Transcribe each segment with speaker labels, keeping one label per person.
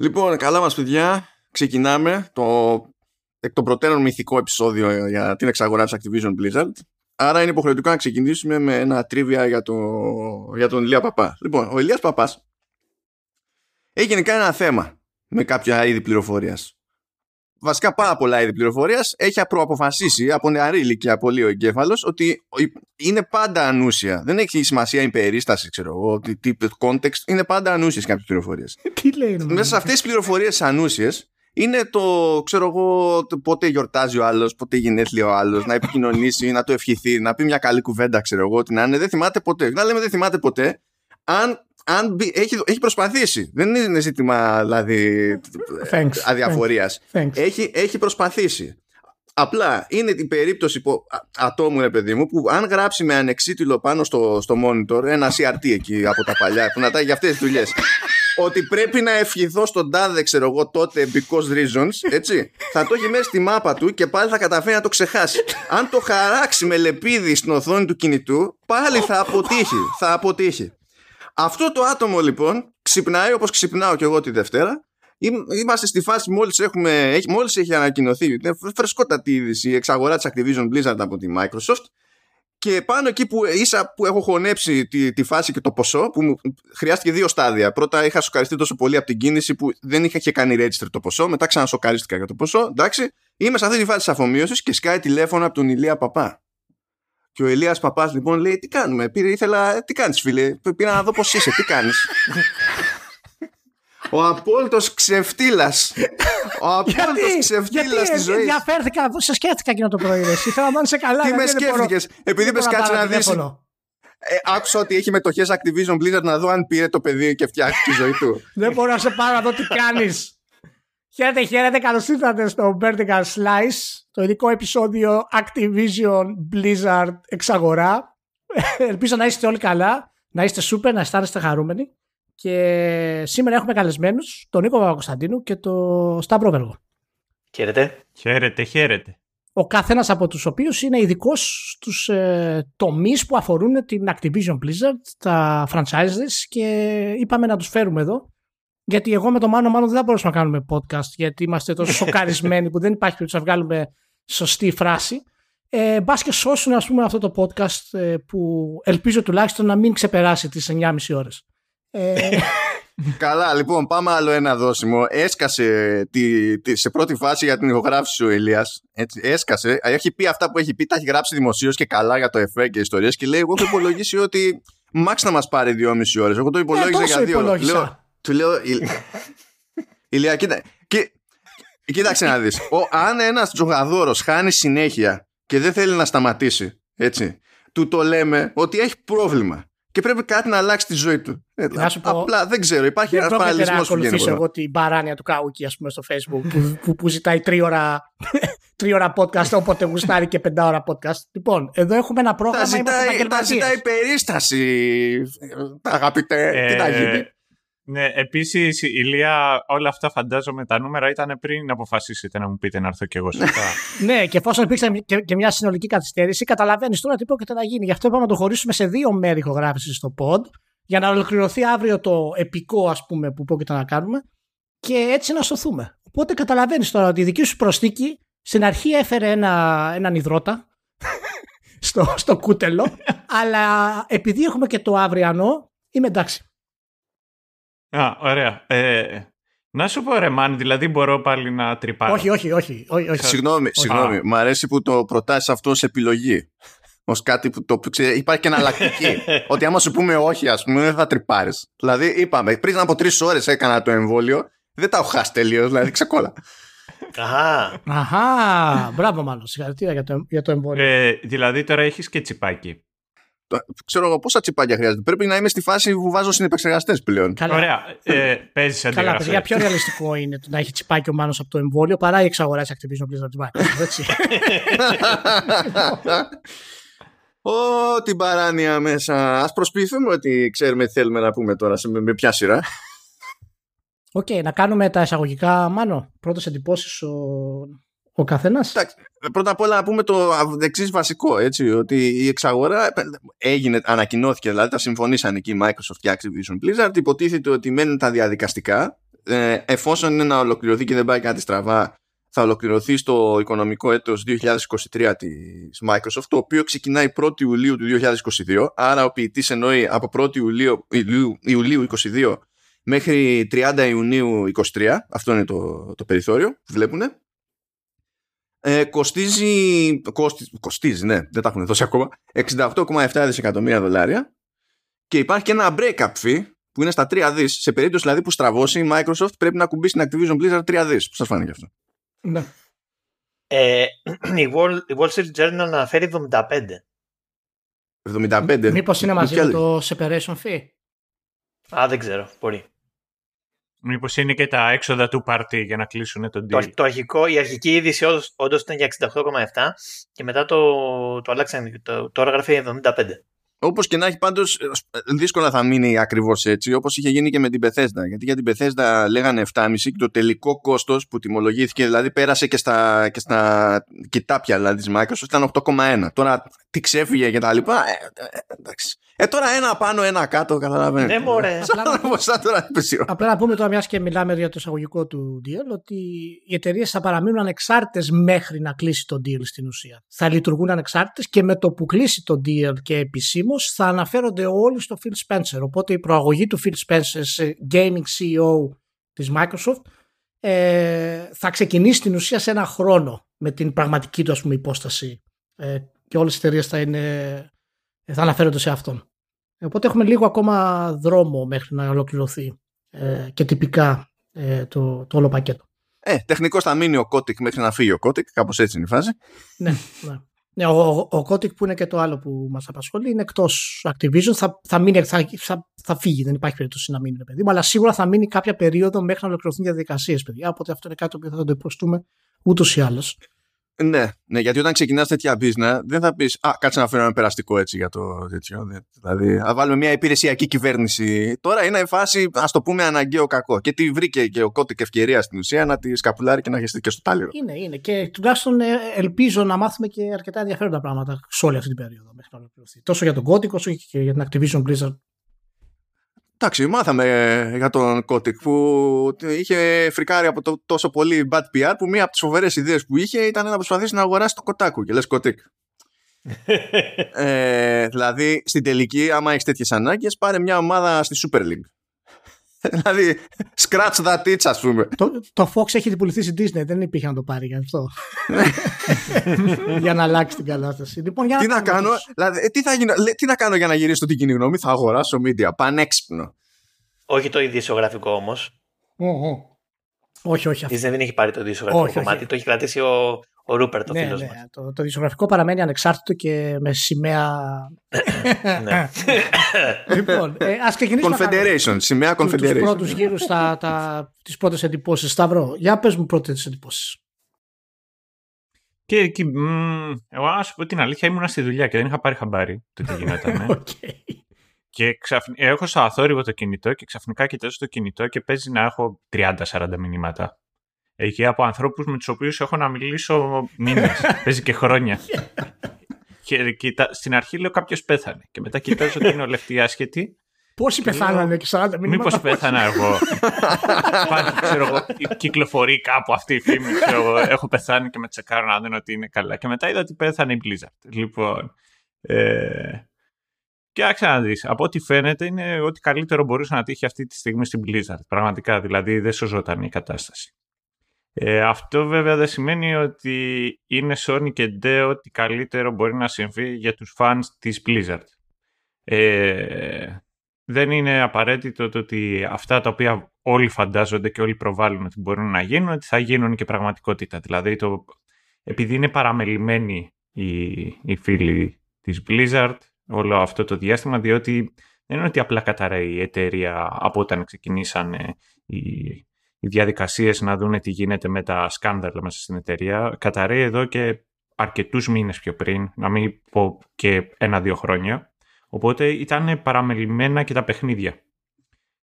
Speaker 1: Λοιπόν, καλά μας παιδιά. Ξεκινάμε το εκ των προτέρων μυθικό επεισόδιο για την εξαγορά της Activision Blizzard. Άρα είναι υποχρεωτικό να ξεκινήσουμε με ένα τρίβια για, το, για τον Ηλία Παπά. Λοιπόν, ο Ηλίας Παπάς έχει γενικά ένα θέμα με κάποια είδη πληροφορίας βασικά πάρα πολλά είδη πληροφορίας, έχει προαποφασίσει από νεαρή ηλικία πολύ ο εγκέφαλος ότι είναι πάντα ανούσια. Δεν έχει σημασία η περίσταση, ξέρω εγώ, τι context, είναι πάντα ανούσιες κάποιες πληροφορίες.
Speaker 2: Τι λέει,
Speaker 1: Μέσα σε αυτές τις πληροφορίες ανούσιες είναι το, ξέρω εγώ, πότε γιορτάζει ο άλλος, πότε γενέθλια ο άλλος, να επικοινωνήσει, να το ευχηθεί, να πει μια καλή κουβέντα, ξέρω εγώ, τι να είναι. Δεν θυμάται ποτέ. Να λέμε δεν θυμάται ποτέ, αν αν έχει, έχει προσπαθήσει. Δεν είναι ζήτημα δηλαδή αδιαφορίας. Έχει, έχει προσπαθήσει. Απλά είναι την περίπτωση που, ατόμου, ρε παιδί μου, που αν γράψει με ανεξίτηλο πάνω στο, στο monitor ένα CRT εκεί από τα παλιά που να τα για αυτές τις δουλειές ότι πρέπει να ευχηθώ στον τάδε, ξέρω εγώ, τότε because reasons, έτσι, θα το έχει μέσα στη μάπα του και πάλι θα καταφέρει να το ξεχάσει. Αν το χαράξει με λεπίδι στην οθόνη του κινητού, πάλι θα αποτύχει. Θα αποτύχει. Αυτό το άτομο λοιπόν ξυπνάει όπως ξυπνάω και εγώ τη Δευτέρα. Είμαστε στη φάση μόλις, έχουμε, μόλις έχει ανακοινωθεί φρεσκότατη είδηση η εξαγορά της Activision Blizzard από τη Microsoft και πάνω εκεί που, ίσα που έχω χωνέψει τη, τη φάση και το ποσό που μου χρειάστηκε δύο στάδια. Πρώτα είχα σοκαριστεί τόσο πολύ από την κίνηση που δεν είχα και κάνει register το ποσό. Μετά ξανασοκαρίστηκα για το ποσό. Εντάξει, είμαι σε αυτή τη φάση της αφομοίωσης και σκάει τηλέφωνο από τον Ηλία Παπά. Και ο Ηλίας Παπάς λοιπόν λέει τι κάνουμε, πήρε, ήθελα, τι κάνεις φίλε, πήρα να δω πώς είσαι, τι κάνεις. Ο απόλυτος ξεφτύλας. Ο απόλυτος ξεφτύλας της ζωής.
Speaker 2: Ενδιαφέρθηκα, σε σκέφτηκα εκείνο το πρωί. Ήθελα να είσαι καλά.
Speaker 1: Τι με σκέφτηκες, επειδή πες κάτσε να δεις. Ε, άκουσα ότι έχει μετοχές Activision Blizzard να δω αν πήρε το παιδί και φτιάξει τη ζωή του.
Speaker 2: Δεν μπορώ να σε πάρω να δω τι κάνεις. Χαίρετε, χαίρετε, καλώς ήρθατε στο Vertical Slice, το ειδικό επεισόδιο Activision Blizzard εξαγορά. Ελπίζω να είστε όλοι καλά, να είστε super, να αισθάνεστε χαρούμενοι. Και σήμερα έχουμε καλεσμένους τον Νίκο Παπακοσταντίνου και τον Σταύρο Βέργο.
Speaker 3: Χαίρετε.
Speaker 4: Χαίρετε, χαίρετε.
Speaker 2: Ο καθένας από τους οποίους είναι ειδικός στους ε, τομείς που αφορούν την Activision Blizzard, τα franchises και είπαμε να τους φέρουμε εδώ γιατί εγώ με τον Μάνο Μάνο δεν θα μπορούσαμε να κάνουμε podcast γιατί είμαστε τόσο σοκαρισμένοι που δεν υπάρχει περίπτωση να βγάλουμε σωστή φράση. Ε, Μπας και σώσουν ας πούμε αυτό το podcast ε, που ελπίζω τουλάχιστον να μην ξεπεράσει τις 9,5 ώρες. Ε...
Speaker 1: Καλά, λοιπόν, πάμε άλλο ένα δόσιμο. Έσκασε τη, τη, σε πρώτη φάση για την ηχογράφηση ο Ηλίας. Έτσι, έσκασε. Έχει πει αυτά που έχει πει, τα έχει γράψει δημοσίως και καλά για το ΕΦΕ και ιστορίες. Και λέει: Εγώ έχω υπολογίσει ότι μάξ να μας πάρει 2,5 ώρες. Εγώ το υπολόγιζα για δύο ώρε. Του λέω, Ηλία, κοίτα, κοίταξε να δεις. Ο, αν ένας τζογαδόρος χάνει συνέχεια και δεν θέλει να σταματήσει, έτσι, του το λέμε ότι έχει πρόβλημα και πρέπει κάτι να αλλάξει τη ζωή του. Ε, απλά δεν ξέρω, υπάρχει ένα παραλληλισμό που
Speaker 2: βγαίνει. Δεν εγώ την παράνοια του Κάουκη, ας πούμε, στο Facebook, που, που, που ζητάει τρίωρα, τρίωρα podcast, όποτε γουστάρει και πεντάωρα podcast. Λοιπόν, εδώ έχουμε ένα πρόγραμμα.
Speaker 1: Τα ζητάει, τα ζητάει περίσταση, αγαπητέ. Τι να ε, γίνει.
Speaker 4: Ναι, επίσης, Ηλία, όλα αυτά φαντάζομαι τα νούμερα ήταν πριν αποφασίσετε να μου πείτε να έρθω κι εγώ σωστά.
Speaker 2: ναι, και εφόσον υπήρξε και, και μια συνολική καθυστέρηση, καταλαβαίνεις τώρα τι πρόκειται να γίνει. Γι' αυτό είπαμε να το χωρίσουμε σε δύο μέρη ηχογράφησης στο pod, για να ολοκληρωθεί αύριο το επικό, ας πούμε, που πρόκειται να κάνουμε και έτσι να σωθούμε. Οπότε καταλαβαίνεις τώρα ότι η δική σου προστίκη στην αρχή έφερε ένα, έναν υδρότα στο, στο κούτελο, αλλά επειδή έχουμε και το αυριανό, είμαι εντάξει.
Speaker 4: Α, ωραία. Ε, να σου πω ρε Μάν, δηλαδή μπορώ πάλι να τρυπάρω.
Speaker 2: Όχι, όχι, όχι. όχι, όχι.
Speaker 1: Συγγνώμη, συγγνώμη. Μ' αρέσει που το προτάσεις αυτό ως επιλογή. Ω κάτι που το ξέρει, υπάρχει και εναλλακτική. ότι άμα σου πούμε όχι, ας πούμε, δεν θα τρυπάρεις. Δηλαδή, είπαμε, πριν από τρεις ώρες έκανα το εμβόλιο, δεν τα έχω χάσει τελείως, δηλαδή ξεκόλα.
Speaker 3: Αχά.
Speaker 2: Αχά. Μπράβο, μάλλον. Συγχαρητήρια για το, για το εμβόλιο.
Speaker 4: Ε, δηλαδή, τώρα έχεις και τσιπάκι
Speaker 1: ξέρω εγώ πόσα τσιπάκια χρειάζεται. Πρέπει να είμαι στη φάση που βάζω συνεπεξεργαστές πλέον.
Speaker 4: Καλά. Ωραία. Ε, Παίζεις αντίγραφη.
Speaker 2: Καλά, παιδιά, πιο ρεαλιστικό είναι το να έχει τσιπάκι ο Μάνος από το εμβόλιο παρά η εξαγοράς τη Activision Blizzard από Έτσι.
Speaker 1: Ω, την παράνοια μέσα. Α προσποιηθούμε ότι ξέρουμε τι θέλουμε να πούμε τώρα, με ποια σειρά.
Speaker 2: OK, okay, να κάνουμε τα εισαγωγικά, Μάνο. Πρώτες εντυπώσεις ο ο καθένας;
Speaker 1: Πρώτα απ' όλα να πούμε το εξής βασικό, έτσι, ότι η εξαγορά έγινε, ανακοινώθηκε, δηλαδή τα συμφωνήσαν εκεί η Microsoft και Activision Blizzard. Υποτίθεται ότι μένουν τα διαδικαστικά. ε, εφόσον είναι να ολοκληρωθεί και δεν πάει κάτι στραβά, θα ολοκληρωθεί στο οικονομικό έτος 2023 της Microsoft, το οποίο ξεκινάει 1η Ιουλίου του 2022, άρα ο ποιητής εννοεί από 1η Ιουλίου, Ιουλίου, Ιουλίου 22 μέχρι 30 Ιουνίου 23, αυτό είναι το, το περιθώριο που βλέπουν. Ε, κοστίζει, κοστι, κοστίζει, ναι, δεν τα έχουν δώσει ακόμα, 68,7 δισεκατομμύρια δολάρια και υπάρχει και ένα break-up fee που είναι στα 3 δις. Σε περίπτωση δηλαδή που στραβώσει η Microsoft πρέπει να κουμπίσει στην Activision Blizzard 3 δις. Πώς σας φάνηκε αυτό;
Speaker 2: Ναι.
Speaker 3: Ε, η, Wall, η Wall Street Journal αναφέρει 75.
Speaker 1: 75.
Speaker 2: Μήπως είναι μαζί με το separation fee;
Speaker 3: Α, δεν ξέρω. Μπορεί.
Speaker 4: Μήπως είναι και τα έξοδα του πάρτι για να κλείσουν τον deal;
Speaker 3: Το, το αρχικό, η αρχική είδηση όντως ήταν για 68,7 και μετά το, το αλλάξαν. Το, τώρα γράφει 75.
Speaker 1: Όπως και να έχει πάντως δύσκολα θα μείνει ακριβώς έτσι όπως είχε γίνει και με την Bethesda γιατί για την Bethesda λέγανε 7,5 και το τελικό κόστος που τιμολογήθηκε δηλαδή πέρασε και στα, και στα κοιτάπια δηλαδή της Microsoft ήταν 8,1 τώρα τι ξέφυγε και τα λοιπά ε, ε, εντάξει ε, τώρα ένα πάνω, ένα κάτω, καταλαβαίνετε.
Speaker 3: Ναι, μωρέ.
Speaker 2: Απλά να πούμε τώρα, μιας και μιλάμε για το εισαγωγικό του deal, ότι οι εταιρείες θα παραμείνουν ανεξάρτητες μέχρι να κλείσει το deal στην ουσία. Θα λειτουργούν ανεξάρτητες και με το που κλείσει το deal και επισήμως θα αναφέρονται όλοι στο Phil Spencer. Οπότε η προαγωγή του Phil Spencer σε gaming CEO της Microsoft ε, θα ξεκινήσει στην ουσία σε ένα χρόνο με την πραγματική του ας πούμε, υπόσταση ε, και όλες οι εταιρείες θα, θα αναφέρονται σε αυτόν. Οπότε έχουμε λίγο ακόμα δρόμο μέχρι να ολοκληρωθεί ε, και τυπικά ε, το, το όλο πακέτο.
Speaker 1: Ε, τεχνικώς θα μείνει ο Κώτικ μέχρι να φύγει ο Κώτικ, κάπως έτσι είναι η φάση.
Speaker 2: ναι, ναι. Ναι ο, ο, ο Κώτικ που είναι και το άλλο που μας απασχολεί είναι εκτός Activision. Θα, θα, μείνει, θα, θα, θα φύγει, δεν υπάρχει περίπτωση να μείνει, παιδί μου, αλλά σίγουρα θα μείνει κάποια περίοδο μέχρι να ολοκληρωθούν διαδικασίες, παιδιά. Οπότε αυτό είναι κάτι που θα το υποστούμε ούτως ή άλλως.
Speaker 1: Ναι, ναι, γιατί όταν ξεκινάς τέτοια business, δεν θα πεις Α, κάτσε να φέρω ένα περαστικό έτσι για το τέτοιο. Δηλαδή, θα βάλουμε μια υπηρεσιακή κυβέρνηση. Τώρα είναι η φάση, ας το πούμε, αναγκαίο κακό. Και τι βρήκε και ο Κώτικ ευκαιρίας στην ουσία να τη σκαπουλάρει και να χεστεί και στο τάλιρο.
Speaker 2: Είναι, είναι. Και τουλάχιστον ε, ελπίζω να μάθουμε και αρκετά ενδιαφέροντα πράγματα σε όλη αυτή την περίοδο μέχρι να ολοκληρωθεί. Τόσο για τον Κώτικ όσο και για την Activision Blizzard
Speaker 1: Εντάξει, μάθαμε για τον Κώτικ που είχε φρικάρει από το τόσο πολύ bad PR που μία από τις φοβερές ιδέες που είχε ήταν να προσπαθήσει να αγοράσει το κοτάκου και λες Κώτικ. ε, δηλαδή στην τελική άμα έχεις τέτοιες ανάγκες πάρε μια ομάδα στη Super League. δηλαδή, scratch that itch, ας πούμε.
Speaker 2: Το, το Fox έχει πουληθεί στην Disney, δεν υπήρχε να το πάρει γι' αυτό. για να αλλάξει την κατάσταση. Λοιπόν, για
Speaker 1: τι, να, κάνω, δηλαδή, τι, θα γίνω, τι να κάνω για να γυρίσω την κοινή γνώμη, θα αγοράσω media. Πανέξυπνο.
Speaker 3: Όχι το ειδησιογραφικό όμως.
Speaker 2: Όχι, όχι.
Speaker 3: Η Disney δεν έχει πάρει το ειδησιογραφικό κομμάτι, το έχει κρατήσει ο, ο Ρούπερ, το ναι, φίλος ναι. μας.
Speaker 2: Το, το δισογραφικό παραμένει ανεξάρτητο και με σημαία... ναι. λοιπόν, ε, ας ξεκινήσουμε...
Speaker 1: Confederation, σημαία Confederation. Τους
Speaker 2: πρώτους γύρους, τα, τα, τις πρώτες εντυπώσεις. Σταυρό, για πες μου πρώτες εντυπώσεις.
Speaker 4: Και εκεί, μ, εγώ να σου πω την αλήθεια, ήμουν στη δουλειά και δεν είχα πάρει χαμπάρι το τι γινόταν.
Speaker 2: okay.
Speaker 4: Και ξαφνικά, έχω στο αθόρυβο το κινητό και ξαφνικά κοιτάζω το κινητό και παίζει να έχω 30-40 μηνύματα εκεί από ανθρώπους με τους οποίους έχω να μιλήσω μήνες, παίζει και χρόνια. και κοιτά, στην αρχή λέω κάποιος πέθανε και μετά κοιτάζω ότι είναι όλοι άσχετοι.
Speaker 2: Πόσοι πεθάνανε και 40 μήνες.
Speaker 4: Μήπως πέθανα εγώ. Πάλι, ξέρω εγώ, κυκλοφορεί κάπου αυτή η φήμη. Ξέρω εγώ, έχω πεθάνει και με τσεκάρω να δω ότι είναι καλά. Και μετά είδα ότι πέθανε η Blizzard. Λοιπόν, ε, και άξα να δεις, από ό,τι φαίνεται είναι ότι καλύτερο μπορούσε να τύχει αυτή τη στιγμή στην Blizzard. Πραγματικά, δηλαδή δεν σωζόταν η κατάσταση. Ε, αυτό βέβαια δεν σημαίνει ότι είναι Sony και Deo ότι καλύτερο μπορεί να συμβεί για τους fans της Blizzard. Ε, δεν είναι απαραίτητο το ότι αυτά τα οποία όλοι φαντάζονται και όλοι προβάλλουν ότι μπορούν να γίνουν, ότι θα γίνουν και πραγματικότητα. Δηλαδή, το, επειδή είναι παραμελημένοι οι, οι φίλοι της Blizzard όλο αυτό το διάστημα, διότι δεν είναι ότι απλά καταραίει η εταιρεία από όταν ξεκινήσαν οι οι διαδικασίες να δούνε τι γίνεται με τα σκάνδαλα μέσα στην εταιρεία καταραίει εδώ και αρκετούς μήνες πιο πριν, να μην πω και ένα-δύο χρόνια. Οπότε ήταν παραμελημένα και τα παιχνίδια.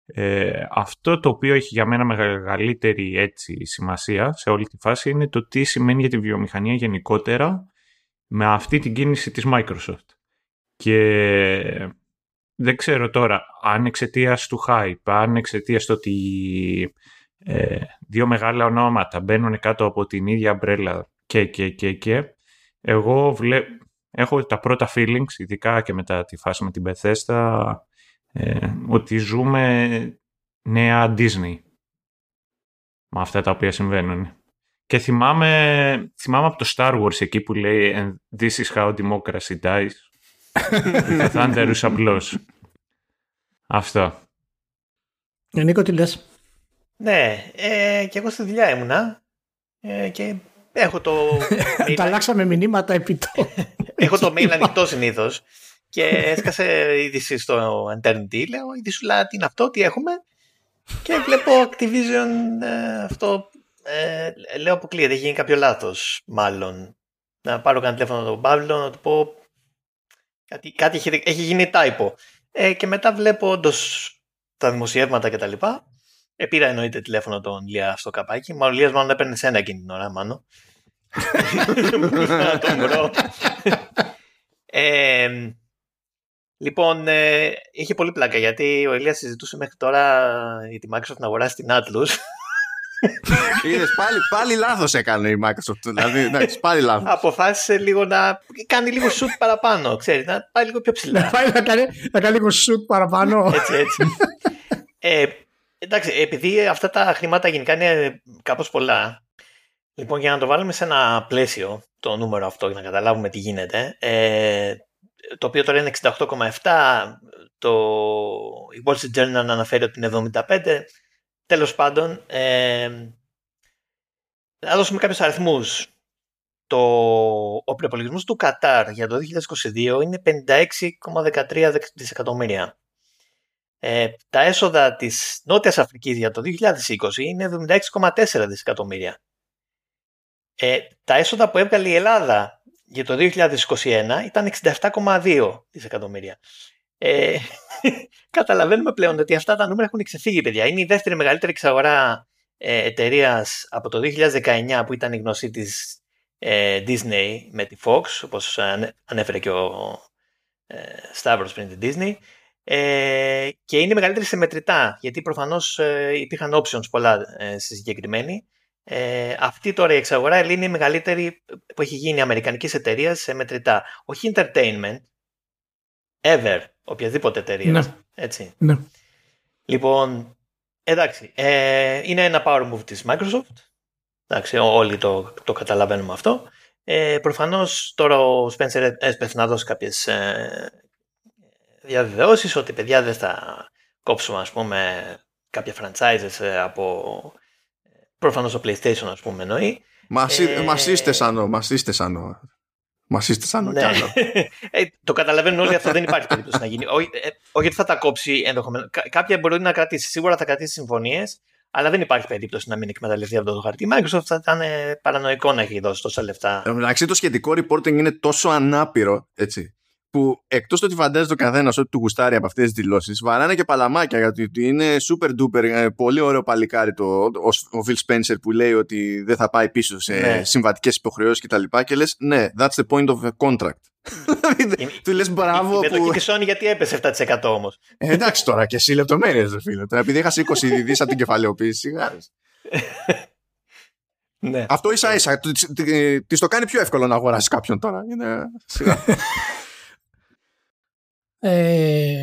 Speaker 4: Ε, αυτό το οποίο έχει για μένα μεγαλύτερη έτσι, σημασία σε όλη τη φάση είναι το τι σημαίνει για τη βιομηχανία γενικότερα με αυτή την κίνηση της Microsoft. Και δεν ξέρω τώρα αν εξαιτίας του hype, αν εξαιτίας του ότι ε, δύο μεγάλα ονόματα μπαίνουν κάτω από την ίδια μπρέλα και, και, και, και εγώ βλέπω έχω τα πρώτα feelings, ειδικά και μετά τη φάση με την Bethesda, ε, ότι ζούμε νέα Disney με αυτά τα οποία συμβαίνουν. Και θυμάμαι, θυμάμαι από το Star Wars εκεί που λέει And this is how democracy dies. The thunder is απλώς. Αυτό.
Speaker 2: Ε, Νίκο, τι λες;
Speaker 3: Ναι, ε, και εγώ στη δουλειά ήμουνα ε, και έχω το...
Speaker 2: Τα αλλάξαμε μηνύματα επί το.
Speaker 3: έχω το mail ανοιχτό συνήθως και έσκασε είδηση στο Eternity. Λέω, η Δησουλά, τι είναι αυτό, τι έχουμε; Και βλέπω Activision ε, αυτό. Ε, λέω αποκλείεται, έχει γίνει κάποιο λάθος, μάλλον. Να πάρω κανένα τηλέφωνο τον Παύλο, να του πω. Κάτι, κάτι έχει, έχει γίνει typo. Ε, και μετά βλέπω όντως τα δημοσιεύματα κτλ. Ε, πήρα εννοείται τηλέφωνο τον Λία στο καπάκι. Μάλλον Λίας μάλλον έπαιρνε σένα εκείνη την ώρα, μάλλον. να τον βρω. Ε, λοιπόν, ε, είχε πολύ πλάκα γιατί ο Ηλίας συζητούσε μέχρι τώρα για τη Microsoft να αγοράσει την Atlus.
Speaker 1: Είδες, πάλι, πάλι λάθος έκανε η Microsoft. Δηλαδή, εντάξει, πάλι λάθος.
Speaker 3: Αποφάσισε λίγο να κάνει λίγο shoot παραπάνω, ξέρεις, να πάει λίγο πιο ψηλά.
Speaker 2: Να πάει να κάνει, να κάνει λίγο shoot παραπάνω.
Speaker 3: έτσι, έτσι. ε, εντάξει, επειδή αυτά τα χρήματα γενικά είναι κάπως πολλά, λοιπόν, για να το βάλουμε σε ένα πλαίσιο, το νούμερο αυτό, για να καταλάβουμε τι γίνεται, ε, το οποίο τώρα είναι 68,7, το, η Wall Street Journal αναφέρει ότι είναι 75, τέλος πάντων, ε, θα δώσουμε κάποιους αριθμούς. Το, ο προπολογισμός του Κατάρ για το 2022 είναι 56,13 δισεκατομμύρια. Ε, τα έσοδα της Νότιας Αφρικής για το 2020 είναι 76,4 δισεκατομμύρια. Ε, τα έσοδα που έβγαλε η Ελλάδα για το 2021 ήταν 67,2 δισεκατομμύρια. Ε, καταλαβαίνουμε πλέον ότι αυτά τα νούμερα έχουν ξεφύγει, παιδιά. Είναι η δεύτερη μεγαλύτερη εξαγορά ε, εταιρείας από το 2019 που ήταν η γνωσή της ε, Disney με τη Fox, όπως ανέφερε και ο ε, Σταύρος πριν την Disney. Ε, και είναι μεγαλύτερη σε μετρητά, γιατί προφανώς ε, υπήρχαν options πολλά ε, στη συγκεκριμένη. Ε, αυτή τώρα η εξαγορά είναι η μεγαλύτερη που έχει γίνει αμερικανικής εταιρείας σε μετρητά. Όχι entertainment, ever, οποιαδήποτε εταιρεία.
Speaker 2: Ναι.
Speaker 3: Έτσι.
Speaker 2: Ναι.
Speaker 3: Λοιπόν, εντάξει, ε, είναι ένα power move της Microsoft. Εντάξει, όλοι το, το καταλαβαίνουμε αυτό. Ε, προφανώς τώρα ο Spencer έσπευσε να δώσει κάποιες ε, διαβεβαιώσεις ότι παιδιά δεν θα κόψουμε ας πούμε κάποια franchises ε, από προφανώς το PlayStation ας πούμε εννοεί.
Speaker 1: Μας,
Speaker 3: Ε,
Speaker 1: μας είστε σανό, μας είστε σανό. Μας είστε σανό κι
Speaker 3: Ναι.
Speaker 1: άλλο.
Speaker 3: ε, το καταλαβαίνουν όλοι αυτό δεν υπάρχει περίπτωση να γίνει. Όχι, ε, όχι ότι θα τα κόψει ενδεχομένως. κάποια μπορεί να κρατήσει. Σίγουρα θα κρατήσει συμφωνίες, αλλά δεν υπάρχει περίπτωση να μην εκμεταλλευτεί αυτό το χαρτί. Η Microsoft θα ήταν ε, παρανοϊκό να έχει δώσει τόσα λεφτά.
Speaker 1: Εν τω μεταξύ το σχετικό reporting είναι τόσο ανάπηρο, έτσι, που εκτός το ότι φαντάζεται ο καθένας ότι του γουστάρει από αυτές τις δηλώσεις, βαράνε και παλαμάκια γιατί ότι είναι super duper, ε, πολύ ωραίο παλικάρι το, ο, ο Phil Spencer που λέει ότι δεν θα πάει πίσω σε
Speaker 3: Ναι.
Speaker 1: συμβατικές υποχρεώσεις κτλ. Και, και λες, ναι, that's the point of a contract.
Speaker 3: Είναι-
Speaker 1: του λες μπράβο
Speaker 3: Η
Speaker 1: που.
Speaker 3: μετοχή της Sony γιατί έπεσε 7% όμως.
Speaker 1: Ε, εντάξει τώρα και εσύ λεπτομέρειες, ρε φίλε. Τώρα, επειδή έχασε 20 δι από την κεφαλαιοποίηση, σιγάρες.
Speaker 3: Ναι.
Speaker 1: Αυτό ίσα ίσα. Της το κάνει πιο εύκολο να αγοράσεις κάποιον τώρα. Είναι... σιγά.
Speaker 2: Ε,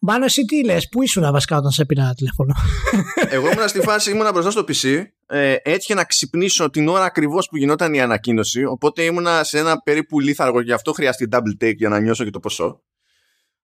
Speaker 2: Μάνο, εσύ τι λες, πού ήσουν βασικά όταν σε πήρα τηλέφωνο;
Speaker 1: Εγώ ήμουν στη φάση, ήμουνα μπροστά στο PC. Ε, έτυχε να ξυπνήσω την ώρα ακριβώς που γινόταν η ανακοίνωση. Οπότε ήμουνα σε ένα περίπου λίθαργο, γι' αυτό χρειάστηκε double take για να νιώσω και το ποσό.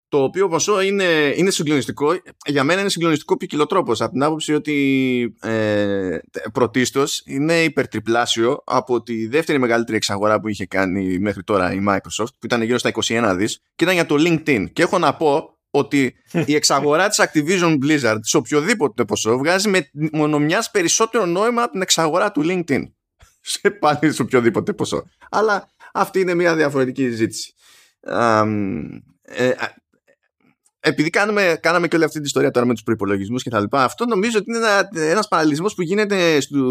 Speaker 1: Το οποίο ποσό είναι, είναι συγκλονιστικό. Για μένα είναι συγκλονιστικό ποικιλοτρόπος. Από την άποψη ότι ε, πρωτίστως είναι υπερτριπλάσιο από τη δεύτερη μεγαλύτερη εξαγορά που είχε κάνει μέχρι τώρα η Microsoft, που ήταν γύρω στα 21 δις, και ήταν για το LinkedIn. Και έχω να πω ότι η εξαγορά της Activision Blizzard σε οποιοδήποτε ποσό βγάζει με μόνο μιας περισσότερο νόημα από την εξαγορά του LinkedIn. Σε πάλι σε οποιοδήποτε ποσό. Αλλά αυτή είναι μια διαφορετική συζήτηση. Αμ, ε, α, επειδή κάνουμε, κάναμε και όλη αυτή την ιστορία τώρα με τους προϋπολογισμούς και τα λοιπά, αυτό νομίζω ότι είναι ένα, ένας παραλληλισμός που γίνεται στο,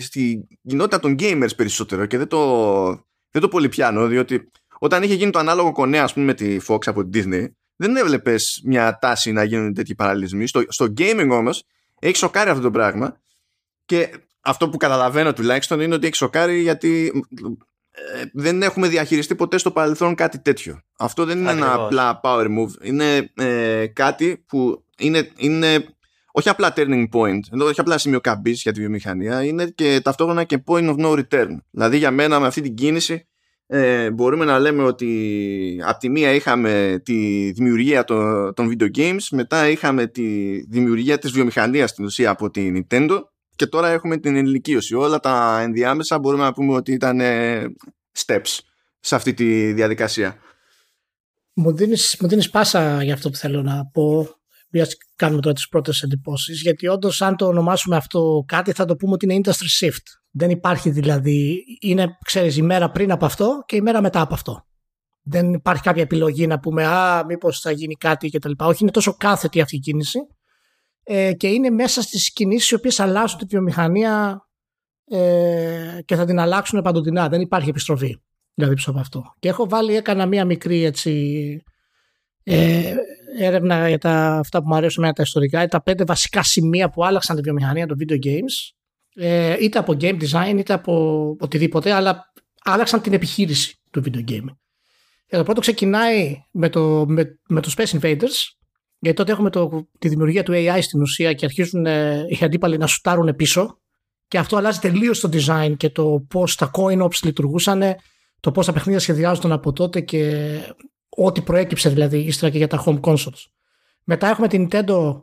Speaker 1: στη κοινότητα των gamers περισσότερο και δεν το, δεν το πολύ πιάνω, διότι όταν είχε γίνει το ανάλογο κονέα ας πούμε, με τη Fox από την Disney, δεν έβλεπες μια τάση να γίνουν τέτοιοι παραλληλισμοί. Στο, στο gaming όμως έχει σοκάρει αυτό το πράγμα Και αυτό που καταλαβαίνω τουλάχιστον είναι ότι έχει σοκάρει γιατί ε, δεν έχουμε διαχειριστεί ποτέ στο παρελθόν κάτι τέτοιο. Αυτό δεν είναι ένα απλά power move. Είναι ε, κάτι που είναι, είναι όχι απλά turning point, όχι απλά σημείο καμπής για τη βιομηχανία, είναι και ταυτόχρονα και point of no return. Δηλαδή για μένα με αυτή την κίνηση ε, μπορούμε να λέμε ότι από τη μία είχαμε τη δημιουργία των, των video games, μετά είχαμε τη δημιουργία της βιομηχανίας στην ουσία από την Nintendo και τώρα έχουμε την ενηλικίωση. Όλα τα ενδιάμεσα μπορούμε να πούμε ότι ήταν ε, steps σε αυτή τη διαδικασία.
Speaker 2: Μου δίνεις, μου δίνεις πάσα για αυτό που θέλω να πω μιας κάνουμε τώρα τις πρώτες εντυπώσεις. Γιατί όντως, αν το ονομάσουμε αυτό κάτι, θα το πούμε ότι είναι industry shift. Δεν υπάρχει δηλαδή. Είναι, ξέρεις, η μέρα πριν από αυτό και η μέρα μετά από αυτό. Δεν υπάρχει κάποια επιλογή να πούμε Α, μήπως θα γίνει κάτι κτλ. Όχι, είναι τόσο κάθετη αυτή η κίνηση. Ε, και είναι μέσα στις κινήσεις οι οποίες αλλάζουν τη βιομηχανία ε, και θα την αλλάξουν παντοτινά. Δεν υπάρχει επιστροφή δηλαδή πίσω από αυτό. Και έχω βάλει, έκανα μία μικρή έτσι, ε, έρευνα για τα, αυτά που μου αρέσουν με τα ιστορικά, τα πέντε βασικά σημεία που άλλαξαν τη βιομηχανία των video games, ε, είτε από game design είτε από οτιδήποτε, αλλά άλλαξαν την επιχείρηση του video game. Ε, το πρώτο ξεκινάει με το, με, με το Space Invaders, γιατί τότε έχουμε το, τη δημιουργία του AI στην ουσία και αρχίζουν ε, οι αντίπαλοι να σουτάρουν πίσω και αυτό αλλάζει τελείως το design και το πώς τα coin ops λειτουργούσαν, το πώς τα παιχνίδια σχεδιάζονταν από τότε και ό,τι προέκυψε δηλαδή ύστερα και για τα home consoles. Μετά έχουμε την Nintendo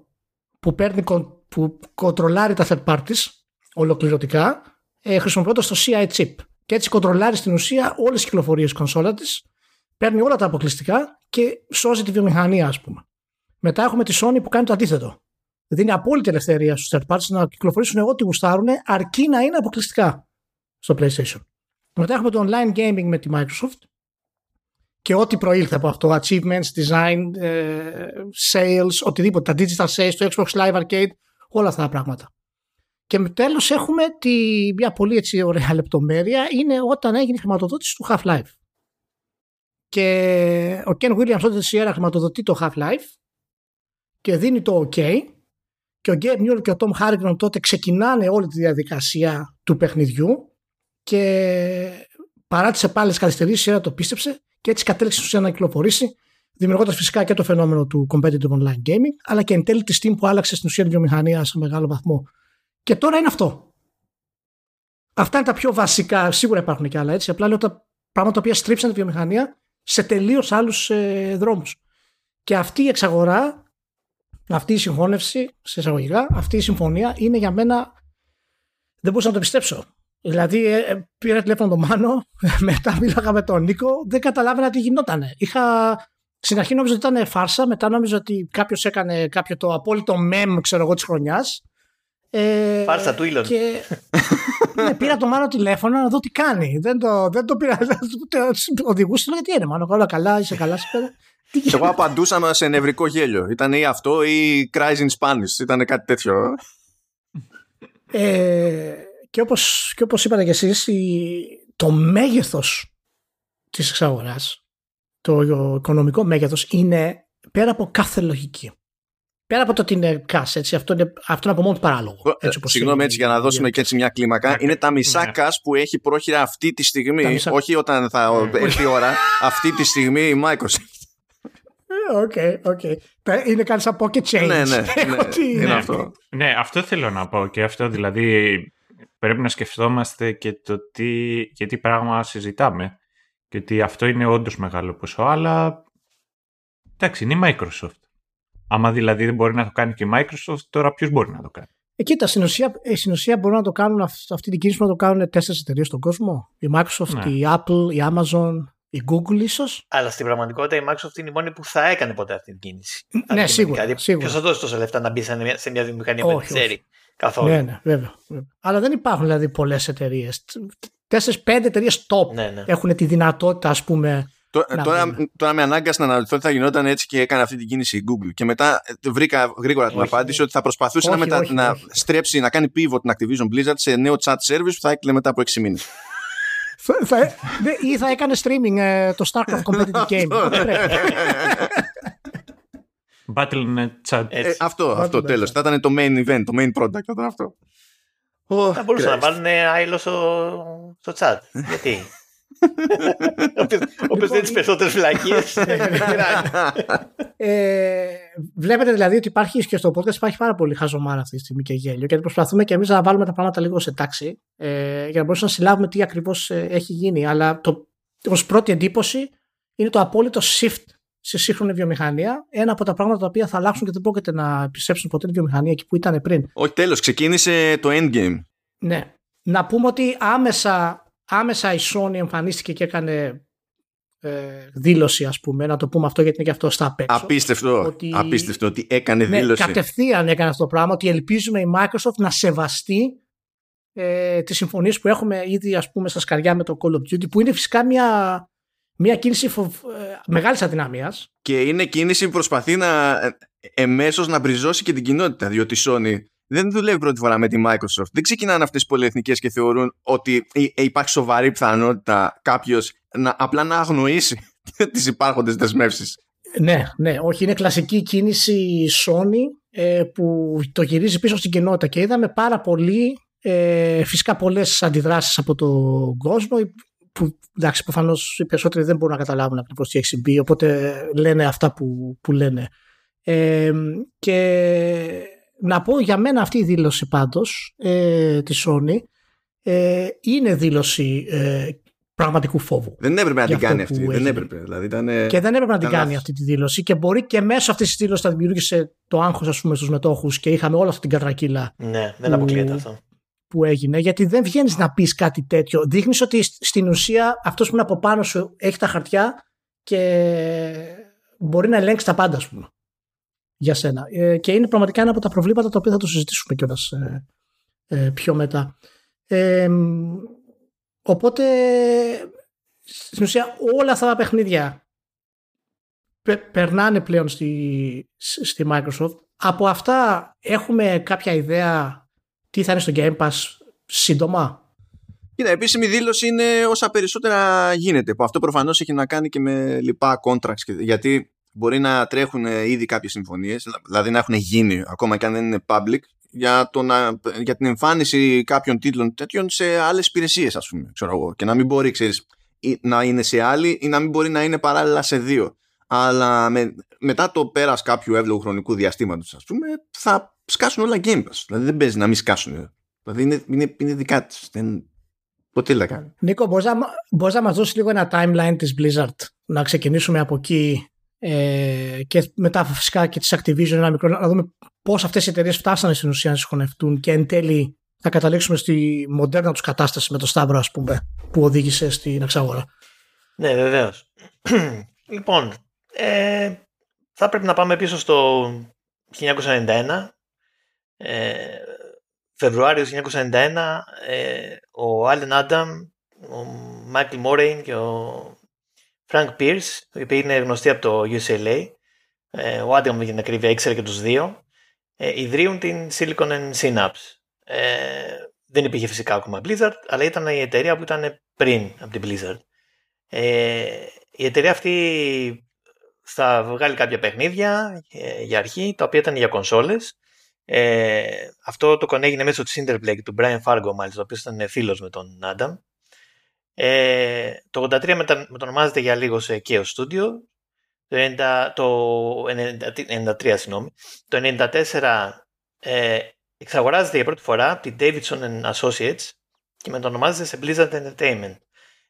Speaker 2: που παίρνει, που κοντρολάρει τα third parties ολοκληρωτικά ε, χρησιμοποιώντας το CI chip και έτσι κοντρολάρει στην ουσία όλες τις κυκλοφορίες κονσόλα της παίρνει όλα τα αποκλειστικά και σώζει τη βιομηχανία ας πούμε. Μετά έχουμε τη Sony που κάνει το αντίθετο. Δίνει απόλυτη ελευθερία στους third parties να κυκλοφορήσουν ό,τι γουστάρουν αρκεί να είναι αποκλειστικά στο PlayStation. Μετά έχουμε το online gaming με τη Microsoft και ό,τι προήλθε από αυτό, achievements, design, ε, sales, οτιδήποτε, τα digital sales, το Xbox Live Arcade, όλα αυτά τα πράγματα. Και με τέλος έχουμε τη, μια πολύ έτσι ωραία λεπτομέρεια, είναι όταν έγινε η χρηματοδότηση του Half-Life. Και ο Ken Williams τότε στη Sierra χρηματοδοτεί το Half-Life και δίνει το OK και ο Gabe Newell και ο Tom Harrigan τότε ξεκινάνε όλη τη διαδικασία του παιχνιδιού και παρά τις επάλες καθυστερήσεις η Sierra το πίστεψε και έτσι κατέληξε ουσία να κυκλοφορήσει, δημιουργώντας φυσικά και το φαινόμενο του competitive online gaming, αλλά και εν τέλει τη Steam που άλλαξε στην ουσία τη βιομηχανία σε μεγάλο βαθμό. Και τώρα είναι αυτό. Αυτά είναι τα πιο βασικά. Σίγουρα υπάρχουν και άλλα έτσι. Απλά λέω τα πράγματα που στρίψαν τη βιομηχανία σε τελείως άλλους ε, δρόμους. Και αυτή η εξαγορά, αυτή η συγχώνευση, σε εισαγωγικά, αυτή η συμφωνία είναι για μένα. Δεν μπορούσα να το πιστέψω. Δηλαδή ε, ε, πήρα τηλέφωνο τον Μάνο, μετά μίλαγα με τον Νίκο, δεν καταλάβαινα τι γινόταν. Είχα... Στην αρχή νόμιζα ότι ήταν φάρσα, μετά νόμιζα ότι κάποιος έκανε κάποιο το απόλυτο μεμ, ξέρω εγώ, της χρονιάς.
Speaker 3: Ε, φάρσα του Ήλον. Και...
Speaker 2: ναι, πήρα τον Μάνο τηλέφωνο να δω τι κάνει. Δεν το, δεν το πήρα. Οδηγούσε γιατί είναι, Μάνο, όλα καλά, είσαι καλά,
Speaker 1: Εγώ απαντούσα σε νευρικό γέλιο. Ήταν ή αυτό ή Cries in Spanish. Ήταν κάτι τέτοιο.
Speaker 2: Ε, και όπως, και όπως είπατε και εσείς, το μέγεθος της εξαγοράς, το οικονομικό μέγεθος είναι πέρα από κάθε λογική. Πέρα από το ότι είναι cash, έτσι, αυτό είναι, αυτό είναι από μόνο παράλογο.
Speaker 1: Ε, έτσι, Συγγνώμη έτσι για να δώσουμε και έτσι μια κλίμακα. Είναι τα μισά cash που έχει πρόχειρα αυτή τη στιγμή, όχι όταν θα έρθει η ώρα, αυτή τη στιγμή η Microsoft.
Speaker 2: OK, OK. Είναι κάτι σαν pocket change.
Speaker 1: Ναι, ναι, ναι, είναι αυτό.
Speaker 4: Ναι, αυτό θέλω να πω και αυτό δηλαδή πρέπει να σκεφτόμαστε και το τι, και τι πράγμα συζητάμε. Και ότι αυτό είναι όντως μεγάλο ποσό, αλλά εντάξει, είναι η Microsoft. Άμα δηλαδή δεν μπορεί να το κάνει και η Microsoft, τώρα ποιος μπορεί να το κάνει;
Speaker 2: Ε, κοίτα, στην ουσία, ε, στην ουσία μπορούν να το κάνουν αυτή την κίνηση να το κάνουν τέσσερις εταιρείες στον κόσμο. Η Microsoft, ναι. η Apple, η Amazon, η Google ίσως.
Speaker 3: Αλλά στην πραγματικότητα η Microsoft είναι η μόνη που θα έκανε ποτέ αυτή την κίνηση.
Speaker 2: Ναι, σίγουρα. Δηλαδή, σίγουρα.
Speaker 3: Ποιος θα δώσει τόσα λεφτά να μπει σε μια βιομηχανία που δεν ξέρει. Καθόλου;
Speaker 2: Ναι, ναι, βέβαια. Αλλά δεν υπάρχουν δηλαδή πολλές εταιρείες. Τέσσερι-πέντε εταιρείες top ναι, ναι. έχουν τη δυνατότητα, ας πούμε.
Speaker 1: Τώρα, τώρα, τώρα με ανάγκασε να αναρωτηθώ ότι θα γινόταν έτσι και έκανε αυτή την κίνηση η Google. Και μετά βρήκα γρήγορα την απάντηση ότι θα προσπαθούσε όχι, να, μετα... όχι, να όχι. στρέψει, να κάνει pivot την Activision Blizzard σε νέο chat service που θα έκλεινε μετά από 6 μήνες.
Speaker 2: Ή θα έκανε streaming ε, το Starcraft Competitive Game.
Speaker 4: Battlenet chat.
Speaker 1: Ε, αυτό, αυτό τέλος. Θα ήταν το main event, το main product. Θα ήταν αυτό. Oh,
Speaker 3: Θα μπορούσαν να
Speaker 1: Christ.
Speaker 3: βάλουν άϊλο στο, στο chat. Γιατί; Όποιος δεν τις περισσότερες φυλακίες.
Speaker 2: Ε, βλέπετε δηλαδή ότι υπάρχει και στο podcast υπάρχει πάρα πολύ χαζομάρα αυτή τη στιγμή και γέλιο γιατί προσπαθούμε και εμείς να βάλουμε τα πράγματα λίγο σε τάξη ε, για να μπορούμε να συλλάβουμε τι ακριβώς ε, έχει γίνει. Αλλά το, ως πρώτη εντύπωση είναι το απόλυτο shift σε σύγχρονη βιομηχανία. Ένα από τα πράγματα τα οποία θα αλλάξουν και δεν πρόκειται να επιστρέψουν ποτέ τη βιομηχανία εκεί που ήταν πριν.
Speaker 1: Όχι, τέλος, ξεκίνησε το endgame.
Speaker 2: Ναι. Να πούμε ότι άμεσα, άμεσα η Sony εμφανίστηκε και έκανε ε, δήλωση ας πούμε, να το πούμε αυτό γιατί είναι και αυτό στα απ' έξω.
Speaker 1: Απίστευτο,
Speaker 2: Ότι-
Speaker 1: απίστευτο ότι έκανε
Speaker 2: Ναι,
Speaker 1: δήλωση.
Speaker 2: κατευθείαν έκανε αυτό το πράγμα ότι ελπίζουμε η Microsoft να σεβαστεί ε, τις συμφωνίες που έχουμε ήδη ας πούμε στα σκαριά με το Call of Duty που είναι φυσικά μια, μια κίνηση φοβ, ε, μεγάλης αδυναμίας
Speaker 1: Και είναι κίνηση που προσπαθεί να εμέσως να μπριζώσει και την κοινότητα. Διότι η Sony δεν δουλεύει πρώτη φορά με τη Microsoft. Δεν ξεκινάνε αυτές τι πολυεθνικές και θεωρούν ότι ε, ε, υπάρχει σοβαρή πιθανότητα κάποιος να, απλά να αγνοήσει τις υπάρχοντες δεσμεύσεις.
Speaker 2: Ναι, ναι, όχι, είναι κλασική κίνηση Sony ε, που το γυρίζει πίσω στην κοινότητα και είδαμε πάρα πολύ, ε, φυσικά πολλές αντιδράσεις από τον κόσμο που εντάξει προφανώς οι περισσότεροι δεν μπορούν να καταλάβουν ακριβώς τι έχει συμβεί οπότε λένε αυτά που, που λένε. Ε, και να πω για μένα αυτή η δήλωση πάντως ε, της Sony ε, είναι δήλωση ε, πραγματικού φόβου.
Speaker 1: Δεν έπρεπε να
Speaker 2: Για
Speaker 1: την
Speaker 2: αυτό
Speaker 1: κάνει
Speaker 2: που
Speaker 1: αυτή. Δεν
Speaker 2: έγινε.
Speaker 1: έπρεπε. Δηλαδή ήταν,
Speaker 2: Και δεν έπρεπε να την
Speaker 1: ήταν
Speaker 2: κάνει
Speaker 1: λάθος.
Speaker 2: αυτή τη δήλωση. Και μπορεί και μέσω αυτής της δήλωσης να δημιούργησε το άγχος, ας πούμε, στους μετόχους και είχαμε όλη αυτή την κατρακύλα
Speaker 3: Ναι, δεν
Speaker 2: Που-
Speaker 3: αποκλείεται αυτό.
Speaker 2: που έγινε. Γιατί δεν βγαίνεις να πεις κάτι τέτοιο. Δείχνεις ότι σ- στην ουσία αυτός που είναι από πάνω σου έχει τα χαρτιά και μπορεί να ελέγξει τα πάντα, ας πούμε. Για σένα. Ε, και είναι πραγματικά ένα από τα προβλήματα τα οποία θα το συζητήσουμε κιόλας ε, ε, πιο μετά. Ε, μ, οπότε, στην ουσία, όλα αυτά τα παιχνίδια πε- περνάνε πλέον στη, στη Microsoft. Από αυτά έχουμε κάποια ιδέα τι θα είναι στο Game Pass σύντομα;
Speaker 1: Κοίτα, επίσημη δήλωση είναι όσα περισσότερα γίνεται. Που αυτό προφανώς έχει να κάνει και με λοιπά contracts. και- Γιατί μπορεί να τρέχουν ήδη κάποιες συμφωνίες, δηλαδή να έχουν γίνει ακόμα και αν δεν είναι public, για, το να, για την εμφάνιση κάποιων τίτλων τέτοιων σε άλλες υπηρεσίες, ας πούμε. Ξέρω εγώ. Και να μην μπορεί, ξέρεις, ή να είναι σε άλλη ή να μην μπορεί να είναι παράλληλα σε δύο. Αλλά με, μετά το πέρας κάποιου εύλογου χρονικού διαστήματος, ας πούμε, θα σκάσουν όλα Game Pass. Δηλαδή δεν παίζει να μην σκάσουν. Δηλαδή είναι, είναι, είναι δικά τη. Δεν... Ποτέ δεν τα κάνει.
Speaker 2: Νίκο, μπορείς να, μπορείς να μας δώσεις λίγο ένα timeline της Blizzard, να ξεκινήσουμε από εκεί ε, και μετά φυσικά και της Activision ένα μικρό, να δούμε πώς αυτές οι εταιρείες φτάσανε στην ουσία να συγχωνευτούν και εν τέλει θα καταλήξουμε στη μοντέρνα τους κατάσταση με το Σταύρο ας πούμε που οδήγησε στην εξαγορά.
Speaker 3: Ναι, βεβαίως. λοιπόν, ε, θα πρέπει να πάμε πίσω στο 1991. Ε, Φεβρουάριος 1991, ε, ο Άλεν Άνταμ, ο Μάικλ Μόρχαϊμ και ο Φρανκ Pearce, οι οποίοι είναι γνωστοί από το UCLA, ε, ο Άνταμ για την ακρίβεια ήξερε και τους δύο, ε, ιδρύουν την Silicon and Synapse. Ε, δεν υπήρχε φυσικά ακόμα Blizzard, αλλά ήταν η εταιρεία που ήταν πριν από την Blizzard. Ε, η εταιρεία αυτή θα βγάλει κάποια παιχνίδια ε, για αρχή, τα οποία ήταν για κονσόλες. Ε, αυτό το κονέγινε μέσω της Interplay του Brian Fargo μάλιστα, ο οποίος ήταν φίλος με τον Adam. Ε, το 83 μετα, μετονομάζεται για λίγο σε Chaos Studio. Το, 90, το 90, 93, συγγνώμη. Το 94 ε, εξαγοράζεται για πρώτη φορά από την Davidson and Associates και μετονομάζεται σε Blizzard Entertainment.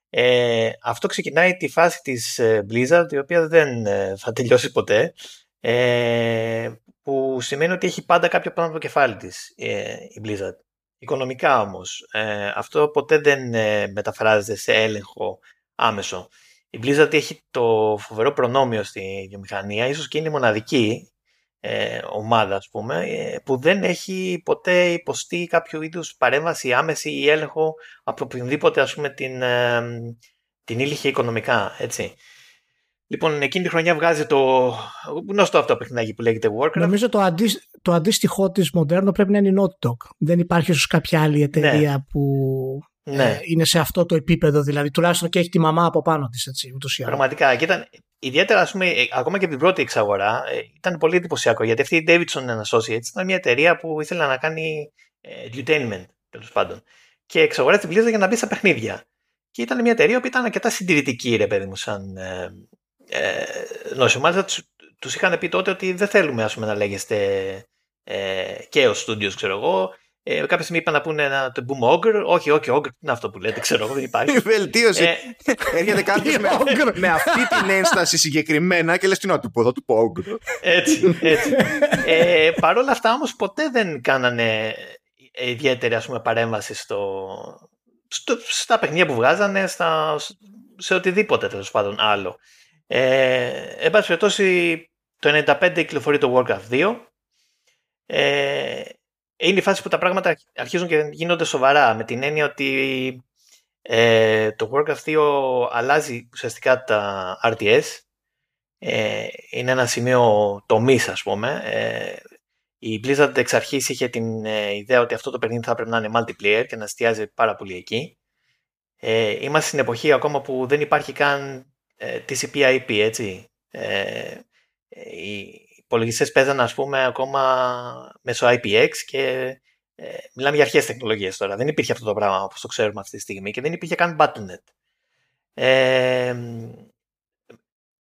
Speaker 3: Ε, αυτό ξεκινάει τη φάση της ε, Blizzard η οποία δεν ε, θα τελειώσει ποτέ ε, που σημαίνει ότι έχει πάντα κάποιο πάνω από το κεφάλι της ε, η Blizzard. Οικονομικά όμως ε, αυτό ποτέ δεν ε, μεταφράζεται σε έλεγχο άμεσο. Η Blizzard έχει το φοβερό προνόμιο στη βιομηχανία, ίσως και είναι η μοναδική ε, ομάδα ας πούμε, ε, που δεν έχει ποτέ υποστεί κάποιο είδους παρέμβαση άμεση ή έλεγχο από οποιονδήποτε ας πούμε την, ε, την ήλιχε οικονομικά, έτσι. Λοιπόν, εκείνη τη χρονιά βγάζει το γνωστό αυτό παιχνίδι που λέγεται Warcraft.
Speaker 2: Νομίζω το, αντί, το αντίστοιχό της μοντέρνο πρέπει να είναι η Naughty Dog. Δεν υπάρχει ίσως κάποια άλλη εταιρεία που
Speaker 3: ναι.
Speaker 2: ε, είναι σε αυτό το επίπεδο, δηλαδή τουλάχιστον και έχει τη μαμά από πάνω της, έτσι, ούτως ή άλλως.
Speaker 3: Πραγματικά. Και ήταν, ιδιαίτερα, ας πούμε, ε, ακόμα και από την πρώτη εξαγορά, ε, ήταν πολύ εντυπωσιακό γιατί αυτή η Davidson Associates ήταν μια εταιρεία που ήθελε να κάνει ε, edutainment τέλος πάντων. Και εξαγοράζει την Blizzard για να μπει στα παιχνίδια. Και ήταν μια εταιρεία που ήταν αρκετά συντηρητική, ρε παιδί μου, σαν ε, ε, νόσημα. Μάλιστα τους είχαν πει τότε ότι δεν θέλουμε ας πούμε, να λέγεστε ε, και ο Studios, ξέρω εγώ. Ε, κάποια στιγμή είπαν να πούνε να το πούμε Ogre. Όχι, όχι, Ogre είναι αυτό που λέτε, ξέρω εγώ, δεν υπάρχει.
Speaker 1: Η βελτίωση. Ε, Έρχεται κάποιος με, με αυτή την ένσταση συγκεκριμένα και λες τι να του πω, θα του πω Ogre.
Speaker 3: Έτσι, έτσι. ε, Παρ' όλα αυτά όμως ποτέ δεν κάνανε ιδιαίτερη ας πούμε, παρέμβαση στο, στο, στα παιχνίδια που βγάζανε, στα, σε οτιδήποτε τέλος πάντων άλλο. Ε, εν πάση περιπτώσει, το 95 κυκλοφορεί το Warcraft 2. Ε, είναι η φάση που τα πράγματα αρχίζουν και γίνονται σοβαρά με την έννοια ότι ε, το Warcraft 2 αλλάζει ουσιαστικά τα RTS. Ε, είναι ένα σημείο τομής ας πούμε. Ε, η Blizzard εξ αρχής είχε την ε, ιδέα ότι αυτό το παιχνίδι θα πρέπει να είναι multiplayer και να εστιάζει πάρα πολύ εκεί. Ε, είμαστε στην εποχή ακόμα που δεν υπάρχει καν ε, TCP/IP, έτσι. Ε, οι υπολογιστές παίζανε, ας πούμε, ακόμα μέσω IPX και ε, μιλάμε για αρχές τεχνολογίες τώρα. Δεν υπήρχε αυτό το πράγμα όπως το ξέρουμε αυτή τη στιγμή και δεν υπήρχε καν Battle.net. Ε,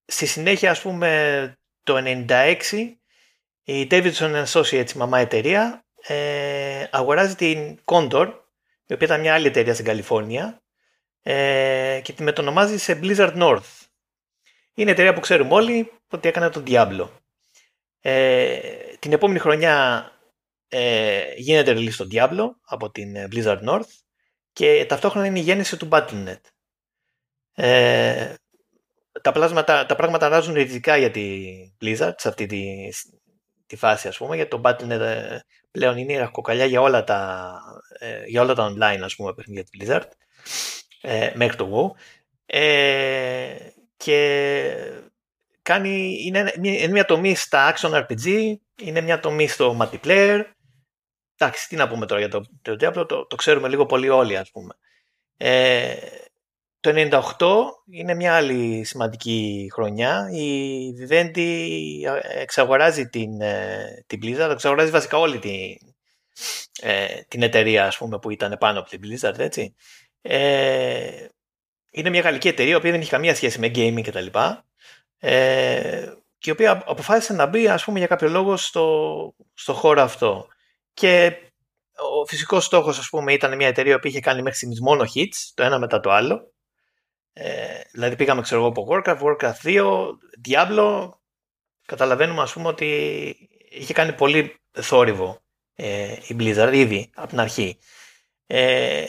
Speaker 3: στη συνέχεια, ας πούμε, το 96 η Davidson Associates, η μαμά εταιρεία, ε, αγοράζει την Condor, η οποία ήταν μια άλλη εταιρεία στην Καλιφόρνια ε, και τη μετονομάζει σε Blizzard North. Είναι εταιρεία που ξέρουμε όλοι ότι έκανε τον Diablo. Ε, την επόμενη χρονιά ε, γίνεται release στο Diablo από την ε, Blizzard North και ταυτόχρονα είναι η γέννηση του Battle.net. Ε, τα, πλάσματα, τα πράγματα αλλάζουν ριζικά για τη Blizzard σε αυτή τη, τη φάση ας πούμε γιατί το Battle.net ε, πλέον είναι η ραχοκοκαλιά για όλα τα, ε, για όλα τα online ας πούμε παιχνίδια της Blizzard ε, μέχρι το WoW ε, και κάνει, είναι, είναι μια τομή στα action RPG, είναι μια τομή στο multiplayer. Εντάξει, τι να πούμε τώρα για το, το Diablo, το, το ξέρουμε λίγο πολύ όλοι ας πούμε. Ε, το 98 είναι μια άλλη σημαντική χρονιά. Η Vivendi εξαγοράζει την, ε, την Blizzard, εξαγοράζει βασικά όλη την, ε, την εταιρεία ας πούμε, που ήταν πάνω από την Blizzard, έτσι. Ε, είναι μια γαλλική εταιρεία, η οποία δεν έχει καμία σχέση με gaming κτλ. Ε, και η οποία αποφάσισε να μπει, ας πούμε, για κάποιο λόγο στο, στο χώρο αυτό. Και ο φυσικός στόχος, ας πούμε, ήταν μια εταιρεία που είχε κάνει μέχρι στιγμής μόνο hits, το ένα μετά το άλλο. Ε, δηλαδή πήγαμε, ξέρω εγώ, από Warcraft, Warcraft 2, Diablo. Καταλαβαίνουμε, ας πούμε, ότι είχε κάνει πολύ θόρυβο ε, η Blizzard ήδη από την αρχή. Ε,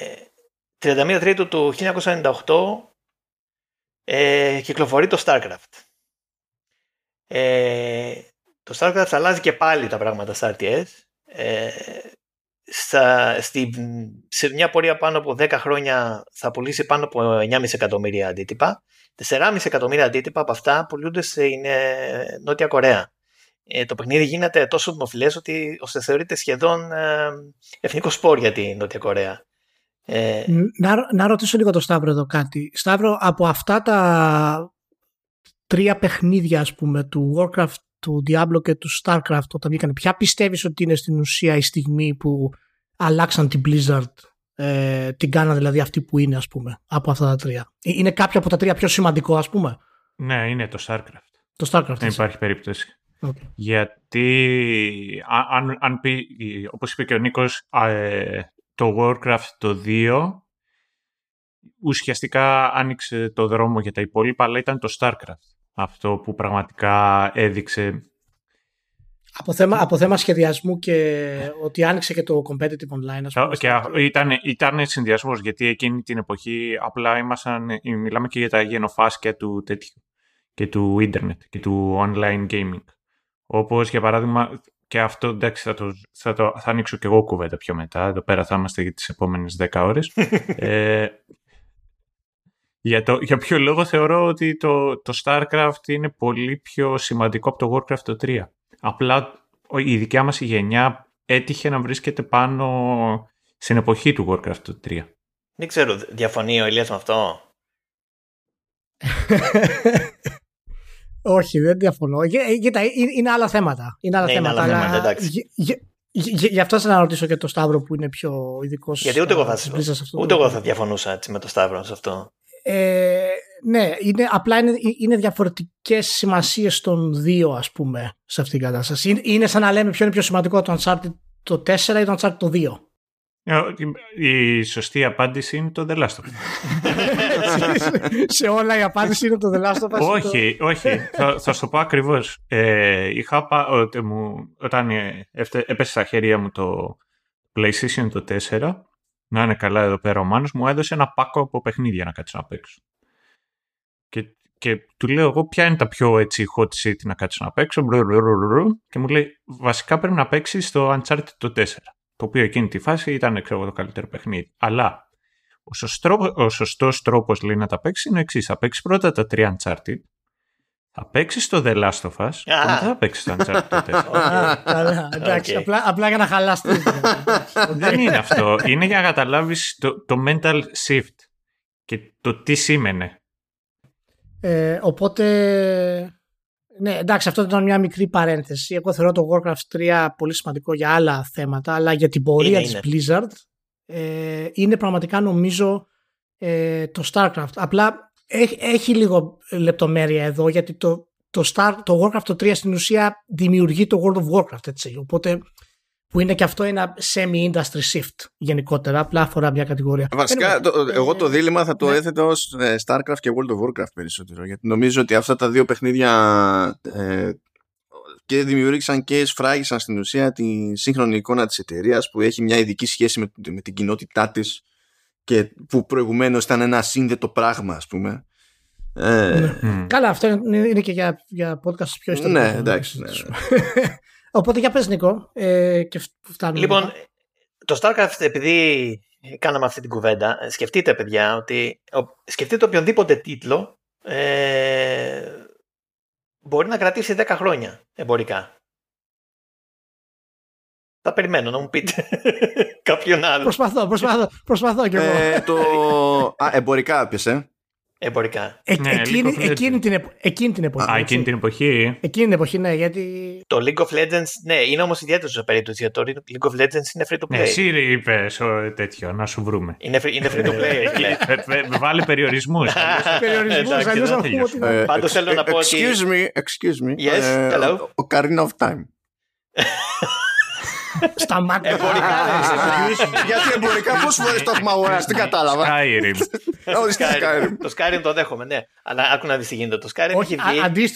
Speaker 3: 31 Τρίτου του 1998 ε, κυκλοφορεί το StarCraft. Ε, το StarCraft αλλάζει και πάλι τα πράγματα στα RTS. Ε, στα, στη, σε μια πορεία πάνω από 10 χρόνια θα πουλήσει πάνω από 9,5 εκατομμύρια αντίτυπα. 4,5 εκατομμύρια αντίτυπα από αυτά πουλούνται στην Νότια Κορέα. Ε, το παιχνίδι γίνεται τόσο δημοφιλές ότι ώστε θεωρείται σχεδόν ε, εθνικό σπορ για τη Νότια Κορέα.
Speaker 2: Ε... Να, να ρωτήσω λίγο το Σταύρο εδώ κάτι. Σταύρο, από αυτά τα τρία παιχνίδια ας πούμε του Warcraft, του Diablo και του Starcraft όταν βγήκαν, ποια πιστεύεις ότι είναι στην ουσία η στιγμή που αλλάξαν την Blizzard ε, την κάνανε δηλαδή αυτή που είναι ας πούμε από αυτά τα τρία; Ε, είναι κάποια από τα τρία πιο σημαντικό ας πούμε;
Speaker 4: Ναι, είναι το Starcraft.
Speaker 2: Το Starcraft.
Speaker 4: Δεν υπάρχει περίπτωση. Okay. Γιατί αν, αν πει, όπως είπε και ο Νίκος, ε, το Warcraft το 2 ουσιαστικά άνοιξε το δρόμο για τα υπόλοιπα, αλλά ήταν το Starcraft. Αυτό που πραγματικά έδειξε...
Speaker 2: Από θέμα, από θέμα σχεδιασμού και ότι άνοιξε και το competitive online. Ας πούμε,
Speaker 4: και ήταν, ήταν συνδυασμός γιατί εκείνη την εποχή απλά ήμασταν, μιλάμε και για τα γενοφάσκια του τέτοιου και του ίντερνετ και του online gaming. Όπως για παράδειγμα και αυτό εντάξει θα, το, θα, το, θα ανοίξω και εγώ κουβέντα πιο μετά. Εδώ πέρα θα είμαστε για τις επόμενες 10 ώρες. ε, για, το, για ποιο λόγο θεωρώ ότι το, το StarCraft είναι πολύ πιο σημαντικό από το Warcraft το 3. Απλά η δικιά μας γενιά έτυχε να βρίσκεται πάνω στην εποχή του Warcraft το 3.
Speaker 3: Δεν ξέρω, διαφωνεί ο Ηλίας με αυτό;
Speaker 2: Όχι, δεν διαφωνώ. Ε, κοίτα, είναι άλλα θέματα. Είναι άλλα
Speaker 3: ναι,
Speaker 2: θέματα.
Speaker 3: Είναι άλλα θέματα, εντάξει.
Speaker 2: Γι' αυτό θα να ρωτήσω και το Σταύρο που είναι πιο ειδικός.
Speaker 3: Γιατί ούτε εγώ θα, ούτε εγώ θα διαφωνούσα έτσι, με το Σταύρο σε αυτό.
Speaker 2: Ε, ναι, είναι, απλά είναι, είναι διαφορετικές σημασίες των δύο ας πούμε σε αυτήν την κατάσταση. Είναι, είναι σαν να λέμε ποιο είναι πιο σημαντικό το Uncharted το 4 ή το Uncharted το 2.
Speaker 4: Ε, η σωστή απάντηση είναι το The Last of Us.
Speaker 2: σε όλα η απάντηση είναι το The Last of Us.
Speaker 4: Όχι, όχι. θα, θα σου το πω ακριβώς. Ε, είχα πά, όταν ε, έπεσε στα χέρια μου το PlayStation το 4, να είναι καλά εδώ πέρα ο Μάνος, μου έδωσε ένα πάκο από παιχνίδια να κάτσω να παίξω. Και, και του λέω εγώ ποια είναι τα πιο έτσι hot city να κάτσω να παίξω; Και μου λέει βασικά πρέπει να παίξεις το Uncharted το 4 το οποίο εκείνη τη φάση ήταν ξέρω, το καλύτερο παιχνίδι. Αλλά ο, σωστός, ο σωστός τρόπος λέει να τα παίξεις είναι ο εξής. Θα παίξεις πρώτα τα τρία Uncharted, θα παίξεις το The Last of Us και μετά θα παίξεις το Uncharted το 4.
Speaker 2: Καλά, εντάξει, απλά, απλά για να χαλάσει
Speaker 4: Δεν είναι αυτό. Είναι για να καταλάβεις το, το mental shift και το τι σήμαινε.
Speaker 2: Ε, οπότε ναι, εντάξει, αυτό ήταν μια μικρή παρένθεση. Εγώ θεωρώ το Warcraft 3 πολύ σημαντικό για άλλα θέματα, αλλά για την πορεία της Blizzard ε, είναι πραγματικά νομίζω ε, το StarCraft. Απλά έχει, έχει λίγο λεπτομέρεια εδώ, γιατί το, το, Star, το Warcraft 3 στην ουσία δημιουργεί το World of Warcraft, έτσι. Οπότε που είναι και αυτό ένα semi-industry shift γενικότερα, απλά αφορά μια κατηγορία.
Speaker 1: Βασικά, το, εγώ το δίλημα θα το ναι. έθετα ως ε, Starcraft και World of Warcraft περισσότερο, γιατί νομίζω ότι αυτά τα δύο παιχνίδια ε, και δημιούργησαν και σφράγισαν στην ουσία τη σύγχρονη εικόνα της εταιρείας που έχει μια ειδική σχέση με, με την κοινότητά της και που προηγουμένως ήταν ένα σύνδετο πράγμα, ας πούμε.
Speaker 2: Ε, ναι. Καλά, αυτό είναι, και για, για podcast πιο ιστορικό.
Speaker 1: Ναι, εντάξει. Ναι, ναι.
Speaker 2: Οπότε για πες Νικό ε, και φτάνουμε.
Speaker 3: Λοιπόν, το StarCraft επειδή κάναμε αυτή την κουβέντα, σκεφτείτε παιδιά ότι σκεφτείτε οποιονδήποτε τίτλο ε, μπορεί να κρατήσει 10 χρόνια εμπορικά. Θα περιμένω να μου πείτε κάποιον άλλο.
Speaker 2: Προσπαθώ, προσπαθώ, προσπαθώ κι εγώ.
Speaker 1: Ε, το... Α, εμπορικά έπιασε
Speaker 3: εμπορικά.
Speaker 2: Ε, ναι, εκείνη, εκείνη, την επο... εκείνη την εποχή.
Speaker 4: Α, εκείνη την εποχή.
Speaker 2: Εκείνη την εποχή, ναι, γιατί.
Speaker 3: Το League of Legends, ναι, είναι όμως ιδιαίτερος σε περίπτωση γιατί το League of Legends είναι free to ναι, play.
Speaker 4: Ναι, εσύ είπες τέτοιο, να σου βρούμε.
Speaker 3: Είναι free, είναι free to play.
Speaker 4: Βάλε περιορισμούς.
Speaker 2: περιορισμούς, αλλιώς
Speaker 3: θα Πάντως θέλω να πω ότι.
Speaker 1: Excuse me, excuse me.
Speaker 3: Yes, hello.
Speaker 1: Ο Karina of Time.
Speaker 2: Στα μάτια.
Speaker 3: Εμπορικά
Speaker 1: Γιατί εμπορικά πόσες φορές το έχουμε αγοράσει, δεν κατάλαβα.
Speaker 4: Skyrim.
Speaker 3: Το Skyrim το δέχομαι, ναι. Αλλά άκου να δεις τι γίνεται. Το Skyrim έχει
Speaker 2: βγει.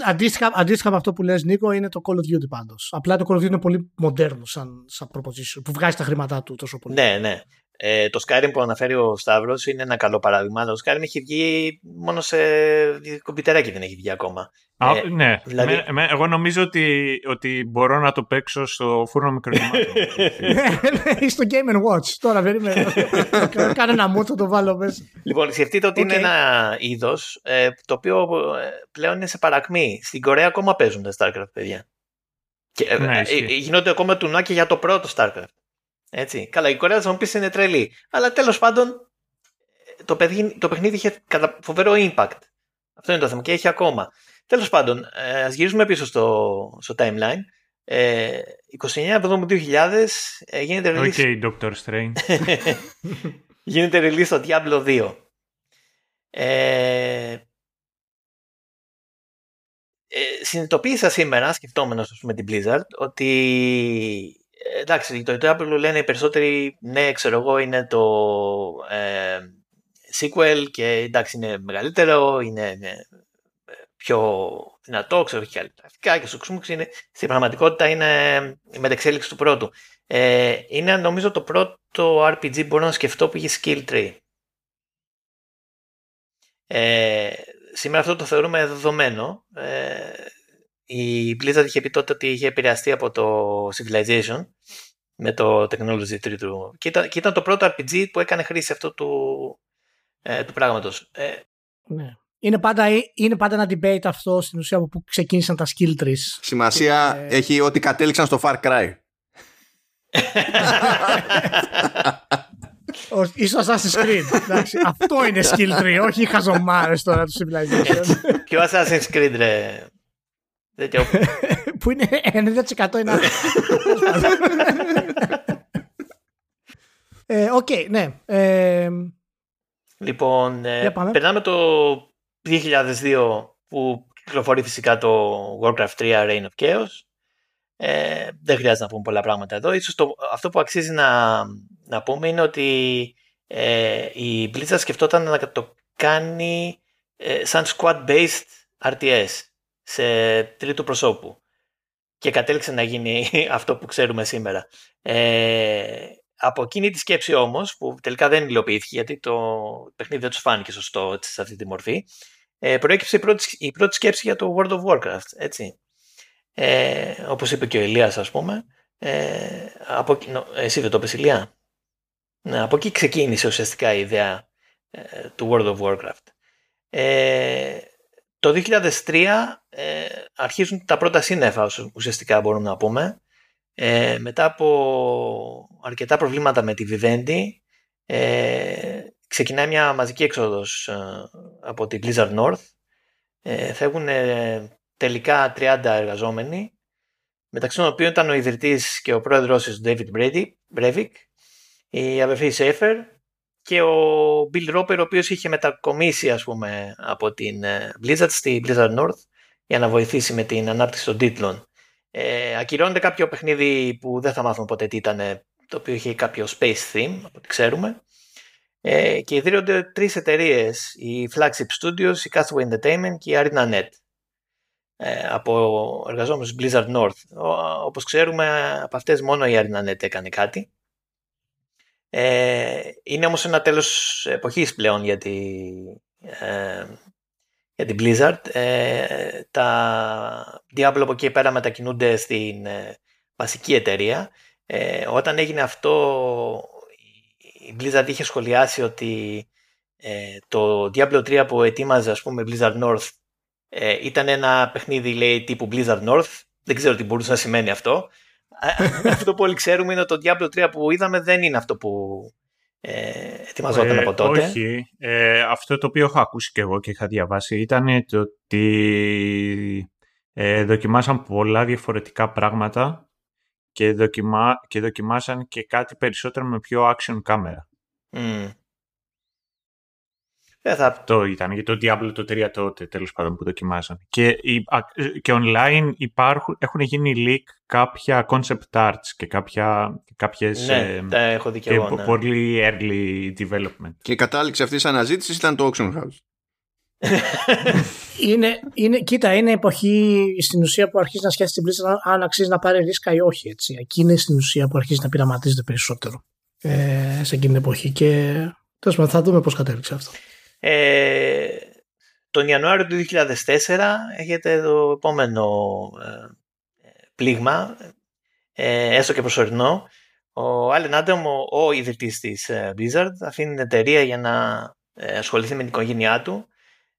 Speaker 2: Αντίστοιχα με αυτό που λες, Νίκο, είναι το Call of Duty πάντως. Απλά το Call of Duty είναι πολύ μοντέρνο σαν proposition που βγάζει τα χρήματά του τόσο πολύ.
Speaker 3: Ναι, ναι. Ε, το Skyrim που αναφέρει ο Σταύρο είναι ένα καλό παράδειγμα. Το Skyrim έχει βγει μόνο σε κομπιτεράκι δεν έχει βγει ακόμα.
Speaker 4: Α, ε, ναι, δηλαδή... με, με, εγώ νομίζω ότι, ότι μπορώ να το παίξω στο φούρνο μικροκυμάτων.
Speaker 2: Ναι, ναι, στο Game Watch. Τώρα περίμενε. Κάνε ένα μούτσο το βάλω μέσα.
Speaker 3: Λοιπόν, σκεφτείτε ότι okay. είναι ένα είδο ε, το οποίο ε, πλέον είναι σε παρακμή. Στην Κορέα ακόμα παίζουν τα StarCraft, παιδιά. Και, ε, ναι, ε, γίνονται ακόμα τουνάκια για το πρώτο StarCraft. Έτσι. Καλά, η Κορέα θα μου πει είναι τρελή. Αλλά τέλος πάντων το, παιδί, το παιχνίδι είχε φοβερό impact. Αυτό είναι το θέμα και έχει ακόμα. Τέλος πάντων, ε, ας γυρίσουμε πίσω στο, στο timeline. Ε, 29 Εβδόμου 2000 ε, γίνεται release.
Speaker 4: Okay, Dr. Strange.
Speaker 3: γίνεται release στο Diablo 2. Ε, ε, συνειδητοποίησα σήμερα, σκεφτόμενος με την Blizzard, ότι εντάξει, το Diablo λένε οι περισσότεροι, ναι, ξέρω εγώ, είναι το ε, sequel και εντάξει, είναι μεγαλύτερο, είναι, πιο δυνατό, ξέρω, έχει άλλα γραφικά και στο είναι, στην πραγματικότητα είναι η μετεξέλιξη του πρώτου. Ε, είναι νομίζω το πρώτο RPG μπορώ να σκεφτώ που έχει skill tree. Ε, σήμερα αυτό το θεωρούμε δεδομένο. Ε, η Blizzard είχε πει τότε ότι είχε επηρεαστεί από το Civilization με το Technology Tree του. Και ήταν, και ήταν το πρώτο RPG που έκανε χρήση αυτό του, ε, του πράγματος. Ε,
Speaker 2: ναι. Είναι πάντα, είναι πάντα ένα debate αυτό στην ουσία από που ξεκίνησαν τα skill trees.
Speaker 1: Σημασία ε... έχει ότι κατέληξαν στο Far Cry.
Speaker 2: Ίσως Assassin's Creed. αυτό είναι skill tree, όχι οι χαζομάρες τώρα του Civilization.
Speaker 3: Ποιο Assassin's Creed ρε.
Speaker 2: που είναι 90% είναι ε, ΟΚ, ναι. Ε,
Speaker 3: λοιπόν, ε, περνάμε το 2002 που κυκλοφορεί φυσικά το Warcraft 3 Reign of Chaos. Ε, δεν χρειάζεται να πούμε πολλά πράγματα εδώ. Ίσως το, αυτό που αξίζει να, να πούμε είναι ότι ε, η Blizzard σκεφτόταν να το κάνει ε, σαν squad-based RTS σε τρίτου προσώπου και κατέληξε να γίνει αυτό που ξέρουμε σήμερα. Ε, από εκείνη τη σκέψη όμως, που τελικά δεν υλοποιήθηκε γιατί το παιχνίδι δεν τους φάνηκε σωστό σε αυτή τη μορφή, ε, προέκυψε η πρώτη, η πρώτη σκέψη για το World of Warcraft, έτσι. Ε, όπως είπε και ο Ηλίας ας πούμε. Ε, από, εσύ δεν το είπες Ηλία; Ναι, από εκεί ξεκίνησε ουσιαστικά η ιδέα ε, του World of Warcraft. Ε, το 2003 ε, αρχίζουν τα πρώτα σύννεφα ουσιαστικά μπορούμε να πούμε. Ε, μετά από αρκετά προβλήματα με τη Vivendi ε, ξεκινάει μια μαζική έξοδος ε, από την Blizzard North. Ε, φεύγουν τελικά 30 εργαζόμενοι μεταξύ των οποίων ήταν ο ιδρυτής και ο πρόεδρος της David Breivik, η αδερφή Σέφερ και ο Bill Roper ο οποίος είχε μετακομίσει ας πούμε από την ε, Blizzard στη Blizzard North για να βοηθήσει με την ανάπτυξη των τίτλων. Ε, ακυρώνεται κάποιο παιχνίδι που δεν θα μάθουμε ποτέ τι ήταν το οποίο είχε κάποιο space theme από ό,τι ξέρουμε ε, και ιδρύονται τρεις εταιρείες, η Flagship Studios, η Cathay Entertainment και η ArenaNet ε, από εργαζόμενους Blizzard North. Ο, όπως ξέρουμε από αυτές μόνο η ArenaNet έκανε κάτι ε, είναι όμως ένα τέλος εποχής πλέον για, ε, για την Blizzard. Ε, τα Diablo από εκεί πέρα μετακινούνται στην ε, βασική εταιρεία. Ε, όταν έγινε αυτό η Blizzard είχε σχολιάσει ότι το Diablo 3 που ετοίμαζε ας πούμε Blizzard North ήταν ένα παιχνίδι λέει τύπου Blizzard North. Δεν ξέρω τι μπορούσε να σημαίνει αυτό αυτό που όλοι ξέρουμε είναι ότι το Diablo 3 που είδαμε δεν είναι αυτό που ε, ετοιμαζόταν ε, από τότε.
Speaker 4: Όχι. Ε, αυτό το οποίο έχω ακούσει και εγώ και είχα διαβάσει ήταν το ότι ε, δοκιμάσαν πολλά διαφορετικά πράγματα και, δοκιμά, και δοκιμάσαν και κάτι περισσότερο με πιο action κάμερα. Mm.
Speaker 3: Δεν θα...
Speaker 4: Αυτό ήταν για το Diablo το 3 τότε τέλος πάντων που δοκιμάζαν. Και, και online υπάρχουν, έχουν γίνει leak κάποια concept arts και κάποια, κάποιες
Speaker 3: ναι, ε, τα έχω δει και εγώ, ναι.
Speaker 4: πολύ early development.
Speaker 1: Και η κατάληξη αυτής της αναζήτησης ήταν το Auction House.
Speaker 2: είναι, είναι, κοίτα, είναι εποχή στην ουσία που αρχίζει να σκέφτεται την πλήση αν αξίζει να πάρεις ρίσκα ή όχι. Έτσι. Εκεί είναι στην ουσία που αρχίζει να πειραματίζεται περισσότερο ε, σε εκείνη την εποχή. Και τέλος θα δούμε πώς κατέληξε αυτό.
Speaker 3: Ε, τον Ιανουάριο του 2004 έχετε το επόμενο ε, πλήγμα, ε, έστω και προσωρινό. Ο Άλεν Άντεμ, ο, ο ιδρυτής της ε, Blizzard, αφήνει την εταιρεία για να ε, ασχοληθεί με την οικογένειά του.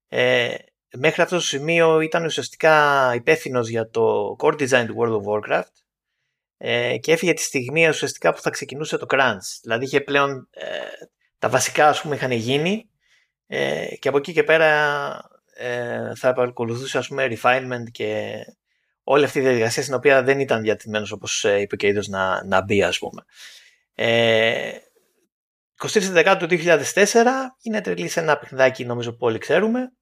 Speaker 3: Ε, μέχρι αυτό το σημείο ήταν ουσιαστικά υπεύθυνος για το core design του World of Warcraft ε, και έφυγε τη στιγμή ουσιαστικά που θα ξεκινούσε το crunch. Δηλαδή είχε πλέον τα βασικά ας πούμε είχαν γίνει ε, και από εκεί και πέρα ε, θα επακολουθούσε ας πούμε refinement και όλη αυτή η διαδικασία στην οποία δεν ήταν διατημένος όπως ε, είπε και είδος να, να μπει ας πούμε. Ε, 23 του 2004 είναι σε ένα παιχνιδάκι νομίζω που όλοι ξέρουμε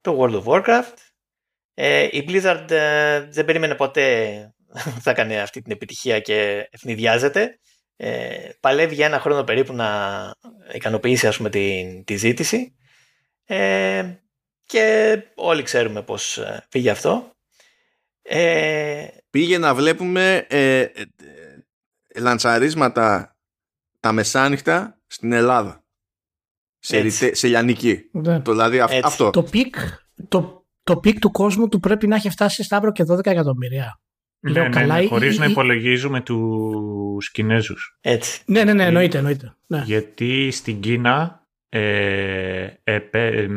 Speaker 3: το World of Warcraft ε, η Blizzard ε, δεν περίμενε ποτέ θα έκανε αυτή την επιτυχία και ευνηδιάζεται ε, παλεύει για ένα χρόνο περίπου να ικανοποιήσει ας πούμε τη, τη ζήτηση ε, και όλοι ξέρουμε πώς ε, πήγε αυτό.
Speaker 1: Ε, πήγε να βλέπουμε ε, ε, λανσαρίσματα τα μεσάνυχτα στην Ελλάδα. Σε, σε Λιανική. Ναι. Το, δηλαδή αυτό.
Speaker 2: Το peak, το, το peak του κόσμου του πρέπει να έχει φτάσει στα 12 και 12 εκατομμύρια.
Speaker 4: Ναι, ναι, καλά, ναι, χωρίς να υπολογίζουμε τους Κινέζους.
Speaker 3: Έτσι.
Speaker 2: Ναι, ναι, ναι, εννοείται, εννοείται. Ναι.
Speaker 4: Γιατί στην Κίνα ε, ε, πέ,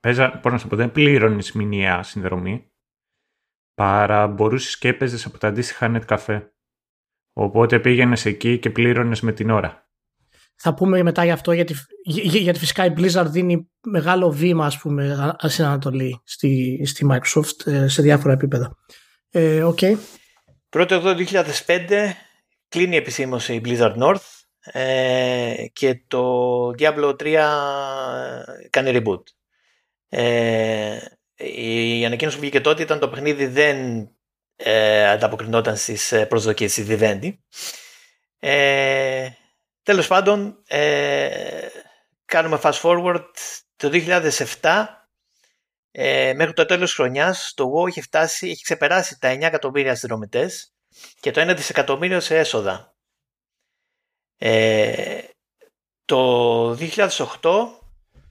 Speaker 4: παίζα, πώς να σου πω, δεν πλήρωνες μηνιαία συνδρομή, παρά μπορούσες και έπαιζες από τα αντίστοιχα net καφέ. Οπότε πήγαινες εκεί και πλήρωνες με την ώρα.
Speaker 2: Θα πούμε μετά γι' αυτό, γιατί, γιατί φυσικά η Blizzard δίνει μεγάλο βήμα, ας πούμε, στην Ανατολή, στη, στη Microsoft, ε, σε διάφορα επίπεδα. Ε, okay.
Speaker 3: Πρώτο εδώ 2005 κλείνει επισήμως η Blizzard North ε, και το Diablo 3 κάνει reboot. Ε, η ανακοίνωση που βγήκε τότε ήταν το παιχνίδι δεν ε, ανταποκρινόταν στις προσδοκίες της Vivendi. Ε, τέλος πάντων, ε, κάνουμε fast forward το 2007 ε, μέχρι το τέλος της χρονιάς το WoW έχει φτάσει, έχει ξεπεράσει τα 9 εκατομμύρια συνδρομητές και το 1 δισεκατομμύριο σε έσοδα. Ε, το 2008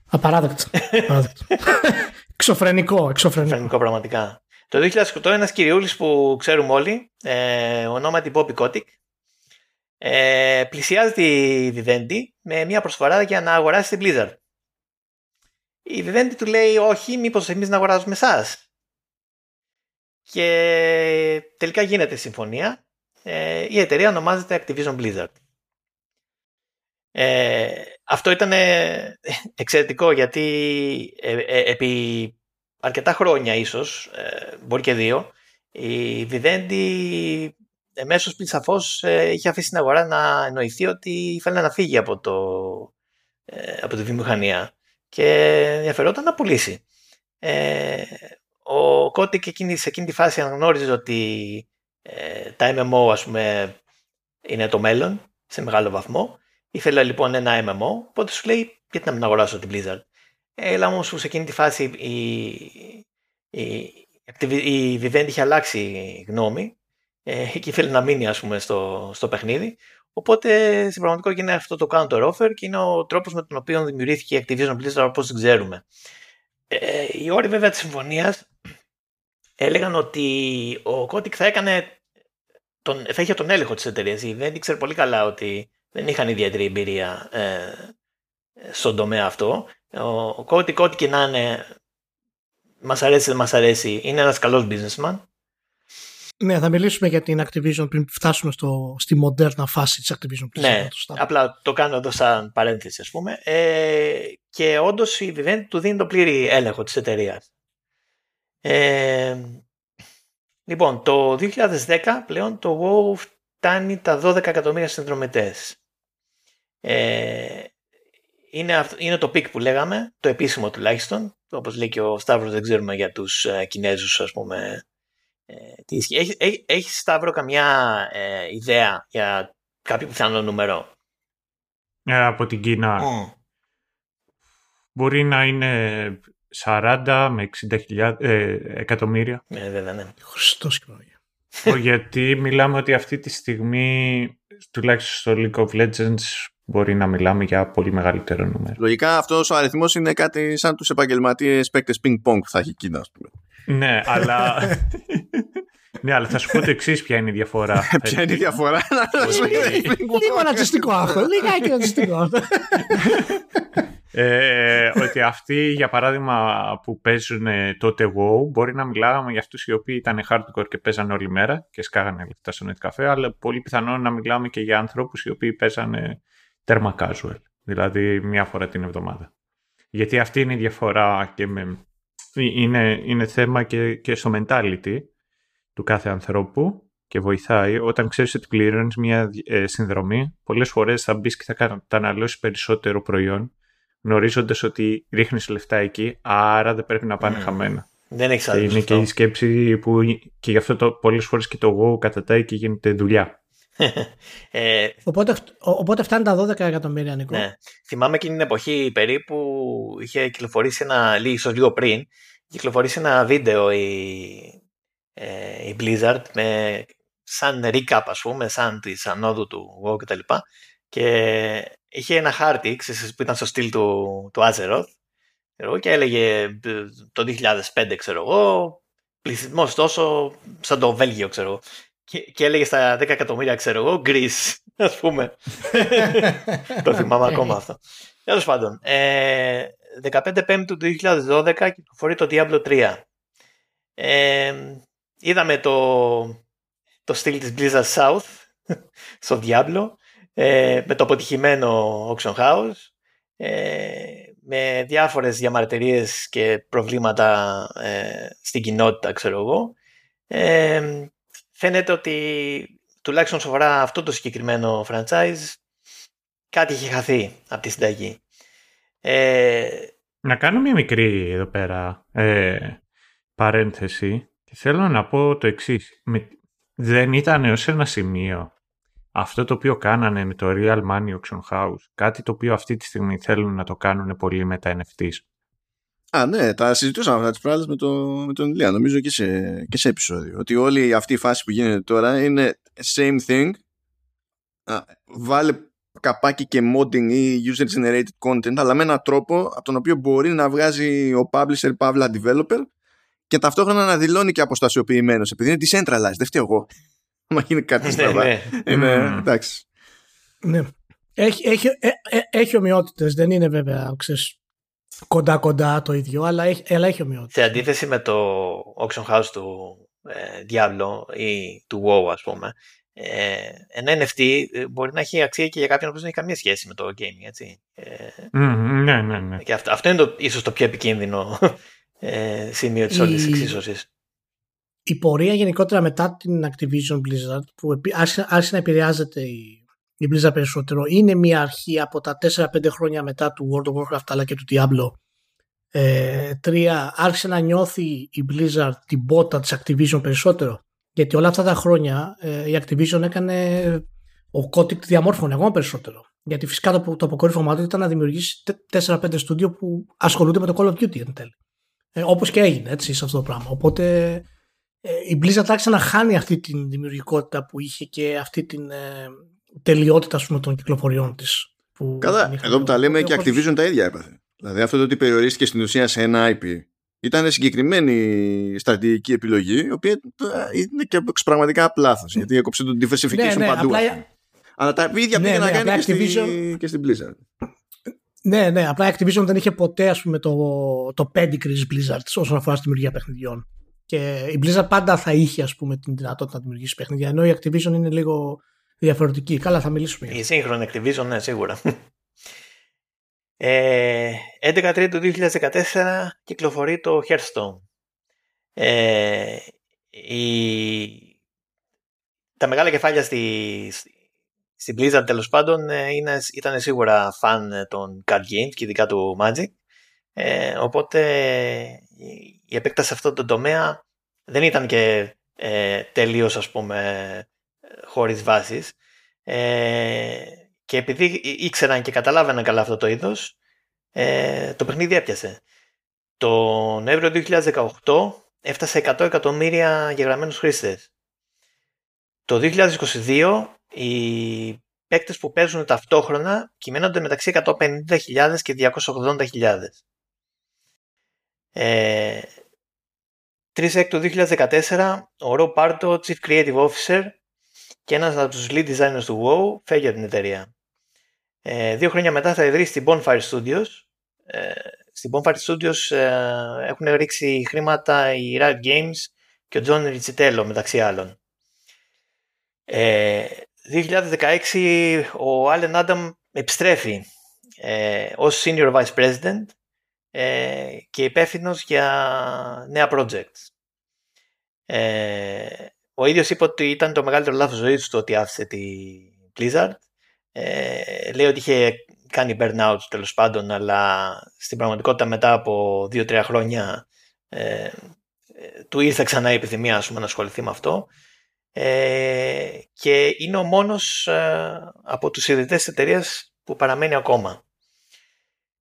Speaker 2: Απαράδεκτο. εξωφρενικό, εξωφρενικό.
Speaker 3: πραγματικά. Το 2008 ένας κυριούλης που ξέρουμε όλοι, ε, ονόματι Bobby Kotick, ε, πλησιάζει τη Vivendi με μια προσφορά για να αγοράσει την Blizzard. Η Vivendi του λέει όχι, μήπως εμείς να αγοράζουμε εσάς. Και τελικά γίνεται συμφωνία. Ε, η εταιρεία ονομάζεται Activision Blizzard. Ε, αυτό ήταν εξαιρετικό γιατί ε, ε, επί αρκετά χρόνια ίσως, ε, μπορεί και δύο, η Vivendi εμέσως πριν σαφώς είχε αφήσει την αγορά να εννοηθεί ότι ήθελε να φύγει από, το, από τη βιομηχανία και ενδιαφερόταν να πουλήσει. ο Κώτικ εκείνη, σε εκείνη τη φάση αναγνώριζε ότι τα MMO ας πούμε είναι το μέλλον σε μεγάλο βαθμό Ήθελα λοιπόν ένα MMO, οπότε σου λέει γιατί να μην αγοράσω την Blizzard; Έλα όμως που σε εκείνη τη φάση η, η, η Vivendi είχε αλλάξει γνώμη ε, και ήθελε να μείνει ας πούμε στο, στο παιχνίδι. Οπότε στην πραγματικότητα είναι αυτό το counter offer και είναι ο τρόπος με τον οποίο δημιουργήθηκε η Activision Blizzard όπως την ξέρουμε. Ε, οι όροι βέβαια της συμφωνίας έλεγαν ότι ο Kotick θα έκανε τον, θα είχε τον έλεγχο της εταιρείας. Η Vivendi ξέρει πολύ καλά ότι δεν είχαν ιδιαίτερη εμπειρία ε, στον τομέα αυτό. Ο Κώτη Κώτη και να είναι, μας αρέσει δεν μας αρέσει, είναι ένας καλός businessman.
Speaker 2: Ναι, θα μιλήσουμε για την Activision πριν φτάσουμε στο, στη μοντέρνα φάση της Activision.
Speaker 3: Ναι, απλά το κάνω εδώ σαν παρένθεση ας πούμε. Ε, και όντως η Vivendi του δίνει το πλήρη έλεγχο της εταιρείας. Ε, λοιπόν, το 2010 πλέον το WoW φτάνει τα 12 εκατομμύρια συνδρομητές. Ε, είναι, είναι το peak που λέγαμε, το επίσημο τουλάχιστον. Όπως λέει και ο Σταύρος δεν ξέρουμε για τους ε, Κινέζους ας πούμε ε, τι ισχύει. Έχει, έχει, έχεις Σταύρο καμιά ε, ιδέα για κάποιο πιθανό νούμερο;
Speaker 4: Ε, από την Κίνα. Μπορεί να είναι 40 με 60 ε, εκατομμύρια.
Speaker 3: Ε, βέβαια, ναι.
Speaker 2: Χριστός και
Speaker 4: Γιατί μιλάμε ότι αυτή τη στιγμή, τουλάχιστον στο League of Legends, μπορεί να μιλάμε για πολύ μεγαλύτερο νούμερο.
Speaker 1: Λογικά αυτός ο αριθμός είναι κάτι σαν τους επαγγελματίες παίκτες ping-pong που θα έχει Κίνα, ας πούμε.
Speaker 4: Ναι, αλλά. ναι, αλλά θα σου πω το εξής: Ποια είναι η διαφορά.
Speaker 1: ποια είναι η διαφορά,
Speaker 2: Λίγο ρατσιστικό αυτό. Λιγάκι ρατσιστικό αυτό.
Speaker 4: ε, ότι αυτοί, για παράδειγμα, που παίζουν τότε WoW, μπορεί να μιλάγαμε για αυτούς οι οποίοι ήταν hardcore και παίζανε όλη μέρα και σκάγανε λεφτά στο net cafe, αλλά πολύ πιθανό να μιλάμε και για ανθρώπους οι οποίοι παίζανε τέρμα casual, δηλαδή μία φορά την εβδομάδα. Γιατί αυτή είναι η διαφορά και με, είναι, είναι θέμα και, και στο mentality του κάθε ανθρώπου και βοηθάει. Όταν ξέρεις ότι πληρώνεις μια ε, συνδρομή, πολλές φορές θα μπεις και θα καταναλώσεις περισσότερο προϊόν, γνωρίζοντας ότι ρίχνεις λεφτά εκεί, άρα δεν πρέπει να πάνε mm. χαμένα.
Speaker 3: Δεν έχεις
Speaker 4: Είναι και η σκέψη που και γι' αυτό το, πολλές φορές και το εγώ κατατάει και γίνεται δουλειά.
Speaker 2: Ε, οπότε, οπότε φτάνει τα 12 εκατομμύρια, Νικό.
Speaker 3: Ναι. Θυμάμαι εκείνη την εποχή περίπου είχε κυκλοφορήσει ένα, ίσως λίγο πριν, κυκλοφορήσει ένα βίντεο η, ε, η Blizzard με σαν recap ας πούμε, σαν τη ανόδου του WoW και τα λοιπά και είχε ένα χάρτη ξέρεις, που ήταν στο στυλ του, του Azeroth και έλεγε το 2005 ξέρω εγώ πληθυσμός τόσο σαν το Βέλγιο ξέρω εγώ και, και έλεγε στα 10 εκατομμύρια, ξέρω εγώ, γκρι, ας πούμε. το θυμάμαι ακόμα αυτό. Τέλος πάντων, ε, 15 Πέμπτου του 2012 κυκλοφορεί το Diablo 3. Ε, είδαμε το, το στυλ της Blizzard South στο Diablo ε, με το αποτυχημένο Auction House ε, με διάφορες διαμαρτυρίες και προβλήματα ε, στην κοινότητα ξέρω εγώ Ε, φαίνεται ότι τουλάχιστον σοβαρά αυτό το συγκεκριμένο franchise κάτι έχει χαθεί από τη συνταγή. Ε,
Speaker 4: να κάνω μια μικρή εδώ πέρα ε, παρένθεση και θέλω να πω το εξής. Δεν ήταν έως ένα σημείο αυτό το οποίο κάνανε με το Real Money Auction House, κάτι το οποίο αυτή τη στιγμή θέλουν να το κάνουν πολύ με τα NFTs.
Speaker 1: Α, ναι, τα συζητούσαμε αυτά τις προάλλες με, το, με τον Ηλία, νομίζω και σε, και σε επεισόδιο. Ότι όλη αυτή η φάση που γίνεται τώρα είναι same thing. Α, βάλε καπάκι και modding ή user generated content, αλλά με έναν τρόπο από τον οποίο μπορεί να βγάζει ο publisher, παύλα developer και ταυτόχρονα να δηλώνει και αποστασιοποιημένος, επειδή είναι decentralized. Δεν φταίω εγώ. Μα γίνει κάτι ναι, στραβά. Ναι. Είναι, εντάξει.
Speaker 2: Ναι. Έχει, έχει, ε, ε, έχει ομοιότητες, δεν είναι βέβαια, ξέρεις, κοντά κοντά το ίδιο, αλλά έχει, αλλά έχει ομοιότητες.
Speaker 3: Σε αντίθεση με το auction house του ε, Diablo ή του WoW ας πούμε, ε, ένα NFT ε, μπορεί να έχει αξία και για κάποιον που δεν έχει καμία σχέση με το gaming, έτσι.
Speaker 4: Ε, ναι, ναι, ναι.
Speaker 3: Και αυτό, αυτό είναι το, ίσως το πιο επικίνδυνο ε, σημείο της όλης της εξίσωσης.
Speaker 2: Η πορεία γενικότερα μετά την Activision Blizzard που άρχισε, άρχισε να επηρεάζεται η, η Blizzard περισσότερο είναι μια αρχή από τα 4-5 χρόνια μετά του World of Warcraft αλλά και του Diablo ε, τρία, άρχισε να νιώθει η Blizzard την πότα της Activision περισσότερο γιατί όλα αυτά τα χρόνια ε, η Activision έκανε ο Kotick διαμόρφωνε ακόμα περισσότερο. Γιατί φυσικά το, το αποκορύφωμά του ήταν να δημιουργήσει 4-5 στούντιο που ασχολούνται με το Call of Duty εν τέλει. Ε, Όπως και έγινε έτσι σε αυτό το πράγμα. Οπότε ε, η Blizzard άρχισε να χάνει αυτή την δημιουργικότητα που είχε και αυτή την ε, τελειότητας πούμε, των κυκλοφοριών της.
Speaker 1: Καλά, εδώ που τα λέμε και Activision τα ίδια έπαθε. Δηλαδή αυτό το ότι περιορίστηκε στην ουσία σε ένα IP ήταν συγκεκριμένη στρατηγική επιλογή, η οποία ε, είναι και πραγματικά πλάθος. Γιατί έκοψε τον diversification ναι, ναι, παντού. Απλά... Αλλά τα ίδια ναι, πήγε να κάνει και, Activision... και στην Blizzard.
Speaker 2: Ναι, ναι, απλά η Activision δεν είχε ποτέ ας πούμε, το, το pedigree Blizzard όσον αφορά στη δημιουργία παιχνιδιών. Και η Blizzard πάντα θα είχε ας πούμε, την δυνατότητα να δημιουργήσει παιχνίδια, ενώ η Activision είναι λίγο διαφορετική. Καλά, θα μιλήσουμε.
Speaker 3: Η σύγχρονη Activision, ναι, σίγουρα. Ε, 11 Τρίτου 2014 κυκλοφορεί το Hearthstone. Ε, η... Τα μεγάλα κεφάλια στη, στη Blizzard τέλος πάντων ε, είναι, ήταν σίγουρα φαν των card games και ειδικά του Magic. Ε, οπότε η επέκταση σε αυτό το τομέα δεν ήταν και ε, τελείως ας πούμε χωρίς βάσεις. Ε, και επειδή ήξεραν και καταλάβαιναν καλά αυτό το είδος, ε, το παιχνίδι έπιασε. Το Νοέμβριο 2018 έφτασε 100 εκατομμύρια γεγραμμένους χρήστες. Το 2022 οι παίκτες που παίζουν ταυτόχρονα κυμαίνονται μεταξύ 150.000 και 280.000. Ε, 3 Έκτο 2014 ο Ρο Πάρτο, Chief Creative Officer και ένας από τους lead designers του WoW φεύγει από την εταιρεία. Ε, δύο χρόνια μετά θα ιδρύσει την Bonfire Studios. Ε, στην Bonfire Studios ε, έχουν ρίξει χρήματα οι Riot Games και ο John Riccitello μεταξύ άλλων. Ε, 2016 ο Allen Adam επιστρέφει ε, ως Senior Vice President ε, και υπεύθυνος για νέα projects. Ε, ο ίδιος είπε ότι ήταν το μεγαλύτερο λάθος ζωής του το ότι άφησε τη Blizzard ε, λέει ότι είχε κάνει burnout τέλος πάντων, αλλά στην πραγματικότητα μετά από 2-3 χρόνια ε, του ήρθε ξανά η επιθυμία πούμε, να ασχοληθεί με αυτό. Ε, και είναι ο μόνος ε, από τους ιδρυτές της εταιρείας που παραμένει ακόμα.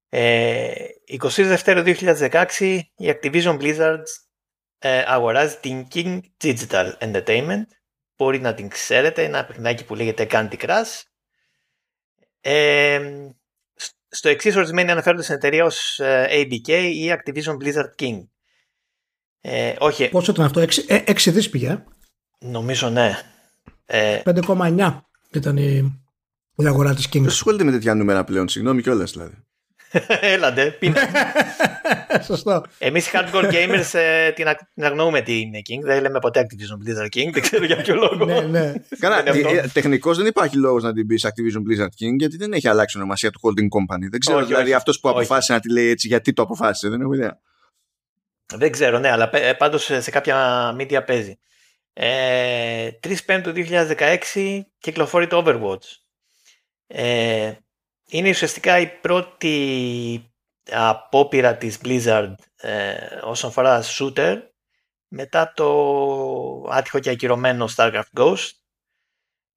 Speaker 3: Ε, 22 2016 η Activision Blizzard ε, αγοράζει την King Digital Entertainment. Μπορεί να την ξέρετε, ένα παιχνιδάκι που λέγεται Candy Crush ε, στο εξής ορισμένοι αναφέρονται στην εταιρεία ως ε, ABK ή Activision Blizzard King.
Speaker 2: Ε, όχι. Πόσο ήταν αυτό, 6, 6 δις πήγε.
Speaker 3: Νομίζω ναι.
Speaker 2: 5,9 ε, ήταν η, η αγορά της King. Δεν
Speaker 1: ασχολείται με τέτοια νούμερα πλέον, συγγνώμη κιόλας δηλαδή.
Speaker 3: Έλαντε, πίνε.
Speaker 2: Σωστό.
Speaker 3: Εμείς οι hardcore gamers ε, την, την αγνοούμε τι είναι King. Δεν λέμε ποτέ Activision Blizzard King. Δεν ξέρω για ποιο λόγο.
Speaker 2: ναι, ναι.
Speaker 1: Καλά, ε, τεχνικώ δεν υπάρχει λόγος να την πεις Activision Blizzard King γιατί δεν έχει αλλάξει ονομασία του holding company. Δεν ξέρω δηλαδή αυτός που αποφάσισε να τη λέει έτσι γιατί το αποφάσισε. Δεν έχω ιδέα.
Speaker 3: Δεν ξέρω, ναι, αλλά ε, πάντως σε κάποια media παίζει. Ε, 3 Πέμπτου 2016 κυκλοφορεί το Overwatch. Ε, είναι ουσιαστικά η πρώτη απόπειρα της Blizzard ε, όσον αφορά shooter μετά το άτυχο και ακυρωμένο StarCraft Ghost.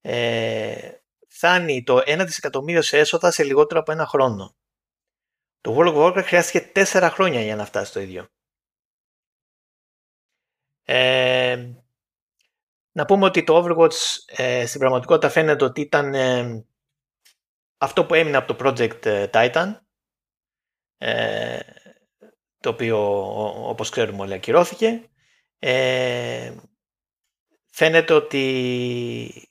Speaker 3: Ε, φτάνει το 1 δισεκατομμύριο σε έσοδα σε λιγότερο από ένα χρόνο. Το World of Warcraft χρειάστηκε 4 χρόνια για να φτάσει το ίδιο. Ε, να πούμε ότι το Overwatch ε, στην πραγματικότητα φαίνεται ότι ήταν ε, αυτό που έμεινε από το Project ε, Titan ε, το οποίο όπως ξέρουμε όλοι ακυρώθηκε ε, φαίνεται ότι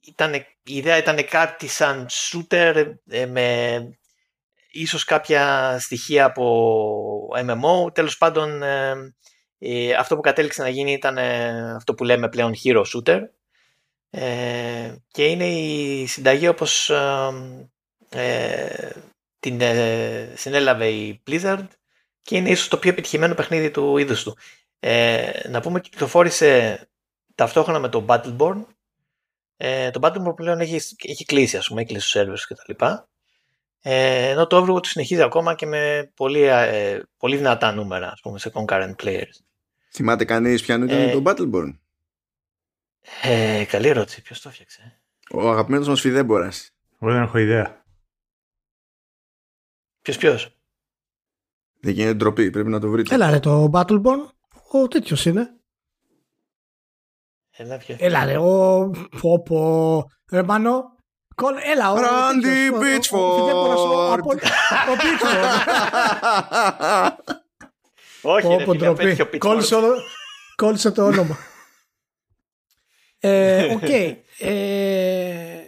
Speaker 3: ήταν, η ιδέα ήταν κάτι σαν shooter με ίσως κάποια στοιχεία από MMO τέλος πάντων αυτό που κατέληξε να γίνει ήταν αυτό που λέμε πλέον hero shooter ε, και είναι η συνταγή όπως ε, την ε, συνέλαβε η Blizzard και είναι ίσως το πιο επιτυχημένο παιχνίδι του είδους του. Ε, να πούμε ότι κυκλοφόρησε ταυτόχρονα με το Battleborn. Ε, το Battleborn πλέον έχει, έχει κλείσει, ας πούμε, έχει κλείσει τους servers κτλ. Ε, ενώ το Overwatch συνεχίζει ακόμα και με πολύ, ε, πολύ δυνατά νούμερα, ας πούμε, σε concurrent players.
Speaker 1: Θυμάται κανείς ποιανού ήταν το Battleborn?
Speaker 3: Ε, καλή ερώτηση. Ποιος το έφτιαξε;
Speaker 1: Ο αγαπημένος μας Φιδέμπορα.
Speaker 4: Εγώ δεν έχω ιδέα.
Speaker 3: Ποιος ποιος;
Speaker 1: Δεν γίνεται ντροπή, πρέπει να το βρείτε.
Speaker 2: Έλα ρε το Battleborn, ο τέτοιος είναι.
Speaker 3: Έλα, ποιο.
Speaker 2: Έλα ρε, ο πω πω, ρε μάνο, Έλα, ο
Speaker 1: Ράντι Πίτσφορντ.
Speaker 2: Ο Πίτσφορντ.
Speaker 3: Όχι, ρε φίλε,
Speaker 2: Κόλλησε το όνομα. Ε, οκ. Ε,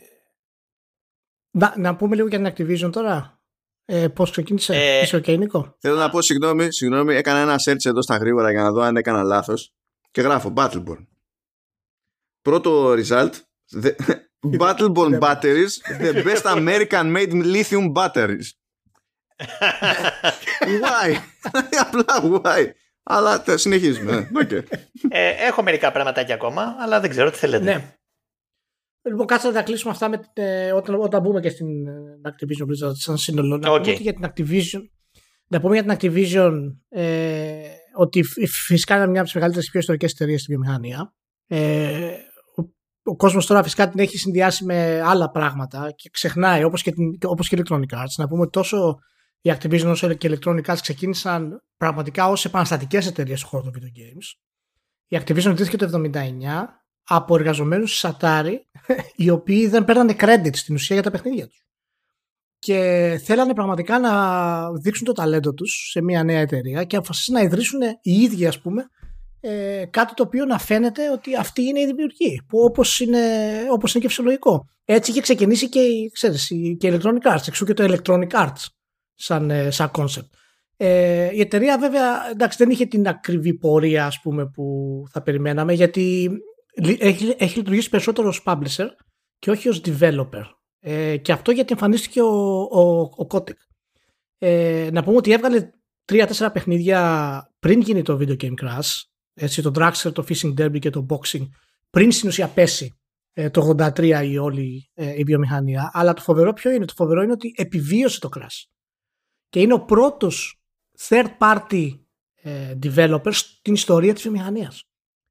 Speaker 2: να, πούμε λίγο για την Activision τώρα. Ε, Πώς ξεκίνησε, ε, είσαι ο Νίκο;
Speaker 1: Θέλω να πω συγγνώμη, συγγνώμη, έκανα ένα search εδώ στα γρήγορα για να δω αν έκανα λάθος. Και γράφω Battleborn. Πρώτο result. The, Battleborn batteries, the best American made lithium batteries. why? Απλά why? Αλλά συνεχίζουμε. Okay.
Speaker 3: ε, έχω μερικά πραγματάκια ακόμα, αλλά δεν ξέρω τι θέλετε.
Speaker 2: Ναι. Λοιπόν, κάτσε να τα κλείσουμε αυτά με, ε, όταν, όταν μπούμε και στην ε, Activision Blizzard σαν σύνολο. Να πούμε για την Activision. Να πούμε για την Activision ε, ότι φυσικά είναι μια από τις μεγαλύτερες πιο ιστορικές εταιρείες στη βιομηχανία. Ε, ο, ο κόσμος τώρα φυσικά την έχει συνδυάσει με άλλα πράγματα και ξεχνάει όπως και, όπως και Electronic Arts. Να πούμε ότι τόσο η Activision όσο και η Electronic Arts ξεκίνησαν πραγματικά ως επαναστατικές εταιρείες στον χώρο των video games. Η Activision ιδρύθηκε το 1979 από εργαζομένους της Atari οι οποίοι δεν παίρνανε credit στην ουσία για τα παιχνίδια τους. Και θέλανε πραγματικά να δείξουν το ταλέντο τους σε μια νέα εταιρεία και αποφασίσαν να ιδρύσουν οι ίδιοι ας πούμε ε, κάτι το οποίο να φαίνεται ότι αυτή είναι η δημιουργή που όπως είναι, όπως είναι και φυσιολογικό. Έτσι είχε ξεκινήσει και, ξέρεις, και η Electronic Arts, εξού και το Electronic Arts σαν, ε, σαν concept. Ε, η εταιρεία βέβαια εντάξει, δεν είχε την ακριβή πορεία ας πούμε, που θα περιμέναμε γιατί έχει, έχει λειτουργήσει περισσότερο ως publisher και όχι ως developer. Ε, και αυτό γιατί εμφανίστηκε ο, ο, ο Kotick. Ε, να πούμε ότι έβγαλε τρία-τέσσερα παιχνίδια πριν γίνει το Video Game Crash. Έτσι, το Dragster, το Fishing Derby και το Boxing πριν στην ουσία πέσει ε, το 83 η όλη ε, η βιομηχανία. Αλλά το φοβερό ποιο είναι. Το φοβερό είναι ότι επιβίωσε το Crash και είναι ο πρώτος third party ε, developer στην ιστορία της βιομηχανίας.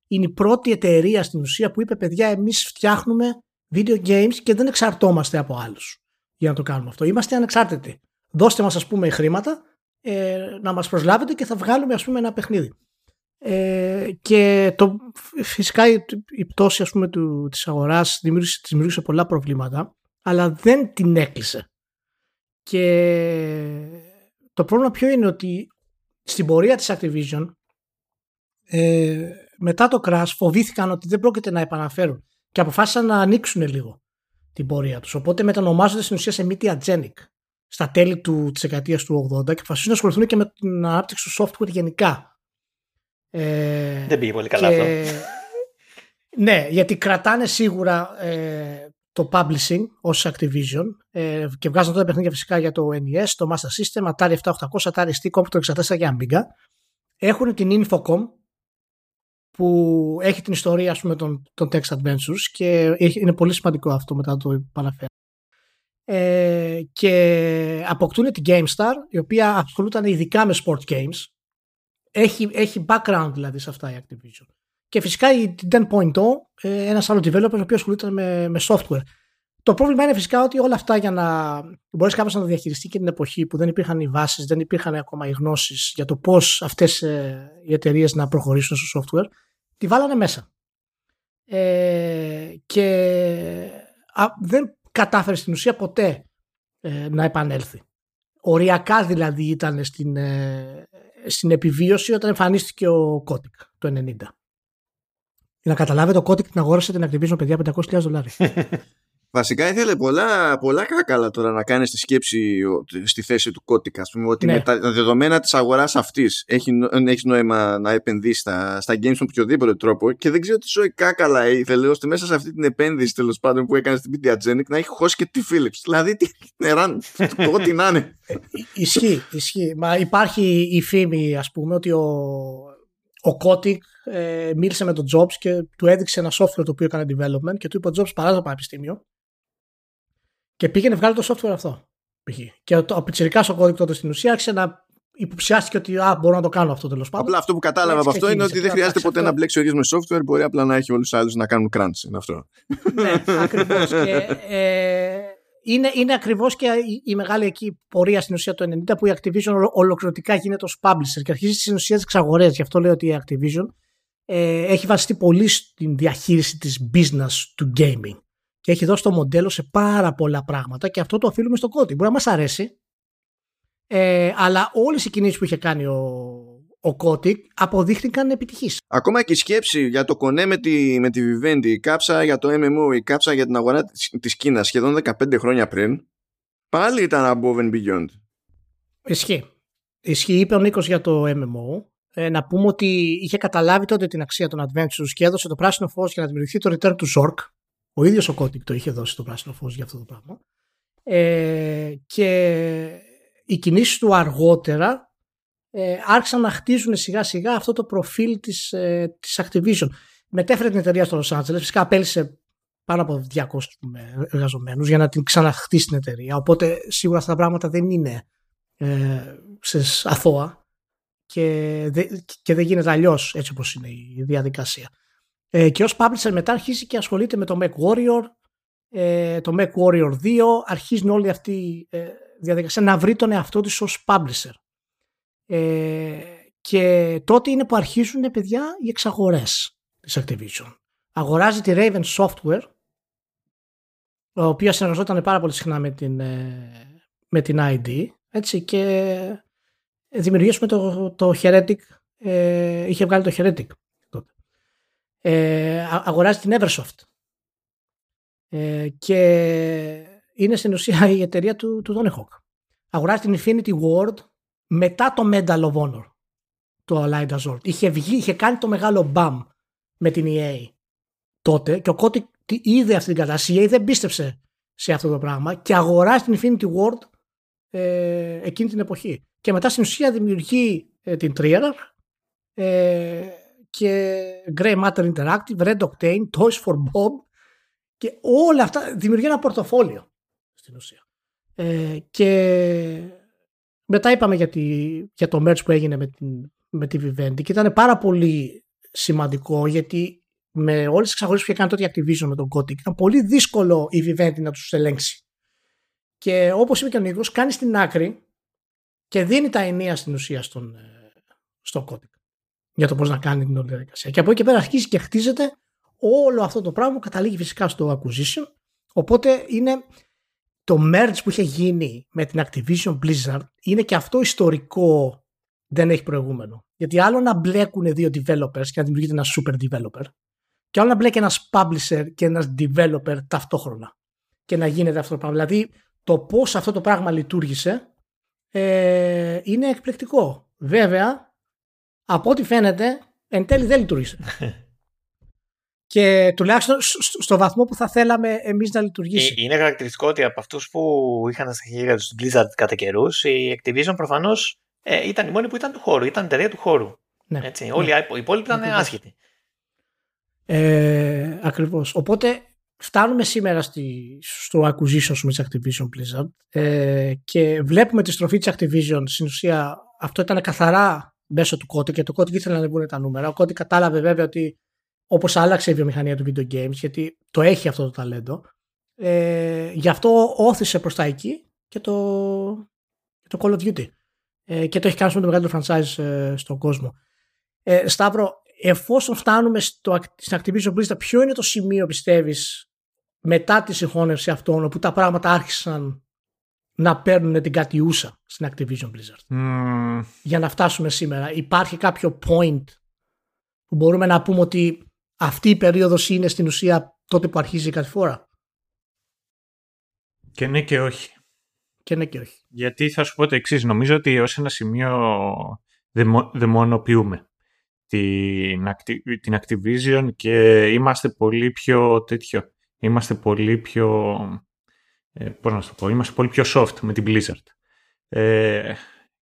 Speaker 2: Είναι η πρώτη εταιρεία στην ουσία που είπε παιδιά εμείς φτιάχνουμε video games και δεν εξαρτώμαστε από άλλους για να το κάνουμε αυτό. Είμαστε ανεξάρτητοι. Δώστε μας ας πούμε χρήματα ε, να μας προσλάβετε και θα βγάλουμε ας πούμε ένα παιχνίδι. Ε, και το, φυσικά η, η πτώση ας πούμε του, της αγοράς δημιούργησε, δημιούργησε πολλά προβλήματα αλλά δεν την έκλεισε. Και το πρόβλημα ποιο είναι ότι στην πορεία της Activision ε, μετά το crash φοβήθηκαν ότι δεν πρόκειται να επαναφέρουν και αποφάσισαν να ανοίξουν λίγο την πορεία τους. Οπότε μετανομάζονται στην ουσία σε Media Genic στα τέλη του, της δεκαετίας του 80 και αποφασίσουν να ασχοληθούν και με την ανάπτυξη του software γενικά.
Speaker 3: Ε, δεν πήγε πολύ καλά αυτό.
Speaker 2: Ναι, γιατί κρατάνε σίγουρα ε, το publishing ως Activision ε, και βγάζουν τότε παιχνίδια φυσικά για το NES, το Master System, Atari 7800, Atari ST, Commodore 64 και Amiga. Έχουν την Infocom που έχει την ιστορία ας πούμε, των, των text adventures και είναι πολύ σημαντικό αυτό μετά το επαναφέρω. Ε, και αποκτούν την GameStar η οποία ασχολούταν ειδικά με sport games έχει, έχει background δηλαδή σε αυτά η Activision και φυσικά η 10.0 ε, ένας άλλο developer ο οποίος ασχολούταν με, με software το πρόβλημα είναι φυσικά ότι όλα αυτά για να μπορέσει κάποιος να το διαχειριστεί και την εποχή που δεν υπήρχαν οι βάσεις, δεν υπήρχαν ακόμα οι γνώσεις για το πώς αυτές ε, οι εταιρείες να προχωρήσουν στο software, τη βάλανε μέσα. Ε, και δεν κατάφερε στην ουσία ποτέ ε, να επανέλθει. Οριακά δηλαδή ήταν στην, ε, στην επιβίωση όταν εμφανίστηκε ο Kotick το 90. Για να καταλάβετε, ο Kotick την αγόρασε την Activision παιδιά 500.000 δολάρια.
Speaker 1: Βασικά ήθελε πολλά, πολλά κάκαλα τώρα να κάνεις τη σκέψη στη θέση του κώδικα. Α πούμε, ότι ναι. με τα δεδομένα της αγοράς αυτής έχει, έχεις νόημα να επενδύσεις στα, στα games με οποιοδήποτε τρόπο και δεν ξέρω τι ζωή κάκαλα ήθελε ώστε μέσα σε αυτή την επένδυση τέλος πάντων που έκανε στην Pediagenic να έχει χώσει και τη Philips. Δηλαδή, τι νεράν, ό,τι να είναι.
Speaker 2: Ε, ισχύει, ισχύει. Μα υπάρχει η φήμη, ας πούμε, ότι ο, ο Kotick ε, μίλησε με τον Jobs και του έδειξε ένα software το οποίο έκανε development και του είπε ο Jobs παρά το πανεπιστήμιο και πήγαινε βγάλει το software αυτό. Και ο, ο Πιτσυρικά ο κώδικο τότε στην ουσία άρχισε να υποψιάστηκε ότι α, μπορώ να το κάνω αυτό τέλος πάντων.
Speaker 1: Απλά αυτό που κατάλαβα από αυτό είναι ότι δεν χρειάζεται ποτέ να μπλέξει ο ίδιος με software, μπορεί απλά να έχει όλους τους άλλους να κάνουν crunch. Είναι αυτό.
Speaker 2: ναι, ακριβώς. ε, είναι, είναι ακριβώς και η, η, μεγάλη εκεί πορεία στην ουσία του 90 που η Activision ολοκληρωτικά γίνεται ως publisher και αρχίζει στην ουσία τις εξαγορές. Γι' αυτό λέω ότι η Activision ε, έχει βασιστεί πολύ στην διαχείριση της business του gaming και έχει δώσει το μοντέλο σε πάρα πολλά πράγματα και αυτό το οφείλουμε στο κώδικο. Μπορεί να μας αρέσει, ε, αλλά όλες οι κινήσεις που είχε κάνει ο, ο Kotick αποδείχθηκαν επιτυχείς.
Speaker 1: Ακόμα και η σκέψη για το κονέ με τη, με τη Vivendi, η κάψα για το MMO, η κάψα για την αγορά της Κίνας σχεδόν 15 χρόνια πριν, πάλι ήταν above and beyond.
Speaker 2: Ισχύει. Ισχύει, είπε ο Νίκος για το MMO. Ε, να πούμε ότι είχε καταλάβει τότε την αξία των Adventures και έδωσε το πράσινο φως για να δημιουργηθεί το Return to Zork ο ίδιος ο Κότικ το είχε δώσει το πράσινο φως για αυτό το πράγμα. Ε, και οι κινήσεις του αργότερα ε, άρχισαν να χτίζουν σιγά σιγά αυτό το προφίλ της, ε, της Activision. Μετέφερε την εταιρεία στο Los Angeles, φυσικά απέλησε πάνω από 200 εργαζομένους για να την ξαναχτίσει την εταιρεία. Οπότε σίγουρα αυτά τα πράγματα δεν είναι ε, σε αθώα και, και δεν γίνεται αλλιώς έτσι όπως είναι η διαδικασία. Ε, και ως publisher μετά αρχίζει και ασχολείται με το Mac Warrior, ε, το Mac Warrior 2, αρχίζουν όλη αυτή η ε, διαδικασία να βρει τον εαυτό της ως publisher. Ε, και τότε είναι που αρχίζουν παιδιά οι εξαγορές της Activision. Αγοράζει τη Raven Software, η οποία συνεργαζόταν πάρα πολύ συχνά με την, με την ID, έτσι, και δημιουργήσουμε το, το Heretic, είχε βγάλει το Heretic ε, αγοράζει την Eversoft. Ε, και είναι στην ουσία η εταιρεία του, του Tony Hawk. Αγοράζει την Infinity Ward μετά το Medal of Honor το Allied Azort. Είχε βγει, είχε κάνει το μεγάλο μπαμ με την EA τότε και ο Κώτη είδε αυτή την κατάσταση. Η EA δεν πίστεψε σε αυτό το πράγμα και αγοράζει την Infinity Ward ε, εκείνη την εποχή. Και μετά στην ουσία δημιουργεί ε, την Trierarch ε, και Grey Matter Interactive, Red Octane, Toys for Bob και όλα αυτά δημιουργεί ένα πορτοφόλιο στην ουσία. Ε, και μετά είπαμε για, για το merch που έγινε με, την, με τη Vivendi και ήταν πάρα πολύ σημαντικό γιατί με όλες τις εξαγορές που είχε κάνει τότε η Activision με τον Kotick ήταν πολύ δύσκολο η Vivendi να τους ελέγξει. Και όπως είπε και ο Νίκος, κάνει στην άκρη και δίνει τα ενία στην ουσία στον, ε, στον Kotick για το πώς να κάνει την όλη διαδικασία. Και από εκεί και πέρα αρχίζει και χτίζεται όλο αυτό το πράγμα που καταλήγει φυσικά στο acquisition. Οπότε είναι το merge που είχε γίνει με την Activision Blizzard είναι και αυτό ιστορικό δεν έχει προηγούμενο. Γιατί άλλο να μπλέκουν δύο developers και να δημιουργείται ένα super developer και άλλο να μπλέκει ένας publisher και ένας developer ταυτόχρονα και να γίνεται αυτό το πράγμα. Δηλαδή το πώς αυτό το πράγμα λειτουργήσε ε, είναι εκπληκτικό. Βέβαια από ό,τι φαίνεται, εν τέλει δεν λειτουργήσε. και τουλάχιστον στο βαθμό που θα θέλαμε εμείς να λειτουργήσει.
Speaker 3: Ε, είναι χαρακτηριστικό ότι από αυτούς που είχαν στα χέρια τους Blizzard κατά καιρούς, η Activision προφανώς ε, ήταν η μόνη που ήταν του χώρου, ήταν εταιρεία του χώρου. Ναι. Έτσι. Όλοι ναι. οι υπόλοιποι ήταν άσχετοι.
Speaker 2: Ε, ακριβώς. Οπότε φτάνουμε σήμερα στη, στο acquisition με της Activision Blizzard ε, και βλέπουμε τη στροφή της Activision στην ουσία αυτό ήταν καθαρά μέσω του κώδικα και το κώδικα ήθελε να ανεβούν τα νούμερα. Ο κώδικα κατάλαβε βέβαια ότι όπως άλλαξε η βιομηχανία του video games γιατί το έχει αυτό το ταλέντο ε, γι' αυτό όθησε προς τα εκεί και το, το Call of Duty ε, και το έχει κάνει με το μεγαλύτερο franchise ε, στον κόσμο. Ε, Σταύρο, εφόσον φτάνουμε στο, στην Activision Blizzard, ποιο είναι το σημείο πιστεύεις μετά τη συγχώνευση αυτών όπου τα πράγματα άρχισαν να παίρνουν την κατιούσα στην Activision Blizzard; Για να φτάσουμε σήμερα. Υπάρχει κάποιο point που μπορούμε να πούμε ότι αυτή η περίοδος είναι στην ουσία τότε που αρχίζει η κατηφόρα.
Speaker 4: Και ναι και όχι.
Speaker 2: Και ναι και όχι.
Speaker 4: Γιατί θα σου πω το εξής. Νομίζω ότι ως ένα σημείο δαιμονοποιούμε την, την Activision και είμαστε πολύ πιο τέτοιο. Είμαστε πολύ πιο... Ε, πώς να το πω, είμαστε πολύ πιο soft με την Blizzard. Ε,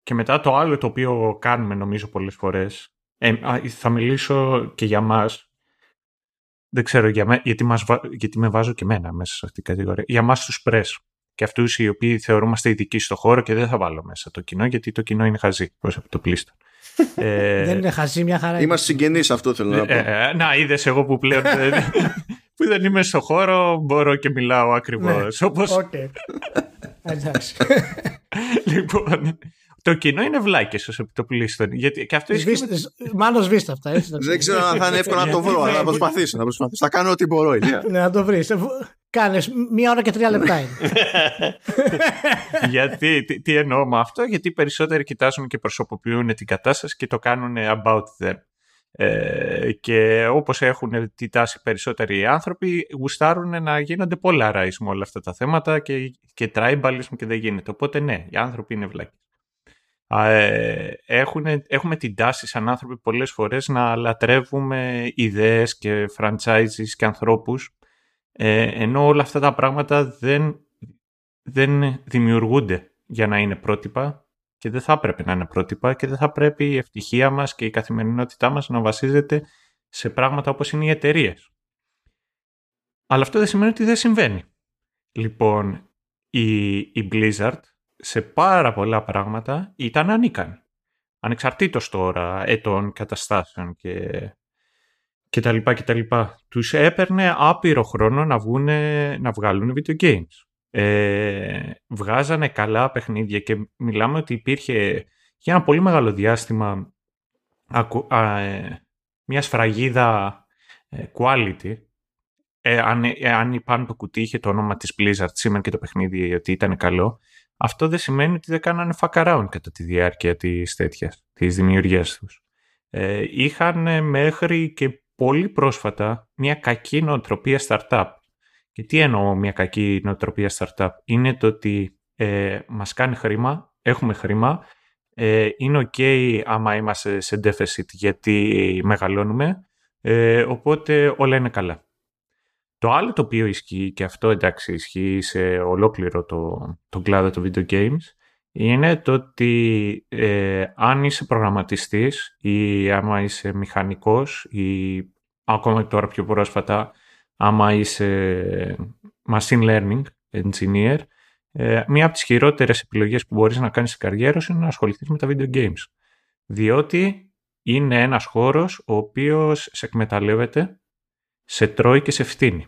Speaker 4: και μετά το άλλο το οποίο κάνουμε νομίζω πολλές φορές, ε, θα μιλήσω και για μας, δεν ξέρω για γιατί, μας, γιατί με βάζω και μένα μέσα σε αυτή την κατηγορία, για μας τους press και αυτούς οι οποίοι θεωρούμαστε ειδικοί στο χώρο και δεν θα βάλω μέσα το κοινό γιατί το κοινό είναι χαζί προς από το πλήστο.
Speaker 2: ε, δεν είναι χαζί μια χαρά.
Speaker 1: Είμαστε συγγενείς αυτό θέλω να πω.
Speaker 4: Ε, ε, να είδες εγώ που πλέον που δεν είμαι στο χώρο μπορώ και μιλάω ακριβώς. Ναι. Όπως...
Speaker 2: Okay. Εντάξει.
Speaker 4: λοιπόν, το κοινό είναι βλάκες ως επιτοπλίστων. Γιατί και αυτό
Speaker 2: σβήστε, Μάλλον σβήστε αυτά. Έτσι,
Speaker 1: δεν ξέρω αν θα είναι εύκολο να το βρω, αλλά θα προσπαθήσω. Να προσπαθήσω. Θα κάνω ό,τι μπορώ.
Speaker 2: ναι, να το βρεις. Κάνεις μία ώρα και τρία λεπτά είναι.
Speaker 4: γιατί, τι, τι εννοώ με αυτό, γιατί οι περισσότεροι κοιτάζουν και προσωποποιούν την κατάσταση και το κάνουν about them. Ε, και όπως έχουν τη τάση περισσότεροι άνθρωποι γουστάρουν να γίνονται πολλά με όλα αυτά τα θέματα και, και tribalism και δεν γίνεται. Οπότε ναι, οι άνθρωποι είναι βλάκοι. Ε, έχουν, έχουμε την τάση σαν άνθρωποι πολλές φορές να λατρεύουμε ιδέες και franchises και ανθρώπους ε, ενώ όλα αυτά τα πράγματα δεν, δεν δημιουργούνται για να είναι πρότυπα και δεν θα έπρεπε να είναι πρότυπα και δεν θα πρέπει η ευτυχία μας και η καθημερινότητά μας να βασίζεται σε πράγματα όπως είναι οι εταιρείες. Αλλά αυτό δεν σημαίνει ότι δεν συμβαίνει. Λοιπόν, η, η Blizzard σε πάρα πολλά πράγματα ήταν ανίκανη. Ανεξαρτήτως τώρα ετών, καταστάσεων και, και τα λοιπά και τα λοιπά. Τους έπαιρνε άπειρο χρόνο να, βγούνε, να βγάλουν video games ε, βγάζανε καλά παιχνίδια και μιλάμε ότι υπήρχε για ένα πολύ μεγάλο διάστημα α, ε, μια σφραγίδα ε, quality ε, αν, ε, αν η πάνω το κουτί είχε το όνομα της Blizzard σήμερα και το παιχνίδι ότι ήταν καλό αυτό δεν σημαίνει ότι δεν κάνανε fuck around κατά τη διάρκεια της τέτοιας, της δημιουργίας τους. Ε, είχαν μέχρι και πολύ πρόσφατα μια κακή νοοτροπία startup και τι εννοώ μια κακή νοοτροπία startup; Είναι το ότι ε, μας κάνει χρήμα, έχουμε χρήμα, ε, είναι ok άμα είμαστε σε deficit γιατί μεγαλώνουμε, ε, οπότε όλα είναι καλά. Το άλλο το οποίο ισχύει, και αυτό εντάξει ισχύει σε ολόκληρο το, το κλάδο του video games, είναι το ότι ε, αν είσαι προγραμματιστής ή άμα είσαι μηχανικός ή ακόμα τώρα πιο πρόσφατα άμα είσαι machine learning engineer, ε, μία από τις χειρότερες επιλογές που μπορείς να κάνεις στην καριέρα σου είναι να ασχοληθείς με τα video games. Διότι είναι ένας χώρος ο οποίος σε εκμεταλλεύεται, σε τρώει και σε φτύνει.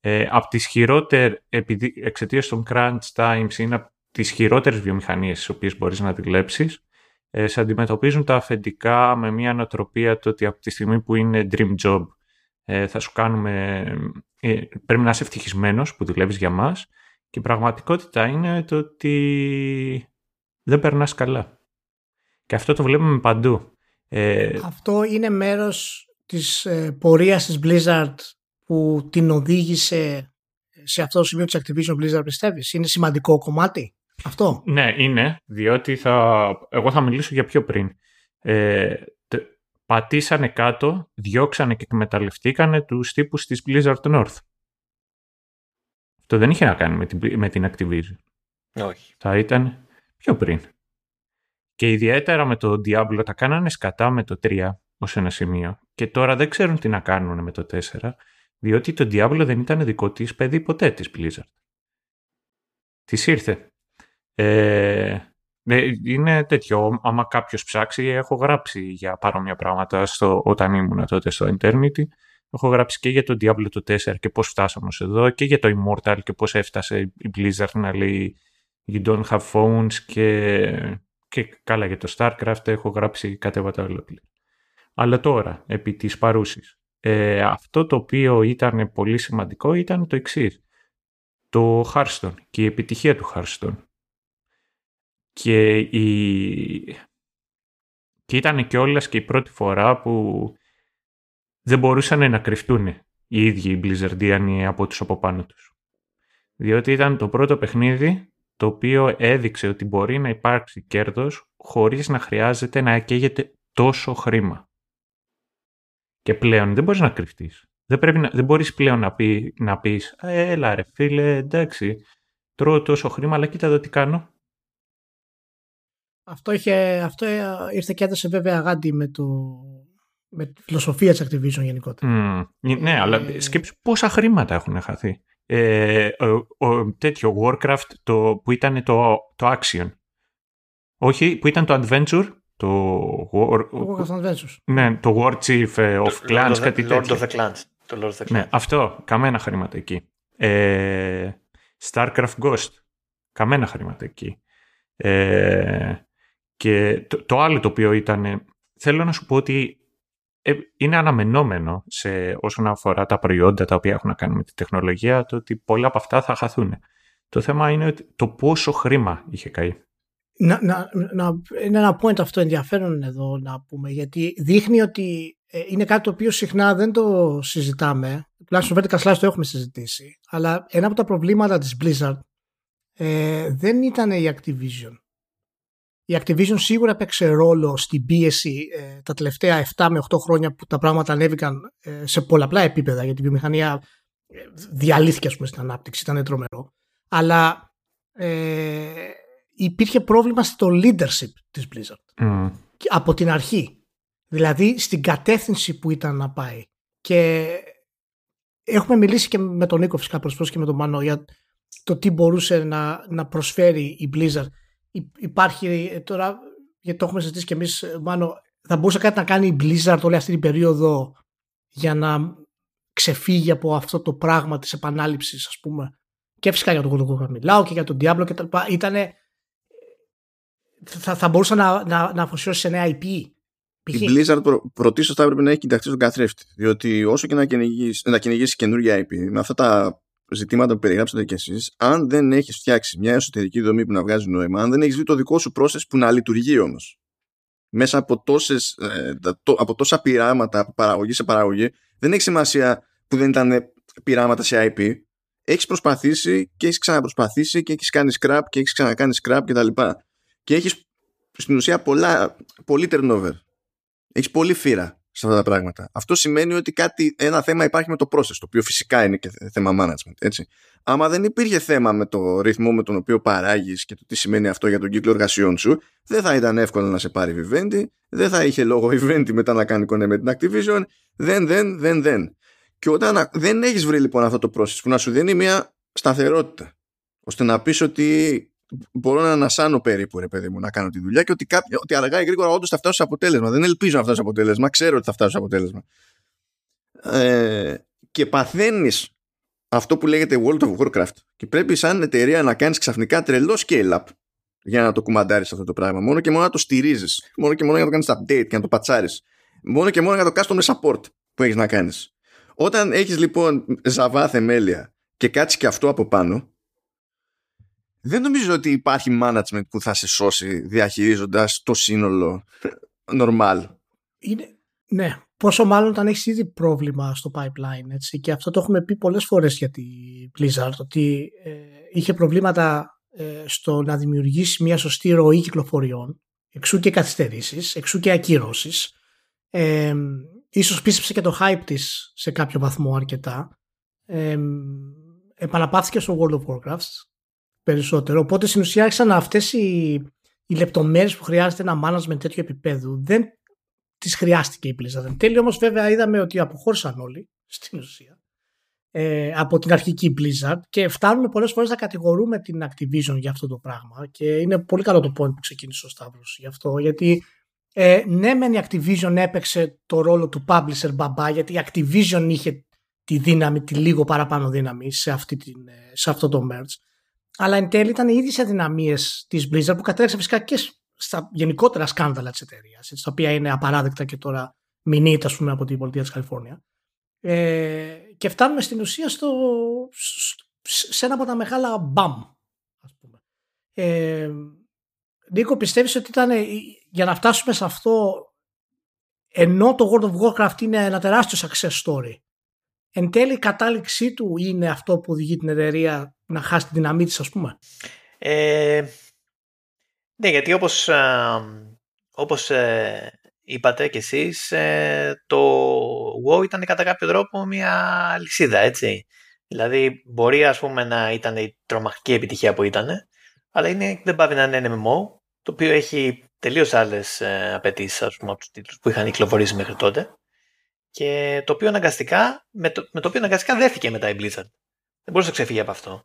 Speaker 4: Ε, από τις χειρότερες, επειδή εξαιτίας των crunch times είναι από τις χειρότερες βιομηχανίες στις οποίες μπορείς να δουλέψεις, ε, σε αντιμετωπίζουν τα αφεντικά με μια νοοτροπία το ότι από τη στιγμή που είναι dream job ε, θα σου κάνουμε, ε, πρέπει να είσαι ευτυχισμένος που δουλεύεις για μας και η πραγματικότητα είναι το ότι δεν περνάς καλά. Και αυτό το βλέπουμε παντού.
Speaker 2: Ε, αυτό είναι μέρος της ε, πορείας της Blizzard που την οδήγησε σε αυτό το σημείο της Activision Blizzard πιστεύεις; Είναι σημαντικό κομμάτι αυτό;
Speaker 4: Ναι, είναι, διότι θα, εγώ θα μιλήσω για πιο πριν. Ε, πατήσανε κάτω, διώξανε και εκμεταλλευτήκανε τους τύπους της Blizzard North. Αυτό δεν είχε να κάνει με την, με την Activision.
Speaker 3: Όχι.
Speaker 4: Θα ήταν πιο πριν. Και ιδιαίτερα με το Diablo τα κάνανε σκατά με το 3, ως ένα σημείο και τώρα δεν ξέρουν τι να κάνουν με το 4 διότι το Diablo δεν ήταν δικό της παιδί ποτέ της Blizzard. Της ήρθε. Ε, ναι, είναι τέτοιο, άμα κάποιος ψάξει, έχω γράψει για παρόμοια πράγματα στο, όταν ήμουν τότε στο Eternity. Έχω γράψει και για το Diablo το 4 και πώς φτάσαμε εδώ και για το Immortal και πώς έφτασε η Blizzard να λέει You don't have phones και, και καλά για το Starcraft έχω γράψει κατέβατα ολόκληρα. Αλλά τώρα, επί της παρούσης, ε, αυτό το οποίο ήταν πολύ σημαντικό ήταν το εξής. Το Hearthstone και η επιτυχία του Hearthstone. Και, η... και ήταν κιόλας και η πρώτη φορά που δεν μπορούσαν να κρυφτούν οι ίδιοι οι Blizzardiani από τους από πάνω τους. Διότι ήταν το πρώτο παιχνίδι το οποίο έδειξε ότι μπορεί να υπάρξει κέρδος χωρίς να χρειάζεται να καίγεται τόσο χρήμα. Και πλέον δεν μπορείς να κρυφτείς. Δεν, πρέπει να, δεν μπορείς πλέον να, πει, να πεις «Έλα ρε φίλε, εντάξει, τρώω τόσο χρήμα, αλλά κοίτα εδώ τι κάνω».
Speaker 2: Αυτό, είχε, αυτό ήρθε και έδωσε βέβαια γάντι με, το, με τη φιλοσοφία της Activision γενικότερα.
Speaker 4: Mm, ναι, αλλά ε... σκέψου πόσα χρήματα έχουν χαθεί. Ε, ο, ο, τέτοιο Warcraft το, που ήταν το, το Action. Όχι, που ήταν το Adventure. Το,
Speaker 2: War, Warcraft Adventures.
Speaker 4: Ναι, το War Chief of το Clans, κάτι
Speaker 3: Lord of the Clans. Το Lord of the Clans.
Speaker 4: Ναι, αυτό. Καμένα χρήματα εκεί. Ε, Starcraft Ghost. Καμένα χρήματα εκεί. Ε, και το, το άλλο το οποίο ήταν... Θέλω να σου πω ότι ε, είναι αναμενόμενο σε όσον αφορά τα προϊόντα τα οποία έχουν να κάνουν με τη τεχνολογία το ότι πολλά από αυτά θα χαθούν. Το θέμα είναι ότι το πόσο χρήμα είχε καεί.
Speaker 2: Να, να, να, είναι ένα point αυτό ενδιαφέρον εδώ να πούμε γιατί δείχνει ότι ε, είναι κάτι το οποίο συχνά δεν το συζητάμε τουλάχιστον Vertical Slice το έχουμε συζητήσει αλλά ένα από τα προβλήματα της Blizzard ε, δεν ήταν η Activision η Activision σίγουρα παίξε ρόλο στην πίεση ε, τα τελευταία 7 με 8 χρόνια που τα πράγματα ανέβηκαν ε, σε πολλαπλά επίπεδα γιατί η βιομηχανία ε, διαλύθηκε ας πούμε, στην ανάπτυξη, ήταν τρομερό. Αλλά ε, υπήρχε πρόβλημα στο leadership της Blizzard mm. από την αρχή. Δηλαδή στην κατεύθυνση που ήταν να πάει. Και έχουμε μιλήσει και με τον Νίκο φυσικά προσφέρω και με τον Μάνο για το τι μπορούσε να, να προσφέρει η Blizzard υπάρχει ε, τώρα, γιατί το έχουμε συζητήσει και εμείς, ε, μάλλον θα μπορούσε κάτι να κάνει η Blizzard όλη αυτή την περίοδο για να ξεφύγει από αυτό το πράγμα της επανάληψης ας πούμε και φυσικά για τον God of μιλάω και για τον Diablo και τα λοιπά ήτανε θα, θα μπορούσε να, να, να αφοσιώσει σε νέα IP
Speaker 1: η Blizzard προ, πρωτίστως θα έπρεπε να έχει κοιταχτεί στον καθρέφτη διότι όσο και να κυνηγήσει, να κυνηγήσεις καινούργια IP με αυτά τα ζητήματα που περιγράψατε κι εσείς, αν δεν έχεις φτιάξει μια εσωτερική δομή που να βγάζει νόημα, αν δεν έχεις βρει το δικό σου process που να λειτουργεί όμως. Μέσα από, τόσες, ε, από τόσα πειράματα από παραγωγή σε παραγωγή, δεν έχει σημασία που δεν ήταν πειράματα σε IP. Έχεις προσπαθήσει και έχεις ξαναπροσπαθήσει και έχεις κάνει scrap και έχεις ξανακάνει scrap κτλ. Και, και έχεις στην ουσία πολλά, πολύ turnover. Έχεις πολύ φύρα σε αυτά τα πράγματα. Αυτό σημαίνει ότι κάτι, ένα θέμα υπάρχει με το process, το οποίο φυσικά είναι και θέμα management. Έτσι. Άμα δεν υπήρχε θέμα με το ρυθμό με τον οποίο παράγεις και το τι σημαίνει αυτό για τον κύκλο εργασιών σου, δεν θα ήταν εύκολο να σε πάρει Vivendi, δεν θα είχε λόγο Vivendi μετά να κάνει κονέ με την Activision, δεν, δεν, δεν, δεν. Και όταν δεν έχεις βρει λοιπόν αυτό το process που να σου δίνει μια σταθερότητα, ώστε να πεις ότι μπορώ να ανασάνω περίπου, ρε παιδί μου, να κάνω τη δουλειά και ότι, κάποιο, ότι αργά ή γρήγορα όντως θα φτάσω σε αποτέλεσμα. Δεν ελπίζω να φτάσω σε αποτέλεσμα, ξέρω ότι θα φτάσω σε αποτέλεσμα. Ε, και παθαίνεις αυτό που λέγεται World of Warcraft και πρέπει σαν εταιρεία να κάνεις ξαφνικά τρελό scale-up για να το κουμαντάρεις αυτό το πράγμα. Μόνο και μόνο να το στηρίζεις. Μόνο και μόνο για να το κάνεις update και να το πατσάρεις. Μόνο και μόνο για το customer support που έχεις να κάνεις. Όταν έχεις λοιπόν ζαβά θεμέλια και κάτσεις και αυτό από πάνω, δεν νομίζω ότι υπάρχει management που θα σε σώσει διαχειρίζοντας το σύνολο normal.
Speaker 2: Είναι, ναι, πόσο μάλλον όταν έχεις ήδη πρόβλημα στο pipeline. Έτσι. Και αυτό το έχουμε πει πολλές φορές για τη Blizzard, ότι ε, είχε προβλήματα ε, στο να δημιουργήσει μια σωστή ροή κυκλοφοριών, εξού και καθυστερήσεις, εξού και ακυρώσεις. Ε, ίσως πίστεψε και το hype της σε κάποιο βαθμό αρκετά. Ε, επαναπάθηκε στο World of Warcraft περισσότερο. Οπότε στην ουσία άρχισαν αυτές οι, οι λεπτομέρειες που χρειάζεται ένα management τέτοιο επίπεδου δεν τις χρειάστηκε η Blizzard. Εν τέλει όμως βέβαια είδαμε ότι αποχώρησαν όλοι στην ουσία ε, από την αρχική Blizzard και φτάνουμε πολλές φορές να κατηγορούμε την Activision για αυτό το πράγμα και είναι πολύ καλό το point που ξεκίνησε ο Σταύρος γι' αυτό γιατί ε, ναι μεν η Activision έπαιξε το ρόλο του publisher μπαμπά γιατί η Activision είχε τη δύναμη, τη λίγο παραπάνω δύναμη σε, αυτή την, ε, σε αυτό το merge αλλά εν τέλει ήταν οι ίδιες αδυναμίες της Blizzard που κατέληξε φυσικά και στα γενικότερα σκάνδαλα της εταιρείας, τα οποία είναι απαράδεκτα και τώρα μηνύεται ας πούμε από την πολιτεία της Καλιφόρνια ε, και φτάνουμε στην ουσία στο, σε ένα από τα μεγάλα μπαμ ας πούμε. Ε, Νίκο πιστεύεις ότι ήταν για να φτάσουμε σε αυτό ενώ το World of Warcraft είναι ένα τεράστιο success story εν τέλει η κατάληξή του είναι αυτό που οδηγεί την εταιρεία να χάσει τη δύναμή της ας πούμε.
Speaker 3: Ε, ναι γιατί όπως, όπως ε, είπατε κι εσείς, ε, το WoW ήταν κατά κάποιο τρόπο μια λυσίδα, έτσι. Δηλαδή μπορεί ας πούμε να ήταν η τρομακτική επιτυχία που ήταν, αλλά είναι, δεν πάει να είναι MMO, το οποίο έχει τελείως άλλες ε, απαιτήσεις ας πούμε, από τους τίτλους που είχαν κυκλοφορήσει μέχρι τότε και το οποίο αναγκαστικά, με το, με το οποίο αναγκαστικά δέθηκε μετά η Blizzard. Δεν μπορούσε να ξεφύγει από αυτό.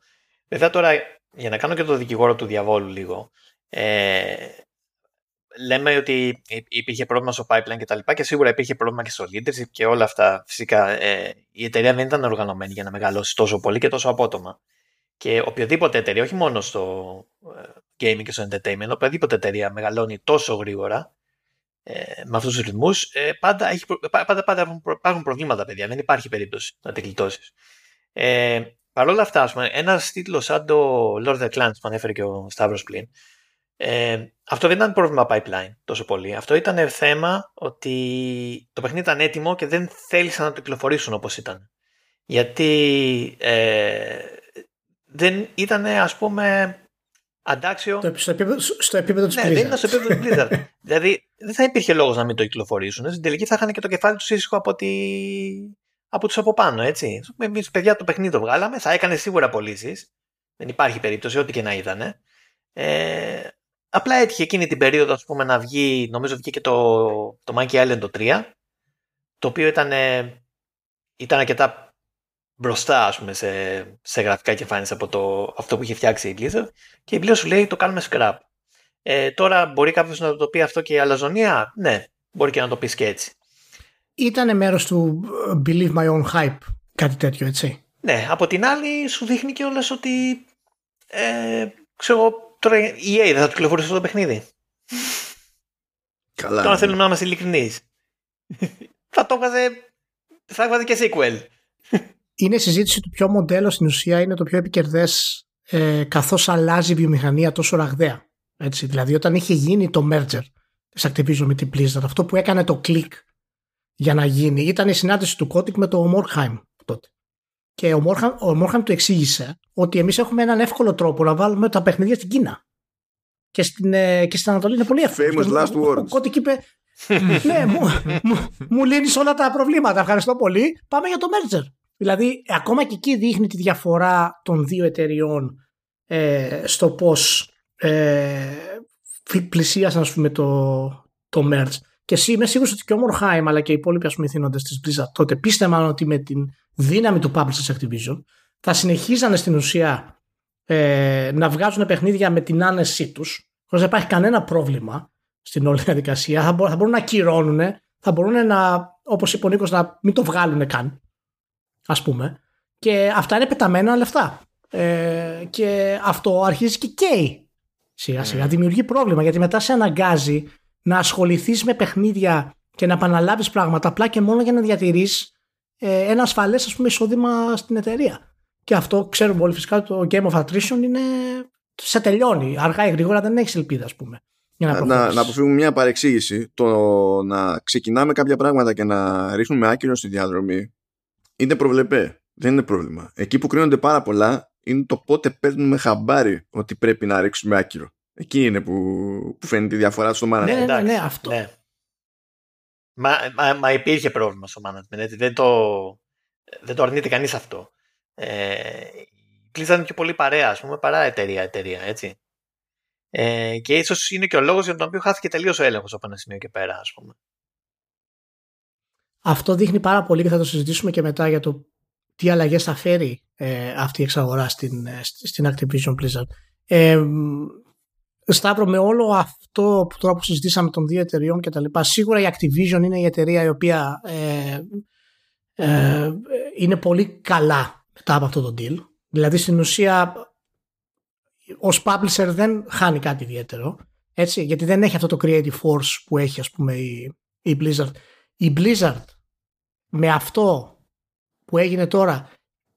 Speaker 3: Βέβαια τώρα, για να κάνω και το δικηγόρο του διαβόλου λίγο, ε, λέμε ότι υπήρχε πρόβλημα στο pipeline και τα λοιπά και σίγουρα υπήρχε πρόβλημα και στο leadership και όλα αυτά. Φυσικά ε, η εταιρεία δεν ήταν οργανωμένη για να μεγαλώσει τόσο πολύ και τόσο απότομα. Και οποιοδήποτε εταιρεία, όχι μόνο στο ε, gaming και στο entertainment, οποιαδήποτε εταιρεία μεγαλώνει τόσο γρήγορα ε, με αυτούς τους ρυθμούς, ε, πάντα, έχει, πάντα, πάντα υπάρχουν προβλήματα, παιδιά. Δεν υπάρχει περίπτωση να την γλιτώσεις. Ε, Παρ' όλα αυτά, ένας τίτλος σαν το Lord of the Clans που ανέφερε και ο Σταύρος πλην, ε, αυτό δεν ήταν πρόβλημα pipeline τόσο πολύ. Αυτό ήταν θέμα ότι το παιχνίδι ήταν έτοιμο και δεν θέλησαν να το κυκλοφορήσουν όπως ήταν. Γιατί ε, δεν ήταν ας πούμε αντάξιο...
Speaker 2: Στο επίπεδο, στο επίπεδο της
Speaker 3: ναι, δεν ήταν στο επίπεδο της Blizzard. δηλαδή δεν θα υπήρχε λόγος να μην το κυκλοφορήσουν. Στην τελική θα είχαν και το κεφάλι τους ήσυχο από, τη... από τους από πάνω, έτσι. Εμείς παιδιά το παιχνίδι το βγάλαμε, θα έκανε σίγουρα πωλήσεις. Δεν υπάρχει περίπτωση, ό,τι και να ήταν. Ε, Απλά έτυχε εκείνη την περίοδο ας πούμε, να βγει, νομίζω βγήκε και το, το Monkey Island το 3, το οποίο ήταν, ήταν αρκετά μπροστά ας πούμε, σε, σε γραφικά και εμφάνιση από το, αυτό που είχε φτιάξει η Blizzard και η Blizzard σου λέει το κάνουμε scrap. Ε, τώρα μπορεί κάποιος να το πει αυτό και η αλαζονία; Ναι, μπορεί και να το πεις και έτσι.
Speaker 2: Ήτανε μέρος του ε, Believe My Own Hype, κάτι τέτοιο έτσι.
Speaker 3: Ναι, από την άλλη σου δείχνει και όλες ότι ε, ξέρω Τώρα η EA δεν θα του κυκλοφορήσει αυτό το παιχνίδι.
Speaker 1: Καλά.
Speaker 3: Τώρα θέλουμε να είμαστε ειλικρινείς. θα το έβγαζε. Θα έβγαζε και sequel.
Speaker 2: Είναι η συζήτηση του ποιο μοντέλο στην ουσία είναι το πιο επικερδές ε, καθώς αλλάζει η βιομηχανία τόσο ραγδαία. Έτσι, δηλαδή όταν είχε γίνει το merger της Activision με την Blizzard, αυτό που έκανε το κλικ για να γίνει ήταν η συνάντηση του Kotick με το Morkheim τότε. Και ο Μόρχαμ, ο Μόρχαμ του εξήγησε ότι εμείς έχουμε έναν εύκολο τρόπο να βάλουμε τα παιχνίδια στην Κίνα. Και στην, ε, και στην Ανατολή είναι πολύ εύκολο.
Speaker 1: Famous last words.
Speaker 2: Ο Κώτικ είπε. ναι, μου, μου, μου λύνεις όλα τα προβλήματα. Ευχαριστώ πολύ. Πάμε για το merger. Δηλαδή, ακόμα και εκεί δείχνει τη διαφορά των δύο εταιριών ε, στο πώς ε, πλησίασαν ας πούμε, το, το merge. Και είμαι σίγουρος ότι και ο Μορχάιμ αλλά και οι υπόλοιποι ηθήνοντε της Blizzard τότε πίστευαν ότι με την δύναμη του Publishers Activision θα συνεχίζανε στην ουσία ε, να βγάζουν παιχνίδια με την άνεσή τους, χωρίς να υπάρχει κανένα πρόβλημα στην όλη διαδικασία. Θα, μπορούν, θα μπορούν να ακυρώνουν, θα μπορούν να, όπως είπε ο Νίκος, να μην το βγάλουν καν. Α πούμε. Και αυτά είναι πεταμένα λεφτά. Ε, και αυτό αρχίζει και καίει. Σιγά σιγά mm. δημιουργεί πρόβλημα γιατί μετά σε αναγκάζει να ασχοληθείς με παιχνίδια και να επαναλάβεις πράγματα απλά και μόνο για να διατηρείς ε, ένα ασφαλές εισόδημα στην εταιρεία. Και αυτό ξέρουμε όλοι φυσικά το Game of Attrition είναι. σε τελειώνει. Αργά ή γρήγορα δεν έχεις ελπίδα, ας πούμε. Για
Speaker 1: να, να, να αποφύγουμε μια παρεξήγηση. Το να ξεκινάμε κάποια πράγματα και να ρίχνουμε άκυρο στη διαδρομή είναι προβλεπέ. Δεν είναι πρόβλημα. Εκεί που κρίνονται πάρα πολλά είναι το πότε παίρνουμε χαμπάρι ότι πρέπει να ρίξουμε άκυρο. Εκεί είναι που, που φαίνεται η διαφορά στο management.
Speaker 2: Ναι, ναι, ναι, ναι, αυτό. Ναι.
Speaker 3: Μα, μα, μα, υπήρχε πρόβλημα στο management. Έτσι. Δεν, το, δεν το αρνείται κανείς αυτό. Ε, κλείσανε πιο πολύ παρέα, ας πούμε, παρά εταιρεία, εταιρεία, έτσι. Ε, και ίσως είναι και ο λόγος για τον οποίο χάθηκε τελείως ο έλεγχος από ένα σημείο και πέρα, ας πούμε.
Speaker 2: αυτό δείχνει πάρα πολύ και θα το συζητήσουμε και μετά για το τι αλλαγές θα φέρει ε, αυτή η εξαγορά στην, ε, στην Activision Blizzard. Ε, Σταύρο, με όλο αυτό που τώρα που συζητήσαμε των δύο εταιριών και τα λοιπά, σίγουρα η Activision είναι η εταιρεία η οποία ε, ε, είναι πολύ καλά μετά από αυτό το deal. Δηλαδή στην ουσία ως publisher δεν χάνει κάτι ιδιαίτερο. Έτσι, γιατί δεν έχει αυτό το creative force που έχει ας πούμε η, η Blizzard. Η Blizzard με αυτό που έγινε τώρα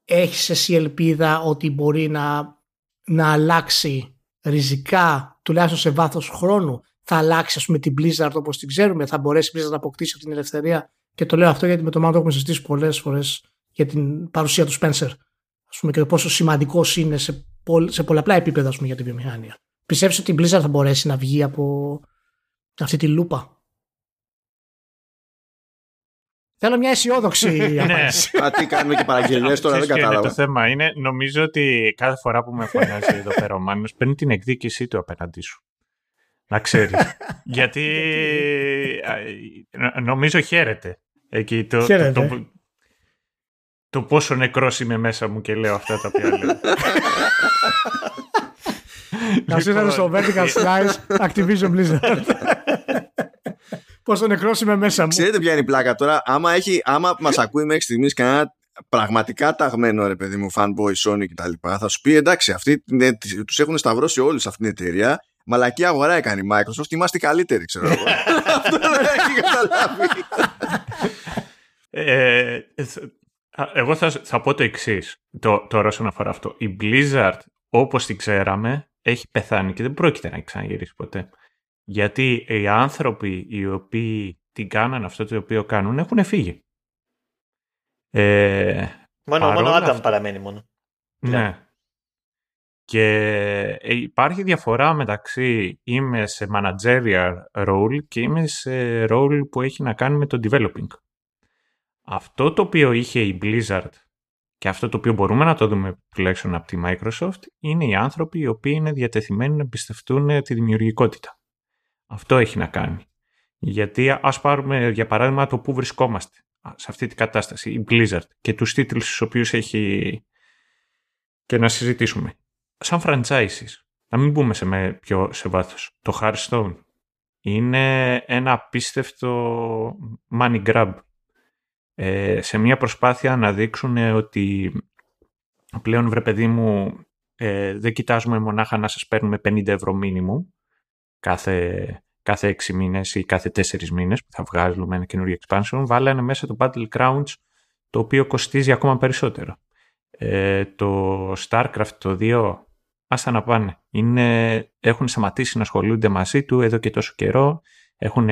Speaker 2: έχει εσύ ελπίδα ότι μπορεί να, να αλλάξει ριζικά τουλάχιστον σε βάθος χρόνου θα αλλάξει ας πούμε την Blizzard όπως την ξέρουμε θα μπορέσει η Blizzard να αποκτήσει αυτή την ελευθερία και το λέω αυτό γιατί με το Μάντο έχουμε συζητήσει πολλές φορές για την παρουσία του Spencer ας πούμε, και το πόσο σημαντικός είναι σε, σε πολλαπλά επίπεδα ας πούμε, για τη βιομηχανία. Πιστεύεις ότι η Blizzard θα μπορέσει να βγει από αυτή τη λούπα; Θέλω μια αισιόδοξη
Speaker 1: ναι. απάντηση. Α, τι κάνουμε και παραγγελίες τώρα, δεν κατάλαβα.
Speaker 4: Το θέμα είναι, νομίζω ότι κάθε φορά που με φωνάζει εδώ πέρα ο Μάνος, παίρνει την εκδίκησή του απέναντί σου. Να ξέρεις. Γιατί νομίζω χαίρεται. Εκεί το,
Speaker 2: χαίρεται.
Speaker 4: Το, το, το, πόσο νεκρός είμαι μέσα μου και λέω αυτά τα οποία λέω.
Speaker 2: Καλώς ήρθατε στο λοιπόν, Vertical Slice Activision Blizzard. Πόσο νεκρός είμαι μέσα μου.
Speaker 1: Ξέρετε ποια είναι η πλάκα τώρα; Άμα, έχει, άμα μας ακούει μέχρι στιγμής κανένα πραγματικά ταγμένο ρε παιδί μου, fanboy, Sony κτλ. Θα σου πει εντάξει, αυτοί ναι, τους έχουν σταυρώσει όλους αυτήν την εταιρεία. Μαλακή αγορά έκανε η Microsoft, είμαστε οι καλύτεροι, ξέρω εγώ. Αυτό δεν έχει καταλάβει.
Speaker 4: Ε, εγώ θα, θα πω το εξής το, τώρα όσον αφορά αυτό. Η Blizzard, όπως την ξέραμε, έχει πεθάνει και δεν πρόκειται να ξαναγυρίσει ποτέ. Γιατί οι άνθρωποι οι οποίοι την κάνανε αυτό το οποίο κάνουν έχουν φύγει.
Speaker 3: Ε, μόνο μόνο Άνταμ παραμένει μόνο.
Speaker 4: Ναι. Και ε, υπάρχει διαφορά μεταξύ είμαι σε managerial role και είμαι σε role που έχει να κάνει με το developing. Αυτό το οποίο είχε η Blizzard και αυτό το οποίο μπορούμε να το δούμε τουλάχιστον από τη Microsoft είναι οι άνθρωποι οι οποίοι είναι διατεθειμένοι να εμπιστευτούν τη δημιουργικότητα. Αυτό έχει να κάνει. Γιατί ας πάρουμε για παράδειγμα το που βρισκόμαστε σε αυτή την κατάσταση, η Blizzard και τους τίτλους στους οποίους έχει και να συζητήσουμε. Σαν franchises, να μην μπούμε σε, με πιο σε βάθος. Το Hearthstone είναι ένα απίστευτο money grab ε, σε μια προσπάθεια να δείξουν ότι πλέον βρε παιδί μου ε, δεν κοιτάζουμε μονάχα να σας παίρνουμε 50 ευρώ μήνυμου κάθε, κάθε 6 μήνες ή κάθε 4 μήνες που θα βγάζουμε ένα καινούριο expansion, βάλανε μέσα το Battlegrounds το οποίο κοστίζει ακόμα περισσότερο. Ε, το StarCraft το 2, άστα να πάνε. Είναι, έχουν σταματήσει να ασχολούνται μαζί του εδώ και τόσο καιρό. Έχουν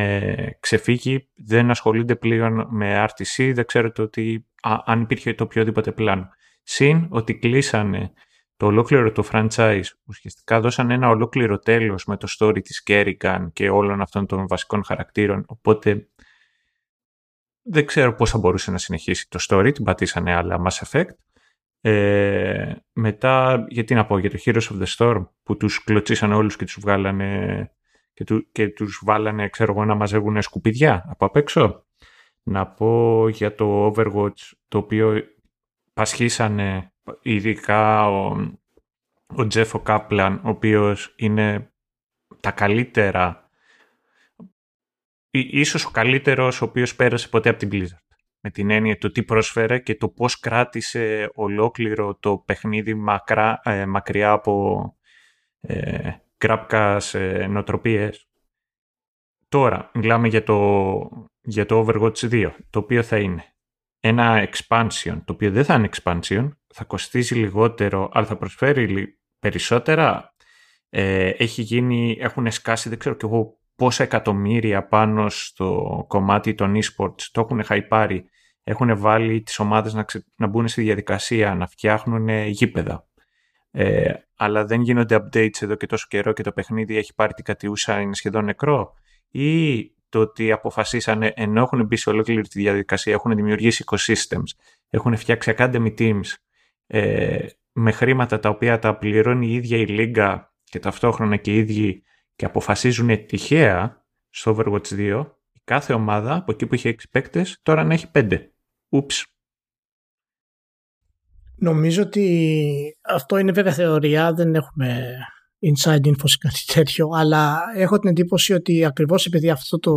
Speaker 4: ξεφύγει, δεν ασχολούνται πλέον με RTC, δεν ξέρω το ότι, αν υπήρχε το οποιοδήποτε πλάνο. Συν ότι κλείσανε το ολόκληρο το franchise ουσιαστικά δώσαν ένα ολόκληρο τέλος με το story της Kerrigan και όλων αυτών των βασικών χαρακτήρων, οπότε δεν ξέρω πώς θα μπορούσε να συνεχίσει το story, την πατήσανε άλλα Mass Effect. Ε, μετά, γιατί να πω, για το Heroes of the Storm που τους κλωτσίσαν όλους και τους βγάλανε και, του, και τους βάλανε, ξέρω εγώ, να μαζεύουν σκουπιδιά από απ' έξω. Να πω για το Overwatch, το οποίο πασχίσανε ειδικά ο, ο Τζέφο Κάπλαν, ο οποίος είναι τα καλύτερα, ίσως ο καλύτερος ο οποίος πέρασε ποτέ από την Blizzard. Με την έννοια το τι πρόσφερε και το πώς κράτησε ολόκληρο το παιχνίδι μακρά, ε, μακριά από ε, κράπκας ε, νοτροπίες. Τώρα, μιλάμε για το, για το Overwatch 2, το οποίο θα είναι ένα expansion, το οποίο δεν θα είναι expansion, θα κοστίζει λιγότερο, αλλά θα προσφέρει περισσότερα. Ε, έχει γίνει, έχουν σκάσει, δεν ξέρω και εγώ πόσα εκατομμύρια πάνω στο κομμάτι των e-sports, το έχουν χαϊπάρει. Έχουν βάλει τις ομάδες να, να μπουν στη διαδικασία, να φτιάχνουν γήπεδα. Ε, αλλά δεν γίνονται updates εδώ και τόσο καιρό και το παιχνίδι έχει πάρει την κατιούσα, είναι σχεδόν νεκρό. Ή το ότι αποφασίσανε ενώ έχουν μπει σε ολόκληρη τη διαδικασία, έχουν δημιουργήσει ecosystems, έχουν φτιάξει academy teams ε, με χρήματα τα οποία τα πληρώνει η ίδια η Λίγκα και ταυτόχρονα και οι ίδιοι και αποφασίζουν τυχαία στο Overwatch 2, κάθε ομάδα από εκεί που είχε 6 παίκτες τώρα να έχει 5. Ούψ.
Speaker 2: Νομίζω ότι αυτό είναι βέβαια θεωρία, δεν έχουμε inside info σε κάτι τέτοιο, αλλά έχω την εντύπωση ότι ακριβώς επειδή αυτό το,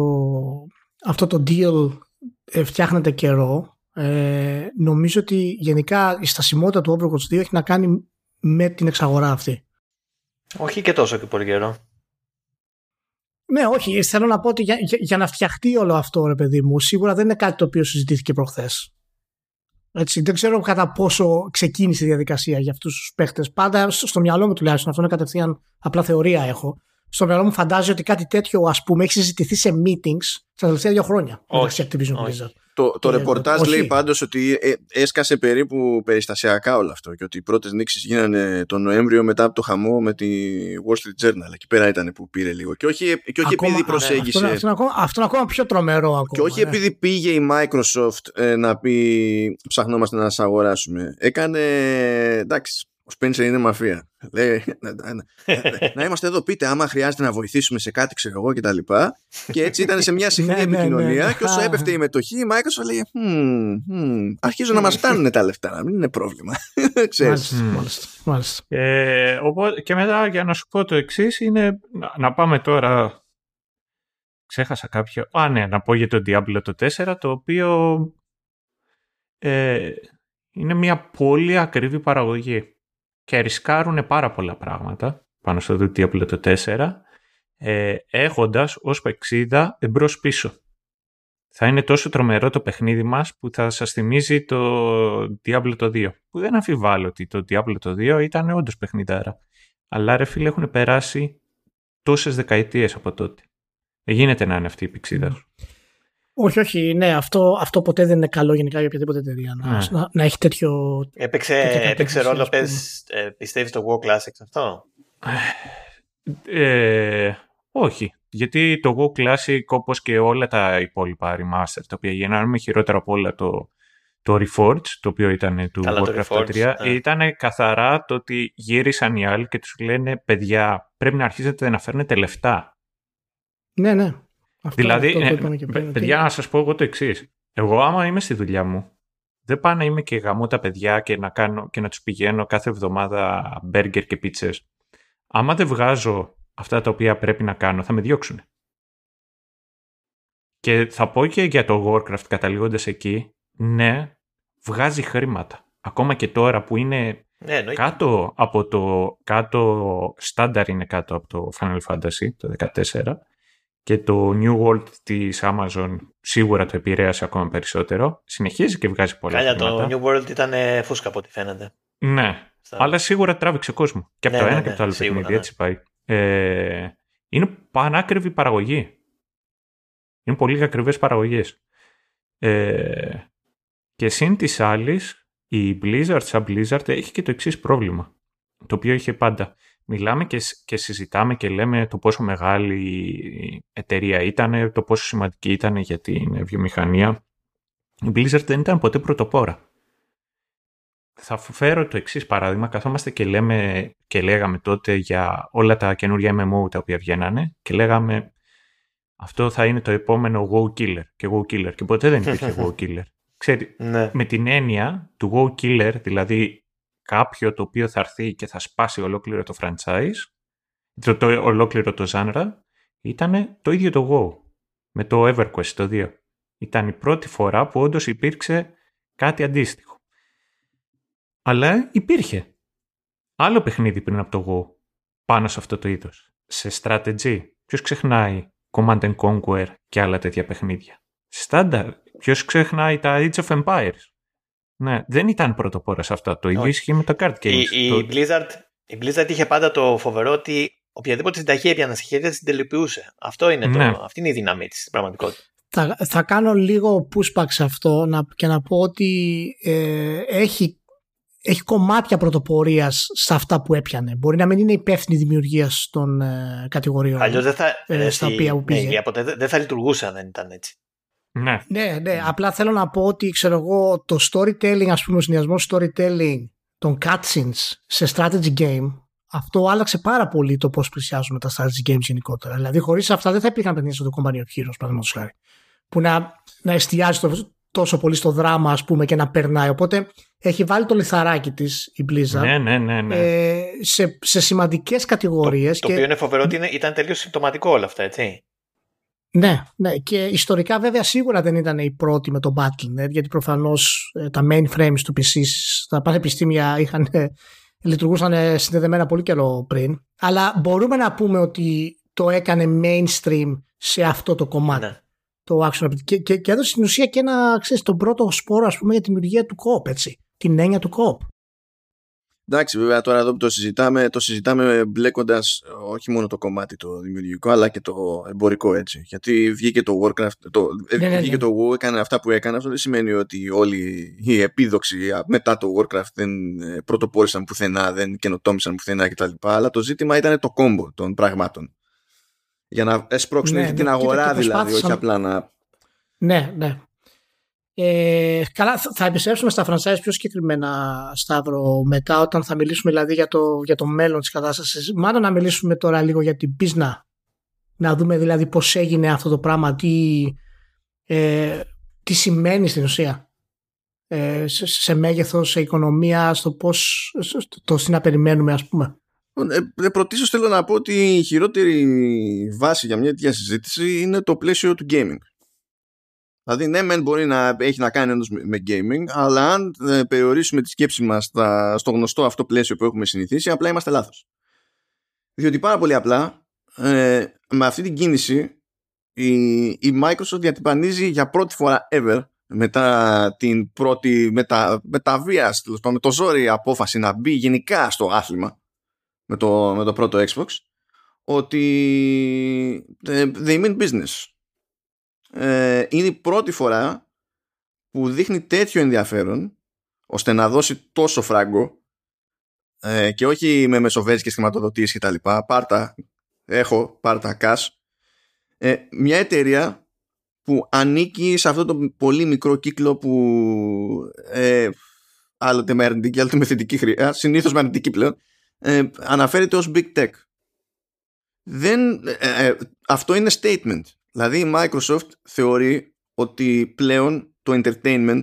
Speaker 2: αυτό το deal ε, φτιάχνεται καιρό, ε, νομίζω ότι γενικά η στασιμότητα του Overwatch 2 έχει να κάνει με την εξαγορά αυτή.
Speaker 3: Όχι και τόσο και πολύ καιρό.
Speaker 2: Ναι, όχι. Θέλω να πω ότι για, για, να φτιαχτεί όλο αυτό, ρε παιδί μου, σίγουρα δεν είναι κάτι το οποίο συζητήθηκε προχθές. Έτσι, δεν ξέρω κατά πόσο ξεκίνησε η διαδικασία για αυτούς τους παίχτες. Πάντα στο μυαλό μου τουλάχιστον, αυτό είναι κατευθείαν απλά θεωρία έχω. Στο μυαλό μου φαντάζει ότι κάτι τέτοιο, ας πούμε, έχει συζητηθεί σε meetings στα τελευταία δύο χρόνια μεταξύ Activision Blizzard.
Speaker 1: Το, το ρεπορτάζ λέει πάντως ότι ε, έσκασε περίπου περιστασιακά όλο αυτό και ότι οι πρώτες νήξεις γίνανε τον Νοέμβριο μετά από το χαμό με τη Wall Street Journal. Εκεί πέρα ήταν που πήρε λίγο. Και όχι, και όχι επειδή προσέγγισε...
Speaker 2: Ναι, αυτό, αυτό, αυτό, είναι ακόμα πιο τρομερό ακόμα.
Speaker 1: Και όχι ναι. επειδή πήγε η Microsoft ε, να πει ψαχνόμαστε να σας αγοράσουμε. Έκανε... Εντάξει, ο Σπένσερ είναι μαφία. Λέει, να, να, να, είμαστε εδώ, πείτε, άμα χρειάζεται να βοηθήσουμε σε κάτι, ξέρω εγώ κτλ. Και, και έτσι ήταν σε μια συχνή ναι, ναι, επικοινωνία. Ναι. και όσο έπεφτε η μετοχή, η Microsoft λέει, hm, hm, αρχίζουν να μας φτάνουν τα λεφτά, να μην είναι πρόβλημα.
Speaker 2: Ξέρεις. Μάλιστα. μάλιστα.
Speaker 4: Ε, οπότε, και μετά, για να σου πω το εξής, είναι να, πάμε τώρα. Ξέχασα κάποιο. Α, ναι, να πω για το Diablo το 4, το οποίο ε, είναι μια πολύ ακριβή παραγωγή και ρισκάρουν πάρα πολλά πράγματα πάνω στο Diablo το 4 ε, έχοντας ως πεξίδα εμπρός πίσω. Θα είναι τόσο τρομερό το παιχνίδι μας που θα σας θυμίζει το Diablo το 2. Που δεν αμφιβάλλω ότι το Diablo το 2 ήταν όντως παιχνιδάρα. Αλλά ρε φίλε έχουν περάσει τόσες δεκαετίες από τότε. Δεν γίνεται να είναι αυτή η πηξίδα σου.
Speaker 2: Όχι, όχι, ναι, αυτό, αυτό ποτέ δεν είναι καλό γενικά για οποιαδήποτε εταιρεία. Να, ναι. να, να, έχει τέτοιο.
Speaker 3: Έπαιξε, έπαιξε ρόλο, πες, ε, πιστεύεις το WoW Classics αυτό;
Speaker 4: Ε, όχι. Γιατί το WoW Classic, όπως και όλα τα υπόλοιπα remaster, τα οποία γίνανε χειρότερα από όλα το, το Reforged, το οποίο ήταν του Καλά, Warcraft 3, ναι. ήταν καθαρά το ότι γύρισαν οι άλλοι και τους λένε παιδιά, πρέπει να αρχίσετε να φέρνετε λεφτά.
Speaker 2: Ναι, ναι.
Speaker 4: Αυτό, δηλαδή, αυτό ε, παιδιά, να σας πω εγώ το εξής. Εγώ, άμα είμαι στη δουλειά μου, δεν πάω να είμαι και γαμώ τα παιδιά και να, κάνω, και να τους πηγαίνω κάθε εβδομάδα μπέργκερ και πίτσες. Άμα δεν βγάζω αυτά τα οποία πρέπει να κάνω, θα με διώξουν. Και θα πω και για το Warcraft καταλήγοντας εκεί, ναι, βγάζει χρήματα. Ακόμα και τώρα που είναι ναι, κάτω από το κάτω, στάνταρ είναι κάτω από το Final Fantasy το 14 και το New World της Amazon σίγουρα το επηρέασε ακόμα περισσότερο. Συνεχίζει και βγάζει πολλά
Speaker 3: Κάλια, το New World ήταν φούσκα από ό,τι φαίνεται.
Speaker 4: Ναι, αλλά σίγουρα τράβηξε κόσμος. Και από ναι, το ένα ναι, και από το άλλο παιχνίδι, ναι. έτσι πάει. Ε, είναι πανάκριβη παραγωγή. Είναι πολύ ακριβές παραγωγές. Ε, και συν της άλλης, η Blizzard σαν Blizzard έχει και το εξής πρόβλημα. Το οποίο είχε πάντα μιλάμε και, και συζητάμε και λέμε το πόσο μεγάλη η εταιρεία ήταν, το πόσο σημαντική ήταν για την βιομηχανία. Η Blizzard δεν ήταν ποτέ πρωτοπόρα. Θα φέρω το εξής παράδειγμα. Καθόμαστε και, λέμε, και λέγαμε τότε για όλα τα καινούργια MMO τα οποία βγαίνανε και λέγαμε αυτό θα είναι το επόμενο WoW Killer και WoW Killer και ποτέ δεν υπήρχε WoW Killer. Ξέρετε, ναι. με την έννοια του WoW Killer, δηλαδή κάποιο το οποίο θα έρθει και θα σπάσει ολόκληρο το franchise, το, το ολόκληρο το genre, ήταν το ίδιο το WoW με το EverQuest το 2. Ήταν η πρώτη φορά που όντως υπήρξε κάτι αντίστοιχο. Αλλά υπήρχε άλλο παιχνίδι πριν από το WoW πάνω σε αυτό το είδος. Σε strategy. Ποιος ξεχνάει Command and Conquer και άλλα τέτοια παιχνίδια. Στάνταρ. Ποιος ξεχνάει τα Age of Empires. Ναι, δεν ήταν πρωτοπόρα σε αυτά. Το ίδιο ισχύει με τα card games.
Speaker 3: Η, η, Blizzard, η Blizzard είχε πάντα το φοβερό ότι οποιαδήποτε συνταγή έπιανε στη χέρια την τελειοποιούσε. Αυτό είναι το, ναι. αυτή είναι η δύναμή της στην πραγματικότητα.
Speaker 2: Θα, θα κάνω λίγο pushback σε αυτό να, και να πω ότι ε, έχει, έχει κομμάτια πρωτοπορίας σε αυτά που έπιανε. Μπορεί να μην είναι υπεύθυνη δημιουργία των ε, κατηγοριών.
Speaker 3: Αλλιώς δεν θα, ε, στα οποία που πήγε. Ναι, δεν θα λειτουργούσε αν δεν ήταν έτσι.
Speaker 2: Ναι. ναι, ναι. Απλά θέλω να πω ότι ξέρω εγώ το storytelling, ας πούμε, ο συνδυασμός storytelling των cutscenes σε strategy game, αυτό άλλαξε πάρα πολύ το πώς πλησιάζουμε τα strategy games γενικότερα. Δηλαδή, χωρίς αυτά δεν θα υπήρχαν παιχνίδια στο Company of Heroes, παραδείγματος χάρη. Που να, να εστιάζει το, τόσο πολύ στο δράμα, ας πούμε, και να περνάει. Οπότε έχει βάλει το λιθαράκι της η Blizzard
Speaker 4: Ναι, ναι, ναι. ναι.
Speaker 2: ε, σε, σε σημαντικές κατηγορίες.
Speaker 3: Το, το οποίο είναι φοβερό ότι είναι, ήταν τελείως συμπτωματικό όλα αυτά, έτσι.
Speaker 2: Ναι, ναι. Και ιστορικά βέβαια σίγουρα δεν ήταν η πρώτη με το Battle.net γιατί προφανώς ε, τα mainframes του PC στα πανεπιστήμια είχαν, ε, λειτουργούσαν ε, συνδεδεμένα πολύ καιρό πριν. Αλλά μπορούμε να πούμε ότι το έκανε mainstream σε αυτό το κομμάτι.
Speaker 3: Ναι.
Speaker 2: Το action και, και, και έδωσε στην ουσία και ένα, ξέρεις, τον πρώτο σπόρο ας πούμε για τη δημιουργία του co έτσι. Την έννοια του co
Speaker 1: Εντάξει, βέβαια τώρα εδώ που το συζητάμε, το συζητάμε μπλέκοντας όχι μόνο το κομμάτι το δημιουργικό, αλλά και το εμπορικό έτσι. Γιατί βγήκε το Warcraft, το, ε,
Speaker 2: Ναι, ναι,
Speaker 1: βγήκε
Speaker 2: ναι.
Speaker 1: το WoW, έκανε αυτά που έκανε. Αυτό δεν σημαίνει ότι όλοι οι επίδοξοι μετά το Warcraft δεν ε, πρωτοπόρησαν πουθενά, δεν καινοτόμησαν πουθενά κτλ. Αλλά το ζήτημα ήταν το κόμπο των πραγμάτων. Για να εσπρώξουν
Speaker 2: Ναι,
Speaker 1: την
Speaker 2: ναι, κοίτα,
Speaker 1: αγορά
Speaker 2: και
Speaker 1: δηλαδή, όχι
Speaker 2: προσπάθησαν-
Speaker 1: απλά να.
Speaker 2: Ναι, ναι. Ε, καλά, θα- θα επιστρέψουμε στα franchise πιο συγκεκριμένα, Σταύρο, μετά όταν θα μιλήσουμε δηλαδή για το, για το μέλλον της κατάστασης. Μάλλον να μιλήσουμε τώρα λίγο για την πίσνα. Να δούμε δηλαδή πώς έγινε αυτό το πράγμα, τι, ε, τι σημαίνει στην ουσία. Ε, σε, σε μέγεθος, σε οικονομία, στο πώς, στο, το τι να περιμένουμε ας πούμε.
Speaker 1: Ε, ε, πρωτίστως θέλω να πω ότι η χειρότερη βάση για μια τέτοια συζήτηση είναι το πλαίσιο του gaming. Δηλαδή, ναι, μεν μπορεί να έχει να κάνει όντως με, με gaming, αλλά αν ε, περιορίσουμε τη σκέψη μας στα- στο γνωστό αυτό πλαίσιο που έχουμε συνηθίσει, απλά είμαστε λάθος. Διότι πάρα πολύ απλά, ε, με αυτή την κίνηση, η, η Microsoft διατυπανίζει για πρώτη φορά ever, μετά την πρώτη μετα, μεταβίας, τέλος πάντων, με το ζόρι απόφαση να μπει γενικά στο άθλημα, με το, με το πρώτο Xbox ότι ε, they mean business. Ε, είναι η πρώτη φορά που δείχνει τέτοιο ενδιαφέρον ώστε να δώσει τόσο φράγκο ε, και όχι με μεσοβέζικες χρηματοδοτήσεις και τα λοιπά. Πάρτα, έχω, πάρτα, cash. Ε, μια εταιρεία που ανήκει σε αυτό το πολύ μικρό κύκλο που ε, άλλοτε με αρνητική, άλλοτε με θετική χρειά, συνήθως με αρνητική πλέον, ε, αναφέρεται ως big tech. Δεν, ε, ε, αυτό είναι statement. Δηλαδή η Microsoft θεωρεί ότι πλέον το entertainment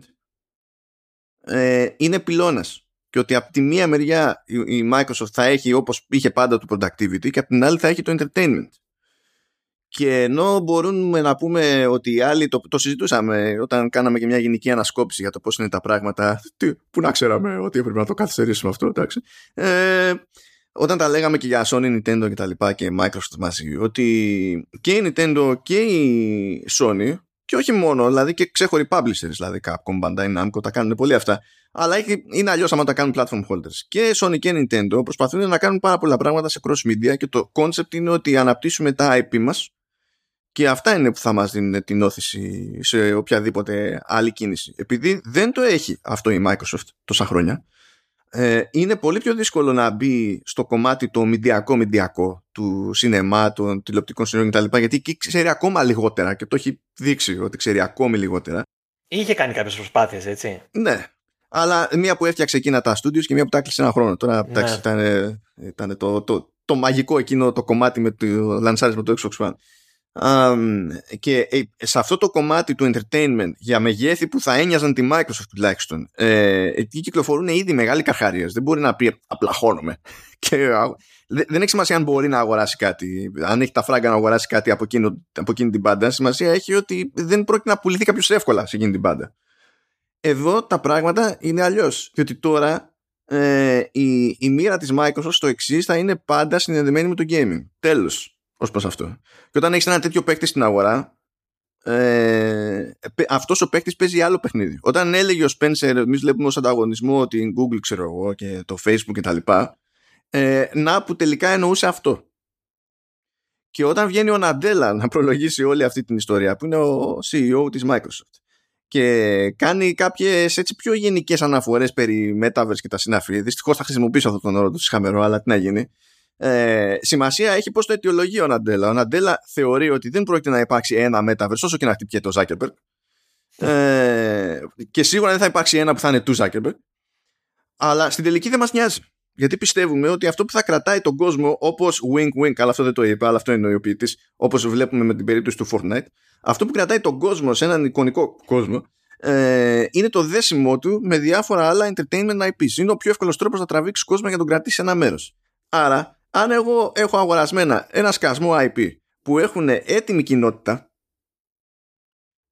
Speaker 1: ε, είναι πυλώνας και ότι από τη μία μεριά η, η Microsoft θα έχει όπως είχε πάντα το productivity και από την άλλη θα έχει το entertainment. Και ενώ μπορούμε να πούμε ότι οι άλλοι, το, το συζητούσαμε όταν κάναμε και μια γενική ανασκόπηση για το πώς είναι τα πράγματα, τι, που να ξέραμε ότι έπρεπε να το καθυστερήσουμε αυτό, εντάξει. Ε, όταν τα λέγαμε και για Sony, Nintendo και τα λοιπά και Microsoft μαζί, ότι και η Nintendo και η Sony και όχι μόνο, δηλαδή και ξέχωροι publishers, δηλαδή Capcom, Bandai Namco, τα κάνουν πολύ αυτά, αλλά έχει- είναι αλλιώς άμα τα κάνουν platform holders. Και Sony και Nintendo προσπαθούν να κάνουν πάρα πολλά πράγματα σε cross media και το concept είναι ότι αναπτύσσουμε τα IP μας και αυτά είναι που θα μας δίνουν την όθηση σε οποιαδήποτε άλλη κίνηση. Επειδή δεν το έχει αυτό η Microsoft τόσα χρόνια, ε, είναι πολύ πιο δύσκολο να μπει στο κομμάτι το μηντιακό μηντιακό του σινεμά, των τηλεοπτικών σινεμών κτλ. Γιατί εκεί ξέρει ακόμα λιγότερα και το έχει δείξει ότι ξέρει ακόμη λιγότερα.
Speaker 3: Είχε κάνει κάποιες προσπάθειες, έτσι.
Speaker 1: Ναι. Αλλά μία που έφτιαξε εκείνα τα studios και μία που τα έκλεισε ένα χρόνο. Τώρα
Speaker 3: Ναι.
Speaker 1: εντάξει, ήταν, ήταν το, το, το μαγικό εκείνο το κομμάτι με το λανσάρισμα του Xbox One. Αμ, και ε, σε αυτό το κομμάτι του entertainment για μεγέθη που θα ένοιαζαν τη Microsoft τουλάχιστον ε, εκεί κυκλοφορούν ήδη μεγάλοι καρχαρίες. Δεν μπορεί να πει απλά χώνομαι και, α, δε- δεν έχει σημασία αν μπορεί να αγοράσει κάτι. Αν έχει τα φράγκα να αγοράσει κάτι από, εκείνο, από εκείνη την πάντα. Σημασία έχει ότι δεν πρόκειται να πουληθεί κάποιος εύκολα σε εκείνη την πάντα. Εδώ τα πράγματα είναι αλλιώς. Διότι τώρα ε, η, η μοίρα της Microsoft στο εξής θα είναι πάντα συνδεδεμένη με το gaming. Τέλος ως προς αυτό. Και όταν έχεις ένα τέτοιο παίκτη στην αγορά ε, πε- αυτός ο παίκτης παίζει άλλο παιχνίδι. Όταν έλεγε ο Spencer εμείς βλέπουμε ως ανταγωνισμό την Google ξέρω εγώ και το Facebook και τα λοιπά ε, να που τελικά εννοούσε αυτό. Και όταν βγαίνει ο Ναντέλα να προλογίσει όλη αυτή την ιστορία που είναι ο CEO της Microsoft και κάνει κάποιες έτσι πιο γενικές αναφορές περί Metaverse και τα συναφή. Δυστυχώς θα χρησιμοποιήσω αυτόν τον όρο του σχαμερό, αλλά τι να γίνει. Ε, σημασία έχει πώς το αιτιολογεί ο Ναντέλα. Ο Ναντέλα θεωρεί ότι δεν πρόκειται να υπάρξει ένα Metaverse όσο και να χτυπιέται ο Zuckerberg. Ε, και σίγουρα δεν θα υπάρξει ένα που θα είναι του Zuckerberg. Αλλά στην τελική δεν μας νοιάζει. γιατί πιστεύουμε ότι αυτό που θα κρατάει τον κόσμο όπως wink wink, αλλά αυτό δεν το είπε, αλλά αυτό είναι ο ποιητής, όπως βλέπουμε με την περίπτωση του Fortnite, αυτό που κρατάει τον κόσμο σε έναν εικονικό κόσμο ε, είναι το δέσιμό του με διάφορα άλλα entertainment IPs. Είναι ο πιο εύκολος τρόπος να τραβήξεις κόσμο για να τον κρατήσει σε ένα μέρος. Άρα, αν εγώ έχω αγορασμένα ένα σκασμό IP που έχουν έτοιμη κοινότητα,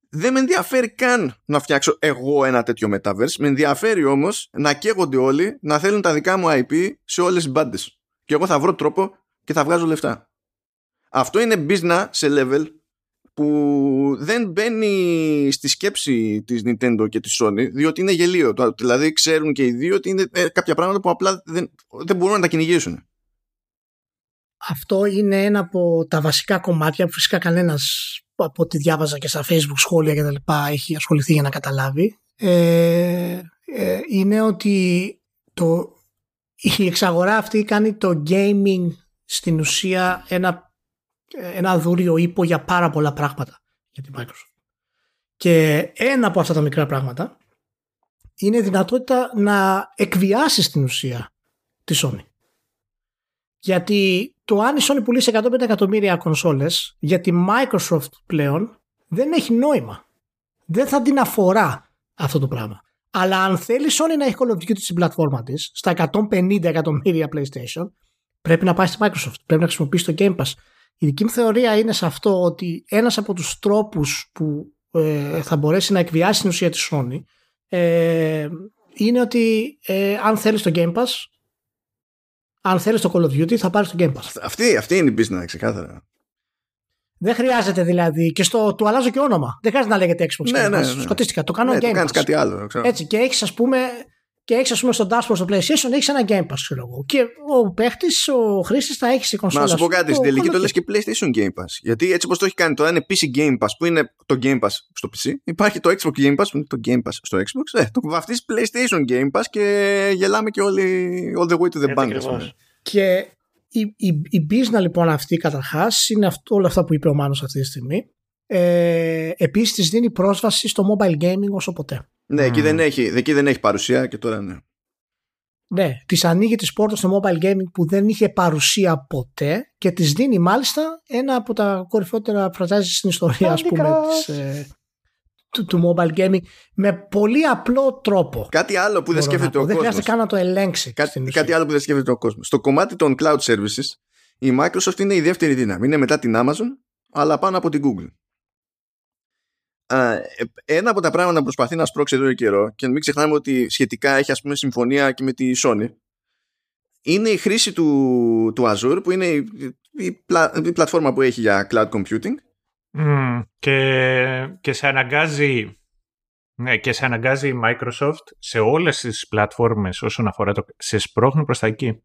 Speaker 1: δεν με ενδιαφέρει καν να φτιάξω εγώ ένα τέτοιο metaverse. Με ενδιαφέρει όμως να καίγονται όλοι να θέλουν τα δικά μου IP σε όλες τις μπάντες. Και εγώ θα βρω τρόπο και θα βγάζω λεφτά. Αυτό είναι business σε level που δεν μπαίνει στη σκέψη της Nintendo και της Sony διότι είναι γελίο. Δηλαδή ξέρουν και οι δύο ότι είναι ε, κάποια πράγματα που απλά δεν, δεν μπορούν να τα κυνηγήσουν.
Speaker 2: Αυτό είναι ένα από τα βασικά κομμάτια που φυσικά κανένας από ό,τι διάβαζα και στα facebook σχόλια και τα λοιπά έχει ασχοληθεί για να καταλάβει ε, ε, είναι ότι το, η εξαγορά αυτή κάνει το gaming στην ουσία ένα, ένα δούριο ύπο για πάρα πολλά πράγματα για την Microsoft. Και ένα από αυτά τα μικρά πράγματα είναι η δυνατότητα να εκβιάσεις στην ουσία της Sony. Γιατί το αν η Sony πουλήσει 150 εκατομμύρια κονσόλες για τη Microsoft πλέον δεν έχει νόημα. Δεν θα την αφορά αυτό το πράγμα. Αλλά αν θέλει η Sony να έχει Call of Duty στην πλατφόρμα της στα 150 εκατομμύρια PlayStation πρέπει να πάει στη Microsoft. Πρέπει να χρησιμοποιήσει το Game Pass. Η δική μου θεωρία είναι σε αυτό ότι ένας από τους τρόπους που ε, θα μπορέσει να εκβιάσει την ουσία της Sony ε, είναι ότι ε, αν θέλεις το Game Pass αν θέλεις το Call of Duty, θα πάρεις το Game Pass.
Speaker 1: Αυτή, αυτή είναι η business, ξεκάθαρα.
Speaker 2: Δεν χρειάζεται δηλαδή. Και στο, του αλλάζω και όνομα. Δεν χρειάζεται να λέγεται Xbox.
Speaker 1: Ναι, ναι, ναι.
Speaker 2: Σκοτίστηκα. Το κάνω
Speaker 1: ναι,
Speaker 2: Game
Speaker 1: το
Speaker 2: Pass.
Speaker 1: κάνεις κάτι άλλο. Ξέρω.
Speaker 2: Έτσι. Και έχεις, ας πούμε, και έχεις, ας πούμε, στο dashboard στο PlayStation έχεις ένα Game Pass, ξέρω εγώ. Και ο παίχτης, ο χρήστης θα έχεις σε κονσόλα.
Speaker 1: Μα να σου πω κάτι. Στην τελική το λε και PlayStation Game Pass. Γιατί έτσι όπως το έχει κάνει τώρα είναι PC Game Pass που είναι το Game Pass στο PC. Υπάρχει το Xbox Game Pass που είναι το Game Pass στο Xbox. Ε, το βαφτίζει PlayStation Game Pass και γελάμε και όλοι all the way to the bank.
Speaker 2: Και η, η, η business λοιπόν αυτή καταρχάς είναι αυτό, όλα αυτά που είπε ο Μάνος αυτή τη στιγμή. Ε, επίσης της δίνει πρόσβαση στο mobile gaming όσο ποτέ.
Speaker 1: Ναι, εκεί, δεν έχει, εκεί δεν έχει παρουσία και τώρα ναι.
Speaker 2: Ναι, της ανοίγει τις πόρτες στο mobile gaming που δεν είχε παρουσία ποτέ και της δίνει μάλιστα ένα από τα κορυφότερα franchise στην ιστορία ας πούμε της, ε, του, του mobile gaming με πολύ απλό τρόπο.
Speaker 1: Κάτι άλλο που δεν σκέφτεται ο
Speaker 2: κόσμο.
Speaker 1: Δεν
Speaker 2: χρειάζεται καν να το ελέγξει.
Speaker 1: Κάτι, κάτι άλλο που δεν σκέφτεται ο κόσμος. Στο κομμάτι των cloud services, η Microsoft είναι η δεύτερη δύναμη. Είναι μετά την Amazon, αλλά πάνω από την Google. Ένα από τα πράγματα που προσπαθεί να σπρώξει εδώ και καιρό και μην ξεχνάμε ότι σχετικά έχει ας πούμε συμφωνία και με τη Sony είναι η χρήση του, του Azure που είναι η, η, η πλατφόρμα που έχει για cloud computing
Speaker 4: και, και σε αναγκάζει ναι, και σε αναγκάζει η Microsoft σε όλες τις πλατφόρμες όσον αφορά το... σε σπρώχνει προς τα εκεί.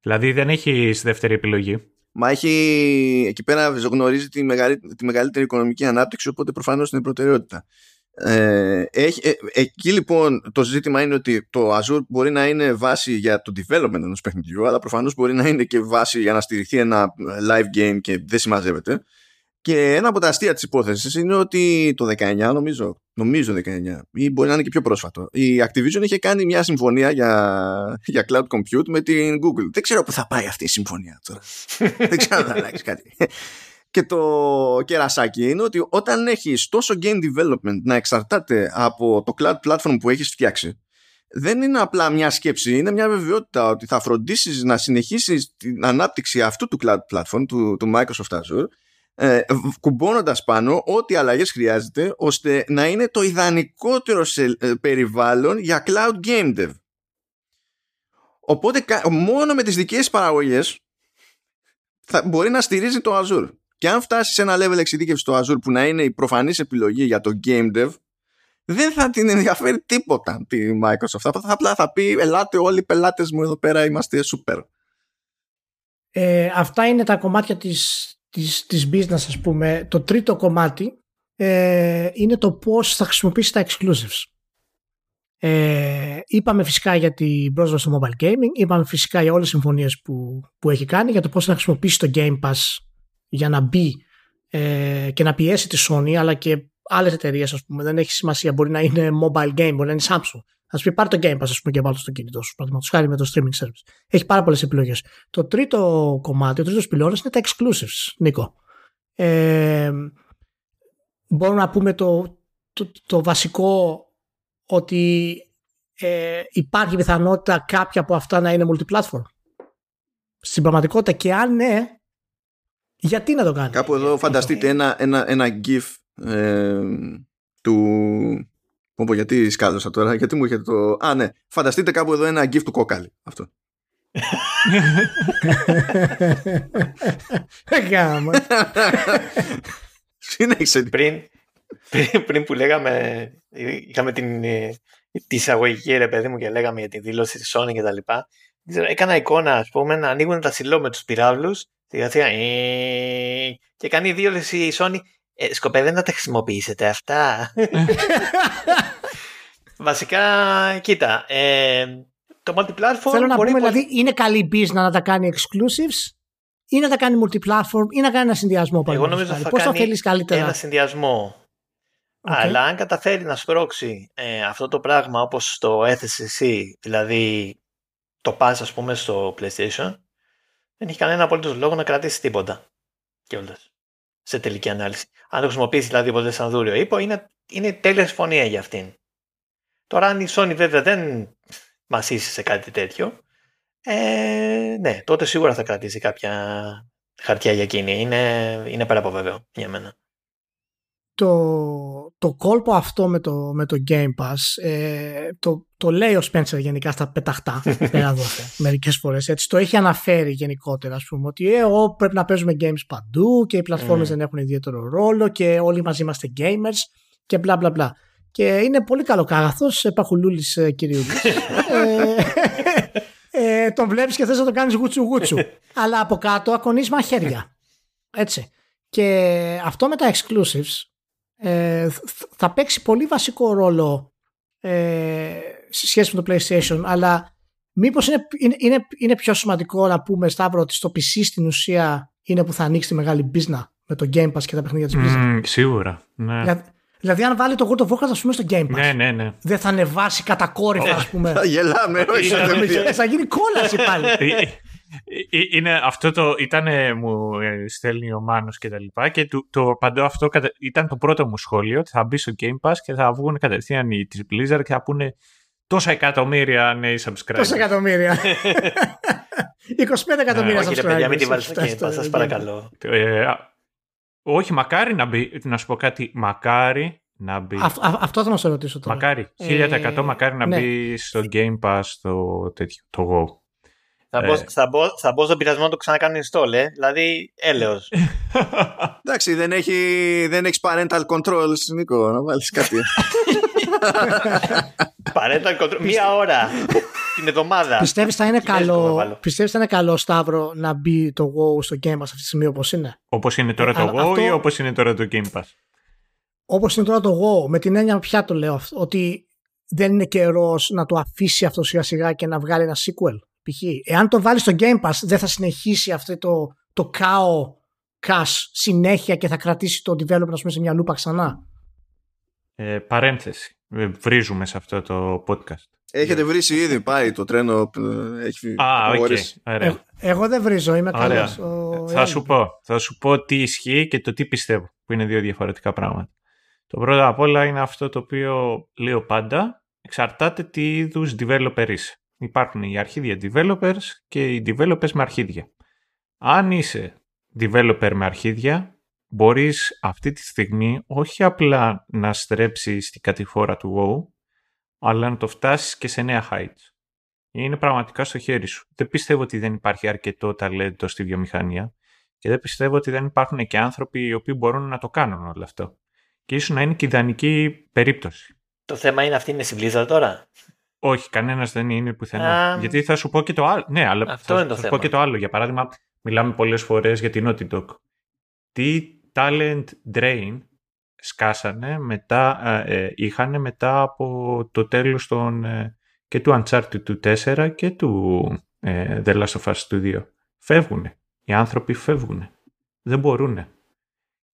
Speaker 4: Δηλαδή δεν έχει δεύτερη επιλογή.
Speaker 1: Μα έχει εκεί πέρα γνωρίζει τη, τη μεγαλύτερη οικονομική ανάπτυξη οπότε προφανώς είναι προτεραιότητα. Ε, έχει, ε, εκεί λοιπόν το ζήτημα είναι ότι το Azure μπορεί να είναι βάση για το development ενός παιχνιδιού αλλά προφανώς μπορεί να είναι και βάση για να στηριχθεί ένα live game και δεν συμμαζεύεται και ένα από τα αστεία της υπόθεσης είναι ότι το 19 νομίζω, νομίζω 19 ή μπορεί να είναι και πιο πρόσφατο, η Activision είχε κάνει μια συμφωνία για, για cloud compute με την Google. Δεν ξέρω πού θα πάει αυτή η συμφωνία τώρα. Δεν ξέρω αν θα αλλάξει κάτι. Και το κερασάκι είναι ότι όταν έχεις τόσο game development να εξαρτάται από το cloud platform που έχεις φτιάξει, δεν είναι απλά μια σκέψη, είναι μια βεβαιότητα ότι θα φροντίσεις να συνεχίσεις την ανάπτυξη αυτού του cloud platform, του, του Microsoft Azure, ε, κουμπώνοντας πάνω ό,τι αλλαγές χρειάζεται ώστε να είναι το ιδανικότερο σε, ε, περιβάλλον για cloud game dev. Οπότε μόνο με τις δικές παραγωγές θα μπορεί να στηρίζει το Azure. Και αν φτάσεις σε ένα level εξειδίκευσης στο Azure που να είναι η προφανής επιλογή για το game dev, δεν θα την ενδιαφέρει τίποτα τη Microsoft. Θα, απλά θα πει ελάτε όλοι οι πελάτες μου εδώ πέρα είμαστε super.
Speaker 2: Ε, αυτά είναι τα κομμάτια της, της, της business ας πούμε το τρίτο κομμάτι ε, είναι το πώς θα χρησιμοποιήσει τα exclusives. Ε, είπαμε φυσικά για την πρόσβαση στο mobile gaming είπαμε φυσικά για όλες τις συμφωνίες που, που έχει κάνει για το πώς θα χρησιμοποιήσει το Game Pass για να μπει ε, και να πιέσει τη Sony αλλά και άλλες εταιρείες, ας πούμε. Δεν έχει σημασία μπορεί να είναι mobile game, μπορεί να είναι Samsung Α πει πάρει το Game Pass, ας πούμε, και βάλει στο κινητό σου. Παραδείγματος χάρη με το streaming service. Έχει πάρα πολλές επιλογές. Το τρίτο κομμάτι, ο τρίτος πυλώνας είναι τα exclusives, Νίκο. Ε, μπορούμε να πούμε το, το, το βασικό ότι ε, υπάρχει πιθανότητα κάποια από αυτά να είναι multiplatform. Στην πραγματικότητα και αν ναι, γιατί να το κάνει;
Speaker 1: Κάπου εδώ φανταστείτε ένα, ένα, ένα gif ε, του... Πω, πω, γιατί σκάλωσα τώρα, γιατί μου έρχεται το... Α, ναι. Φανταστείτε κάπου εδώ ένα gif του κόκαλη. Αυτό.
Speaker 2: Γάμα.
Speaker 1: Συνέχισε.
Speaker 3: πριν, πριν, πριν που λέγαμε, είχαμε την, ε, τη εισαγωγική ρε παιδί μου και λέγαμε για τη δήλωση της Sony και τα λοιπά. Δεν ξέρω, Έκανα εικόνα, ας πούμε, να ανοίγουν τα σιλό με τους πυράβλους στη γραφεία «Ε», και κάνει δήλωση η Sony ε, σκοπεύετε να τα χρησιμοποιήσετε αυτά; Βασικά, κοίτα, ε, το multiplatform
Speaker 2: Θέλω να
Speaker 3: μπορεί
Speaker 2: πούμε,
Speaker 3: πολύ-
Speaker 2: δηλαδή, είναι καλή business να τα κάνει exclusives ή να τα κάνει multiplatform ή να κάνει ένα συνδυασμό
Speaker 3: Εγώ
Speaker 2: παραδείγματος
Speaker 3: νομίζω
Speaker 2: χάρη.
Speaker 3: θα
Speaker 2: Πώς
Speaker 3: κάνει
Speaker 2: θέλεις καλύτερα;
Speaker 3: ένα συνδυασμό.
Speaker 2: Οκ.
Speaker 3: Αλλά αν καταφέρει να σπρώξει ε, αυτό το πράγμα όπως το έθεσες εσύ, δηλαδή το πας ας πούμε στο PlayStation, δεν έχει κανένα απολύτως λόγο να κρατήσει τίποτα. Κιόλας. Σε τελική ανάλυση. Αν το χρησιμοποιήσει δηλαδή ποτέ σαν δούρειο ίππο, είναι, είναι τέλεια συμφωνία για αυτήν. Τώρα αν η Sony βέβαια δεν μασίσει σε κάτι τέτοιο, ε, ναι, τότε σίγουρα θα κρατήσει κάποια χαρτιά για εκείνη. Είναι, είναι πέρα από βέβαιο για μένα.
Speaker 2: το, το κόλπο αυτό με το, με το Game Pass ε, το, το λέει ο Spencer γενικά στα πεταχτά πέρα δόθε, μερικές φορές έτσι το έχει αναφέρει γενικότερα ας πούμε ότι ε, εγώ πρέπει να παίζουμε games παντού και οι πλατφόρμες
Speaker 3: Mm.
Speaker 2: δεν έχουν ιδιαίτερο ρόλο και όλοι μαζί είμαστε gamers και μπλα μπλα μπλα. Και είναι πολύ καλό κάγαθος ε, παχουλούλης ε, κυριούλης ε, ε, τον βλέπεις και θες να το κάνεις γούτσου γούτσου αλλά από κάτω ακονείς μαχαίρια. Έτσι. Και αυτό με τα exclusives ε, θ- θα παίξει πολύ βασικό ρόλο ε, σε σχέση με το PlayStation αλλά μήπως είναι, είναι, είναι, είναι πιο σημαντικό να πούμε Σταύρο ότι στο PC στην ουσία είναι που θα ανοίξει τη μεγάλη μπίζνα με το Game Pass και τα παιχνίδια της Blizzard.
Speaker 4: Μμμ, σίγουρα. Ναι.
Speaker 2: Δηλαδή, δηλαδή αν βάλει το World of Warcraft ας πούμε στο Game Pass
Speaker 4: ναι, ναι, ναι.
Speaker 2: δεν θα ανεβάσει κατακόρυφα ας πούμε
Speaker 1: Θα γελάμε, όχι.
Speaker 3: Είναι-
Speaker 1: δεν-
Speaker 2: θα γίνει κόλαση πάλι
Speaker 4: Ε, ε, ε, είναι αυτό το ήταν μου ε, στέλνει ο Μάνος και τα λοιπά και του- το παντό αυτό κατα- ήταν το πρώτο μου σχόλιο ότι θα μπει στο Game Pass και θα βγουν κατευθείαν οι της Blizzard και θα πούνε τόσα εκατομμύρια νέοι subscribers.
Speaker 2: τόσα εκατομμύρια 25 εκατομμύρια
Speaker 3: Όχι ρε παιδιά, μην τη
Speaker 2: subscribers
Speaker 3: βάλεις στο
Speaker 2: έχει
Speaker 3: Game
Speaker 2: φτάσει
Speaker 3: Pass, σας
Speaker 2: το
Speaker 3: παρακαλώ.
Speaker 4: Ε, α, όχι, μακάρι να μπει, να σου πω κάτι, μακάρι να μπει.
Speaker 2: Α- α- αυτό θα να σε ρωτήσω τώρα.
Speaker 4: Μακάρι,
Speaker 2: Ε,
Speaker 4: 1000% μακάρι να
Speaker 2: ναι.
Speaker 4: μπει στο Game Pass το τέτοιο, το Go.
Speaker 3: Θα, μπω,
Speaker 4: Ε.
Speaker 3: θα, μπω, θα μπω στον πειρασμό να το ξανακάνω install, ε. δηλαδή έλεος.
Speaker 1: Εντάξει, δεν έχει, δεν έχεις parental controls, Νίκο, να βάλεις κάτι.
Speaker 3: Parental control, μία ώρα την εβδομάδα.
Speaker 2: Πιστεύεις θα είναι
Speaker 3: Κινέζικο θα
Speaker 2: καλό,
Speaker 3: βάλω.
Speaker 2: πιστεύεις θα είναι καλό Σταύρο να μπει το WoW στο Game Pass αυτή τη στιγμή όπως είναι;
Speaker 4: όπως είναι τώρα
Speaker 2: Ε,
Speaker 4: το
Speaker 2: αλλά
Speaker 4: Go
Speaker 2: αυτό-
Speaker 4: ή όπως είναι τώρα το Game Pass;
Speaker 2: Όπως είναι τώρα το WoW, με την έννοια πια το λέω αυτό, ότι δεν είναι καιρός να το αφήσει αυτό σιγά σιγά και να βγάλει ένα sequel. Π.χ. Εάν το βάλεις στο Game Pass, δεν θα συνεχίσει αυτό το, το κάο cash συνέχεια και θα κρατήσει το development ας πούμε, σε μια λούπα ξανά;
Speaker 4: Ε, παρένθεση. Ε, Βρίζουμε σε αυτό το podcast.
Speaker 1: Έχετε βρίσει ήδη, πάει το τρένο, ε, έχει
Speaker 4: Α, οκ.
Speaker 1: προχωρήσει.
Speaker 2: Ε,
Speaker 4: Ωραία.
Speaker 2: εγώ δεν βρίζω, είμαι
Speaker 4: Ωραία.
Speaker 2: καλός. Ο-
Speaker 4: Θα σου πω. Θα σου πω τι ισχύει και το τι πιστεύω, που είναι δύο διαφορετικά πράγματα. Το πρώτο απ' όλα είναι αυτό το οποίο λέω πάντα, εξαρτάται τι είδους developer είσαι. Υπάρχουν οι αρχίδια developers και οι developers με αρχίδια. Αν είσαι developer με αρχίδια, μπορείς αυτή τη στιγμή όχι απλά να στρέψεις την κατηφόρα του WoW, αλλά να το φτάσεις και σε νέα heights. Είναι πραγματικά στο χέρι σου. Δεν πιστεύω ότι δεν υπάρχει αρκετό ταλέντο στη βιομηχανία και δεν πιστεύω ότι δεν υπάρχουν και άνθρωποι οι οποίοι μπορούν να το κάνουν όλο αυτό. Και ίσως να είναι και ιδανική περίπτωση.
Speaker 3: Το θέμα είναι αυτή είναι στην Blizzard τώρα.
Speaker 4: Όχι, κανένας δεν είναι πουθενά.
Speaker 3: Α,
Speaker 4: Γιατί θα σου πω και το άλλο. Ναι, αλλά
Speaker 3: Αυτό
Speaker 4: θα,
Speaker 3: είναι το
Speaker 4: θα σου
Speaker 3: θέμα.
Speaker 4: πω και το άλλο. Για παράδειγμα, μιλάμε πολλές φορές για την Naughty Dog. Τι talent drain σκάσανε μετά, ε, ε, είχαν μετά από το τέλος των, ε, και του Uncharted του 4 και του ε, The Last of Us του 2. Φεύγουνε. Οι άνθρωποι φεύγουνε. Δεν μπορούνε.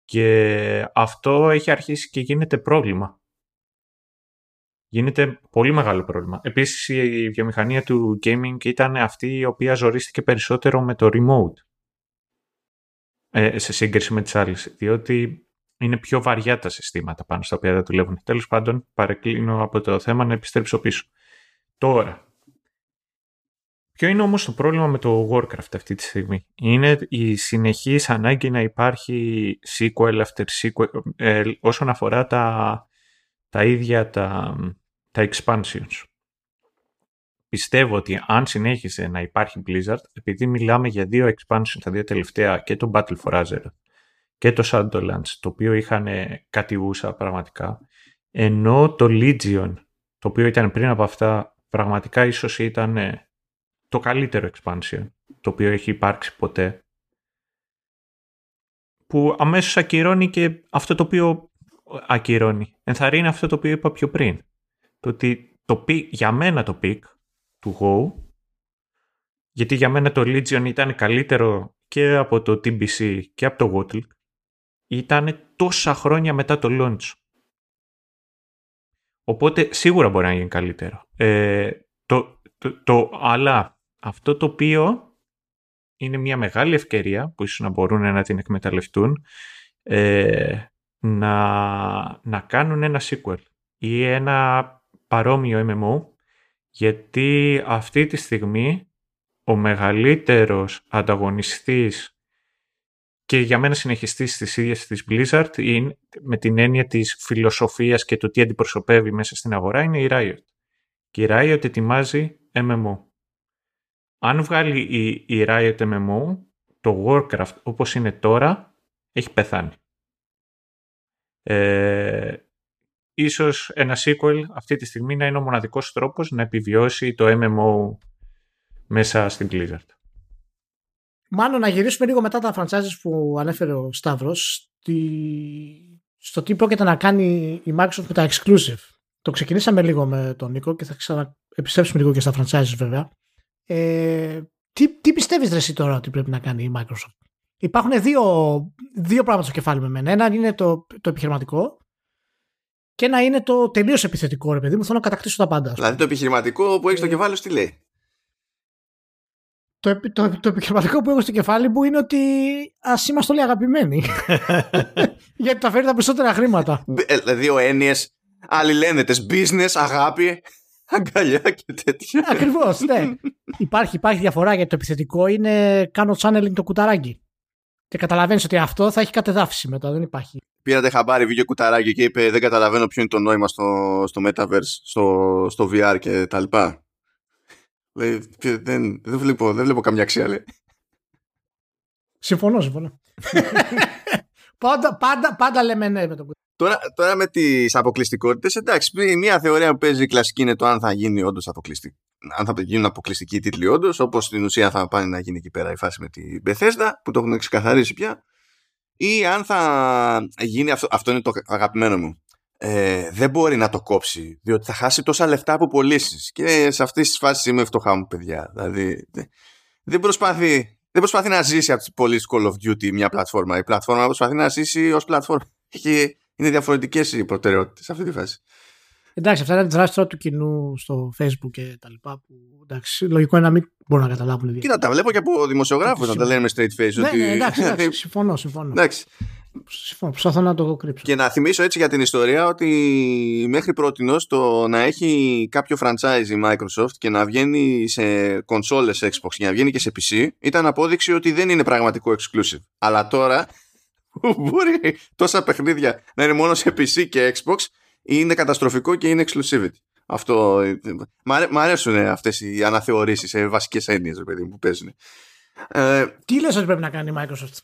Speaker 4: Και αυτό έχει αρχίσει και γίνεται πρόβλημα. Γίνεται πολύ μεγάλο πρόβλημα. Επίσης η βιομηχανία του gaming ήταν αυτή η οποία ζορίστηκε περισσότερο με το remote ε, σε σύγκριση με τις άλλες, διότι είναι πιο βαριά τα συστήματα πάνω στα οποία δεν δουλεύουν. Τέλος πάντων, παρεκκλίνω από το θέμα να επιστρέψω πίσω. Τώρα, ποιο είναι όμως το πρόβλημα με το Warcraft αυτή τη στιγμή; Είναι η συνεχής ανάγκη να υπάρχει sequel after sequel ε, όσον αφορά τα, τα ίδια τα, τα expansions. Πιστεύω ότι αν συνέχισε να υπάρχει Blizzard, επειδή μιλάμε για δύο expansions τα δύο τελευταία και το Battle for Azeroth και το Shadowlands, το οποίο είχαν κατηγούσα πραγματικά, ενώ το Legion, το οποίο ήταν πριν από αυτά, πραγματικά ίσως ήταν το καλύτερο expansion, το οποίο έχει υπάρξει ποτέ, που αμέσως ακυρώνει και αυτό το οποίο ακυρώνει. Ενθαρρύνει αυτό το οποίο είπα πιο πριν. Το ότι το peak, για μένα το peak του Go, γιατί για μένα το Legion ήταν καλύτερο και από το TBC και από το Wotl, ήταν τόσα χρόνια μετά το launch. Οπότε σίγουρα μπορεί να γίνει καλύτερο. Ε, το, το, το, αλλά αυτό το οποίο είναι μια μεγάλη ευκαιρία που ίσως να μπορούν να την εκμεταλλευτούν ε, να, να κάνουν ένα sequel ή ένα παρόμοιο MMO γιατί αυτή τη στιγμή ο μεγαλύτερος ανταγωνιστής και για μένα συνεχιστής της ίδιας της Blizzard είναι, με την έννοια της φιλοσοφίας και το τι αντιπροσωπεύει μέσα στην αγορά είναι η Riot. Και η Riot ετοιμάζει MMO. Αν βγάλει η, η Riot MMO, το Warcraft όπως είναι τώρα έχει πεθάνει. Ε, ίσως ένα sequel αυτή τη στιγμή να είναι ο μοναδικός τρόπος να επιβιώσει το MMO μέσα στην Blizzard.
Speaker 2: Μάλλον να γυρίσουμε λίγο μετά τα franchises που ανέφερε ο Σταύρος στο τι πρόκειται να κάνει η Microsoft με τα exclusive. Το ξεκινήσαμε λίγο με τον Νίκο και θα ξαναεπιστρέψουμε λίγο και στα franchises βέβαια. Ε, τι, τι πιστεύεις ρε εσύ τώρα ότι πρέπει να κάνει η Microsoft; Υπάρχουν δύο, δύο πράγματα στο κεφάλι με μένα. Ένα είναι το, το επιχειρηματικό και ένα είναι το τελείως επιθετικό, ρε παιδί μου. Θέλω να κατακτήσω τα πάντα.
Speaker 1: Δηλαδή το επιχειρηματικό που έχει στο ε. κεφάλι σου τι λέει;
Speaker 2: Το, το, το, επιχειρηματικό που έχω στο κεφάλι μου είναι ότι ας είμαστε όλοι αγαπημένοι. Γιατί θα φέρει τα περισσότερα χρήματα.
Speaker 1: Δηλαδή δύο έννοιες αλληλένδετε. Business, αγάπη, αγκαλιά και τέτοια.
Speaker 2: Ακριβώς, ναι. υπάρχει, υπάρχει διαφορά γιατί το επιθετικό είναι κάνω channeling το κουταράκι. Και καταλαβαίνεις ότι αυτό θα έχει κατεδάφιση μετά, δεν υπάρχει.
Speaker 1: Πήρατε χαμπάρι, βγήκε κουταράκι και είπε Δεν καταλαβαίνω ποιο είναι το νόημα στο, στο Metaverse, στο, στο VR και τα λοιπά. Λέει, δεν, δεν, βλέπω, δεν βλέπω καμιά αξία, λέει.
Speaker 2: Συμφωνώ, συμφωνώ. πάντα, πάντα, πάντα λέμε ναι με το
Speaker 1: Τώρα, τώρα με τις αποκλειστικότητες, εντάξει, μια θεωρία που παίζει κλασική είναι το αν θα γίνει όντως αποκλειστική. Αν θα γίνουν αποκλειστικοί τίτλοι όντως, όπως στην ουσία θα πάνε να γίνει εκεί πέρα η φάση με την Bethesda, που το έχουν ξεκαθαρίσει πια, ή αν θα γίνει. Αυτό, αυτό είναι το αγαπημένο μου. Ε, δεν μπορεί να το κόψει, διότι θα χάσει τόσα λεφτά από πωλήσεις. Και σε αυτή τη φάση είμαι φτωχά μου, παιδιά. Δηλαδή, δεν προσπαθεί, δεν προσπαθεί να ζήσει από τις πωλήσεις Call of Duty μια πλατφόρμα. Η πλατφόρμα προσπαθεί να ζήσει ως πλατφόρμα. είναι διαφορετικές οι προτεραιότητες σε αυτή τη φάση.
Speaker 2: Εντάξει, αυτά είναι δράση τώρα του κοινού στο Facebook και τα λοιπά. Που, εντάξει, λογικό είναι να μην μπορούν να καταλάβουν.
Speaker 1: Κοίτα, τα βλέπω και από δημοσιογράφους να τα λένε με straight face.
Speaker 2: Ναι, ότι... ναι, εντάξει, εντάξει, συμφωνώ, συμφωνώ.
Speaker 1: Εντάξει.
Speaker 2: Συμφωνώ, προσπαθώ να το κρύψω.
Speaker 1: Και να θυμίσω έτσι για την ιστορία ότι μέχρι πρώτη το να έχει κάποιο franchise η Microsoft και να βγαίνει σε κονσόλες Xbox και να βγαίνει και σε PC ήταν απόδειξη ότι δεν είναι πραγματικό exclusive. Αλλά τώρα μπορεί τόσα παιχνίδια να είναι μόνο σε PC και Xbox είναι καταστροφικό και είναι exclusivity. Αυτό. Μ' αρέσουν αυτές οι αναθεωρήσεις σε βασικές έννοιες, παιδί που παίζουν.
Speaker 2: Ε, Τι λες ότι πρέπει να κάνει η Microsoft;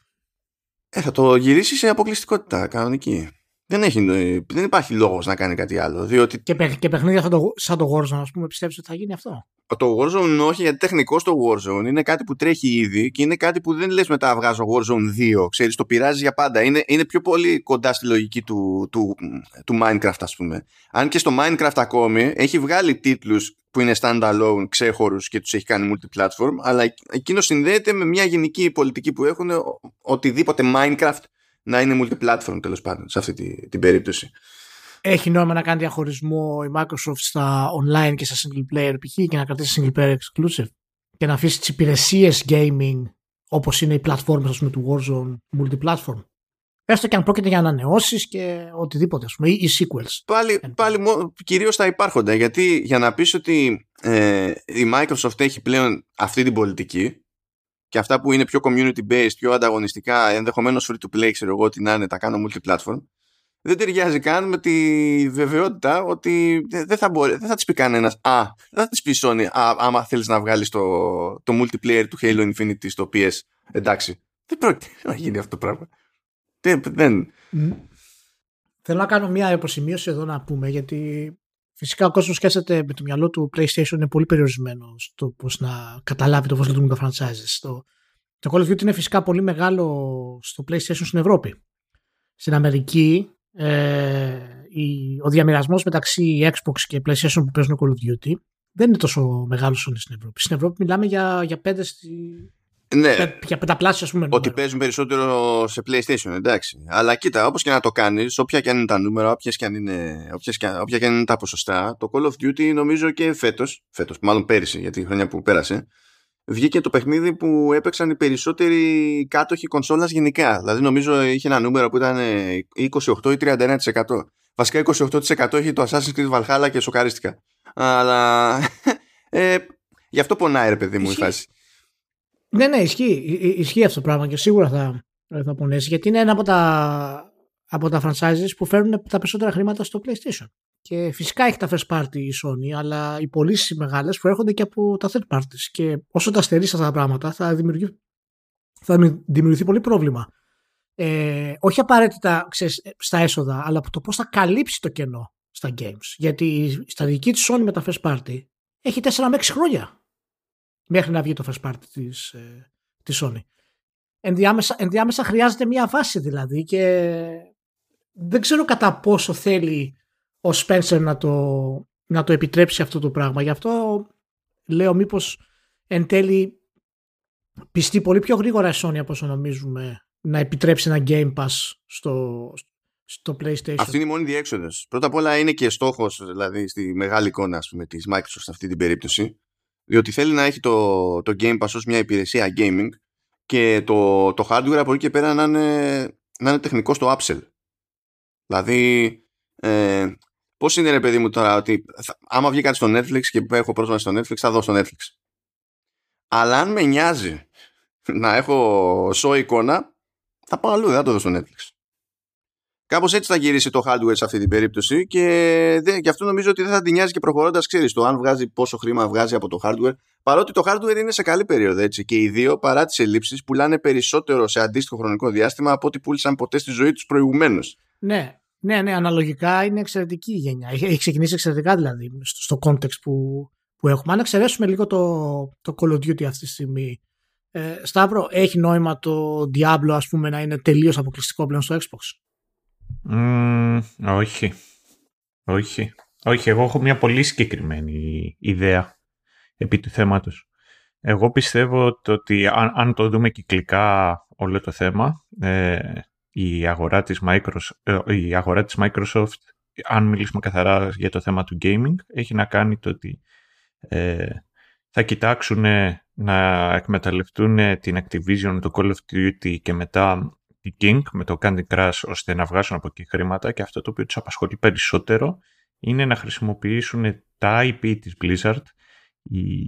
Speaker 1: Ε, θα το γυρίσει σε αποκλειστικότητα κανονική. Δεν, έχει, δεν υπάρχει λόγος να κάνει κάτι άλλο. Διότι...
Speaker 2: Και, και παιχνίδια σαν το, σαν το Warzone, ας πούμε, πιστεύεις ότι θα γίνει αυτό;
Speaker 1: Το Warzone όχι, γιατί τεχνικό το Warzone είναι κάτι που τρέχει ήδη και είναι κάτι που δεν λες μετά βγάζω Warzone 2. Ξέρεις, το πειράζει για πάντα. Είναι, είναι πιο πολύ κοντά στη λογική του, του, του Minecraft, ας πούμε. Αν και στο Minecraft ακόμη έχει βγάλει τίτλους που είναι standalone, ξέχωρους και τους έχει κάνει multiplatform, αλλά εκείνος συνδέεται με μια γενική πολιτική που έχουν οτιδήποτε Minecraft να είναι multiplatform τέλος πάντων σε αυτή την περίπτωση.
Speaker 2: έχει νόημα να κάνει διαχωρισμό η Microsoft στα online και στα single player π.χ. και να κρατήσει single player exclusive και να αφήσει τις υπηρεσίες gaming όπως είναι οι πλατφόρμες πούμε, του Warzone multiplatform. Έστω και αν πρόκειται για ανανεώσεις και οτιδήποτε, ας πούμε, ή sequels.
Speaker 1: Πάλι, πάλι κυρίως τα υπάρχοντα. Γιατί για να πεις ότι ε, η Microsoft έχει πλέον αυτή την πολιτική και αυτά που είναι πιο community based, πιο ανταγωνιστικά, ενδεχομένως free to play, ξέρω εγώ ότι να είναι, τα κάνω multiplatform, δεν ταιριάζει καν με τη βεβαιότητα ότι δεν θα, μπορεί, δεν θα της πει κανένας. Α, δεν θα της πει Sony, α, άμα θέλεις να βγάλεις το, το multiplayer του Halo Infinity στο PS. Εντάξει. Δεν πρόκειται να γίνει αυτό το πράγμα. Δεν, δεν.
Speaker 2: Θέλω να κάνω μια υποσημείωση εδώ να πούμε γιατί φυσικά ο κόσμος σκέφτεται με το μυαλό του PlayStation είναι πολύ περιορισμένο στο πώς να καταλάβει το πώς λειτουργούν τα franchises. Το, το Call of Duty είναι φυσικά πολύ μεγάλο στο PlayStation στην Ευρώπη. Στην Αμερική ε, η, ο διαμοιρασμός μεταξύ Xbox και PlayStation που παίζουν Call of Duty δεν είναι τόσο μεγάλο όσο είναι στην Ευρώπη. Στην Ευρώπη μιλάμε για, για πέντε στη,
Speaker 1: ναι.
Speaker 2: Για πενταπλάσια, ας πούμε.
Speaker 1: Ότι παίζουν περισσότερο σε PlayStation, εντάξει. Αλλά κοίτα, όπως και να το κάνεις, όποια και αν είναι τα νούμερα, όποιες και αν είναι, όποιες και, όποια και αν είναι τα ποσοστά, το Call of Duty νομίζω και φέτος, φέτος, μάλλον πέρυσι, γιατί η χρονιά που πέρασε, βγήκε το παιχνίδι που έπαιξαν οι περισσότεροι κάτοχοι κονσόλας γενικά. Δηλαδή, νομίζω είχε ένα νούμερο που ήταν 28 ή 31%. Βασικά 28% έχει το Assassin's Creed Valhalla και σοκαρίστηκα. Αλλά. ε, γι' αυτό πονάει, ρε παιδί μου, η φάση.
Speaker 2: Ναι, ναι, ισχύει. Ισχύει αυτό το πράγμα και σίγουρα θα, θα πονέσει γιατί είναι ένα από τα, από τα franchises που φέρνουν τα περισσότερα χρήματα στο PlayStation. Και φυσικά έχει τα first party η Sony, αλλά οι πωλήσει μεγάλες προέρχονται και από τα third parties. Και όσο τα στερείς αυτά τα πράγματα, θα, δημιουργεί, θα δημιουργηθεί πολύ πρόβλημα. Ε, όχι απαραίτητα ξέρεις, στα έσοδα, αλλά από το πώς θα καλύψει το κενό στα games. Γιατί η στρατηγική της Sony με τα first party έχει 4 με 6 χρόνια μέχρι να βγει το first party της, ε, της Sony. Ενδιάμεσα, ενδιάμεσα χρειάζεται μια βάση δηλαδή και δεν ξέρω κατά πόσο θέλει ο Spencer να το, να το επιτρέψει αυτό το πράγμα. Γι' αυτό λέω μήπως εν τέλει πιστεί πολύ πιο γρήγορα η Sony από όσο νομίζουμε να επιτρέψει ένα Game Pass στο, στο PlayStation.
Speaker 1: Αυτή είναι η μόνη διέξοδος. Πρώτα απ' όλα είναι και στόχος δηλαδή στη μεγάλη εικόνα της Microsoft σε αυτή την περίπτωση διότι θέλει να έχει το, το Game Pass ως μια υπηρεσία gaming και το, το hardware από εκεί και πέρα να είναι, να είναι τεχνικό στο upsell. Δηλαδή, ε, πώς είναι ρε παιδί μου τώρα ότι θα, άμα βγει κάτι στο Netflix και έχω πρόσβαση στο Netflix θα δω στο Netflix. Αλλά αν με νοιάζει να έχω show εικόνα θα πάω αλλού, δεν θα το δω στο Netflix. Κάπως έτσι θα γυρίσει το hardware σε αυτή την περίπτωση και δε, γι' αυτό νομίζω ότι δεν θα την νοιάζει και προχωρώντας, ξέρεις το αν βγάζει πόσο χρήμα βγάζει από το hardware. Παρότι το hardware είναι σε καλή περίοδο έτσι και οι δύο παρά τις ελλείψεις πουλάνε περισσότερο σε αντίστοιχο χρονικό διάστημα από ό,τι πούλησαν ποτέ στη ζωή τους προηγουμένως.
Speaker 2: Ναι, ναι, ναι, αναλογικά είναι εξαιρετική η γενιά. Έχει ξεκινήσει εξαιρετικά δηλαδή στο context που, που έχουμε. Αν εξαιρέσουμε λίγο το, το Call of Duty αυτή τη στιγμή, ε, Σταύρο, έχει νόημα το Diablo ας πούμε να είναι τελείως αποκλειστικό πλέον στο Xbox;
Speaker 4: Όχι. Όχι. Όχι, εγώ έχω μια πολύ συγκεκριμένη ιδέα επί του θέματος. Εγώ πιστεύω ότι αν, αν το δούμε κυκλικά όλο το θέμα, ε, η, αγορά της Microsoft, ε, η αγορά της Microsoft, αν μιλήσουμε καθαρά για το θέμα του gaming, έχει να κάνει το ότι ε, θα κοιτάξουν να εκμεταλλευτούν την Activision, το Call of Duty και μετά King με το Candy Crush ώστε να βγάζουν από εκεί χρήματα και αυτό το οποίο τους απασχολεί περισσότερο είναι να χρησιμοποιήσουν τα IP της Blizzard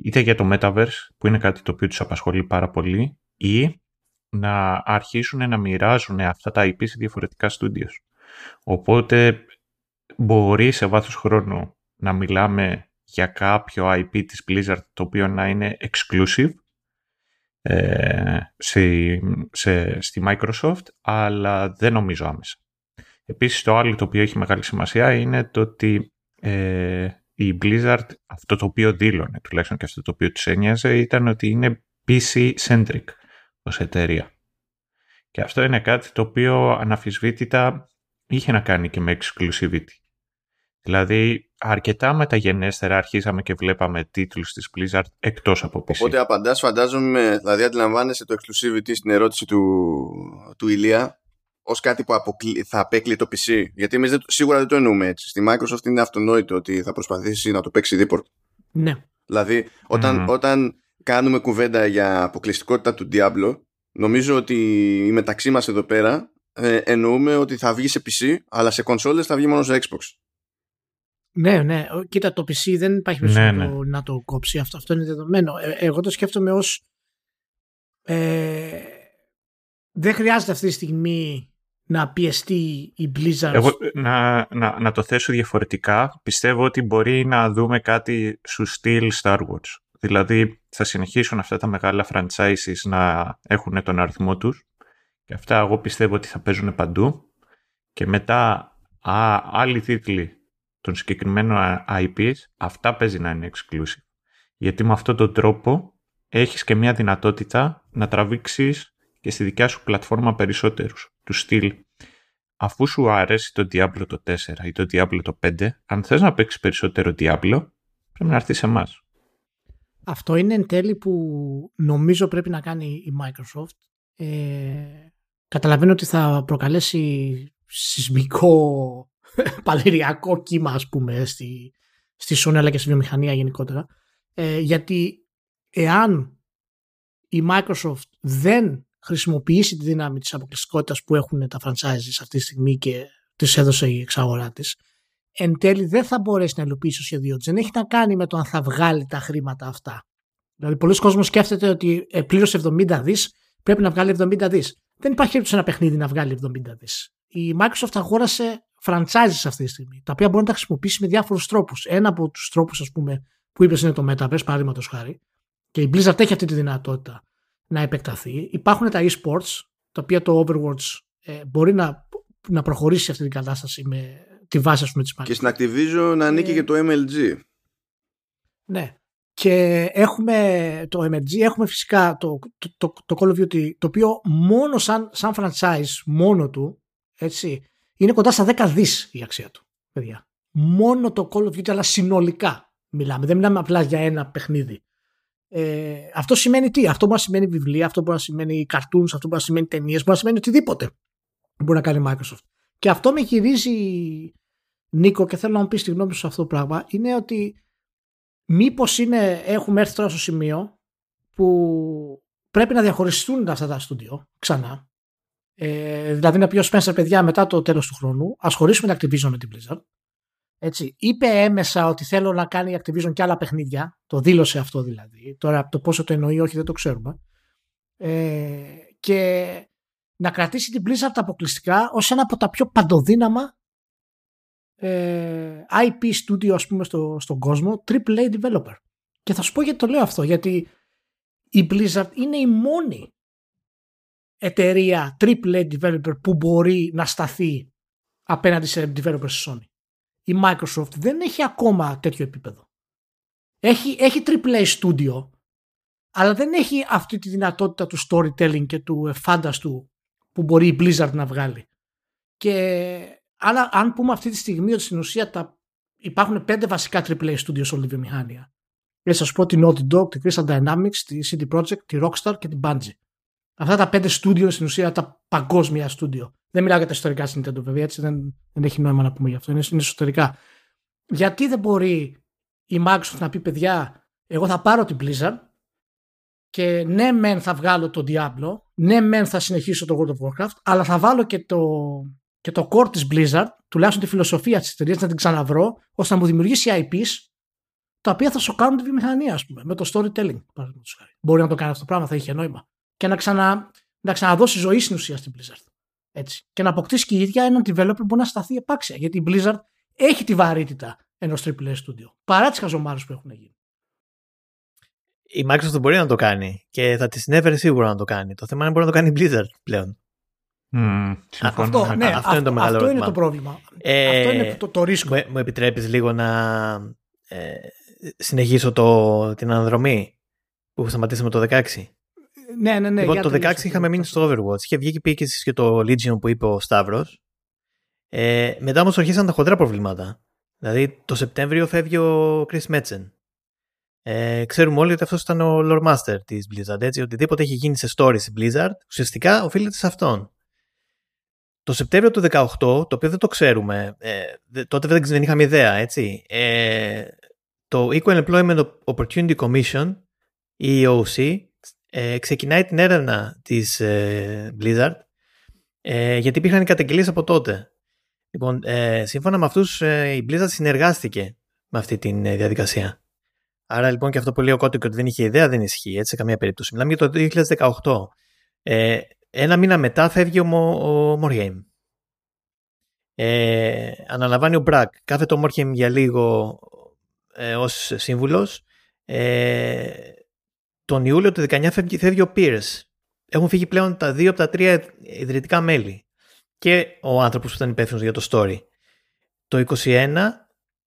Speaker 4: είτε για το Metaverse που είναι κάτι το οποίο τους απασχολεί πάρα πολύ ή να αρχίσουν να μοιράζουν αυτά τα IP σε διαφορετικά studios. Οπότε μπορεί σε βάθος χρόνου να μιλάμε για κάποιο IP της Blizzard το οποίο να είναι exclusive ε, στη, σε, στη Microsoft, αλλά δεν νομίζω άμεσα. Επίσης το άλλο το οποίο έχει μεγάλη σημασία είναι το ότι ε, η Blizzard αυτό το οποίο δήλωνε, τουλάχιστον και αυτό το οποίο τους ένοιαζε, ήταν ότι είναι PC-centric ως εταιρεία. Και αυτό είναι κάτι το οποίο αναφυσβήτητα είχε να κάνει και με exclusivity. Δηλαδή, αρκετά μεταγενέστερα αρχίσαμε και βλέπαμε τίτλους της Blizzard εκτός από PC.
Speaker 1: Οπότε απαντάς, φαντάζομαι, δηλαδή αντιλαμβάνεσαι το exclusivity στην ερώτηση του, του Ηλία, ως κάτι που αποκλει... θα απέκλει το PC. Γιατί εμείς δεν, σίγουρα δεν το εννοούμε έτσι. Στη Microsoft είναι αυτονόητο ότι θα προσπαθήσει να το παίξει δίπορτ.
Speaker 2: Ναι.
Speaker 1: Δηλαδή, όταν, όταν κάνουμε κουβέντα για αποκλειστικότητα του Diablo, νομίζω ότι η μεταξύ μας εδώ πέρα ε, εννοούμε ότι θα βγει σε PC, αλλά σε κονσόλες θα βγει μόνο σε Xbox.
Speaker 2: Ναι, ναι. Κοίτα, το PC δεν υπάρχει ναι, ναι. να το κόψει. Αυτό, αυτό είναι δεδομένο. Ε, εγώ το σκέφτομαι ως ε, δεν χρειάζεται αυτή τη στιγμή να πιεστεί η Blizzard.
Speaker 4: Εγώ, να, να, να το θέσω διαφορετικά, πιστεύω ότι μπορεί να δούμε κάτι σου στυλ Star Wars. Δηλαδή θα συνεχίσουν αυτά τα μεγάλα franchises να έχουν τον αριθμό τους και αυτά εγώ πιστεύω ότι θα παίζουν παντού και μετά α, άλλοι τίτλοι των συγκεκριμένων IPs αυτά παίζει να είναι exclusive. Γιατί με αυτόν τον τρόπο έχεις και μια δυνατότητα να τραβήξεις και στη δικιά σου πλατφόρμα περισσότερους του στυλ. Αφού σου αρέσει το Diablo το 4 ή το Diablo το 5, αν θες να παίξεις περισσότερο Diablo, πρέπει να έρθεις σε εμάς.
Speaker 2: Αυτό είναι εν τέλει που νομίζω πρέπει να κάνει η Microsoft. Ε, καταλαβαίνω ότι θα προκαλέσει σεισμικό παλαιριακό κύμα ας πούμε στη, στη Sony αλλά και στη βιομηχανία γενικότερα ε, γιατί εάν η Microsoft δεν χρησιμοποιήσει τη δύναμη της αποκλειστικότητας που έχουν τα franchises αυτή τη στιγμή και τις έδωσε η εξαγορά της, εν τέλει δεν θα μπορέσει να υλοποιήσει το σχέδιο της. Δεν έχει να κάνει με το αν θα βγάλει τα χρήματα αυτά. Δηλαδή, πολλοί κόσμοι σκέφτεται ότι ε, πλήρωσε 70 δις, πρέπει να βγάλει 70 δις. Δεν υπάρχει περίπτωση ένα παιχνίδι να βγάλει 70 δις. Η Microsoft αγόρασε franchises αυτή τη στιγμή, τα οποία μπορεί να τα χρησιμοποιήσει με διάφορους τρόπους. Ένα από τους τρόπους, ας πούμε, που είπες είναι το Metaverse, παραδείγματος χάρη, και η Blizzard έχει αυτή τη δυνατότητα να επεκταθεί. Υπάρχουν τα e-sports, τα οποία το Overwatch ε, μπορεί να, να προχωρήσει σε αυτή την κατάσταση με τη βάση ας πούμε, της
Speaker 1: Και στην Activision να ανήκει ε, και το MLG.
Speaker 2: Ναι. Και έχουμε το MLG, έχουμε φυσικά το, το, το, το Call of Duty, το οποίο μόνο σαν, σαν franchise, μόνο του, έτσι, είναι κοντά στα 10 δις η αξία του, παιδιά. Μόνο το Call of Duty, αλλά συνολικά μιλάμε. Δεν μιλάμε απλά για ένα παιχνίδι. Ε, αυτό σημαίνει τι, αυτό μπορεί να σημαίνει βιβλία, αυτό μπορεί να σημαίνει cartoons, αυτό μπορεί να σημαίνει ταινίες, μπορεί να σημαίνει οτιδήποτε μπορεί να κάνει η Microsoft. Και αυτό με γυρίζει, Νίκο, και θέλω να μου πεις τη γνώμη σου σε αυτό το πράγμα, είναι ότι μήπως έχουμε έρθει τώρα στο σημείο που πρέπει να διαχωριστούν αυτά τα στούντιο ξανά. Ε, δηλαδή να πει ο Spencer, παιδιά, μετά το τέλος του χρόνου, α χωρίσουμε την Activision με την Blizzard έτσι, είπε έμεσα ότι θέλω να κάνει Activision και άλλα παιχνίδια. Το δήλωσε αυτό δηλαδή. Τώρα το πόσο το εννοεί, όχι δεν το ξέρουμε. Ε, και να κρατήσει την Blizzard αποκλειστικά ως ένα από τα πιο παντοδύναμα ε, IP studio ας πούμε στο, στον κόσμο, AAA developer. Και θα σου πω γιατί το λέω αυτό, γιατί η Blizzard είναι η μόνη εταιρεία AAA developer που μπορεί να σταθεί απέναντι σε developers Sony η Microsoft δεν έχει ακόμα τέτοιο επίπεδο. Έχει, έχει AAA studio, αλλά δεν έχει αυτή τη δυνατότητα του storytelling και του φάνταστου που μπορεί η Blizzard να βγάλει. Και αν, αν πούμε αυτή τη στιγμή ότι στην ουσία τα, υπάρχουν πέντε βασικά AAA studio σε όλη τη βιομηχανία. Και σας πω την Naughty Dog, τη Crystal Dynamics, τη CD Projekt, τη Rockstar και την Bungie. Αυτά τα πέντε studio στην ουσία τα παγκόσμια studio. Δεν μιλάω για τα ιστορικά στην Nintendo βέβαια, έτσι δεν, δεν έχει νόημα να πούμε γι' αυτό. Είναι, είναι εσωτερικά. Γιατί δεν μπορεί η Microsoft να πει παιδιά, εγώ θα πάρω την Blizzard και ναι μεν θα βγάλω το Diablo, ναι μεν θα συνεχίσω το World of Warcraft, αλλά θα βάλω και το, και το core της Blizzard, τουλάχιστον τη φιλοσοφία της εταιρείας να την ξαναβρω, ώστε να μου δημιουργήσει IPs τα οποία θα σοκάρουν τη βιομηχανία, ας πούμε, με το storytelling. Μπορεί να το κάνει αυτό το πράγμα, θα είχε νόημα. Και να, ξανα, να ξαναδώσει ζωή στην ουσία στην Blizzard. Έτσι. Και να αποκτήσει και η ίδια έναν developer που μπορεί να σταθεί επάξια. Γιατί η Blizzard έχει τη βαρύτητα ενός AAA studio. Παρά τις χαζομάρες που έχουν γίνει.
Speaker 3: Η Microsoft μπορεί να το κάνει και θα της συνέφερε σίγουρα να το κάνει. Το θέμα είναι μπορεί να το κάνει η Blizzard πλέον.
Speaker 2: Mm, αυτό, ναι, αυτό, είναι το μεγάλο αυτό είναι το πρόβλημα. Ε, αυτό είναι το, το ρίσκο.
Speaker 3: Μου, μου επιτρέπεις λίγο να ε, συνεχίσω το, την αναδρομή που σταματήσαμε το 16.
Speaker 2: Ναι, ναι, ναι.
Speaker 3: Λοιπόν, το 16 είχαμε μείνει στο Overwatch. Είχε βγει και πήγε και το Legion που είπε ο Σταύρος. Ε, μετά όμως αρχίσαν τα χοντρά προβλήματα. Δηλαδή το Σεπτέμβριο φεύγει ο Chris Metzen. Ε, ξέρουμε όλοι ότι αυτός ήταν ο Lord Master της Blizzard. Έτσι, οτιδήποτε έχει γίνει σε stories στη Blizzard ουσιαστικά οφείλεται σε αυτόν. το Σεπτέμβριο του 2018, το οποίο δεν το ξέρουμε, ε, τότε δεν, δεν είχαμε ιδέα, έτσι, ε, το Equal Employment Opportunity Commission, η EOC, ε, ξεκινάει την έρευνα της ε, Blizzard, ε, γιατί υπήρχαν καταγγελίες από τότε. Λοιπόν, ε, σύμφωνα με αυτούς, ε, η Blizzard συνεργάστηκε με αυτή τη ε, διαδικασία. Άρα λοιπόν και αυτό που λέει ο Κώτικ ότι δεν είχε ιδέα δεν ισχύει έτσι σε καμία περίπτωση. Μιλάμε για το 2018. Ε, ένα μήνα μετά φεύγει ο, ο Μόργεϊμ. Ε, αναλαμβάνει ο Μπρακ. Κάθεται ο Μόργεϊμ για λίγο ε, ως σύμβουλος. Ε, τον Ιούλιο του 19 φεύγει, φεύγει ο Πίρς. Έχουν φύγει πλέον τα δύο από τα τρία ιδρυτικά μέλη. Και ο άνθρωπος που ήταν υπεύθυνος για το story. Το 21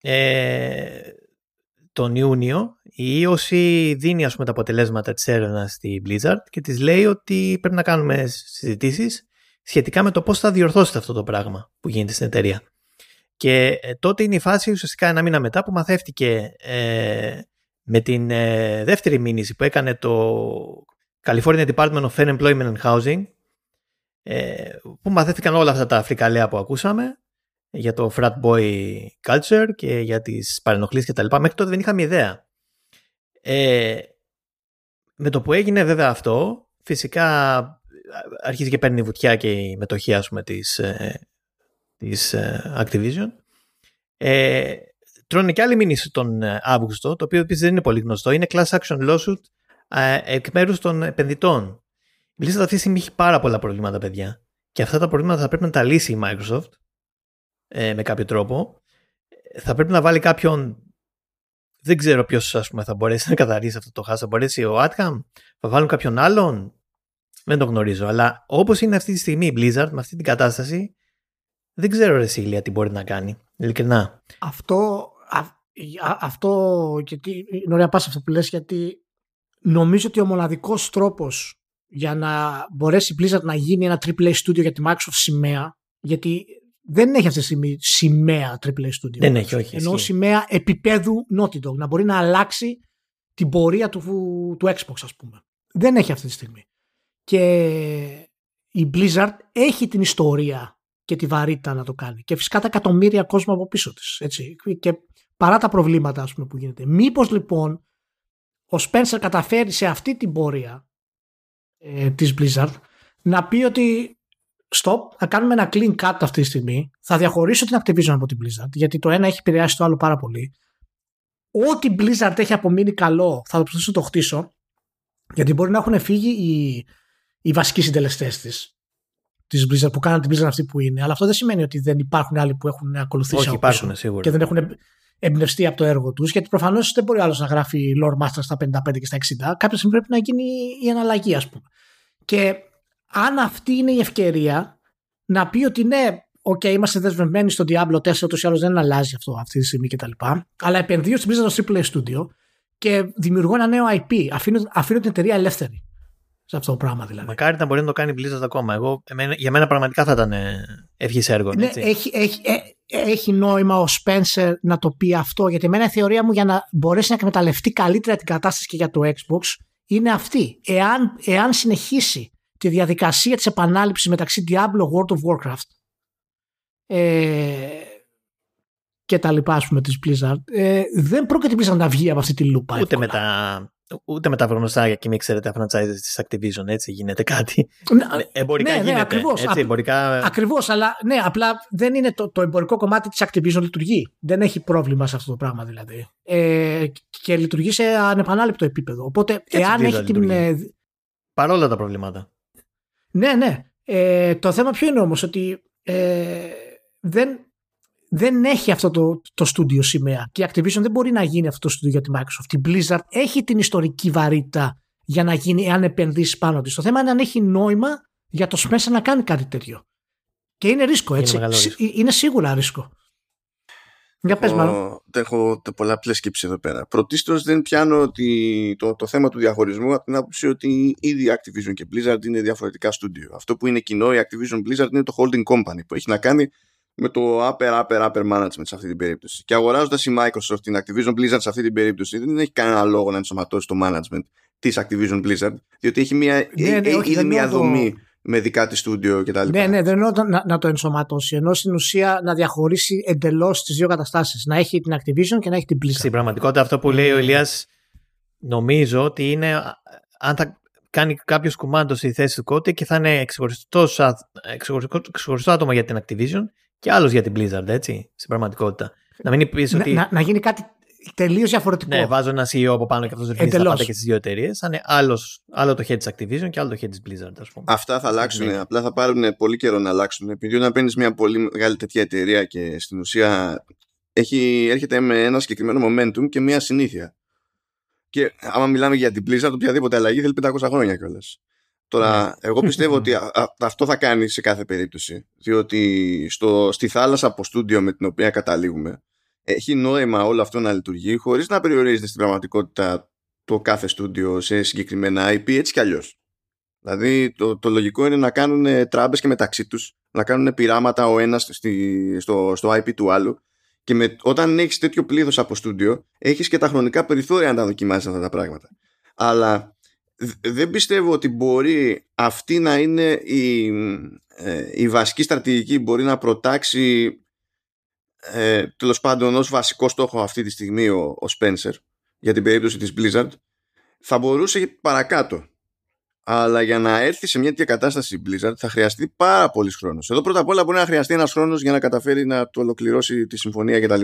Speaker 3: ε, τον Ιούνιο η ίωση δίνει ας πούμε, τα αποτελέσματα της έρευνας στη Blizzard και της λέει ότι πρέπει να κάνουμε συζητήσεις σχετικά με το πώς θα διορθώσετε αυτό το πράγμα που γίνεται στην εταιρεία. Και ε, τότε είναι η φάση ουσιαστικά ένα μήνα μετά που μαθεύτηκε ε, με την ε, δεύτερη μήνυση που έκανε το California Department of Fair Employment and Housing ε, που μαθαίθηκαν όλα αυτά τα φρικαλέα που ακούσαμε για το frat boy culture και για τις παρενοχλήσεις και τα λοιπά. Μέχρι τότε δεν είχαμε ιδέα. Ε, με το που έγινε βέβαια αυτό, φυσικά αρχίζει και παίρνει βουτιά και η μετοχή ας πούμε της, ε, της ε, Activision. Ε, τρώνε και άλλη μήνυση τον ε, Αύγουστο, το οποίο επίσης δεν είναι πολύ γνωστό. Είναι class action lawsuit ε, εκ μέρους των επενδυτών. Η Blizzard αυτή τη στιγμή έχει πάρα πολλά προβλήματα, παιδιά. Και αυτά τα προβλήματα θα πρέπει να τα λύσει η Microsoft ε, με κάποιο τρόπο. Θα πρέπει να βάλει κάποιον. Δεν ξέρω ποιος θα μπορέσει να καθαρίσει αυτό το χάσο. Θα μπορέσει ο Άτχαμ, θα βάλουν κάποιον άλλον; Δεν το γνωρίζω. Αλλά όπως είναι αυτή τη στιγμή η Blizzard με αυτή την κατάσταση, δεν ξέρω ρε Σίλια τι μπορεί να κάνει. Ειλικρινά.
Speaker 2: Αυτό, α, αυτό γιατί, είναι ωραία πάσα αυτό που λες γιατί νομίζω ότι ο μοναδικός τρόπος για να μπορέσει η Blizzard να γίνει ένα AAA studio για τη Microsoft σημαία γιατί δεν έχει αυτή τη στιγμή σημαία AAA studio.
Speaker 3: Δεν έχει, όχι.
Speaker 2: Ενώ σημαία επίπεδου Naughty Dog, να μπορεί να αλλάξει την πορεία του, του Xbox, ας πούμε. Δεν έχει αυτή τη στιγμή. Και η Blizzard έχει την ιστορία και τη βαρύτητα να το κάνει. Και φυσικά τα εκατομμύρια κόσμο από πίσω της. Έτσι. Και παρά τα προβλήματα ας πούμε, που γίνεται. Μήπως λοιπόν ο Spencer καταφέρει σε αυτή την πορεία ε, της Blizzard να πει ότι stop, θα κάνουμε ένα clean cut αυτή τη στιγμή. Θα διαχωρίσω την Activision από την Blizzard, γιατί το ένα έχει επηρεάσει το άλλο πάρα πολύ. Ό,τι Blizzard έχει απομείνει καλό, θα το προσπαθήσω να το χτίσω, γιατί μπορεί να έχουν φύγει οι, οι βασικοί συντελεστές της. Της Blizzard που κάναν την Blizzard αυτή που είναι. Αλλά αυτό δεν σημαίνει ότι δεν υπάρχουν άλλοι που έχουν ακολουθήσει
Speaker 3: Όχι, υπάρχουν σίγουρα.
Speaker 2: Και δεν έχουν εμπνευστεί από το έργο τους. Γιατί προφανώς δεν μπορεί άλλος να γράφει lore μάστερ στα 55 και στα 60. Κάποια στιγμή πρέπει να γίνει η αναλλαγή, ας πούμε. Και αν αυτή είναι η ευκαιρία να πει ότι ναι, OK, okay, είμαστε δεσμευμένοι στο Diablo 4, ούτως ή άλλως δεν αλλάζει αυτό αυτή τη στιγμή κτλ. Αλλά επενδύω στην Blizzard στο AAA Studio και δημιουργώ ένα νέο IP. Αφήνω, αφήνω την εταιρεία ελεύθερη. Σε αυτό το πράγμα δηλαδή.
Speaker 3: Μακάρι να μπορεί να το κάνει Blizzard ακόμα. Εγώ, εμένα, για μένα πραγματικά θα ήταν ε, ευχής έργο.
Speaker 2: Ναι, έχει, έχει, ε, έχει νόημα ο Spencer να το πει αυτό, γιατί εμένα η θεωρία μου για να μπορέσει να εκμεταλλευτεί καλύτερα την κατάσταση και για το Xbox είναι αυτή. Εάν, εάν συνεχίσει τη διαδικασία της επανάληψης μεταξύ Diablo, World of Warcraft ε, και τα λοιπά ας πούμε της Blizzard ε, δεν πρόκειται Blizzard να βγει από αυτή τη λούπα
Speaker 3: ούτε με, τα, ούτε με τα γνωστά και μην ξέρετε franchises της Activision έτσι γίνεται κάτι.
Speaker 2: Ναι,
Speaker 3: εμπορικά ναι, ναι, γίνεται
Speaker 2: ακριβώς,
Speaker 3: έτσι, εμπορικά...
Speaker 2: ακριβώς αλλά ναι απλά δεν είναι το, το εμπορικό κομμάτι της Activision λειτουργεί. Δεν έχει πρόβλημα σε αυτό το πράγμα δηλαδή. Ε, και λειτουργεί σε ανεπανάληπτο επίπεδο. Οπότε εάν έχει την ε,
Speaker 3: παρόλα τα προβλήματα.
Speaker 2: Ναι, ναι. Ε, το θέμα ποιο είναι όμως ότι ε, δεν, δεν έχει αυτό το, το studio σημαία και η Activision δεν μπορεί να γίνει αυτό το studio για τη Microsoft. Η Blizzard έχει την ιστορική βαρύτητα για να γίνει εάν επενδύσει πάνω της. Το θέμα είναι αν έχει νόημα για το Spencer να κάνει κάτι τέτοιο. Και είναι ρίσκο, έτσι.
Speaker 3: Είναι, ρίσκο.
Speaker 2: είναι σίγουρα ρίσκο. Για πες μάλλον.
Speaker 1: Έχω πολλαπλές σκέψεις εδώ πέρα. Πρωτίστως δεν πιάνω ότι το, το θέμα του διαχωρισμού από την άποψη ότι ήδη Activision και Blizzard είναι διαφορετικά στούντιο. Αυτό που είναι κοινό η Activision Blizzard είναι το holding company που έχει να κάνει με το upper upper upper management σε αυτή την περίπτωση. Και αγοράζοντας η Microsoft την Activision Blizzard σε αυτή την περίπτωση δεν έχει κανένα λόγο να ενσωματώσει το management της Activision Blizzard διότι έχει μια,
Speaker 2: ναι, ναι,
Speaker 1: ήδη μια δομή με δικά της στούντιο κτλ.
Speaker 2: Ναι, ναι, δεν εννοώ να, να το ενσωματώσει. Ενώ στην ουσία να διαχωρίσει εντελώς τις δύο καταστάσεις. Να έχει την Activision και να έχει την Blizzard.
Speaker 5: Στην πραγματικότητα, αυτό που λέει ο Ηλίας νομίζω ότι είναι αν θα κάνει κάποιος κουμάντο στη θέση του Κώτη και θα είναι ξεχωριστό άτομο για την Activision και άλλος για την Blizzard, έτσι, στην πραγματικότητα. Να μην πεις ότι.
Speaker 2: Να, να, γίνει κάτι τελείως διαφορετικό.
Speaker 5: Ναι, βάζω ένα CEO από πάνω και αυτό ρυθμίζει τα πάντα και στις δύο εταιρείες. Θα είναι άλλος, άλλο το head της Activision και άλλο το head της Blizzard, ας πούμε.
Speaker 1: Αυτά θα αλλάξουν. Ναι. Απλά θα πάρουν πολύ καιρό να αλλάξουν. Επειδή όταν παίρνεις μια πολύ μεγάλη τέτοια εταιρεία και στην ουσία έχει, έρχεται με ένα συγκεκριμένο momentum και μια συνήθεια. Και άμα μιλάμε για την Blizzard, οποιαδήποτε αλλαγή θέλει 500 χρόνια κιόλας. Τώρα, ναι. εγώ πιστεύω ότι αυτό θα κάνει σε κάθε περίπτωση. Διότι στο, στη θάλασσα από στούντιο με την οποία καταλήγουμε, έχει νόημα όλο αυτό να λειτουργεί χωρίς να περιορίζεται στην πραγματικότητα το κάθε στούντιο σε συγκεκριμένα IP έτσι κι αλλιώς. Δηλαδή το, το λογικό είναι να κάνουν τράμπες και μεταξύ τους, να κάνουν πειράματα ο ένας στη, στο, στο IP του άλλου και με, όταν έχεις τέτοιο πλήθος από στούντιο έχεις και τα χρονικά περιθώρια να τα δοκιμάσεις αυτά τα πράγματα. Αλλά δεν πιστεύω ότι μπορεί αυτή να είναι η, ε, η βασική στρατηγική μπορεί να προτάξει ε, τέλος πάντων ως βασικό στόχο αυτή τη στιγμή ο, ο Spencer για την περίπτωση της Blizzard θα μπορούσε παρακάτω αλλά για να έρθει σε μια τέτοια κατάσταση η Blizzard θα χρειαστεί πάρα πολύς χρόνος. Εδώ πρώτα απ' όλα μπορεί να χρειαστεί ένας χρόνος για να καταφέρει να το ολοκληρώσει τη συμφωνία κτλ.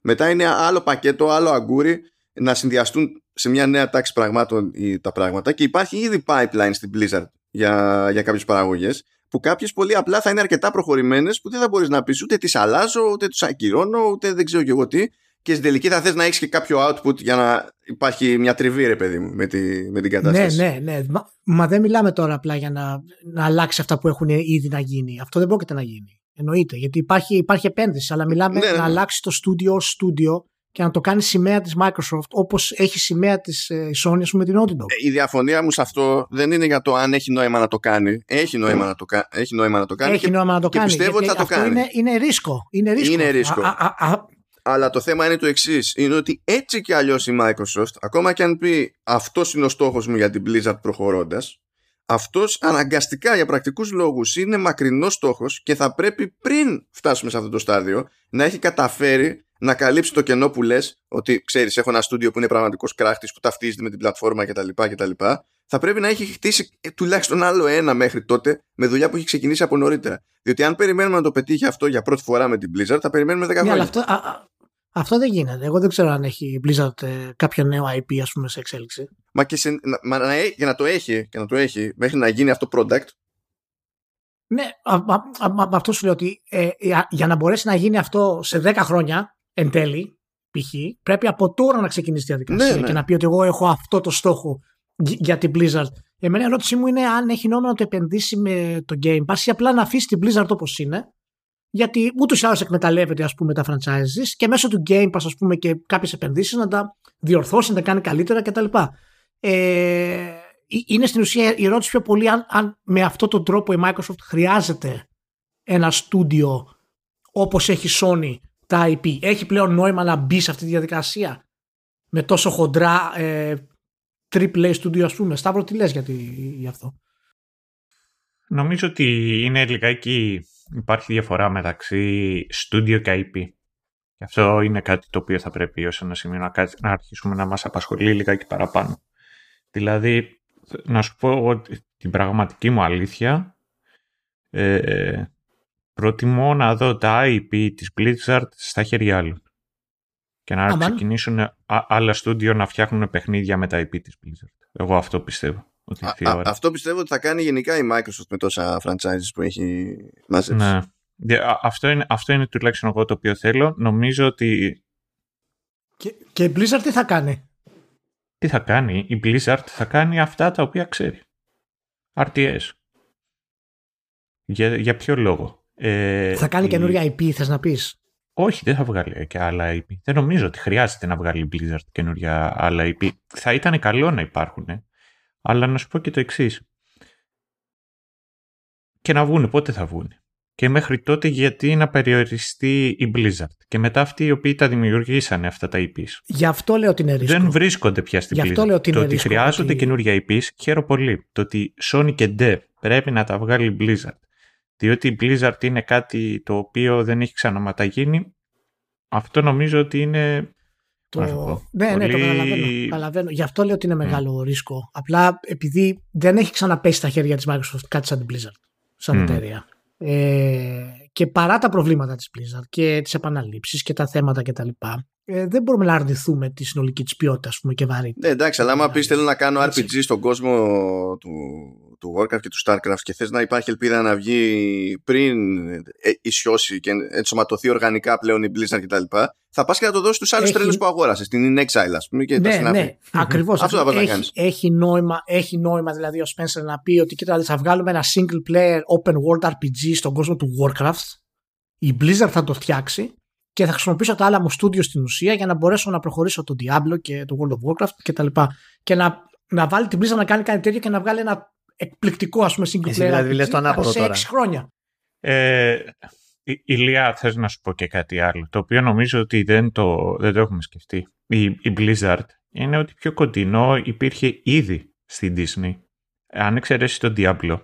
Speaker 1: Μετά είναι άλλο πακέτο, άλλο αγκούρι να συνδυαστούν σε μια νέα τάξη πραγμάτων τα πράγματα και υπάρχει ήδη pipeline στην Blizzard για, για κάποιες παραγωγές που κάποιες πολύ απλά θα είναι αρκετά προχωρημένες που δεν θα μπορείς να πεις ούτε τις αλλάζω, ούτε τους ακυρώνω, ούτε δεν ξέρω και εγώ τι. Και στην τελική θα θες να έχεις και κάποιο output για να υπάρχει μια τριβή, ρε παιδί μου, με, τη, με την κατάσταση.
Speaker 2: Ναι, ναι, ναι. Μα, μα δεν μιλάμε τώρα απλά για να, να αλλάξει αυτά που έχουν ήδη να γίνει. Αυτό δεν πρόκειται να γίνει. Εννοείται. Γιατί υπάρχει, υπάρχει επένδυση, αλλά μιλάμε ναι, να ναι. αλλάξει το στούντιο ως στούντιο και να το κάνει σημαία της Microsoft όπως έχει σημαία της ε, Sony με την Naughty Dog.
Speaker 1: Ε, η διαφωνία μου σε αυτό δεν είναι για το αν έχει νόημα να το κάνει. Έχει νόημα να το, έχει νόημα να το κάνει.
Speaker 2: Έχει και, νόημα να το κάνει.
Speaker 1: πιστεύω ότι θα το κάνει.
Speaker 2: Είναι, είναι ρίσκο. Είναι ρίσκο.
Speaker 1: Είναι ρίσκο. Α, α, α, αλλά το θέμα είναι το εξής. Είναι ότι έτσι κι αλλιώς η Microsoft, ακόμα κι αν πει αυτός είναι ο στόχος μου για την Blizzard προχωρώντας, αυτός αναγκαστικά για πρακτικούς λόγους είναι μακρινός στόχος και θα πρέπει πριν φτάσουμε σε αυτό το στάδιο να έχει καταφέρει να καλύψει το κενό που λες ότι ξέρεις, έχω ένα στούντιο που είναι πραγματικός κράχτης που ταυτίζεται με την πλατφόρμα κτλ. κτλ. Θα πρέπει να έχει χτίσει τουλάχιστον άλλο ένα μέχρι τότε με δουλειά που έχει ξεκινήσει από νωρίτερα. Διότι αν περιμένουμε να το πετύχει αυτό για πρώτη φορά με την Blizzard, θα περιμένουμε 10 ναι, χρόνια.
Speaker 2: αυτό, α, α, αυτό δεν γίνεται. Εγώ δεν ξέρω αν έχει η Blizzard ε, κάποιο νέο IP ας πούμε, σε εξέλιξη.
Speaker 1: Μα και σε, μα, να, για να το έχει, και να το έχει μέχρι να γίνει αυτό product,
Speaker 2: ναι, αυτό σου λέω ότι ε, για να μπορέσει να γίνει αυτό σε 10 χρόνια, εν τέλει, π.χ., πρέπει από τώρα να ξεκινήσει τη διαδικασία ναι, ναι. και να πει ότι εγώ έχω αυτό το στόχο για την Blizzard. Εμένα η ερώτησή μου είναι αν έχει νόημα να το επενδύσει με το Game Pass ή απλά να αφήσει την Blizzard όπως είναι. Γιατί ούτως ή άλλως εκμεταλλεύεται ας πούμε, τα franchises και μέσω του Game Pass ας πούμε, και κάποιες επενδύσεις να τα διορθώσει, να τα κάνει καλύτερα κτλ. Ε, είναι στην ουσία η ερώτηση πιο πολύ αν, αν με αυτόν τον τρόπο η Microsoft χρειάζεται ένα στούντιο όπως έχει Sony τα IP. Έχει πλέον νόημα να μπει σε αυτή τη διαδικασία με τόσο χοντρά ε, triple A studio ας πούμε. Σταύρο τι λες γιατί, για αυτό;
Speaker 4: Νομίζω ότι είναι λιγάκι υπάρχει διαφορά μεταξύ studio και IP. Και αυτό είναι κάτι το οποίο θα πρέπει ως ένα σημείο να, να αρχίσουμε να μας απασχολεί λιγάκι παραπάνω. Δηλαδή, να σου πω ότι την πραγματική μου αλήθεια ε, προτιμώ να δω τα IP της Blizzard στα χέρια άλλων και να ξεκινήσουν άλλα στούντιο να φτιάχνουν παιχνίδια με τα IP της Blizzard. Εγώ αυτό πιστεύω. Ότι
Speaker 1: α, αυτό πιστεύω ότι θα κάνει γενικά η Microsoft με τόσα franchises που έχει μαζέψει.
Speaker 4: Ναι. Αυτό είναι, αυτό είναι τουλάχιστον εγώ το οποίο θέλω. Νομίζω ότι...
Speaker 2: Και, και η Blizzard τι θα κάνει;
Speaker 4: Τι θα κάνει; Η Blizzard θα κάνει αυτά τα οποία ξέρει. RTS. Για, για ποιο λόγο;
Speaker 2: Ε, θα κάνει η... καινούργια IP, θες να πεις;
Speaker 4: Όχι, δεν θα βγάλει και άλλα IP. Δεν νομίζω ότι χρειάζεται να βγάλει Blizzard καινούργια άλλα IP. Θα ήταν καλό να υπάρχουν. Ε. Αλλά να σου πω και το εξής. Και να βγουν, πότε θα βγουν. Και μέχρι τότε γιατί να περιοριστεί η Blizzard. Και μετά αυτοί οι οποίοι τα δημιουργήσανε αυτά τα IPs.
Speaker 2: Γι' αυτό λέω ότι είναι ρίσκο.
Speaker 4: Δεν βρίσκονται πια στην Blizzard.
Speaker 2: Αυτό λέω ότι είναι
Speaker 4: το ότι χρειάζονται ότι... καινούργια IPs, χαίρομαι πολύ. Το ότι Sony και Dev πρέπει να τα βγάλει η Blizzard. Διότι η Blizzard είναι κάτι το οποίο δεν έχει ξαναματαγίνει. Αυτό νομίζω ότι είναι
Speaker 2: Το...
Speaker 4: να σου πω;
Speaker 2: Ναι, ναι, το
Speaker 4: Πολύ-
Speaker 2: καταλαβαίνω, καταλαβαίνω. Γι' αυτό λέω ότι είναι μεγάλο ρίσκο. Απλά επειδή δεν έχει ξαναπέσει στα χέρια της Microsoft κάτι σαν την Blizzard, σαν
Speaker 4: Μμμ.
Speaker 2: εταιρεία. Ε, και παρά τα προβλήματα της Blizzard και τις επαναλήψεις και τα θέματα κτλ. Ε, δεν μπορούμε να αρνηθούμε τη συνολική της ποιότητα ας πούμε, και βαρύτητα.
Speaker 1: Ναι, εντάξει, αλλά άμα πεις θέλω να κάνω
Speaker 2: Έτσι.
Speaker 1: RPG στον κόσμο του, του Warcraft και του Starcraft και θες να υπάρχει ελπίδα να βγει πριν ε, ισιώσει και ενσωματωθεί οργανικά πλέον η Blizzard κτλ. Θα πας και να το δώσεις στους άλλους
Speaker 2: Έχει-
Speaker 1: τρέλους που αγόρασες, στην In Exile, ας πούμε, και τα
Speaker 2: ναι,
Speaker 1: συνάφη.
Speaker 2: ναι, ακριβώς.
Speaker 1: Αυτό θα πας να
Speaker 2: έχει,
Speaker 1: κάνεις.
Speaker 2: έχει, νόημα, έχει νόημα δηλαδή ο Spencer να πει ότι κοίτα θα βγάλουμε ένα single player open world RPG στον κόσμο του Warcraft η Blizzard θα το φτιάξει και θα χρησιμοποιήσω τα άλλα μου studio στην ουσία για να μπορέσω να προχωρήσω το Diablo και το World of Warcraft και τα λοιπά. Και να, να βάλει την Blizzard να κάνει κάτι τέτοιο και να βγάλει ένα εκπληκτικό ας πούμε single
Speaker 5: Εσύ
Speaker 2: player
Speaker 5: δηλαδή
Speaker 2: RPG
Speaker 5: λες το ανάποδο
Speaker 2: σε
Speaker 5: τώρα.
Speaker 2: 6 χρόνια.
Speaker 4: Ε, η- Ηλία, θες να σου πω και κάτι άλλο, το οποίο νομίζω ότι δεν το, δεν το έχουμε σκεφτεί. Η, η Blizzard είναι ότι πιο κοντινό υπήρχε ήδη στην Disney. Αν εξαιρέσεις το Diablo,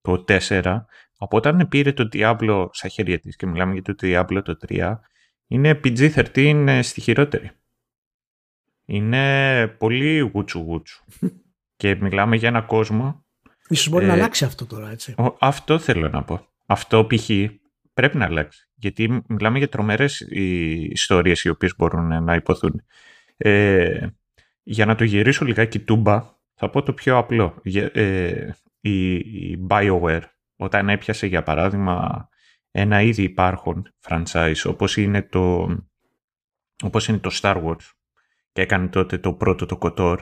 Speaker 4: το 4, από όταν πήρε το Diablo στα χέρια της και μιλάμε για το Diablo το 3, είναι PG-13 στη χειρότερη. Είναι πολύ γούτσου γούτσου. και μιλάμε για ένα κόσμο
Speaker 2: Ίσως μπορεί
Speaker 4: Ε,
Speaker 2: να αλλάξει αυτό τώρα έτσι.
Speaker 4: ο- Αυτό θέλω να πω. Αυτό π.χ. πρέπει να αλλάξει. Γιατί μιλάμε για τρομερές οι ιστορίες οι οποίες μπορούν να υποθούν. Ε, για να το γυρίσω λιγάκι τούμπα, θα πω το πιο απλό. Για- ε, η, η BioWare, όταν έπιασε για παράδειγμα ένα ήδη υπάρχον franchise όπως είναι το, όπως είναι το Star Wars και έκανε τότε το πρώτο το KOTOR,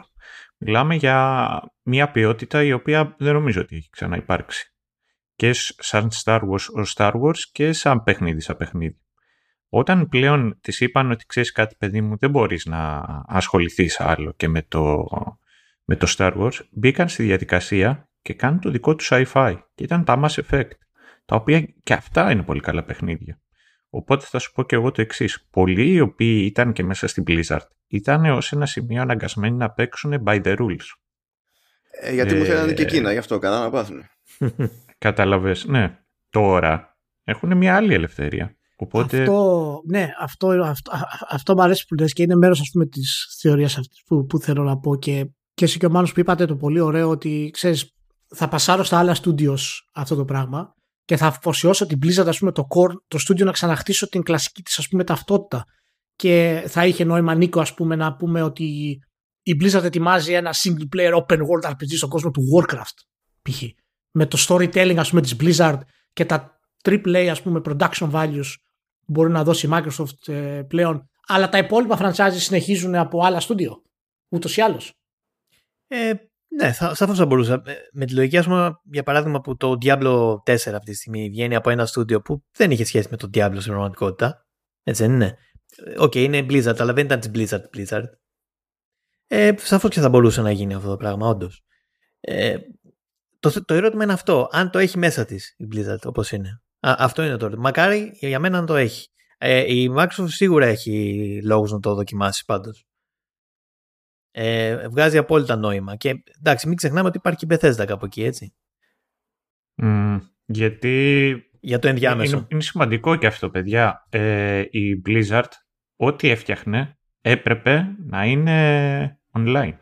Speaker 4: μιλάμε για μια ποιότητα η οποία δεν νομίζω ότι έχει ξαναυπάρξει. Και σ- σαν Star Wars ως Star Wars και σαν παιχνίδι σαν παιχνίδι. Όταν πλέον της είπαν ότι ξέρεις κάτι παιδί μου δεν μπορείς να ασχοληθείς άλλο και με το, με το Star Wars, μπήκαν στη διαδικασία και κάνουν το δικό τους sci-fi και ήταν τα Mass Effect, τα οποία και αυτά είναι πολύ καλά παιχνίδια. Οπότε θα σου πω και εγώ το εξής. Πολλοί οι οποίοι ήταν και μέσα στην Blizzard ήταν ως ένα σημείο αναγκασμένοι να παίξουν by the rules.
Speaker 1: Ε, γιατί μου
Speaker 4: Ε,
Speaker 1: θέλανε και εκείνα, γι' αυτό καλά να πάθουν.
Speaker 4: Κατάλαβες, ναι. Τώρα έχουν μια άλλη ελευθερία. Οπότε
Speaker 2: Αυτό, ναι, αυτό, αυτό, α- α- αυτό μου αρέσει που λες και είναι μέρος ας πούμε της θεωρίας αυτής που, που θέλω να πω και, και εσύ και ο Μάνος που είπατε το πολύ ωραίο ότι ξέρεις θα πασάρω στα άλλα studios αυτό το πράγμα και θα αφοσιώσω την Blizzard ας πούμε το core, το studio να ξαναχτίσω την κλασική της ας πούμε ταυτότητα. Και θα είχε νόημα Νίκο ας πούμε να πούμε ότι η Blizzard ετοιμάζει ένα single player open world RPG στον κόσμο του Warcraft π.χ. με το storytelling ας πούμε της Blizzard και τα AAA ας πούμε production values που μπορεί να δώσει η Microsoft ε, πλέον. Αλλά τα υπόλοιπα franchises συνεχίζουν από άλλα studio ούτως ή άλλως.
Speaker 5: Ε, ναι, θα, σαφώς θα μπορούσα. Ε, Με τη λογική, ας πούμε, για παράδειγμα, που το Diablo 4 αυτή τη στιγμή βγαίνει από ένα στούντιο που δεν είχε σχέση με το Diablo στην πραγματικότητα. Έτσι δεν είναι; Ε, Οκ, είναι Blizzard, αλλά δεν ήταν της Blizzard Blizzard. Ε, σαφώς και θα μπορούσε να γίνει αυτό το πράγμα, όντως. Ε, το, το ερώτημα είναι αυτό. Αν το έχει μέσα της η Blizzard όπως είναι. Α, αυτό είναι το ερώτημα. Μακάρι για μένα να το έχει. Ε, η Microsoft σίγουρα έχει λόγους να το δοκιμάσει πάντως. Ε, βγάζει απόλυτα νόημα. Και εντάξει, μην ξεχνάμε ότι υπάρχει και η Bethesda κάπου εκεί, έτσι.
Speaker 4: μ, γιατί
Speaker 5: Για το ενδιάμεσο.
Speaker 4: είναι, είναι σημαντικό και αυτό παιδιά. Ε, η Blizzard ό,τι έφτιαχνε έπρεπε να είναι online.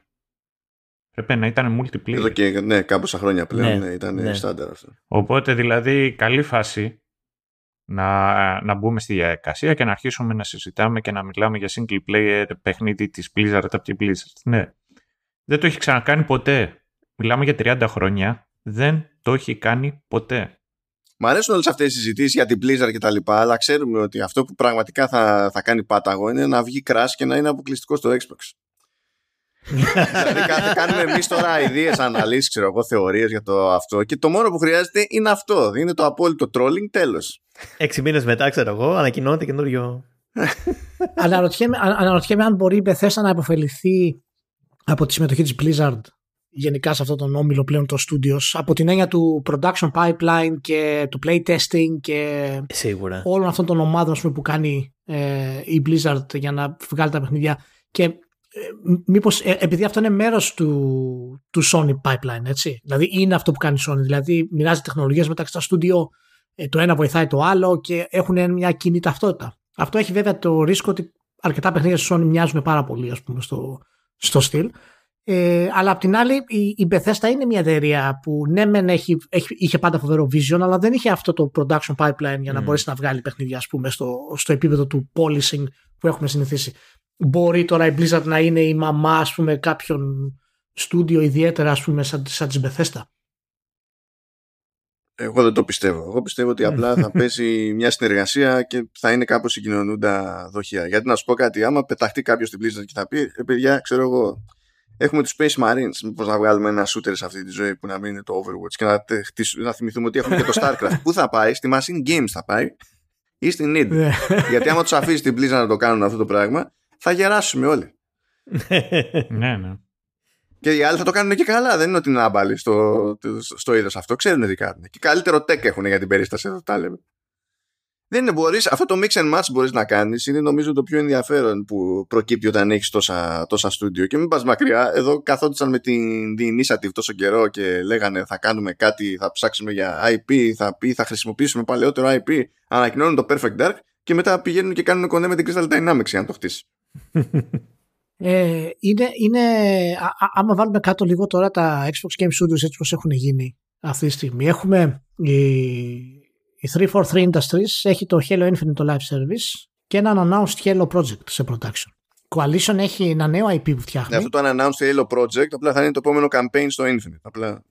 Speaker 4: Πρέπει να ήταν multiplayer.
Speaker 1: Εδώ και ναι, κάμποσα χρόνια πλέον
Speaker 5: Ναι,
Speaker 1: ναι, ήταν
Speaker 5: ναι.
Speaker 1: στάνταρ αυτό.
Speaker 4: Οπότε δηλαδή καλή φάση να, να μπούμε στη διαδικασία και να αρχίσουμε να συζητάμε και να μιλάμε για single player παιχνίδι της Blizzard από την Blizzard. Ναι. Δεν το έχει ξανακάνει ποτέ. Μιλάμε για 30 χρόνια. Δεν το έχει κάνει ποτέ.
Speaker 1: Μ' αρέσουν όλες αυτές οι συζητήσεις για την Blizzard και τα λοιπά, αλλά ξέρουμε ότι αυτό που πραγματικά θα, θα κάνει πάταγο είναι να βγει crash και να είναι αποκλειστικό στο Xbox. Δηλαδή κα- κάνουμε εμείς τώρα ιδέες, αναλύσεις, ξέρω εγώ, θεωρίες για το αυτό και το μόνο που χρειάζεται είναι αυτό. Είναι το απόλυτο trolling, τέλος.
Speaker 5: Έξι μήνες μετά, ξέρω εγώ, ανακοινώνεται καινούριο.
Speaker 2: αναρωτιέμαι, α- αναρωτιέμαι αν μπορεί η Bethesda να υποφεληθεί από τη συμμετοχή της Blizzard γενικά σε αυτόν τον όμιλο πλέον των studios από την έννοια του production pipeline και του playtesting και
Speaker 5: Σίγουρα.
Speaker 2: όλων αυτών των ομάδων ας πούμε, που κάνει ε, η Blizzard για να βγάλει τα παιχνίδια και μήπως ε, επειδή αυτό είναι μέρος του, του Sony pipeline, έτσι. Δηλαδή είναι αυτό που κάνει η Sony. Δηλαδή μοιράζει τεχνολογίες μεταξύ στα στούντιο, ε, το ένα βοηθάει το άλλο και έχουν μια κοινή ταυτότητα. Αυτό έχει βέβαια το ρίσκο ότι αρκετά παιχνίδια στη Sony μοιάζουν πάρα πολύ ας πούμε, στο, στο στυλ. Ε, αλλά απ' την άλλη η, η Bethesda είναι μια εταιρεία που ναι μεν έχει, έχει, είχε πάντα φοβερό vision αλλά δεν είχε αυτό το production pipeline για να mm. μπορέσει να βγάλει παιχνίδια ας πούμε, στο, στο επίπεδο του polishing που έχουμε συνηθίσει. Μπορεί τώρα η Blizzard να είναι η μαμά ας πούμε κάποιον στούντιο ιδιαίτερα ας πούμε σαν, σαν της Bethesda.
Speaker 1: Εγώ δεν το πιστεύω. Εγώ πιστεύω ότι απλά θα πέσει μια συνεργασία και θα είναι κάπως συγκοινωνούντα δοχεία. Γιατί να σου πω κάτι, άμα πεταχτεί κάποιος στην Blizzard και θα πει, ε, παιδιά, ξέρω εγώ, έχουμε τους Space Marines. Μήπως να βγάλουμε ένα shooter σε αυτή τη ζωή που να μην είναι το Overwatch και να, να θυμηθούμε ότι έχουμε και το StarCraft. Πού θα πάει, στη Machine Games θα πάει ή στην Need. Ναι. Γιατί άμα τους αφήσει την Blizzard να το κάνουν αυτό το πράγμα, θα γεράσουμε όλοι.
Speaker 4: ναι, ναι.
Speaker 1: Και οι άλλοι θα το κάνουν και καλά. Δεν είναι ότι είναι άμπαλοι στο, στο είδος αυτό. Ξέρουν τι κάνουν. Και καλύτερο tech έχουν για την περίσταση εδώ τα λέμε. Δεν είναι μπορείς, αυτό το mix and match μπορείς να κάνεις είναι νομίζω το πιο ενδιαφέρον που προκύπτει όταν έχεις τόσα, τόσα studio. Και μην πας μακριά, εδώ καθόντουσαν με την The Initiative τόσο καιρό και λέγανε θα κάνουμε κάτι, θα ψάξουμε για IP, θα, πει, θα χρησιμοποιήσουμε παλαιότερο IP, ανακοινώνουν το Perfect Dark και μετά πηγαίνουν και κάνουν κονέ με την Crystal Dynamics για να το χτίσει.
Speaker 2: Ε, είναι, είναι, α, άμα βάλουμε κάτω λίγο τώρα τα Xbox Game Studios έτσι πως έχουν γίνει αυτή τη στιγμή. Έχουμε η, η 343 Industries, έχει το Halo Infinite το live service και ένα unannounced Halo Project σε production. Coalition έχει ένα νέο IP που φτιάχνει.
Speaker 1: Ναι, αυτό το unannounced Halo Project απλά θα είναι το επόμενο campaign στο Infinite. Απλά...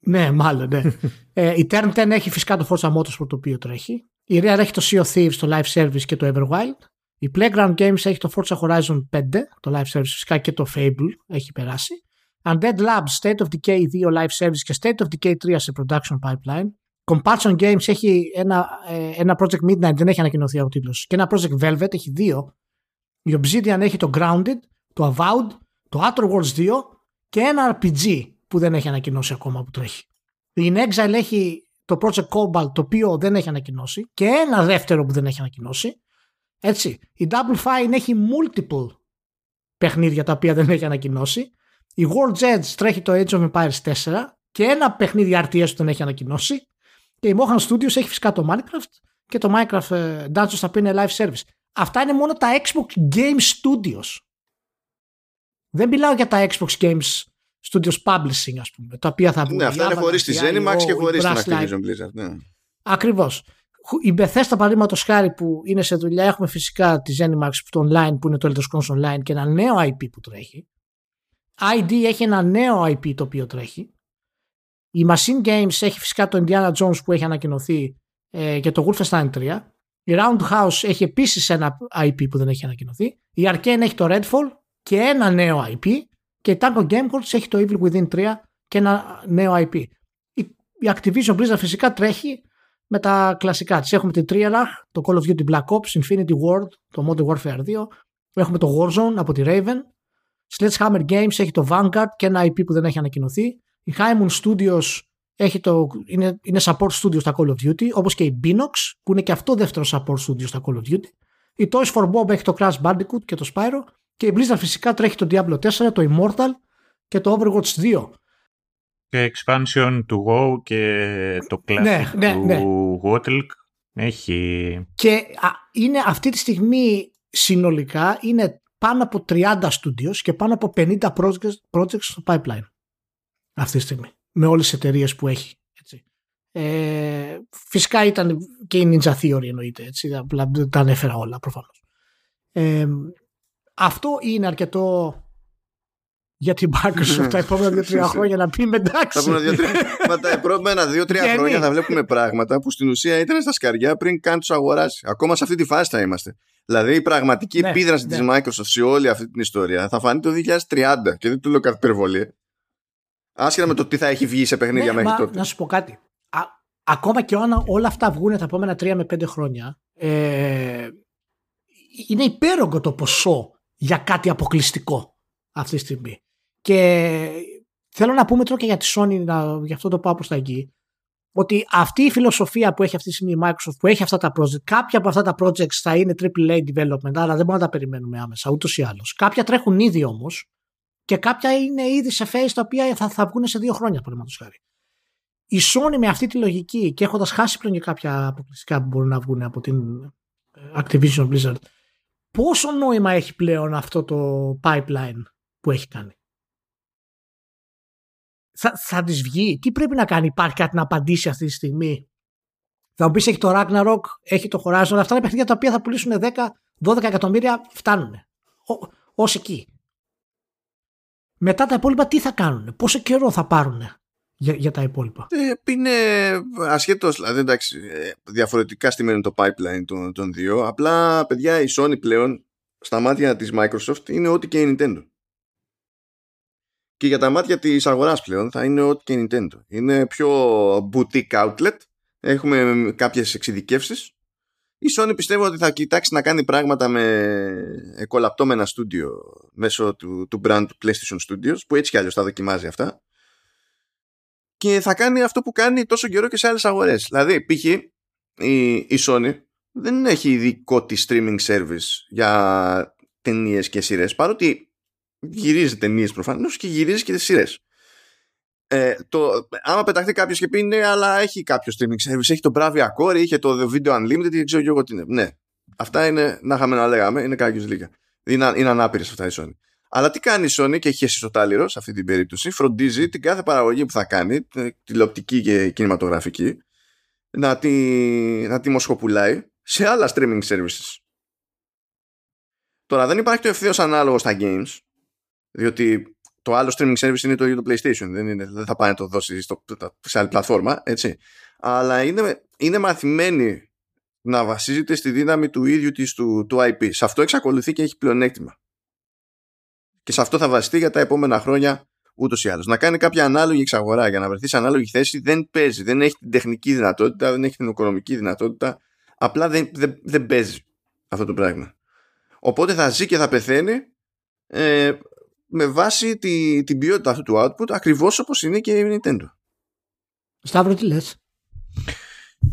Speaker 2: Ναι, μάλλον, ναι. ε, η Turn 10 έχει φυσικά το Forza Motorsport το οποίο τρέχει. Η Rare έχει το Sea of Thieves, το live service και το Everwild. Η Playground Games έχει το Forza Horizon 5, το live service φυσικά και το Fable έχει περάσει. Undead Labs, State of Decay 2 live service και State of Decay 3 σε production pipeline. Compulsion Games έχει ένα, ε, ένα Project Midnight, δεν έχει ανακοινωθεί από τίτλος. Και ένα Project Velvet, έχει δύο. Η Obsidian έχει το Grounded, το Avowed, το Outer Worlds 2 και ένα RPG που δεν έχει ανακοινώσει ακόμα που τρέχει. Η In Exile έχει το Project Cobalt το οποίο δεν έχει ανακοινώσει και ένα δεύτερο που δεν έχει ανακοινώσει έτσι. Η Double Fine έχει multiple παιχνίδια τα οποία δεν έχει ανακοινώσει. Η World's Edge τρέχει το Age of Empires 4 και ένα παιχνίδι RTS που δεν έχει ανακοινώσει. Και η Mohan Studios έχει φυσικά το Minecraft και το Minecraft ε, Dungeons θα πει είναι live service. Αυτά είναι μόνο τα Xbox Game Studios. Δεν μιλάω για τα Xbox Games Studios Publishing, ας πούμε, τα οποία θα βγουν.
Speaker 1: Ναι, αυτά είναι χωρίς τη Zenimax και χωρίς την Activision Blizzard. Ναι.
Speaker 2: Ακριβώς η Bethesda παραδείγματος χάρη που είναι σε δουλειά έχουμε φυσικά τη Zenimax το online που είναι το Elder Scrolls Online και ένα νέο IP που τρέχει. ID έχει ένα νέο IP το οποίο τρέχει. Η Machine Games έχει φυσικά το Indiana Jones που έχει ανακοινωθεί ε, και το Wolfenstein 3. Η Roundhouse έχει επίσης ένα IP που δεν έχει ανακοινωθεί. Η Arkane έχει το Redfall και ένα νέο IP. Και η Tango Gameworks έχει το Evil Within 3 και ένα νέο IP. Η Activision Blizzard φυσικά τρέχει με τα κλασικά τη. Έχουμε την Triarch, το Call of Duty Black Ops, Infinity World, το Modern Warfare 2. Έχουμε το Warzone από τη Raven. Sledgehammer Games έχει το Vanguard και ένα IP που δεν έχει ανακοινωθεί. Η Hymun Studios έχει το, είναι, είναι support studio στα Call of Duty, όπως και η Binox, που είναι και αυτό δεύτερο support studio στα Call of Duty. Η Toys for Bob έχει το Crash Bandicoot και το Spyro. Και η Blizzard φυσικά τρέχει το Diablo 4, το Immortal και το Overwatch 2
Speaker 4: και expansion του WoW και το classic ναι, ναι, του ναι. Wotlk έχει...
Speaker 2: Και είναι αυτή τη στιγμή συνολικά είναι πάνω από 30 studios και πάνω από 50 projects, projects στο pipeline αυτή τη στιγμή με όλες τις εταιρείες που έχει. Έτσι. Ε, φυσικά ήταν και η Ninja Theory εννοείται έτσι, απλά τα ανέφερα όλα προφανώς. Ε, αυτό είναι αρκετό για την Microsoft τα επόμενα δύο-τρία χρόνια να πει εντάξει.
Speaker 1: Μα τα επόμενα δύο-τρία χρόνια θα βλέπουμε πράγματα που στην ουσία ήταν στα σκαριά πριν καν τους αγοράσει. Ακόμα σε αυτή τη φάση θα είμαστε. Δηλαδή η πραγματική ναι, επίδραση ναι. τη Microsoft σε όλη αυτή την ιστορία θα φανεί το 2030 και δεν του λέω κάτι υπερβολή. Άσχετα με το τι θα έχει βγει σε παιχνίδια ναι, μέχρι μα, τότε.
Speaker 2: Να σου πω κάτι. Α, ακόμα και όταν όλα αυτά βγουν τα επόμενα 3 με 5 χρόνια, ε, είναι υπέρογκο το ποσό για κάτι αποκλειστικό αυτή τη στιγμή. Και θέλω να πούμε τώρα και για τη Sony, να, για αυτό το πάω προς τα εκεί. ότι αυτή η φιλοσοφία που έχει αυτή τη στιγμή η Microsoft, που έχει αυτά τα project, κάποια από αυτά τα projects θα είναι AAA development, αλλά δεν μπορούμε να τα περιμένουμε άμεσα, ούτως ή άλλως. Κάποια τρέχουν ήδη όμως και κάποια είναι ήδη σε phase τα οποία θα, θα βγουν σε δύο χρόνια, παραδείγματος χάρη. Η Sony με αυτή τη λογική και έχοντας χάσει πλέον και κάποια αποκλειστικά που μπορούν να βγουν από την ε, Activision Blizzard, πόσο νόημα έχει πλέον αυτό το pipeline; Που έχει κάνει θα, θα της βγει, τι πρέπει να κάνει, υπάρχει κάτι να απαντήσει αυτή τη στιγμή; Θα μου πεις έχει το Ragnarok, έχει το Horizon, αυτά είναι παιχνίδια τα οποία θα πουλήσουν 10-12 εκατομμύρια, φτάνουν. Ω εκεί. Μετά τα υπόλοιπα τι θα κάνουν, πόσο καιρό θα πάρουν για, για τα υπόλοιπα;
Speaker 1: Ε, είναι ασχέτω, δηλαδή εντάξει, ε, διαφορετικά στημένο το pipeline των, των δύο. Απλά, παιδιά, η Sony πλέον στα μάτια της Microsoft είναι ό,τι και η Nintendo και για τα μάτια της αγοράς πλέον θα είναι ό,τι και η Nintendo. Είναι πιο boutique outlet, έχουμε κάποιες εξειδικεύσεις. Η Sony πιστεύω ότι θα κοιτάξει να κάνει πράγματα με κολαπτώμενα στούντιο μέσω του, του brand PlayStation Studios που έτσι κι αλλιώς θα δοκιμάζει αυτά και θα κάνει αυτό που κάνει τόσο καιρό και σε άλλες αγορές. Δηλαδή, π.χ. Η, η Sony δεν έχει ειδικό της streaming service για ταινίες και σειρές, παρότι γυρίζει ταινίες προφανώς και γυρίζει και τις σειρές. Ε, το, άμα πεταχτεί κάποιος και πει ναι, αλλά έχει κάποιο streaming service, έχει το Bravia Core, είχε το The Video Unlimited, δεν ξέρω εγώ τι είναι. Ναι, αυτά είναι, να είχαμε να λέγαμε, είναι κάποιο λίγα. Είναι, είναι ανάπηρες αυτά η Sony. Αλλά τι κάνει η Sony και έχει εσύ τάλιρο σε αυτή την περίπτωση, φροντίζει την κάθε παραγωγή που θα κάνει, τηλεοπτική και κινηματογραφική, να τη, να τη μοσχοπουλάει σε άλλα streaming services. Τώρα δεν υπάρχει το ευθέω ανάλογο στα games, διότι το άλλο streaming service είναι το ίδιο το PlayStation. Δεν, είναι, δεν θα πάει να το δώσει στο, σε άλλη πλατφόρμα, έτσι. Αλλά είναι, είναι μαθημένη να βασίζεται στη δύναμη του ίδιου της του, του IP. Σε αυτό εξακολουθεί και έχει πλεονέκτημα. Και σε αυτό θα βασιστεί για τα επόμενα χρόνια ούτως ή άλλως. Να κάνει κάποια ανάλογη εξαγορά για να βρεθεί σε ανάλογη θέση δεν παίζει. Δεν έχει την τεχνική δυνατότητα, δεν έχει την οικονομική δυνατότητα. Απλά δεν, δεν, δεν παίζει αυτό το πράγμα. Οπότε θα ζει και θα πεθαίνει ε, με βάση τη, την ποιότητα αυτού του output ακριβώς όπως είναι και η Nintendo.
Speaker 2: Σταύρο τι λες;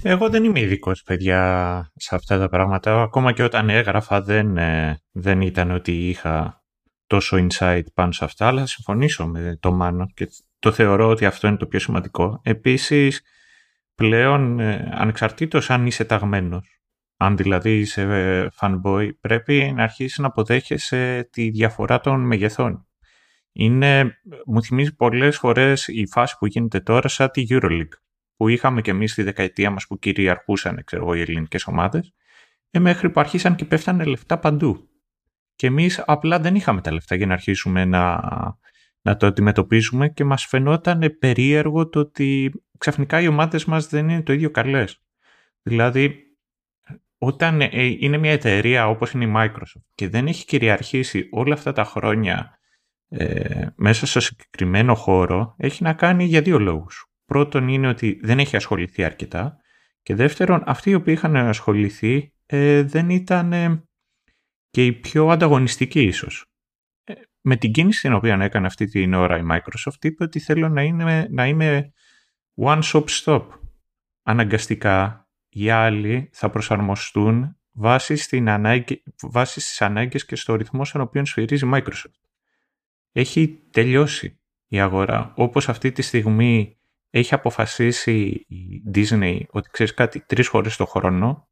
Speaker 4: Εγώ δεν είμαι ειδικός παιδιά σε αυτά τα πράγματα. Ακόμα και όταν έγραφα δεν, ε, δεν ήταν ότι είχα τόσο insight πάνω σε αυτά, αλλά θα συμφωνήσω με το Μάνο και το θεωρώ ότι αυτό είναι το πιο σημαντικό. Επίσης, πλέον, ε, ανεξαρτήτως αν είσαι ταγμένος, αν δηλαδή είσαι ε, fanboy, πρέπει να αρχίσεις να αποδέχεσαι τη διαφορά των μεγεθών είναι, μου θυμίζει πολλές φορές η φάση που γίνεται τώρα σαν τη EuroLeague που είχαμε και εμείς στη δεκαετία μας που κυριαρχούσαν ξέρω εγώ, οι ελληνικές ομάδες ε, μέχρι που αρχίσαν και πέφτανε λεφτά παντού. Και εμείς απλά δεν είχαμε τα λεφτά για να αρχίσουμε να, να το αντιμετωπίζουμε και μας φαινόταν περίεργο το ότι ξαφνικά οι ομάδες μας δεν είναι το ίδιο καλές. Δηλαδή, όταν ε, είναι μια εταιρεία όπως είναι η Microsoft και δεν έχει κυριαρχήσει όλα αυτά τα χρόνια ε, μέσα στο συγκεκριμένο χώρο έχει να κάνει για δύο λόγους. Πρώτον είναι ότι δεν έχει ασχοληθεί αρκετά και δεύτερον αυτοί οι οποίοι είχαν ασχοληθεί ε, δεν ήταν ε, και οι πιο ανταγωνιστικοί ίσως. Ε, με την κίνηση την οποία έκανε αυτή την ώρα η Microsoft είπε ότι θέλω να, είναι, να είμαι one stop stop. Αναγκαστικά οι άλλοι θα προσαρμοστούν βάσει, στην ανάγκη, βάσει στις ανάγκες και στο ρυθμό στον οποίο σφυρίζει η Microsoft έχει τελειώσει η αγορά. Όπως αυτή τη στιγμή έχει αποφασίσει η Disney ότι ξέρεις κάτι, τρεις φορές το χρόνο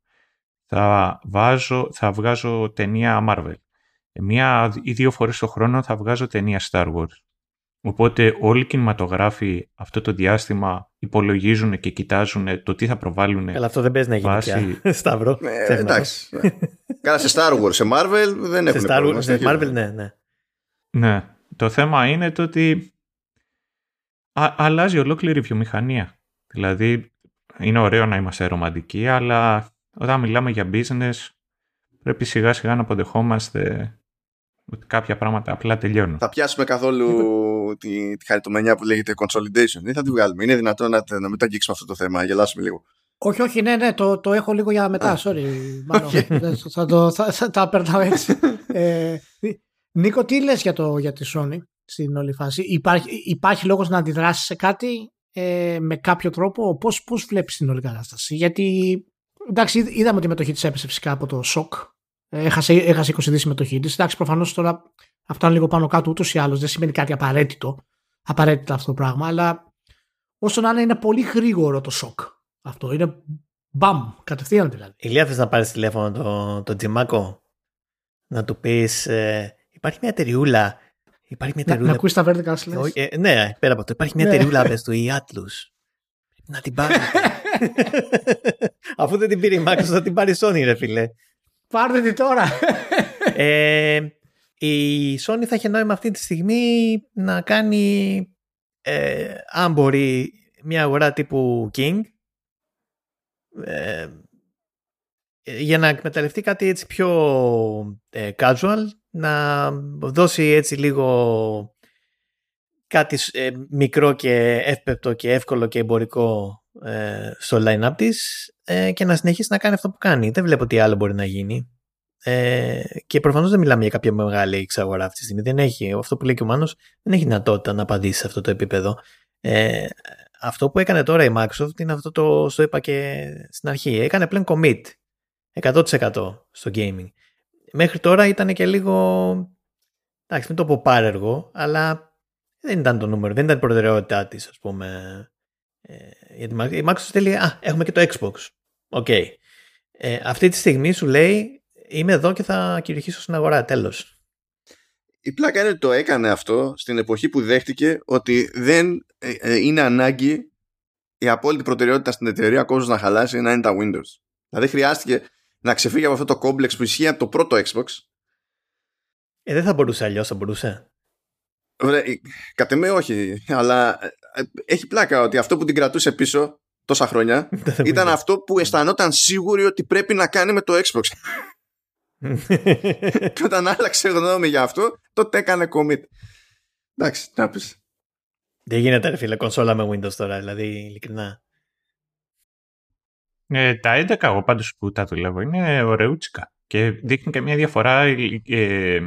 Speaker 4: θα, βάζω, θα βγάζω ταινία Marvel. Μία ή δύο φορές το χρόνο θα βγάζω ταινία Star Wars. Οπότε όλοι οι κινηματογράφοι αυτό το διάστημα υπολογίζουν και κοιτάζουν το τι θα προβάλλουν.
Speaker 5: Καλά, αυτό δεν παίζει να γίνει βάση... πια. Σταύρο.
Speaker 1: Ε, εντάξει. Καλά, σε Star Wars, σε Marvel δεν έχουν
Speaker 5: σε Star Wars, Σε Marvel, ναι, ναι.
Speaker 4: Ναι. Το θέμα είναι το ότι α, αλλάζει ολόκληρη η βιομηχανία. Δηλαδή, είναι ωραίο να είμαστε ρομαντικοί, αλλά όταν μιλάμε για business, πρέπει σιγά σιγά να αποδεχόμαστε ότι κάποια πράγματα απλά τελειώνουν.
Speaker 1: Θα πιάσουμε καθόλου τη, τη χαριτομενιά που λέγεται consolidation ή θα τη βγάλουμε. Είναι δυνατόν να, να μην αυτό το θέμα, γελάσουμε λίγο.
Speaker 2: Όχι, όχι, ναι, ναι, το, το έχω λίγο για μετά, sorry. Μάλλον, θα, το, θα, θα, τα περνάω έτσι. ε, Νίκο, τι λες για, το, για τη Sony στην όλη φάση; Υπάρχει, υπάρχει λόγος να αντιδράσεις σε κάτι ε, με κάποιο τρόπο; Πώς, πώς βλέπεις την όλη κατάσταση; Γιατί εντάξει είδαμε ότι η μετοχή της έπεσε φυσικά από το σοκ. Ε, έχασε, έχασε 20 δις συμμετοχή της. Εντάξει προφανώς τώρα αυτό είναι λίγο πάνω κάτω ούτως ή άλλως δεν σημαίνει κάτι απαραίτητο. Απαραίτητα αυτό το πράγμα. Αλλά όσο να είναι είναι πολύ γρήγορο το σοκ. Αυτό είναι μπαμ, κατευθείαν δηλαδή.
Speaker 3: Ηλία θες να πάρεις τηλέφωνο τον το Τζιμάκο; Να του πεις ε, υπάρχει μια εταιριούλα Υπάρχει μια
Speaker 2: εταιρεούλα. Να, να ακούσει τα vertical slash.
Speaker 3: Ε, ναι, πέρα από αυτό. Υπάρχει μια ναι. εταιρεούλα πες του, η Atlas. Να την πάρει. Αφού δεν την πήρε η Microsoft, θα την πάρει η Sony, ρε φίλε.
Speaker 2: Πάρτε την τώρα.
Speaker 3: ε, η Sony θα έχει νόημα αυτή τη στιγμή να κάνει, ε, αν μπορεί, μια αγορά τύπου King ε, για να εκμεταλλευτεί κάτι έτσι πιο ε, casual, να δώσει έτσι λίγο κάτι ε, μικρό και εύπεπτο και εύκολο και εμπορικό ε, στο line-up της και να συνεχίσει να κάνει αυτό που κάνει. Δεν βλέπω τι άλλο μπορεί να γίνει. Και προφανώς δεν μιλάμε για κάποια μεγάλη εξαγορά αυτή τη στιγμή. Δεν έχει, αυτό που λέει και ο Μάνος δεν έχει δυνατότητα να απαντήσει σε αυτό το επίπεδο. αυτό που έκανε τώρα η Microsoft είναι αυτό το, το είπα και στην αρχή. Έκανε πλέον commit 100% στο gaming. Μέχρι τώρα ήταν και λίγο, εντάξει μην το πω πάρεργο, αλλά δεν ήταν το νούμερο, δεν ήταν η προτεραιότητά της ας πούμε. Ε, γιατί η Microsoft θέλει, α, έχουμε και το Xbox. OK. Okay. Ε, αυτή τη στιγμή σου λέει, είμαι εδώ και θα κυριαρχήσω στην αγορά, τέλος.
Speaker 1: Η πλάκα είναι ότι το έκανε αυτό στην εποχή που δέχτηκε ότι δεν ε, ε, είναι ανάγκη η απόλυτη προτεραιότητα στην εταιρεία κόσμος να χαλάσει να είναι τα Windows. Δηλαδή χρειάστηκε να ξεφύγει από αυτό το κόμπλεξ που ισχύει από το πρώτο Xbox.
Speaker 3: Ε, δεν θα μπορούσε αλλιώς, θα μπορούσε.
Speaker 1: Βρε, κατ' εμέ όχι, αλλά ε, έχει πλάκα ότι αυτό που την κρατούσε πίσω τόσα χρόνια ήταν αυτό που αισθανόταν σίγουρη ότι πρέπει να κάνει με το Xbox. και όταν άλλαξε γνώμη για αυτό, τότε έκανε commit. Εντάξει, να πεις.
Speaker 3: Δεν γίνεται ρε φίλε κονσόλα με Windows τώρα, δηλαδή ειλικρινά.
Speaker 4: Ε, τα 11 εγώ πάντως που τα δουλεύω είναι ωραίουτσικα και δείχνει και μια διαφορά ε,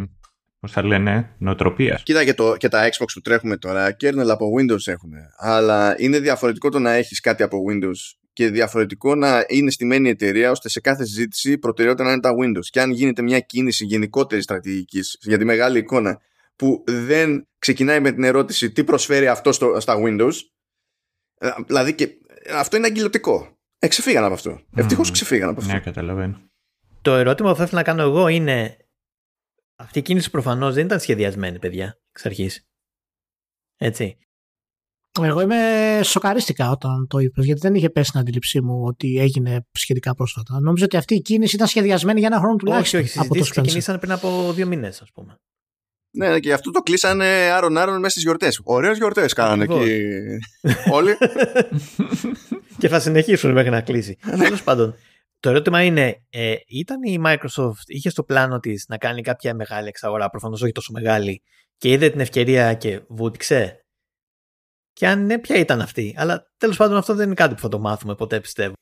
Speaker 4: πώς θα λένε, νοοτροπίας.
Speaker 1: Κοίτα και, το, και τα Xbox που τρέχουμε τώρα, kernel από Windows έχουν. Αλλά είναι διαφορετικό το να έχεις κάτι από Windows και διαφορετικό να είναι στημένη η εταιρεία ώστε σε κάθε συζήτηση προτεραιότητα να είναι τα Windows. Και αν γίνεται μια κίνηση γενικότερης στρατηγικής για τη μεγάλη εικόνα που δεν ξεκινάει με την ερώτηση τι προσφέρει αυτό στο, στα Windows, ε, δηλαδή και αυτό είναι αγκυλωτικό. Ε, ξεφύγαν από αυτό. Mm. Ευτυχώς ξεφύγαν από αυτό.
Speaker 4: Ναι, καταλαβαίνω.
Speaker 3: Το ερώτημα που θα ήθελα να κάνω εγώ είναι. Αυτή η κίνηση προφανώς δεν ήταν σχεδιασμένη, παιδιά, εξ αρχής. Έτσι.
Speaker 2: Εγώ είμαι σοκαρίστηκα όταν το είπες, γιατί δεν είχε πέσει στην αντίληψή μου ότι έγινε σχετικά πρόσφατα. Νόμιζα ότι αυτή η κίνηση ήταν σχεδιασμένη για ένα χρόνο τουλάχιστον.
Speaker 3: Όχι, όχι, από το ξεκινήσαν πριν από δύο μήνες, ας πούμε.
Speaker 1: Ναι, και αυτό το κλείσανε άρον-άρον μέσα στις γιορτές. Ωραίες γιορτές κάνανε εκεί. Όλοι.
Speaker 3: και θα συνεχίσουν μέχρι να κλείσει. Τέλος πάντων, το ερώτημα είναι, ε, ήταν η Microsoft, είχε στο πλάνο της να κάνει κάποια μεγάλη εξαγορά, προφανώς όχι τόσο μεγάλη, και είδε την ευκαιρία και βούτυξε; Και αν ναι, ποια ήταν αυτή. Αλλά τέλος πάντων αυτό δεν είναι κάτι που θα το μάθουμε ποτέ, πιστεύω.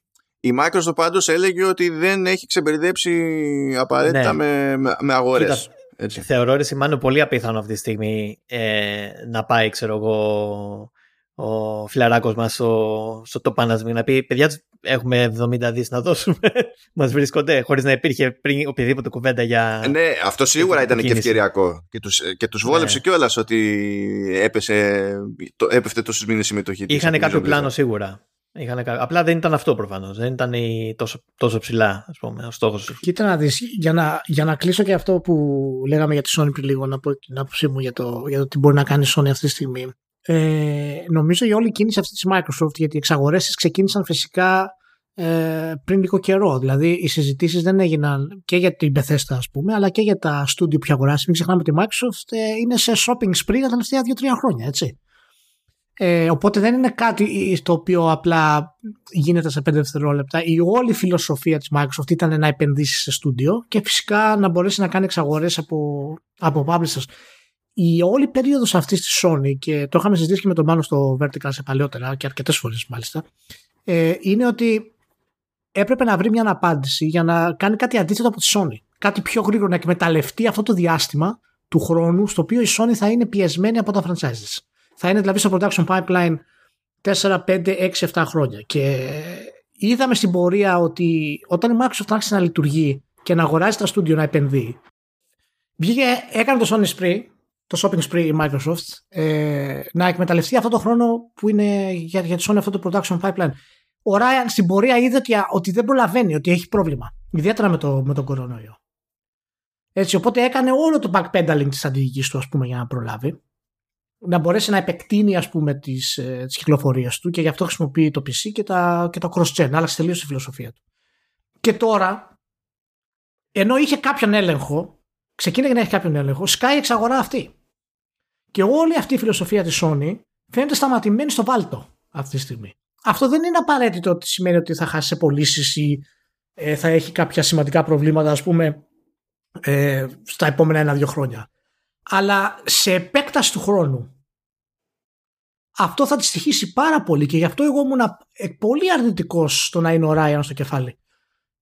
Speaker 1: Η Microsoft πάντως έλεγε ότι δεν έχει ξεμπερδέψει απαραίτητα ναι. με, με αγορές.
Speaker 3: Έτσι. Θεωρώ ρε Σιμάνο πολύ απίθανο αυτή τη στιγμή ε, να πάει ξέρω εγώ ο φιλαράκος μας στο, στο το να πει παιδιά έχουμε 70 δις να δώσουμε μας βρίσκονται χωρίς να υπήρχε πριν οποιαδήποτε κουβέντα για
Speaker 1: ναι αυτό σίγουρα ήταν και ευκαιριακό και τους, και τους βόλεψε ναι. κιόλας ότι έπεσε, το, έπεφτε τόσους μήνες συμμετοχή
Speaker 3: είχαν κάποιο πλάνο σίγουρα Είχαν... Απλά δεν ήταν αυτό προφανώς. Δεν ήταν τόσο, τόσο ψηλά ας πούμε, ο στόχος.
Speaker 2: Κοίτα να δεις, για να, για να κλείσω και αυτό που λέγαμε για τη Sony πριν λίγο, να πω την άποψή μου για το, για το τι μπορεί να κάνει η Sony αυτή τη στιγμή. Ε, νομίζω η όλη κίνηση αυτή της Microsoft, γιατί οι εξαγορές ξεκίνησαν φυσικά ε, πριν λίγο καιρό. Δηλαδή οι συζητήσεις δεν έγιναν και για την Bethesda, ας πούμε, αλλά και για τα studio που αγοράσει. Μην ξεχνάμε ότι η Microsoft ε, είναι σε shopping spree τα τελευταία 2-3 χρόνια, έτσι. Ε, οπότε δεν είναι κάτι στο οποίο απλά γίνεται σε 5 δευτερόλεπτα. Η όλη φιλοσοφία της Microsoft ήταν να επενδύσει σε στούντιο και φυσικά να μπορέσει να κάνει εξαγορές από, από publishers. Η όλη περίοδος αυτής της Sony και το είχαμε συζητήσει και με τον Μάνο στο Vertical σε παλαιότερα και αρκετές φορές μάλιστα ε, είναι ότι έπρεπε να βρει μια απάντηση για να κάνει κάτι αντίθετο από τη Sony. Κάτι πιο γρήγορο να εκμεταλλευτεί αυτό το διάστημα του χρόνου στο οποίο η Sony θα είναι πιεσμένη από τα franchises. Θα είναι δηλαδή στο production pipeline 4, 5, 6, 7 χρόνια. Και είδαμε στην πορεία ότι όταν η Microsoft άρχισε να λειτουργεί και να αγοράζει τα στούντιο να επενδύει, βγήκε, έκανε το Sony Spree, το shopping spree η Microsoft, ε, να εκμεταλλευτεί αυτό το χρόνο που είναι για, για τη Sony αυτό το production pipeline. Ο Ryan στην πορεία είδε ότι, ότι δεν προλαβαίνει, ότι έχει πρόβλημα. Ιδιαίτερα με, το, με τον κορονοϊό. Έτσι, οπότε έκανε όλο το backpedaling της στρατηγικής του, ας πούμε, για να προλάβει. Να μπορέσει να επεκτείνει, ας πούμε, τις, ε, τις κυκλοφορίες του και γι' αυτό χρησιμοποιεί το PC και, τα, και το cross-gen. Άλλαξε τελείως τη φιλοσοφία του. Και τώρα, ενώ είχε κάποιον έλεγχο, ξεκίνησε να έχει κάποιον έλεγχο, σκάει εξαγορά αυτή. Και όλη αυτή η φιλοσοφία της Sony φαίνεται σταματημένη στο βάλτο αυτή τη στιγμή. Αυτό δεν είναι απαραίτητο ότι σημαίνει ότι θα χάσει πωλήσεις ή ε, θα έχει κάποια σημαντικά προβλήματα, ας πούμε, ε, στα επόμενα ένα-δύο χρόνια. Αλλά σε επέκταση του χρόνου αυτό θα τη στοιχήσει πάρα πολύ και γι' αυτό εγώ ήμουν πολύ αρνητικός στο να είναι ο Ράιαν στο κεφάλι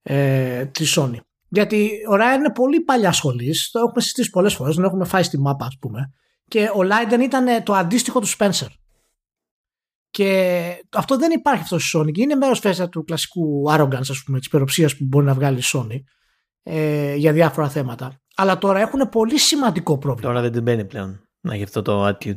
Speaker 2: ε, της Sony. Γιατί ο Ράιαν είναι πολύ παλιά σχολής, το έχουμε συζητήσει πολλές φορές, τον έχουμε φάει στη μάπα, ας πούμε. Και ο Λάιντεν ήταν το αντίστοιχο του Σπένσερ. Και αυτό δεν υπάρχει αυτό στη Sony. Και είναι μέρος φέστα του κλασικού arrogance, ας πούμε, της υπεροψίας που μπορεί να βγάλει η Sony ε, για διάφορα θέματα. Αλλά τώρα έχουν πολύ σημαντικό πρόβλημα.
Speaker 5: Τώρα δεν την μπαίνει πλέον να έχει αυτό το attitude.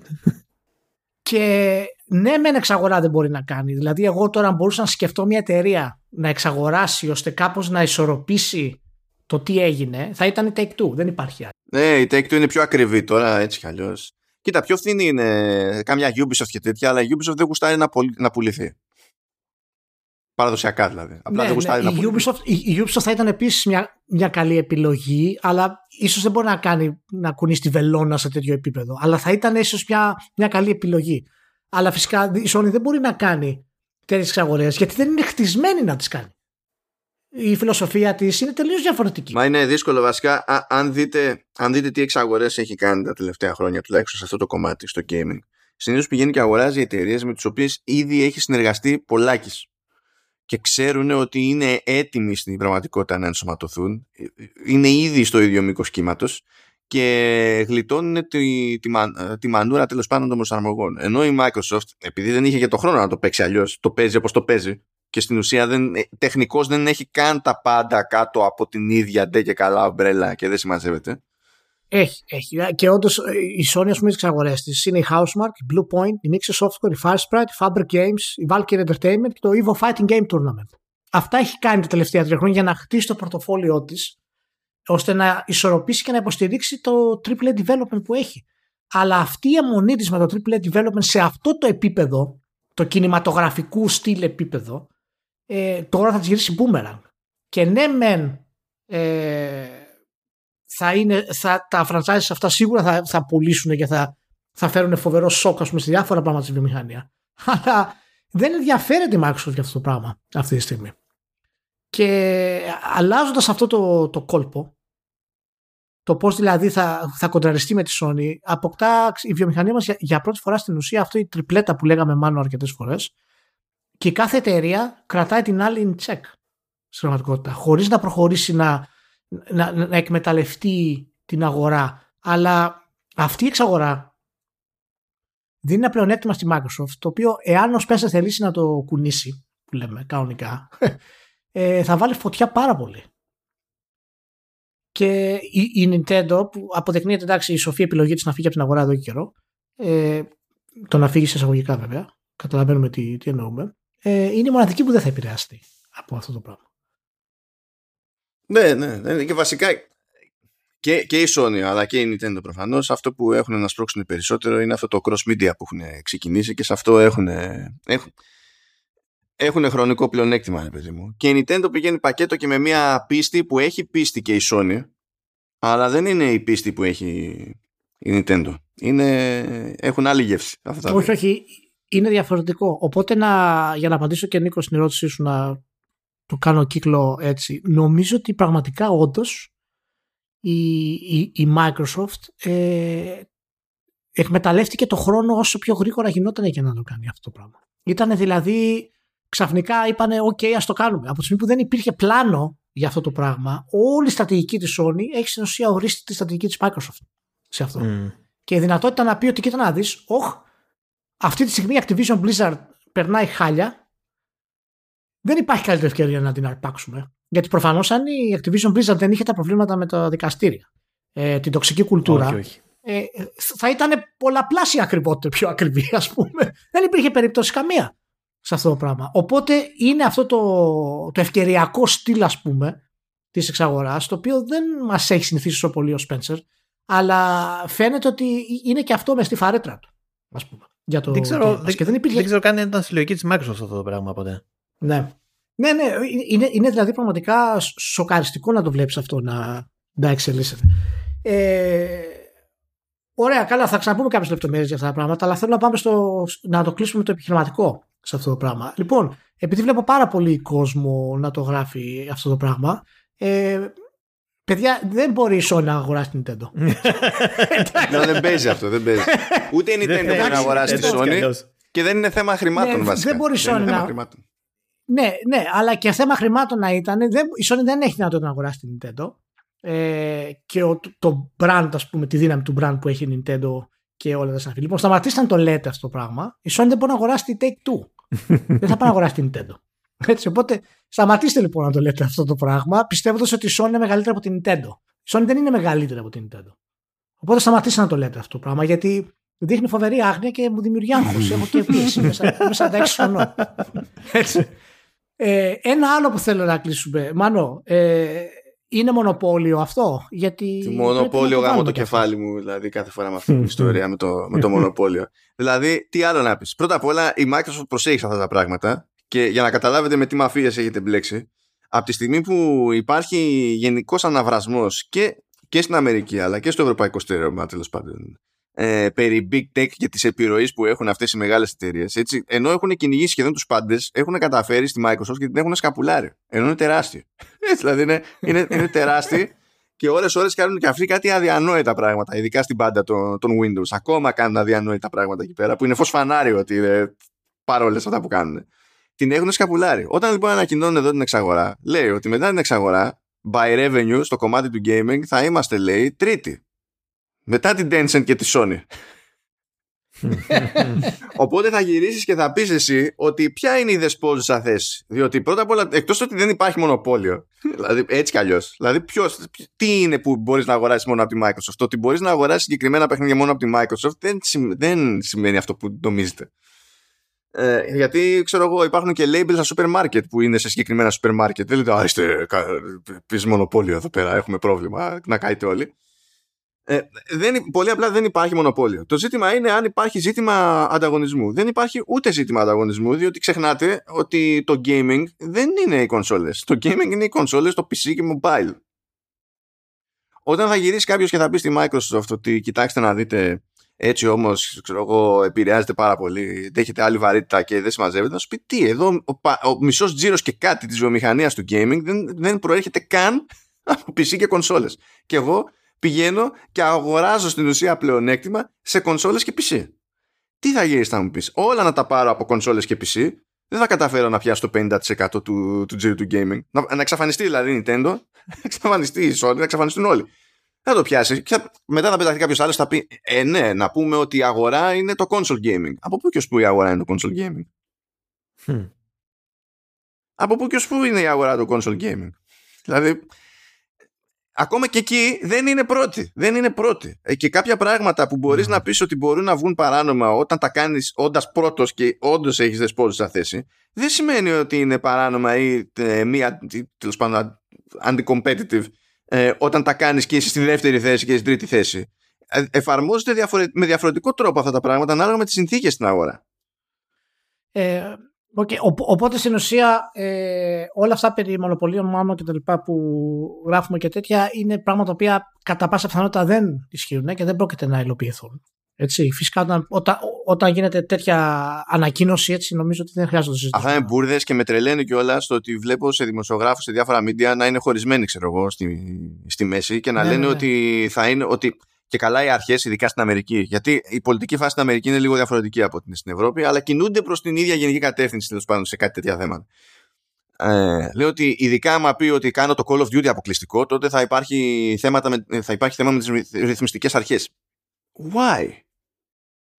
Speaker 2: Και ναι, μεν εξαγορά δεν μπορεί να κάνει. Δηλαδή, εγώ τώρα μπορούσα να σκεφτώ μια εταιρεία να εξαγοράσει ώστε κάπως να ισορροπήσει το τι έγινε, θα ήταν η Take Two. Δεν υπάρχει άλλη.
Speaker 1: Ναι, η Take Two είναι πιο ακριβή τώρα, έτσι κι αλλιώς. Κοίτα, πιο φθηνή είναι κάμια Ubisoft και τέτοια, αλλά η Ubisoft δεν γουστάρει να, να πουληθεί. Παραδοσιακά δηλαδή. Απλά
Speaker 2: ναι,
Speaker 1: δεν
Speaker 2: ναι. Η, Ubisoft, η Ubisoft θα ήταν επίσης μια, μια καλή επιλογή, αλλά ίσως δεν μπορεί να κάνει να κουνήσει τη βελόνα σε τέτοιο επίπεδο. Αλλά θα ήταν ίσως μια, μια καλή επιλογή. Αλλά φυσικά η Sony δεν μπορεί να κάνει τέτοιες εξαγορές γιατί δεν είναι χτισμένη να τις κάνει. Η φιλοσοφία της είναι τελείως διαφορετική.
Speaker 1: Μα είναι δύσκολο βασικά. Α, αν, δείτε, αν δείτε τι εξαγορές έχει κάνει τα τελευταία χρόνια, τουλάχιστον σε αυτό το κομμάτι, στο gaming, συνήθως πηγαίνει και αγοράζει εταιρείες με τις οποίες ήδη έχει συνεργαστεί πολλάκις και ξέρουν ότι είναι έτοιμοι στην πραγματικότητα να ενσωματωθούν, είναι ήδη στο ίδιο μήκος κύματος και γλιτώνουν τη, τη, τη μανούρα τέλος πάντων των προσαρμογών. Ενώ η Microsoft, επειδή δεν είχε και το χρόνο να το παίξει αλλιώς, το παίζει όπως το παίζει και στην ουσία δεν, ε, τεχνικώς δεν έχει καν τα πάντα κάτω από την ίδια ντε και καλά ομπρέλα και δεν συμμαζεύεται.
Speaker 2: Έχει, έχει. Και όντως ε, η Sony, ας πούμε, τις εξαγορέ της είναι η Housemark, η Blue Point, η Nixie Software, η Firesprite, η Fabric Games, η Valkyrie Entertainment και το Evo Fighting Game Tournament. Αυτά έχει κάνει τα τελευταία τρία χρόνια για να χτίσει το πορτοφόλιό της, ώστε να ισορροπήσει και να υποστηρίξει το AAA development που έχει. Αλλά αυτή η αιμονή της με το AAA development σε αυτό το επίπεδο, το κινηματογραφικού στυλ επίπεδο, ε, τώρα θα της γυρίσει boomerang. Και ναι, μεν. Ε, θα είναι, θα, τα franchises αυτά σίγουρα θα, θα πουλήσουν και θα, θα φέρουν φοβερό σοκ πούμε, σε διάφορα πράγματα στη βιομηχανία. Αλλά δεν ενδιαφέρεται η Microsoft για αυτό το πράγμα αυτή τη στιγμή. Και αλλάζοντας αυτό το, το κόλπο, το πώς δηλαδή θα, θα κοντραριστεί με τη Sony, αποκτά η βιομηχανία μας για, πρώτη φορά στην ουσία αυτή η τριπλέτα που λέγαμε μάλλον αρκετές φορές και κάθε εταιρεία κρατάει την άλλη in check στην πραγματικότητα, χωρίς να προχωρήσει να να, να εκμεταλλευτεί την αγορά. Αλλά αυτή η εξαγορά δίνει ένα πλεονέκτημα στη Microsoft, το οποίο εάν ο Spencer θελήσει να το κουνήσει, που λέμε κανονικά, ε, θα βάλει φωτιά πάρα πολύ. Και η, η Nintendo, που αποδεικνύεται εντάξει η σοφή επιλογή της να φύγει από την αγορά εδώ και καιρό, ε, το να φύγει σε εισαγωγικά βέβαια, καταλαβαίνουμε τι, τι εννοούμε, ε, είναι η μοναδική που δεν θα επηρεαστεί από αυτό το πράγμα.
Speaker 1: Ναι, ναι, ναι. Και βασικά και, και η Sony αλλά και η Nintendo προφανώς αυτό που έχουν να σπρώξουν περισσότερο είναι αυτό το cross media που έχουν ξεκινήσει και σε αυτό έχουν, έχουν, έχουν χρονικό πλεονέκτημα, ρε παιδί μου. Και η Nintendo πηγαίνει πακέτο και με μια πίστη που έχει πίστη και η Sony, αλλά δεν είναι η πίστη που έχει η Nintendo. Είναι, έχουν άλλη γεύση.
Speaker 2: Αυτά. Όχι, όχι. Είναι διαφορετικό. Οπότε να, για να απαντήσω και Νίκο στην ερώτησή σου να το κάνω κύκλο έτσι. Νομίζω ότι πραγματικά όντως η, η, Microsoft ε, εκμεταλλεύτηκε το χρόνο όσο πιο γρήγορα γινόταν για να το κάνει αυτό το πράγμα. Ήταν δηλαδή ξαφνικά είπανε ok ας το κάνουμε. Από τη στιγμή που δεν υπήρχε πλάνο για αυτό το πράγμα όλη η στρατηγική της Sony έχει στην ουσία ορίσει τη στρατηγική της Microsoft σε αυτό. Και η δυνατότητα να πει ότι κοίτα να δεις, όχ, αυτή τη στιγμή η Activision Blizzard περνάει χάλια, δεν υπάρχει καλύτερη ευκαιρία να την αρπάξουμε. Γιατί προφανώς αν η Activision Blizzard δεν είχε τα προβλήματα με τα δικαστήρια, ε, την τοξική κουλτούρα,
Speaker 5: Όχι, όχι.
Speaker 2: ε, θα ήταν πολλαπλάσια ακριβότερο, πιο ακριβή, ας πούμε. Δεν υπήρχε περίπτωση καμία σε αυτό το πράγμα. Οπότε είναι αυτό το, το ευκαιριακό στυλ, ας πούμε, της εξαγοράς, το οποίο δεν μας έχει συνηθίσει τόσο πολύ ο Spencer, αλλά φαίνεται ότι είναι και αυτό μες στη φαρέτρα του. Ας πούμε, για το
Speaker 5: Δεν ξέρω,
Speaker 2: Game Pass.
Speaker 5: δεν,
Speaker 2: και δεν υπήρχε
Speaker 5: δεν ξέρω καν αν ήταν συλλογική της Microsoft αυτό το πράγμα ποτέ.
Speaker 2: ναι. Ναι, ναι, είναι, είναι δηλαδή πραγματικά σοκαριστικό να το βλέπεις αυτό να, να εξελίσσεται. Ε, ωραία, καλά, θα ξαναπούμε κάποιες λεπτομέρειες για αυτά τα πράγματα, αλλά θέλω να πάμε στο, να το κλείσουμε το επιχειρηματικό σε αυτό το πράγμα. Λοιπόν, επειδή βλέπω πάρα πολύ κόσμο να το γράφει αυτό το πράγμα, ε, παιδιά, δεν μπορείς η Sony να αγοράσει την Nintendo.
Speaker 1: Ναι, δεν παίζει αυτό, δεν παίζει. Ούτε η Nintendo μπορεί να αγοράσει τη
Speaker 5: Έτσι κι
Speaker 1: Sony
Speaker 5: αλλιώς.
Speaker 1: και δεν είναι θέμα χρημάτων
Speaker 2: Ναι,
Speaker 1: βασικά.
Speaker 2: δεν μπορείς η
Speaker 1: είναι
Speaker 2: Sony
Speaker 1: θέμα
Speaker 2: να-
Speaker 1: χρημάτων.
Speaker 2: Ναι, ναι, αλλά και θέμα χρημάτων να ήταν. Δεν, η Sony δεν έχει δυνατότητα να αγοράσει την Nintendo. Ε, και ο, το brand, ας πούμε, τη δύναμη του brand που έχει η Nintendo και όλα τα συναφή. Λοιπόν, σταματήστε να το λέτε αυτό το πράγμα. Η Sony δεν μπορεί να αγοράσει τη Take Two. δεν θα πάει να αγοράσει την Nintendo. Έτσι, οπότε σταματήστε λοιπόν να το λέτε αυτό το πράγμα, πιστεύοντας ότι η Sony είναι μεγαλύτερη από την Nintendo. Η Sony δεν είναι μεγαλύτερη από την Nintendo. Οπότε σταματήστε να το λέτε αυτό το πράγμα, γιατί δείχνει φοβερή άγνοια και μου δημιουργεί άγχος. Έχω και πίεση μέσα, μέσα τα έξι χρονών. Έτσι. Ε, ένα άλλο που θέλω να κλείσουμε. Μάνο, ε, είναι μονοπόλιο αυτό; Γιατί
Speaker 1: Τη
Speaker 2: πρέπει να
Speaker 1: μονοπόλιο
Speaker 2: το
Speaker 1: γάμο
Speaker 2: βάλουμε
Speaker 1: το
Speaker 2: κι αυτό.
Speaker 1: κεφάλι μου, δηλαδή κάθε φορά με αυτή την ιστορία με το, με το μονοπόλιο. δηλαδή, τι άλλο να πεις; Πρώτα απ' όλα, η Microsoft προσέχει σε αυτά τα πράγματα και για να καταλάβετε με τι μαφίες έχετε μπλέξει, από τη στιγμή που υπάρχει γενικός αναβρασμός και, και στην Αμερική αλλά και στο ευρωπαϊκό στερεώμα τέλος πάντων ε, περί big tech και τη επιρροή που έχουν αυτές οι μεγάλες εταιρείες. Ενώ έχουν κυνηγήσει σχεδόν τους πάντες, έχουν καταφέρει στη Microsoft και την έχουν σκαπουλάρει. Ενώ είναι τεράστιο. Έτσι, δηλαδή είναι, είναι, είναι τεράστιο και ώρες ώρες κάνουν και αυτοί κάτι αδιανόητα πράγματα, ειδικά στην πάντα των, των Windows. Ακόμα κάνουν αδιανόητα πράγματα εκεί πέρα, που είναι φως φανάριο ότι είναι παρόλες αυτά που κάνουν. Την έχουν σκαπουλάρει. Όταν λοιπόν ανακοινώνουν εδώ την εξαγορά, λέει ότι μετά την εξαγορά, by revenue στο κομμάτι του gaming, θα είμαστε, λέει, τρίτη. Μετά την Tencent και τη Sony. Οπότε θα γυρίσεις και θα πεις εσύ ότι ποια είναι η δεσπόζουσα θέση. Διότι πρώτα απ' όλα, εκτός ότι δεν υπάρχει μονοπόλιο, δηλαδή έτσι κι αλλιώς, δηλαδή ποιος, τι είναι που μπορείς να αγοράσεις μόνο από τη Microsoft. Το ότι μπορείς να αγοράσεις συγκεκριμένα παιχνίδια μόνο από τη Microsoft δεν, σημ- δεν σημαίνει αυτό που νομίζετε. Ε, γιατί ξέρω εγώ υπάρχουν και labels στα σούπερ μάρκετ που είναι σε συγκεκριμένα σούπερ μάρκετ. Δεν λέτε, α, είστε κα- πεις μονοπόλιο εδώ πέρα, έχουμε πρόβλημα, να κάετε όλοι. Ε, δεν, πολύ απλά δεν υπάρχει μονοπόλιο. Το ζήτημα είναι αν υπάρχει ζήτημα ανταγωνισμού. Δεν υπάρχει ούτε ζήτημα ανταγωνισμού, διότι ξεχνάτε ότι το gaming δεν είναι οι κονσόλες. Το gaming είναι οι κονσόλες, το PC και mobile. Όταν θα γυρίσεις κάποιος και θα πεις στη Microsoft ότι κοιτάξτε να δείτε έτσι όμως, ξέρω εγώ, επηρεάζεται πάρα πολύ, δέχεται άλλη βαρύτητα και δεν συμμαζεύεται, να σου πει τι, εδώ ο, πα- ο μισός τζίρος και κάτι της βιομηχανίας του gaming δεν, δεν προέρχεται καν από PC και κονσόλες. Και εγώ πηγαίνω και αγοράζω στην ουσία πλεονέκτημα σε κονσόλες και PC. Τι θα γυρίσει να μου πεις, όλα να τα πάρω από κονσόλες και PC, δεν θα καταφέρω να πιάσω το 50% του, του τζίρου του gaming. Να, να εξαφανιστεί δηλαδή η Nintendo, να εξαφανιστεί η Sony, να εξαφανιστούν όλοι. Θα το πιάσει και θα- μετά θα πεταχθεί κάποιος άλλος θα πει Ε, ναι, να πούμε ότι η αγορά είναι το console gaming. Από πού και ως πού η αγορά είναι το console gaming;
Speaker 5: Hm.
Speaker 1: Από πού και ως πού είναι η αγορά του console gaming; Δηλαδή, ακόμα και εκεί δεν είναι πρώτη. Δεν είναι πρώτη. Ε, και κάποια πράγματα που μπορείς να πεις ότι μπορούν να βγουν παράνομα όταν τα κάνεις όντας πρώτος και όντως έχεις δεσπόζουσα θέση, δεν σημαίνει ότι είναι παράνομα ή ε, μία, ή, τέλος πάντων, anti-competitive ε, όταν τα κάνεις και είσαι στη δεύτερη θέση και στην τρίτη θέση. Ε, εφαρμόζονται διαφορε- με διαφορετικό τρόπο αυτά τα πράγματα ανάλογα με τις συνθήκες στην αγορά.
Speaker 2: Ε, okay. Οπότε στην ουσία ε, όλα αυτά περί μονοπωλίων μάλλον και τα λοιπά που γράφουμε και τέτοια είναι πράγματα τα οποία κατά πάσα πιθανότητα δεν ισχύουν και δεν πρόκειται να υλοποιηθούν. Έτσι, φυσικά όταν, όταν, όταν γίνεται τέτοια ανακοίνωση έτσι νομίζω ότι δεν χρειάζεται να το συζητήσουμε.
Speaker 1: Αυτά είναι μπουρδες και με τρελαίνει κιόλας στο ότι βλέπω σε δημοσιογράφους σε διάφορα media να είναι χωρισμένοι, ξέρω εγώ, στη, στη μέση και να
Speaker 2: Ναι,
Speaker 1: λένε
Speaker 2: ναι, ναι.
Speaker 1: ότι θα είναι. Ότι και καλά οι αρχές, ειδικά στην Αμερική. Γιατί η πολιτική φάση στην Αμερική είναι λίγο διαφορετική από την στην Ευρώπη, αλλά κινούνται προς την ίδια γενική κατεύθυνση τέλος πάντων σε κάτι τέτοια θέματα. Ε, λέω ότι ειδικά άμα πει ότι κάνω το Call of Duty αποκλειστικό, τότε θα υπάρχει, θέματα με, θα υπάρχει θέμα με τις ρυθμιστικές αρχές. Why?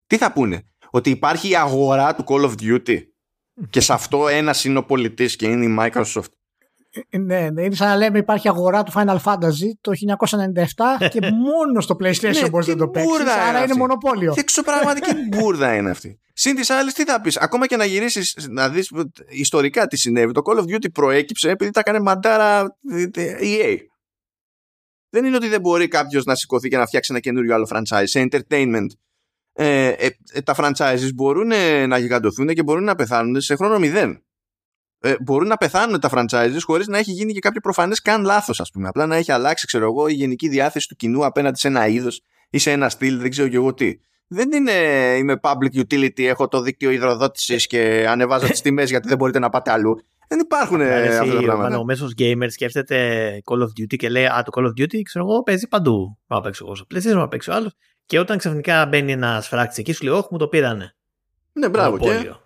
Speaker 1: Τι θα πούνε, Ότι υπάρχει η αγορά του Call of Duty. Και σε αυτό ένας είναι ο πολιτής και είναι η Microsoft.
Speaker 2: Ε, ναι, ναι, είναι σαν να λέμε υπάρχει αγορά του Final Fantasy το 1997 και μόνο στο PlayStation
Speaker 1: Ναι,
Speaker 2: μπορείς
Speaker 1: τι
Speaker 2: να το παίξεις,
Speaker 1: μπουρδα είναι
Speaker 2: άρα είναι
Speaker 1: αυτή.
Speaker 2: μονοπόλιο.
Speaker 1: Τι εξωπραγματική μπουρδα είναι αυτή. Συν της άλλης, τι θα πεις, ακόμα και να γυρίσεις να δεις ιστορικά τι συνέβη. Το Call of Duty προέκυψε επειδή τα έκανε μαντάρα ε, EA. Δεν είναι ότι δεν μπορεί κάποιος να σηκωθεί και να φτιάξει ένα καινούριο άλλο franchise. Σε entertainment, ε, ε, ε, τα franchises μπορούν ε, να γιγαντωθούν και μπορούν να πεθάνουν σε χρόνο μηδέν. Ε, μπορούν να πεθάνουν τα franchises χωρίς να έχει γίνει και κάποιο προφανές καν λάθος ας πούμε. Απλά να έχει αλλάξει ξέρω εγώ η γενική διάθεση του κοινού απέναντι σε ένα είδος ή σε ένα στυλ δεν ξέρω και εγώ τι. Δεν είναι είμαι public utility, έχω το δίκτυο υδροδότησης και ανεβάζω τις τιμές γιατί δεν μπορείτε να πάτε αλλού. Δεν υπάρχουν ε,
Speaker 5: Αρέσει,
Speaker 1: αυτά τα
Speaker 5: ο,
Speaker 1: πράγματα.
Speaker 5: ο μέσος gamer σκέφτεται Call of Duty και λέει Α, το Call of Duty ξέρω εγώ παίζει παντού. Πάω να παίξω εγώ στο PlayStation, να παίξω άλλος. Και όταν ξαφνικά μπαίνει ένας φράκτη εκεί, σου λέει Όχι, μου το πήρανε.
Speaker 1: Ναι, μπράβο. Και,
Speaker 5: Μονοπόλιο. Ναι,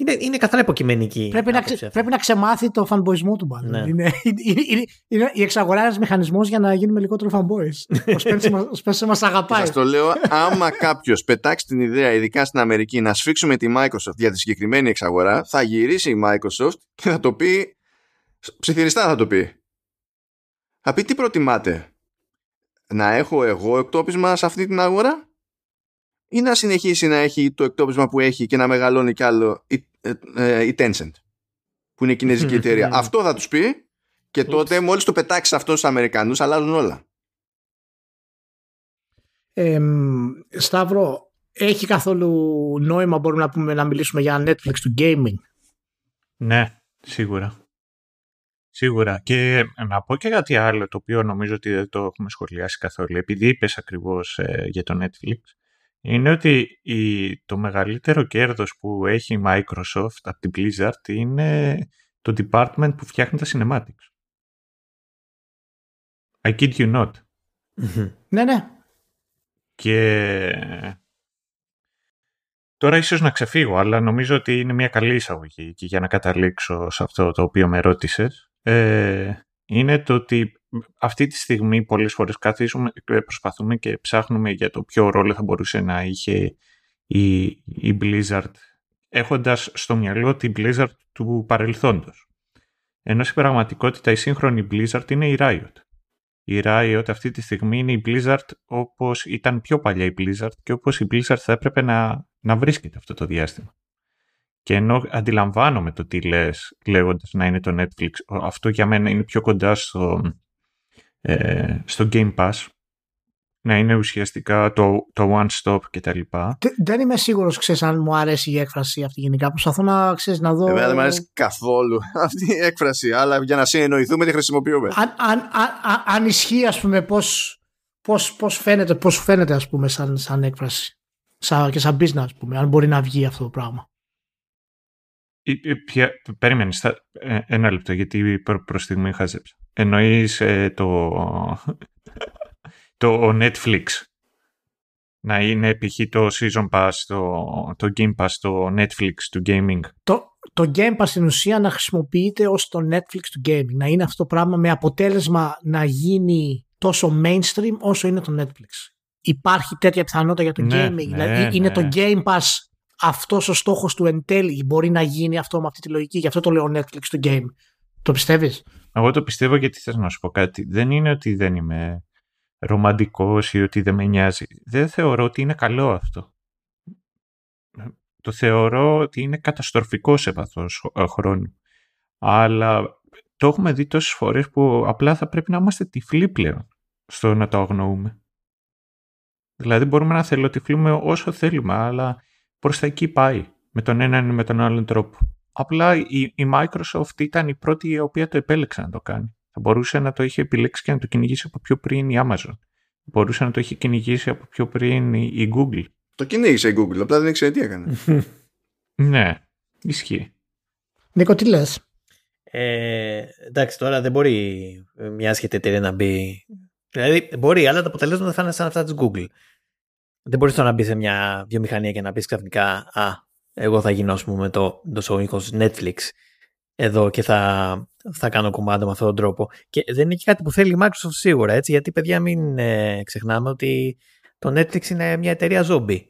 Speaker 5: Είναι, είναι καθαρά υποκειμενική.
Speaker 2: Πρέπει να,
Speaker 5: άποψη
Speaker 2: ξε,
Speaker 5: αυτή.
Speaker 2: πρέπει να ξεμάθει το fanboyισμό του μάλλον.
Speaker 5: Ναι.
Speaker 2: Είναι, είναι, είναι, είναι, η εξαγορά είναι μηχανισμός για να γίνουμε λιγότερο fanboys. Ο Spencer μας- ο Spencer μας αγαπάει.
Speaker 1: Σας το λέω, άμα κάποιος πετάξει την ιδέα, ειδικά στην Αμερική, να σφίξουμε τη Microsoft για τη συγκεκριμένη εξαγορά, θα γυρίσει η Microsoft και θα το πει. Ψιθυριστά θα το πει. Θα πει τι προτιμάτε. Να έχω εγώ εκτόπισμα σε αυτή την αγορά ή να συνεχίσει να έχει το εκτόπισμα που έχει και να μεγαλώνει κι άλλο η, ε, ε, η Tencent που είναι η κινέζικη εταιρεία. Αυτό θα τους πει και τότε μόλις το πετάξεις αυτό στους Αμερικανούς αλλάζουν όλα.
Speaker 2: Εμ, Σταύρο, έχει καθόλου νόημα μπορούμε να, πούμε, να μιλήσουμε για Netflix του gaming;
Speaker 4: Ναι, σίγουρα. Σίγουρα. Και να πω και κάτι άλλο το οποίο νομίζω ότι δεν το έχουμε σχολιάσει καθόλου. Επειδή είπες ακριβώς ε, για το Netflix, είναι ότι η, το μεγαλύτερο κέρδος που έχει η Microsoft από την Blizzard είναι το department που φτιάχνει τα cinematics. I kid you not.
Speaker 5: Μμμ.
Speaker 2: Ναι, ναι.
Speaker 4: Και τώρα ίσως να ξεφύγω, αλλά νομίζω ότι είναι μια καλή εισαγωγή και για να καταλήξω σε αυτό το οποίο με ρώτησες. Ε, είναι το ότι αυτή τη στιγμή πολλές φορές καθίσουμε, προσπαθούμε και ψάχνουμε για το ποιο ρόλο θα μπορούσε να είχε η, η Blizzard έχοντας στο μυαλό την Blizzard του παρελθόντος. Ενώ στην πραγματικότητα η σύγχρονη Blizzard είναι η Riot. Η Riot αυτή τη στιγμή είναι η Blizzard όπως ήταν πιο παλιά η Blizzard και όπως η Blizzard θα έπρεπε να, να βρίσκεται αυτό το διάστημα. Και ενώ αντιλαμβάνομαι το τι λες λέγοντας να είναι το Netflix, αυτό για μένα είναι πιο κοντά στο, ε, στο Game Pass, να είναι ουσιαστικά το, το one stop κτλ.
Speaker 2: Τε- Δεν είμαι σίγουρος, ξέρεις, αν μου αρέσει η έκφραση αυτή γενικά. Προσπαθώ να, ξέρεις, να δω...
Speaker 1: Εμένα δεν μου αρέσει καθόλου αυτή η έκφραση, αλλά για να συνεννοηθούμε τη χρησιμοποιούμε.
Speaker 2: αν, αν, αν, αν, αν ισχύει, ας πούμε, πώς, πώς, πώς φαίνεται, πώς σου φαίνεται, ας πούμε, σαν, σαν έκφραση. Σαν, και σαν business, ας πούμε, αν μπορεί να βγει αυτό το πράγμα.
Speaker 4: Ε, ε, ποια- Περίμενες, θα- ε, ένα λεπτό, γιατί προ, προς στιγμή χάζεψα. Εννοείς ε, το, το Netflix. Να είναι π.χ. το Season Pass, το, το Game Pass, το Netflix του gaming.
Speaker 2: Το, το Game Pass στην ουσία να χρησιμοποιείται ως το Netflix του gaming. Να είναι αυτό το πράγμα με αποτέλεσμα να γίνει τόσο mainstream όσο είναι το Netflix. Υπάρχει τέτοια πιθανότητα για το
Speaker 4: Ναι,
Speaker 2: gaming.
Speaker 4: ναι,
Speaker 2: δηλαδή είναι
Speaker 4: ναι.
Speaker 2: το Game Pass αυτός ο στόχος του εν τέλει. Μπορεί να γίνει αυτό με αυτή τη λογική. Γι' αυτό το λέω Netflix του game. Το πιστεύεις;
Speaker 4: Εγώ το πιστεύω γιατί θες να σου πω κάτι. Δεν είναι ότι δεν είμαι ρομαντικός ή ότι δεν με νοιάζει. Δεν θεωρώ ότι είναι καλό αυτό. Το θεωρώ ότι είναι καταστροφικό σε βάθος ε, χρόνου. Αλλά το έχουμε δει τόσες φορές που απλά θα πρέπει να είμαστε τυφλοί πλέον στο να το αγνοούμε. Δηλαδή μπορούμε να θελοτυφλούμε όσο θέλουμε, αλλά προς τα εκεί πάει, με τον έναν ή με τον άλλον τρόπο. Απλά η, η Microsoft ήταν η πρώτη η οποία το επέλεξε να το κάνει. Θα μπορούσε να το είχε επιλέξει και να το κυνηγήσει από πιο πριν η Amazon. Μπορούσε να το είχε κυνηγήσει από πιο πριν η, η Google.
Speaker 1: Το κυνήγησε η Google, απλά δεν ήξερε τι έκανε.
Speaker 4: Ναι, ισχύει.
Speaker 2: Νίκο, τι λες;
Speaker 5: Ε, εντάξει, τώρα δεν μπορεί μια άσχετη εταιρεία να μπει. Δηλαδή μπορεί, αλλά τα αποτελέσματα θα είναι σαν αυτά της Google. Δεν μπορείς τώρα να μπεις σε μια βιομηχανία και να πεις ξαφνικά Α, εγώ θα γίνω, ας πούμε, το, το show Netflix εδώ και θα, θα κάνω κουμάντα με αυτόν τον τρόπο. Και δεν είναι και κάτι που θέλει η Microsoft σίγουρα, έτσι, γιατί παιδιά μην ε, ξεχνάμε ότι το Netflix είναι μια εταιρεία zombie.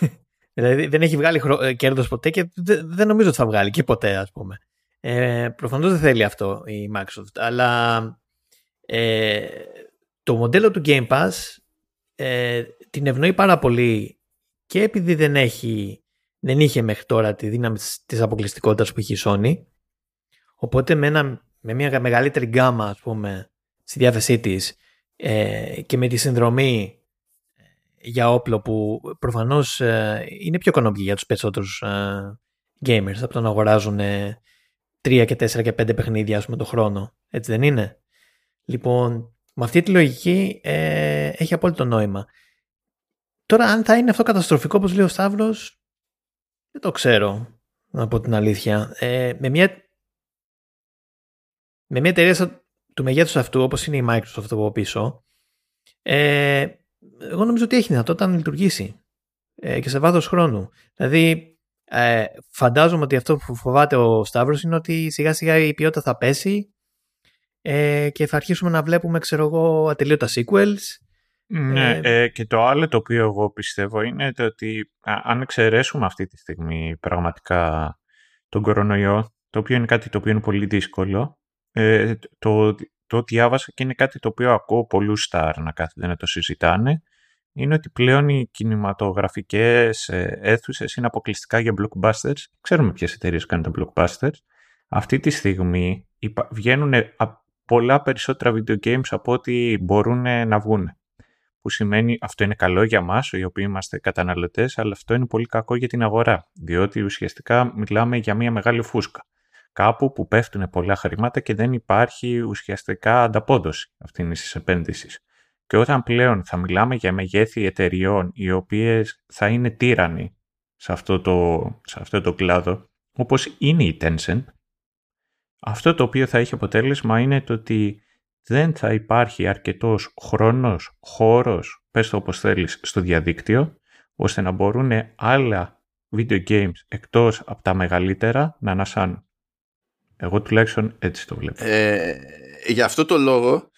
Speaker 3: Δηλαδή δεν έχει βγάλει χρο... Ε, κέρδος ποτέ και δεν νομίζω ότι θα βγάλει και ποτέ ας πούμε. Ε, προφανώς δεν θέλει αυτό η Microsoft αλλά ε, το μοντέλο του Game Pass ε, την ευνοεί πάρα πολύ και επειδή δεν έχει δεν είχε μέχρι τώρα τη δύναμη της αποκλειστικότητας που έχει η Sony οπότε με, ένα, με μια μεγαλύτερη γκάμα ας πούμε στη διάθεσή της ε, και με τη συνδρομή ε, για όπλο που προφανώς ε, είναι πιο οικονομική για τους περισσότερους ε, gamers από το να αγοράζουν 3 και 4 και 5 παιχνίδια ας πούμε, το χρόνο. Έτσι δεν είναι; Λοιπόν, με αυτή τη λογική έχει απόλυτο νόημα. Τώρα αν θα είναι αυτό καταστροφικό όπως λέει ο Σταύρος δεν το ξέρω να πω την αλήθεια. με μια με μια εταιρεία του μεγέθους αυτού όπως είναι η Microsoft από πίσω ε, εγώ νομίζω ότι έχει δυνατότητα να λειτουργήσει ε, και σε βάθος χρόνου. Δηλαδή ε, φαντάζομαι ότι αυτό που φοβάται ο Σταύρος είναι ότι σιγά σιγά η ποιότητα θα πέσει ε, και θα αρχίσουμε να βλέπουμε ξέρω εγώ ατελείωτα sequels
Speaker 4: ναι, ε, και το άλλο το οποίο εγώ πιστεύω είναι το ότι αν εξαιρέσουμε αυτή τη στιγμή πραγματικά τον κορονοϊό, το οποίο είναι κάτι το οποίο είναι πολύ δύσκολο, ε, το, το διάβασα και είναι κάτι το οποίο ακούω πολλούς στάρ να κάθεται να το συζητάνε, είναι ότι πλέον οι κινηματογραφικές ε, αίθουσες είναι αποκλειστικά για blockbusters. Ξέρουμε ποιες εταιρείες κάνουν τα blockbusters. Αυτή τη στιγμή βγαίνουν πολλά περισσότερα video games από ό,τι μπορούν να βγουν. Που σημαίνει αυτό είναι καλό για μας, οι οποίοι είμαστε καταναλωτές, αλλά αυτό είναι πολύ κακό για την αγορά, διότι ουσιαστικά μιλάμε για μια μεγάλη φούσκα κάπου που πέφτουν πολλά χρήματα και δεν υπάρχει ουσιαστικά ανταπόδοση αυτήν της επένδυσης. Και όταν πλέον θα μιλάμε για μεγέθη εταιριών οι οποίες θα είναι τύρανοι σε αυτό το, σε αυτό το κλάδο, όπως είναι η Tencent, αυτό το οποίο θα έχει αποτέλεσμα είναι το ότι δεν θα υπάρχει αρκετός χρόνος, χώρος, πες το όπως θέλεις, στο διαδίκτυο, ώστε να μπορούν άλλα video games εκτός από τα μεγαλύτερα να ανασάνουν. Εγώ τουλάχιστον έτσι το βλέπω.
Speaker 1: Ε, για αυτό το λόγο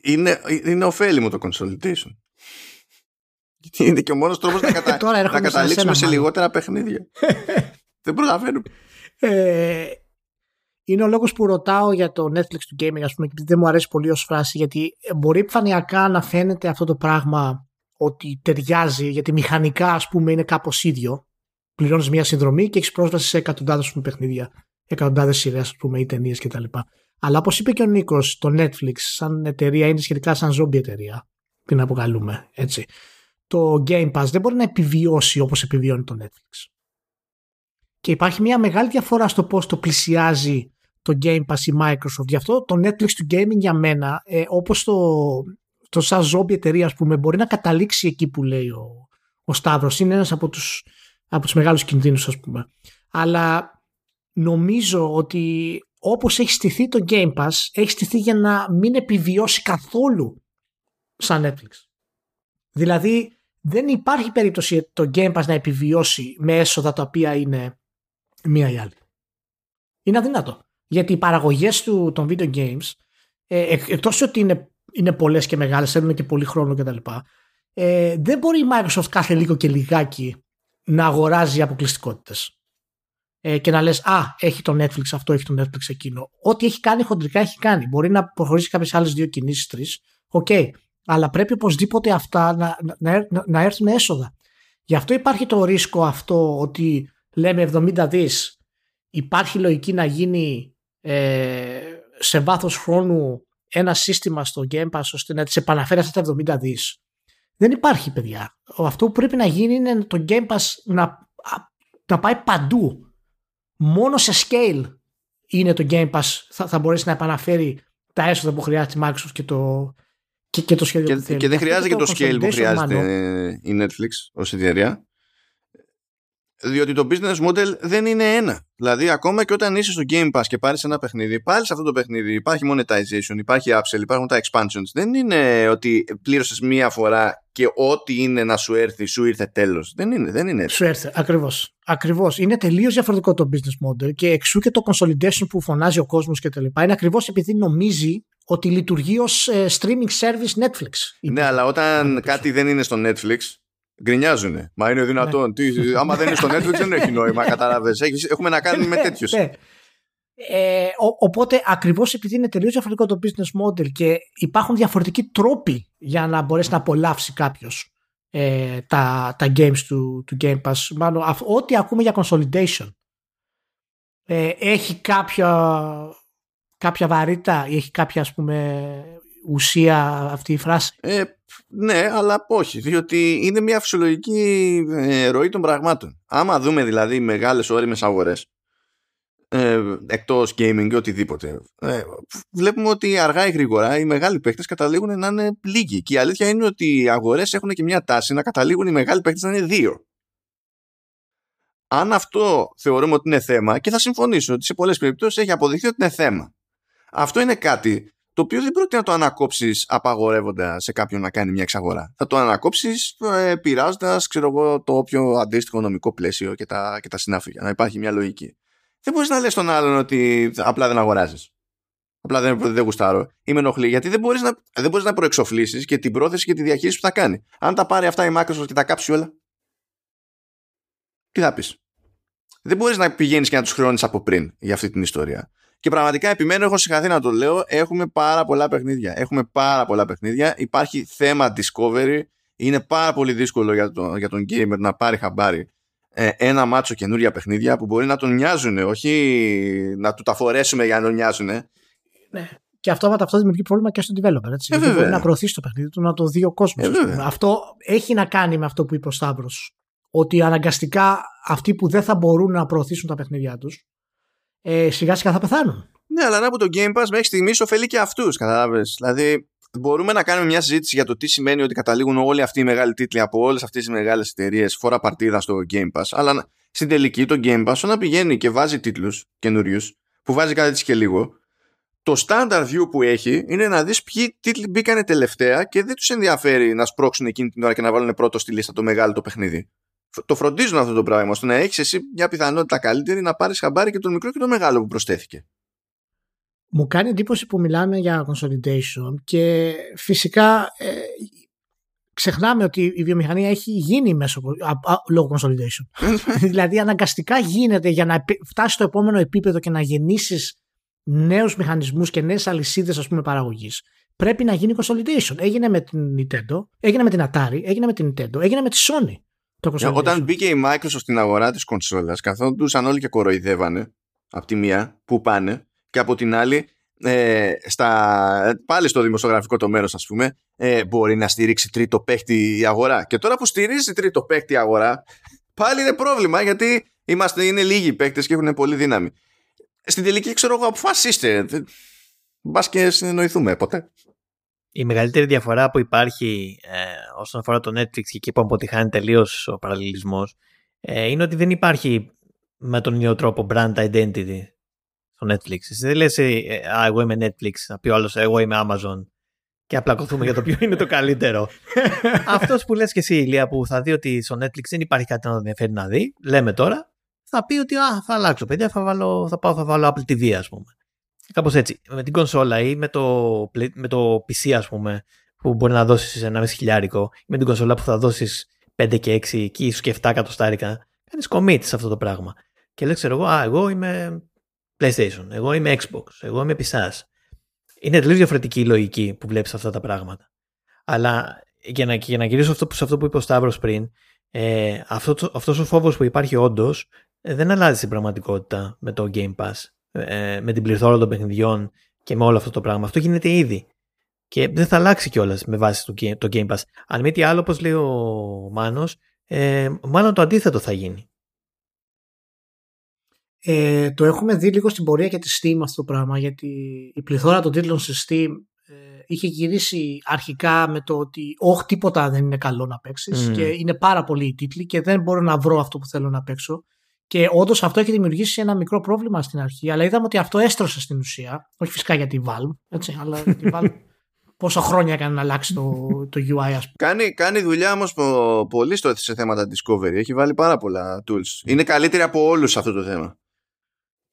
Speaker 1: είναι, είναι ωφέλιμο το consolidation. Είναι και ο μόνος τρόπος να, κατα... να καταλήξουμε σε, λιγότερα παιχνίδια. Δεν προλαβαίνουμε.
Speaker 2: Ε, είναι ο λόγος που ρωτάω για το Netflix του gaming ας πούμε και δεν μου αρέσει πολύ ως φράση γιατί μπορεί επιφανειακά να φαίνεται αυτό το πράγμα ότι ταιριάζει γιατί μηχανικά ας πούμε είναι κάπως ίδιο πληρώνεις μια συνδρομή και έχεις πρόσβαση σε εκατοντάδες παιχνίδια εκατοντάδες σειρές, ας πούμε, ή ταινίες κτλ. Αλλά όπως είπε και ο Νίκος, το Netflix σαν εταιρεία είναι σχετικά σαν zombie εταιρεία. Την αποκαλούμε έτσι. Το Game Pass δεν μπορεί να επιβιώσει όπως επιβιώνει το Netflix. Και υπάρχει μια μεγάλη διαφορά στο πώς το πλησιάζει το Game Pass η Microsoft. Γι' αυτό το Netflix του gaming για μένα, ε, όπως το, το σαν zombie εταιρεία, ας πούμε, μπορεί να καταλήξει εκεί που λέει ο, ο Σταύρος. Είναι ένας από τους από τους μεγάλους κινδύνους ας πούμε. Αλλά νομίζω ότι όπως έχει στηθεί το Game Pass έχει στηθεί για να μην επιβιώσει καθόλου σαν Netflix. Δηλαδή δεν υπάρχει περίπτωση το Game Pass να επιβιώσει με έσοδα τα οποία είναι μία ή άλλη. Είναι αδυνατό. Γιατί οι παραγωγές του, των video games ε, εκτός ότι είναι, είναι πολλές και μεγάλες, θέλουν και πολύ χρόνο κτλ. Ε, δεν μπορεί η Microsoft κάθε λίγο και λιγάκι να αγοράζει αποκλειστικότητες ε, και να λες «Α, έχει το Netflix αυτό, έχει το Netflix εκείνο». Ό,τι έχει κάνει χοντρικά έχει κάνει. Μπορεί να προχωρήσει κάποιες άλλες δύο κινήσεις, τρεις. OK. Okay. Αλλά πρέπει οπωσδήποτε αυτά να, να, να, να έρθουν έσοδα. Γι' αυτό υπάρχει το ρίσκο αυτό ότι λέμε 70 δις υπάρχει λογική να γίνει ε, σε βάθος χρόνου ένα σύστημα στο Game Pass ώστε να τις επαναφέρει αυτά τα 70 δις. Δεν υπάρχει παιδιά. Αυτό που πρέπει να γίνει είναι το Game Pass να, να πάει παντού μόνο σε scale είναι το Game Pass θα, θα μπορέσει να επαναφέρει τα έσοδα που χρειάζεται η Microsoft και το, και, και το σχέδιο
Speaker 1: και,
Speaker 2: που θέλει.
Speaker 1: Και δεν χρειάζεται και το, scale που χρειάζεται η Netflix ως εταιρεία διότι το business model δεν είναι ένα. Δηλαδή, ακόμα και όταν είσαι στο Game Pass και πάρεις ένα παιχνίδι, πάλι σε αυτό το παιχνίδι υπάρχει monetization, υπάρχει upsell, υπάρχουν τα expansions. Δεν είναι ότι πλήρωσες μία φορά και ό,τι είναι να σου έρθει, σου ήρθε τέλος. Δεν είναι, δεν είναι έτσι.
Speaker 2: Σου έρθει, ακριβώς. Ακριβώς. Είναι τελείως διαφορετικό το business model και εξού και το consolidation που φωνάζει ο κόσμος κτλ. Είναι ακριβώς επειδή νομίζει ότι λειτουργεί ως ε, streaming service Netflix.
Speaker 1: Ναι, αλλά όταν κάτι δεν είναι στο Netflix, Γκρινιάζουνε. Μα είναι δυνατόν. Τι, άμα δεν είναι στο Netflix δεν έχει νόημα, κατάλαβες. Έχουμε να κάνουμε με
Speaker 2: Ναι,
Speaker 1: τέτοιου.
Speaker 2: ναι. Ε, ο- οπότε ακριβώς επειδή είναι τελείως διαφορετικό το business model και υπάρχουν διαφορετικοί τρόποι για να μπορέσει να απολαύσει κάποιος ε, τα, τα games του, του Game Pass. Μάλλον αυ- ό,τι ακούμε για consolidation ε, έχει κάποια, κάποια βαρύτητα ή έχει κάποια ας πούμε ουσία αυτή η φράση;
Speaker 1: Ε, ναι, αλλά όχι, διότι είναι μια φυσιολογική ε, ροή των πραγμάτων. Άμα δούμε δηλαδή μεγάλες όριμες αγορές, ε, εκτός gaming και οτιδήποτε, ε, βλέπουμε ότι αργά ή γρήγορα οι μεγάλοι παίκτες καταλήγουν να είναι λίγοι. Και η αλήθεια είναι ότι οι αγορές έχουν και μια τάση να καταλήγουν οι μεγάλοι παίκτες να είναι δύο. Αν αυτό θεωρούμε ότι είναι θέμα, και θα συμφωνήσω ότι σε πολλές περιπτώσεις έχει αποδειχθεί ότι είναι θέμα. Αυτό είναι κάτι το οποίο δεν πρόκειται να το ανακόψεις απαγορεύοντας σε κάποιον να κάνει μια εξαγορά. Θα το ανακόψεις ε, πειράζοντας, ξέρω εγώ, το όποιο αντίστοιχο νομικό πλαίσιο και τα, και τα συνάφη, για να υπάρχει μια λογική. Δεν μπορείς να λες στον άλλον ότι απλά δεν αγοράζεις. Απλά δεν, δεν γουστάρω. Ή με ενοχλεί. Γιατί δεν μπορείς να, δεν μπορείς να προεξοφλήσεις και την πρόθεση και τη διαχείριση που θα κάνει. Αν τα πάρει αυτά η Microsoft και τα κάψει όλα, τι θα πεις; Δεν μπορείς να πηγαίνεις και να τους χρεώνεις από πριν για αυτή την ιστορία. Και πραγματικά επιμένω, έχω συγχαθεί να το λέω, έχουμε πάρα πολλά παιχνίδια. Έχουμε πάρα πολλά παιχνίδια. Υπάρχει θέμα discovery. Είναι πάρα πολύ δύσκολο για, το, για τον gamer να πάρει χαμπάρι ε, ένα μάτσο καινούρια παιχνίδια που μπορεί να τον νοιάζουν, όχι να του τα φορέσουμε για να τον νοιάζουν.
Speaker 2: Ναι. Και αυτόματα αυτό δημιουργεί πρόβλημα και στον developer. Έτσι.
Speaker 1: Ε,
Speaker 2: Γιατί
Speaker 1: βέβαια.
Speaker 2: μπορεί να προωθήσει το παιχνίδι του, να το δει ο κόσμος.
Speaker 1: Ε, βέβαια.
Speaker 2: αυτό έχει να κάνει με αυτό που είπε ο Σταύρος. Ότι αναγκαστικά αυτοί που δεν θα μπορούν να προωθήσουν τα παιχνίδια τους, ε, σιγά σιγά θα πεθάνουν.
Speaker 1: Ναι, αλλά να που το Game Pass μέχρι στιγμής ωφελεί και αυτούς. Κατάλαβες. Δηλαδή, μπορούμε να κάνουμε μια συζήτηση για το τι σημαίνει ότι καταλήγουν όλοι αυτοί οι μεγάλοι τίτλοι από όλες αυτές τις μεγάλες εταιρείες φορά παρτίδα στο Game Pass. Αλλά να- στην τελική το Game Pass, όταν πηγαίνει και βάζει τίτλους καινούριους, που βάζει κάτι έτσι και λίγο, το standard view που έχει είναι να δεις ποιοι τίτλοι μπήκανε τελευταία και δεν τους ενδιαφέρει να σπρώξουν εκείνη την ώρα και να βάλουν πρώτο στη λίστα το μεγάλο το παιχνίδι. Φ- Το φροντίζουν αυτό το πράγμα, ώστε να έχεις εσύ μια πιθανότητα καλύτερη να πάρεις χαμπάρι και τον μικρό και τον μεγάλο που προσθέθηκε.
Speaker 2: Μου κάνει εντύπωση που μιλάμε για consolidation και φυσικά ε, ξεχνάμε ότι η βιομηχανία έχει γίνει μέσω, α, α, λόγω consolidation. δηλαδή αναγκαστικά γίνεται για να επι- φτάσει στο επόμενο επίπεδο και να γεννήσεις νέους μηχανισμούς και νέες αλυσίδες ας πούμε παραγωγής. Πρέπει να γίνει consolidation. Έγινε με την Nintendo, έγινε με την Atari, έγινε με την Nintendo, έγινε με τη Sony. Το consolidation.
Speaker 1: Ε, Όταν μπήκε η Microsoft στην αγορά της κονσόλας καθόντουσαν όλοι και κοροϊδεύανε από τη μία που πάνε και από την άλλη ε, στα, πάλι στο δημοσιογραφικό το μέρος ας πούμε ε, μπορεί να στηρίξει τρίτο παίχτη η αγορά. Και τώρα που στηρίζει τρίτο παίχτη η αγορά πάλι είναι πρόβλημα γιατί είμαστε, είναι λίγοι παίκτες και έχουν πολύ δύναμη. Στην τελική ξέρω εγώ αποφασίστε Μπας και συνεννοηθούμε ποτέ
Speaker 3: Η μεγαλύτερη διαφορά που υπάρχει ε, όσον αφορά το Netflix και εκεί που αποτυχάνει τελείως ο παραλληλισμός ε, είναι ότι δεν υπάρχει με τον ίδιο τρόπο brand identity στο Netflix. Εσύ δεν λες, ε, Α, εγώ είμαι Netflix, να πει ο άλλος, Εγώ είμαι Amazon και απλακωθούμε για το ποιο είναι το καλύτερο. Αυτός που λες και εσύ, Ηλία, που θα δει ότι στο Netflix δεν υπάρχει κάτι να τον ενδιαφέρει να δει, λέμε τώρα, θα πει ότι α, θα αλλάξω, παιδιά, θα, βάλω, θα πάω, θα βάλω Apple TV, ας πούμε. Κάπως έτσι. Με την κονσόλα ή με το, play- με το PC, ας πούμε, που μπορεί να δώσεις ένα μισή χιλιάρικο, ή με την κονσόλα που θα δώσεις 5 και 6 και ίσως και 7 εκατοστάρικα, κάνεις commit σε αυτό το πράγμα. Και λες, ξέρω εγώ, α, εγώ είμαι PlayStation, εγώ είμαι Xbox, εγώ είμαι PSAS. Είναι τελείως διαφορετική η λογική που βλέπεις αυτά τα πράγματα. Αλλά για να, και για να γυρίσω αυτό, που- σε αυτό που είπε ο Σταύρος πριν, ε, αυτό, το- αυτός ο φόβος που υπάρχει όντως δεν αλλάζει στην πραγματικότητα με το Game Pass, ε, με την πληθώρα των παιχνιδιών και με όλο αυτό το πράγμα. Αυτό γίνεται ήδη. Και δεν θα αλλάξει κιόλας με βάση το, Game- το Game Pass. Αν μη τι άλλο, όπως λέει ο Μάνος, ε, μάλλον το αντίθετο θα γίνει.
Speaker 2: Ε, το έχουμε δει λίγο στην πορεία και τη Steam αυτό το πράγμα γιατί η πληθώρα των τίτλων στη Steam ε, είχε γυρίσει αρχικά με το ότι όχι τίποτα δεν είναι καλό να παίξεις
Speaker 3: Μμμ.
Speaker 2: και είναι πάρα πολλοί οι τίτλοι και δεν μπορώ να βρω αυτό που θέλω να παίξω και όντως αυτό έχει δημιουργήσει ένα μικρό πρόβλημα στην αρχή αλλά είδαμε ότι αυτό έστρωσε στην ουσία όχι φυσικά για τη Valve έτσι, αλλά για τη Valve πόσα χρόνια έκανε να αλλάξει το, το UI ας πούμε.
Speaker 1: Κάνει, κάνει δουλειά όμως πολύ στο, σε θέματα discovery. Έχει βάλει πάρα πολλά tools. Είναι καλύτερη από όλους σε αυτό το θέμα.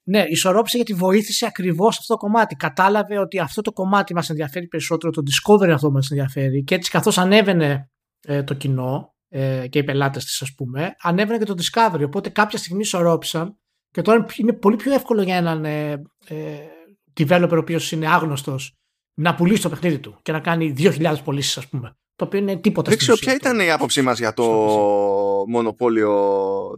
Speaker 2: Ναι, ισορρόπησε γιατί βοήθησε ακριβώς αυτό το κομμάτι. Κατάλαβε ότι αυτό το κομμάτι μας ενδιαφέρει περισσότερο, το discovery αυτό μας ενδιαφέρει. Και έτσι, καθώς ανέβαινε ε, το κοινό, ε, και οι πελάτες της, ας πούμε, ανέβαινε και το Discovery. Οπότε κάποια στιγμή ισορρόπησαν και τώρα είναι πολύ πιο εύκολο για έναν ε, ε, developer ο οποίος είναι άγνωστος να πουλήσει το παιχνίδι του και να κάνει 2.000 πωλήσεις, ας πούμε. Το οποίο είναι τίποτα
Speaker 1: Δεν ξέρω ποια ήταν η άποψή μας για το μονοπόλιο,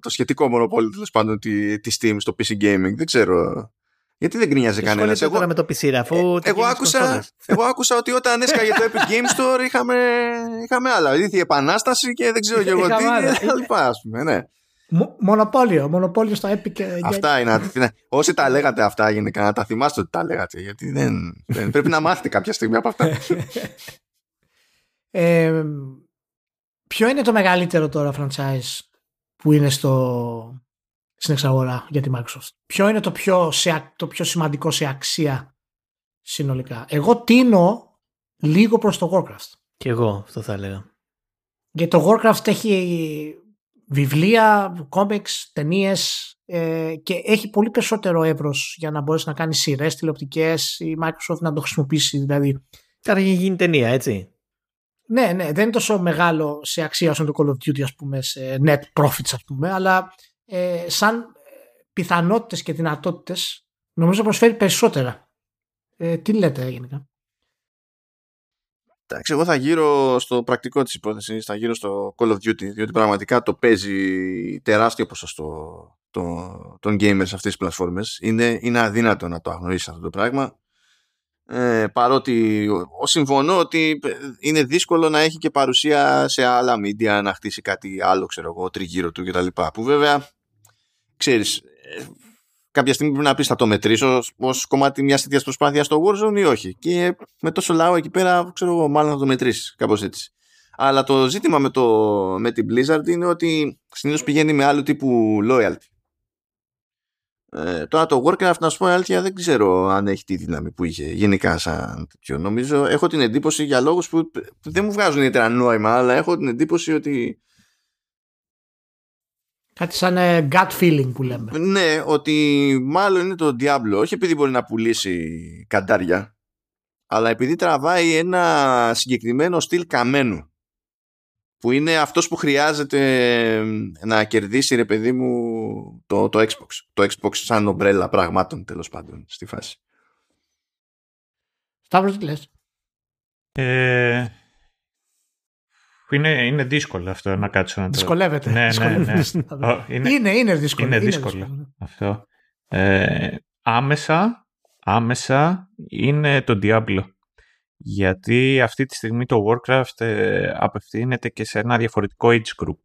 Speaker 1: το σχετικό μονοπόλιο τέλος πάντων τη, της Steam στο PC Gaming. Δεν ξέρω. Γιατί δεν γκρινιάζει κανένας.
Speaker 5: Εγώ, τώρα με το PC, αφού ε,
Speaker 1: εγώ, άκουσα, εγώ άκουσα ότι όταν έσκαγε το Epic Game Store είχαμε, είχαμε άλλα. Ήρθε η επανάσταση και δεν ξέρω και εγώ τι. λοιπά, ας πούμε, ναι.
Speaker 2: Μονοπόλιο, μονοπόλιο στο Epic.
Speaker 1: Αυτά είναι. Όσοι τα λέγατε αυτά γενικά, να τα θυμάστε ότι τα λέγατε. Γιατί δεν, δεν πρέπει να μάθετε κάποια στιγμή από αυτά.
Speaker 2: ε, ποιο είναι το μεγαλύτερο τώρα franchise που είναι στο, στην εξαγορά για τη Microsoft. Ποιο είναι το πιο, σε, το πιο σημαντικό σε αξία συνολικά; Εγώ τίνω λίγο προς το Warcraft.
Speaker 5: Και εγώ αυτό θα έλεγα.
Speaker 2: Γιατί το Warcraft έχει βιβλία, κόμιξ, ταινίες ε, και έχει πολύ περισσότερο εύρος για να μπορέσεις να κάνεις σειρές τηλεοπτικές η Microsoft να το χρησιμοποιήσει. Δηλαδή.
Speaker 5: Τώρα έχει γίνει ταινία, έτσι.
Speaker 2: Ναι, ναι, δεν είναι τόσο μεγάλο σε αξία όσο το Call of Duty, ας πούμε, σε net profits, ας πούμε, αλλά ε, σαν πιθανότητες και δυνατότητες νομίζω προσφέρει περισσότερα. Ε, τι λέτε γενικά;
Speaker 1: Εντάξει, εγώ θα γύρω στο πρακτικό της υπόθεσης, θα γύρω στο Call of Duty, διότι πραγματικά το παίζει τεράστιο ποσοστό των gamers σε αυτές τις πλατφόρμες. Είναι, είναι αδύνατο να το αγνοήσεις αυτό το πράγμα. Ε, παρότι συμφωνώ ότι είναι δύσκολο να έχει και παρουσία σε άλλα media να χτίσει κάτι άλλο, ξέρω εγώ, τριγύρω του κτλ. Που βέβαια ξέρεις, ε, κάποια στιγμή πρέπει να πεις θα το μετρήσω ως κομμάτι μιας τέτοιας προσπάθειας στο Warzone ή όχι. Και με τόσο λαό εκεί πέρα, ξέρω εγώ, μάλλον θα το μετρήσεις κάπως έτσι. Αλλά το ζήτημα με, το, με την Blizzard είναι ότι συνήθως πηγαίνει με άλλου τύπου loyalty. Ε, τώρα το Warcraft, να σου πω αλήθεια, δεν ξέρω αν έχει τη δύναμη που είχε γενικά σαν τέτοιο. Νομίζω, έχω την εντύπωση για λόγους που δεν μου βγάζουν ιδιαίτερα νόημα, αλλά έχω την εντύπωση ότι
Speaker 2: Κάτι σαν ε, gut feeling που λέμε.
Speaker 1: Ναι, ότι μάλλον είναι το Diablo, όχι επειδή μπορεί να πουλήσει καντάρια, αλλά επειδή τραβάει ένα συγκεκριμένο στυλ καμένου που είναι αυτός που χρειάζεται να κερδίσει ρε παιδί μου το, το Xbox. Το Xbox σαν ομπρέλα πραγμάτων τέλος πάντων στη φάση.
Speaker 2: Σταύρος τι λες;
Speaker 4: Ε, είναι, είναι δύσκολο αυτό να κάτσω να το...
Speaker 2: Δυσκολεύεται.
Speaker 4: Ναι, ναι, ναι.
Speaker 2: είναι, είναι, είναι δύσκολο.
Speaker 4: Είναι δύσκολο, αυτό. Ε, άμεσα, άμεσα είναι το Diablo. Γιατί αυτή τη στιγμή το Warcraft ε, απευθύνεται και σε ένα διαφορετικό age group.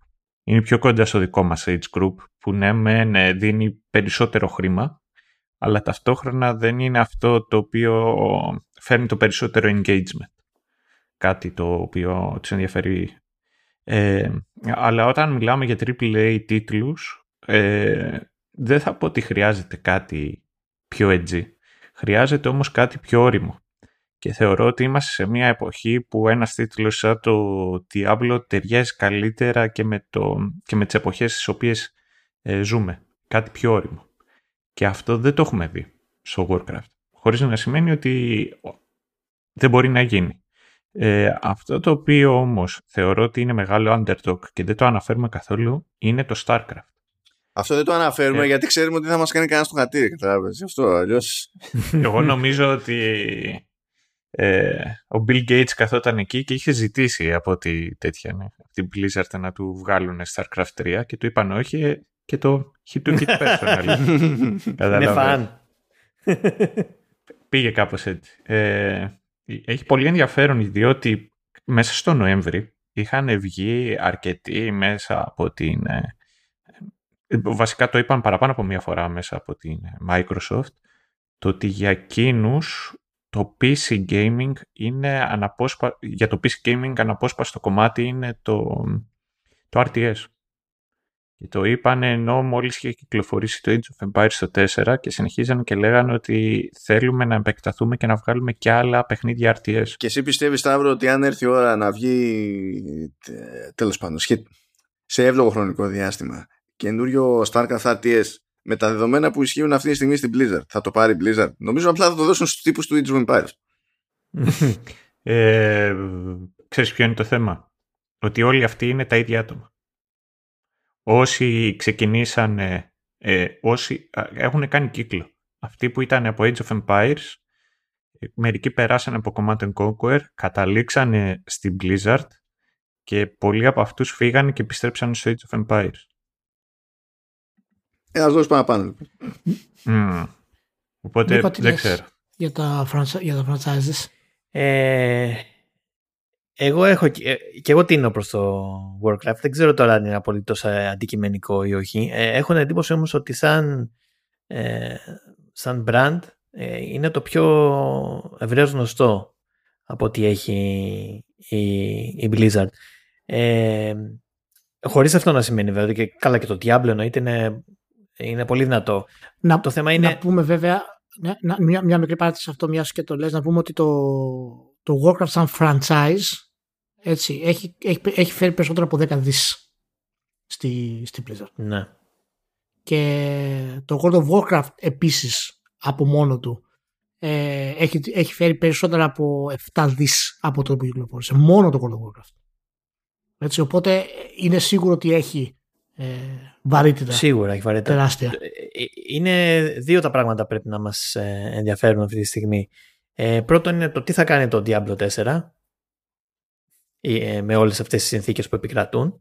Speaker 4: Είναι πιο κοντά στο δικό μας age group που ναι, ναι δίνει περισσότερο χρήμα αλλά ταυτόχρονα δεν είναι αυτό το οποίο φέρνει το περισσότερο engagement κάτι το οποίο τους ενδιαφέρει. Ε, αλλά όταν μιλάμε για AAA τίτλους, ε, δεν θα πω ότι χρειάζεται κάτι πιο edgy. Χρειάζεται όμως κάτι πιο όριμο. Και θεωρώ ότι είμαστε σε μια εποχή που ένας τίτλος σαν το Diablo ταιριάζει καλύτερα και με, το, και με τις εποχές στις οποίες ε, ζούμε. Κάτι πιο όριμο. Και αυτό δεν το έχουμε δει στο Warcraft. Χωρίς να σημαίνει ότι δεν μπορεί να γίνει. Ε, αυτό το οποίο όμως θεωρώ ότι είναι μεγάλο underdog και δεν το αναφέρουμε καθόλου είναι το StarCraft.
Speaker 1: Αυτό δεν το αναφέρουμε ε. γιατί ξέρουμε ότι θα μας κάνει κανένας στο χατήρι, καταλάβες. Αυτό αλλιώς...
Speaker 4: Εγώ νομίζω ότι ε, ο Bill Gates καθόταν εκεί και είχε ζητήσει από τη τέτοια, ναι, την Blizzard να του βγάλουν StarCraft 3 και του είπαν όχι και το hit to hit personal.
Speaker 5: Είναι φαν.
Speaker 4: Πήγε κάπως έτσι. Ε, έχει πολύ ενδιαφέρον διότι μέσα στο Νοέμβρη είχαν βγει αρκετοί μέσα από την... Ε, βασικά το είπαν παραπάνω από μία φορά μέσα από την Microsoft το ότι για εκείνους το PC gaming είναι αναπόσπα... για το PC gaming αναπόσπαστο κομμάτι είναι το, το RTS. Και το είπαν ενώ μόλις είχε κυκλοφορήσει το Age of Empires στο 4 και συνεχίζαν και λέγανε ότι θέλουμε να επεκταθούμε και να βγάλουμε και άλλα παιχνίδια RTS.
Speaker 1: Και εσύ πιστεύεις Σταύρο ότι αν έρθει η ώρα να βγει τέλος πάντων σε εύλογο χρονικό διάστημα καινούριο StarCraft RTS με τα δεδομένα που ισχύουν αυτή τη στιγμή στην Blizzard θα το πάρει Blizzard; Νομίζω απλά θα το δώσουν στους τύπους του Age of Empires.
Speaker 4: ε, ξέρεις ποιο είναι το θέμα; ότι όλοι αυτοί είναι τα ίδια άτομα. Όσοι ξεκινήσαν, ε, όσοι έχουν κάνει κύκλο. Αυτοί που ήταν από Age of Empires, ε, μερικοί περάσαν από Command Conquer, καταλήξανε στην Blizzard και πολλοί από αυτούς φύγανε και επιστρέψαν στο Age of Empires.
Speaker 1: Ε, ας δώσουμε παραπάνω.
Speaker 4: Mm. Οπότε δεν ξέρω.
Speaker 2: Για τα, για τα franchises;
Speaker 3: Ε, εγώ έχω και, και εγώ τίνω προς το Warcraft. Δεν ξέρω τώρα αν είναι απολύτως ε, αντικειμενικό ή όχι. Ε, έχω εντύπωση όμως ότι σαν, ε, σαν brand ε, είναι το πιο ευρέως γνωστό από ό,τι έχει η, η Blizzard. Ε, χωρίς αυτό να σημαίνει βέβαια και καλά και το Diablo εννοείται είναι, είναι πολύ δυνατό.
Speaker 2: Να,
Speaker 3: το θέμα είναι...
Speaker 2: να πούμε βέβαια μια, μια, μια μικρή παράτηση σε αυτό μιας και το λες να πούμε ότι το, το Warcraft σαν franchise έτσι, έχει, έχει, έχει φέρει περισσότερο από 10 δις στη, στη Blizzard.
Speaker 3: Ναι.
Speaker 2: Και το World of Warcraft επίσης από μόνο του ε, έχει, έχει φέρει περισσότερα από 7 δις από το που κυκλοφόρησε. Μόνο το World of Warcraft. Έτσι, οπότε είναι σίγουρο ότι έχει ε, βαρύτητα.
Speaker 3: Σίγουρα έχει βαρύτητα.
Speaker 2: Τεράστια.
Speaker 3: Ε, είναι δύο τα πράγματα πρέπει να μας ε, ενδιαφέρουν αυτή τη στιγμή. Ε, πρώτον είναι το τι θα κάνει το Diablo 4 ε, με όλες αυτές τις συνθήκες που επικρατούν.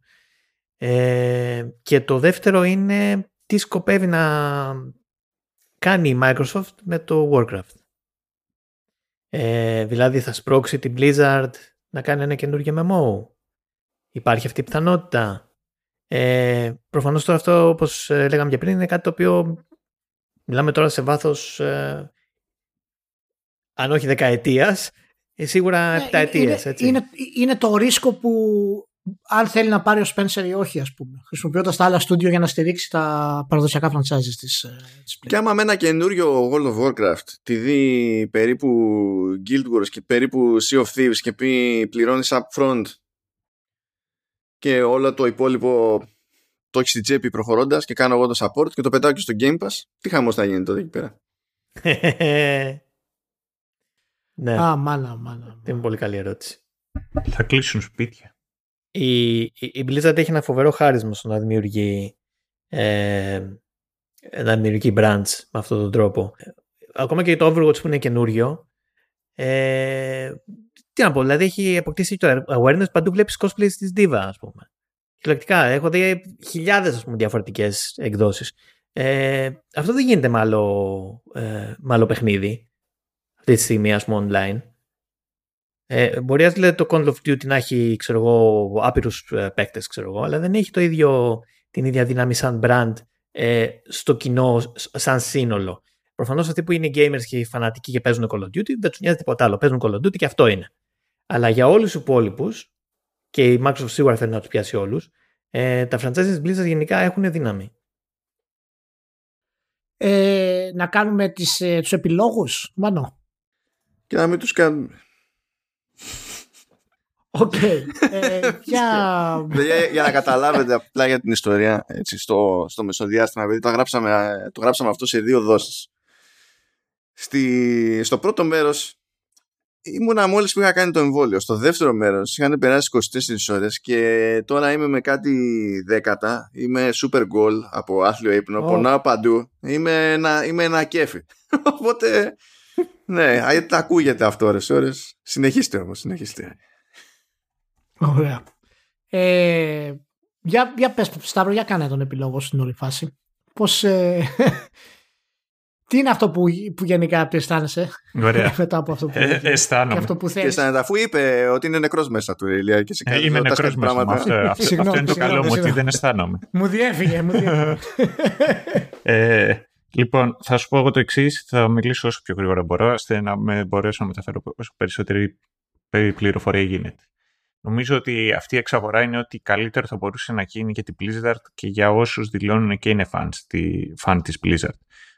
Speaker 3: Ε, και το δεύτερο είναι τι σκοπεύει να κάνει η Microsoft με το Warcraft. Ε, δηλαδή θα σπρώξει την Blizzard να κάνει ένα καινούργιο MMO. Υπάρχει αυτή η πιθανότητα. Ε, προφανώς τώρα αυτό όπως ε, λέγαμε και πριν είναι κάτι το οποίο μιλάμε τώρα σε βάθος ε, αν όχι δεκαετίας ε, σίγουρα
Speaker 2: ναι,
Speaker 3: επταετίας.
Speaker 2: Είναι, είναι, είναι, το ρίσκο που αν θέλει να πάρει ο Spencer ή όχι ας πούμε χρησιμοποιώντας τα άλλα στούντιο για να στηρίξει τα παραδοσιακά franchises της, ε, της
Speaker 1: Και άμα με ένα καινούριο World of Warcraft τη δει περίπου Guild Wars και περίπου Sea of Thieves και πει πληρώνεις upfront και όλο το υπόλοιπο το έχεις στην τσέπη προχωρώντας και κάνω εγώ το support και το πετάω και στο Game Pass, τι χαμός θα γίνει τότε εκεί πέρα.
Speaker 3: ναι.
Speaker 2: Α, μάνα, μάνα.
Speaker 3: Είναι πολύ καλή ερώτηση.
Speaker 4: Θα κλείσουν σπίτια.
Speaker 3: Η, η, η Blizzard έχει ένα φοβερό χάρισμα στο να δημιουργεί ε, να δημιουργεί brands με αυτόν τον τρόπο. Ακόμα και το Overwatch που είναι καινούριο ε, τι να πω, δηλαδή έχει αποκτήσει το awareness παντού βλέπεις cosplays της Diva ας πούμε. Κυριολεκτικά, έχω δει χιλιάδες πούμε, διαφορετικές εκδόσεις. Ε, αυτό δεν γίνεται με άλλο, ε, παιχνίδι αυτή τη στιγμή ας πούμε online. Ε, μπορεί να το Call of Duty να έχει ξέρω εγώ, άπειρους ε, παίκτες ξέρω εγώ, αλλά δεν έχει το ίδιο, την ίδια δύναμη σαν brand ε, στο κοινό σαν σύνολο. Προφανώς αυτοί που είναι gamers και φανατικοί και παίζουν Call of Duty δεν τους νοιάζει τίποτα άλλο. Παίζουν Call of Duty και αυτό είναι. Αλλά για όλους τους υπόλοιπους, και η Microsoft σίγουρα θέλει να τους πιάσει όλους, ε, τα franchises Blizzard γενικά έχουν δύναμη.
Speaker 2: Ε, να κάνουμε τις, ε, τους επιλόγους, Μάνο;
Speaker 1: Και να μην τους κάνουμε.
Speaker 2: OK. Okay. Ε, για...
Speaker 1: για να καταλάβετε απλά για την ιστορία έτσι, στο, στο μεσοδιάστημα, επειδή το γράψαμε, το γράψαμε αυτό σε δύο δόσεις. Στη, στο πρώτο μέρος ήμουνα μόλις που είχα κάνει το εμβόλιο. Στο δεύτερο μέρος είχαν περάσει 24 ώρες και τώρα είμαι με κάτι δέκατα. Είμαι σούπερ γκολ από άθλιο ύπνο. Oh. Πονάω παντού. Είμαι ένα, είμαι ένα κέφι. Οπότε, ναι, ακούγεται αυτό ώρες ώρες. Συνεχίστε όμως, συνεχίστε.
Speaker 2: Ωραία. Ε, για, για πες Σταύρο, για κάνε τον επιλόγο στην όλη φάση. Πώς, ε, τι είναι αυτό που, που γενικά αισθάνεσαι
Speaker 4: Ωραία.
Speaker 2: μετά από αυτό που,
Speaker 4: ε, αισθάνομαι.
Speaker 2: αυτό που θέλεις;
Speaker 1: Αισθάνεται, αφού είπε ότι είναι νεκρός μέσα του Ηλία και σε
Speaker 4: ε, Είμαι νεκρός μέσα μου. Αυτό, αυτό, αυτό είναι το καλό μου, ότι δεν αισθάνομαι.
Speaker 2: μου διέφυγε, μου διέφυγε.
Speaker 4: ε, λοιπόν, θα σου πω εγώ το εξής. Θα μιλήσω όσο πιο γρήγορα μπορώ, ώστε να με μπορέσω να μεταφέρω όσο περισσότερη πληροφορία γίνεται. Νομίζω ότι αυτή η εξαγορά είναι ότι καλύτερο θα μπορούσε να γίνει για την Blizzard και για όσους δηλώνουν και είναι fans, τη, fan της Blizzard.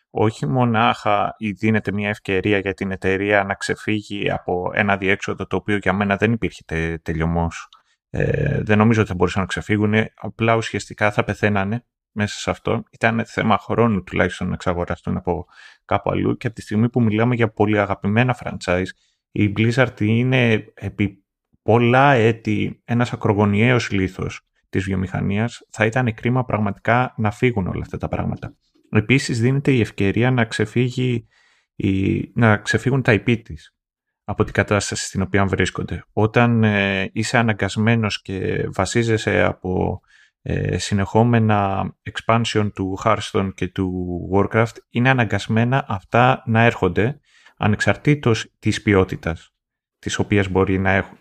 Speaker 4: Όχι μονάχα δίνεται μια ευκαιρία για την εταιρεία να ξεφύγει από ένα διέξοδο το οποίο για μένα δεν υπήρχε τε, τελειωμός. Ε, δεν νομίζω ότι θα μπορούσαν να ξεφύγουν, απλά ουσιαστικά θα πεθαίνανε μέσα σε αυτό. Ήταν θέμα χρόνου τουλάχιστον να εξαγοραστούν από κάπου αλλού και από τη στιγμή που μιλάμε για πολύ αγαπημένα franchise, η Blizzard είναι επί πολλά έτη ένας ακρογωνιαίος λίθος της βιομηχανίας θα ήταν κρίμα πραγματικά να φύγουν όλα αυτά τα πράγματα. Επίσης δίνεται η ευκαιρία να, ξεφύγει η, να ξεφύγουν τα IP της από την κατάσταση στην οποία βρίσκονται. Όταν ε, είσαι αναγκασμένος και βασίζεσαι από ε, συνεχόμενα expansion του Hearthstone και του Warcraft, είναι αναγκασμένα αυτά να έρχονται ανεξαρτήτως της ποιότητας τις οποίες μπορεί να έχουν.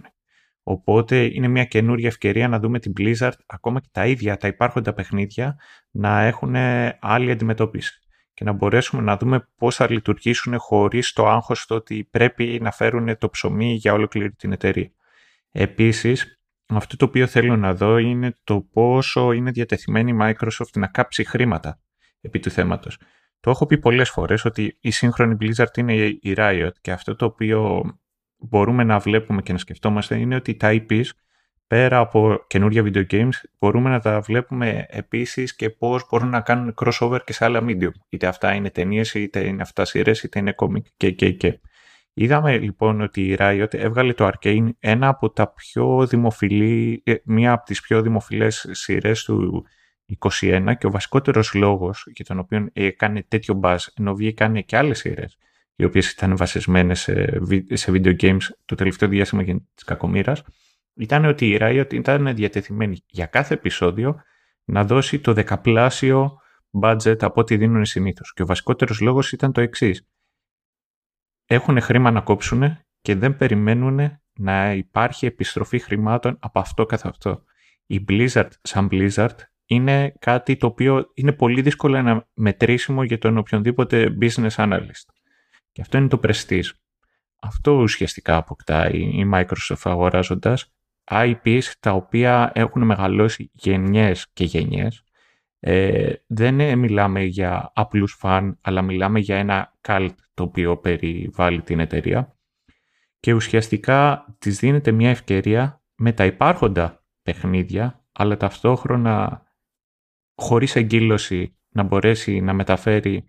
Speaker 4: Οπότε είναι μια καινούργια ευκαιρία να δούμε την Blizzard, ακόμα και τα ίδια τα υπάρχοντα παιχνίδια, να έχουν άλλη αντιμετώπιση και να μπορέσουμε να δούμε πώς θα λειτουργήσουν χωρίς το άγχος το ότι πρέπει να φέρουν το ψωμί για ολόκληρη την εταιρεία. Επίσης, αυτό το οποίο θέλω να δω είναι το πόσο είναι διατεθειμένη η Microsoft να κάψει χρήματα επί του θέματος. Το έχω πει πολλές φορές ότι η σύγχρονη Blizzard είναι η Riot και αυτό το οποίο μπορούμε να βλέπουμε και να σκεφτόμαστε είναι ότι τα IPs πέρα από καινούργια video games μπορούμε να τα βλέπουμε επίσης και πώς μπορούν να κάνουν crossover και σε άλλα medium. Είτε αυτά είναι ταινίες, είτε είναι αυτά σειρές, είτε είναι comic και και και. Είδαμε λοιπόν ότι η Riot έβγαλε το Arcane ένα από τα πιο δημοφιλή, ε, μία από τις πιο δημοφιλές σειρές του 21 και ο βασικότερος λόγος για τον οποίο έκανε τέτοιο buzz ενώ βγήκαν και άλλες σειρές οι οποίες ήταν βασισμένες σε, σε video games το τελευταίο διάστημα για της κακομήρας, ήταν ότι η Riot ήταν διατεθειμένη για κάθε επεισόδιο να δώσει το δεκαπλάσιο budget από ό,τι δίνουν συνήθως. Και ο βασικότερος λόγος ήταν το εξής. Έχουν χρήμα να κόψουν και δεν περιμένουν να υπάρχει επιστροφή χρημάτων από αυτό καθ' αυτό. Η Blizzard σαν Blizzard είναι κάτι το οποίο είναι πολύ δύσκολο να μετρήσιμο για τον οποιονδήποτε business analyst. Και αυτό είναι το prestige. Αυτό ουσιαστικά αποκτάει η Microsoft αγοράζοντας IPs τα οποία έχουν μεγαλώσει γενιές και γενιές. Ε, δεν μιλάμε για απλούς φαν, αλλά μιλάμε για ένα cult το οποίο περιβάλλει την εταιρεία. Και ουσιαστικά της δίνεται μια ευκαιρία με τα υπάρχοντα παιχνίδια, αλλά ταυτόχρονα χωρίς εγκύλωση να μπορέσει να μεταφέρει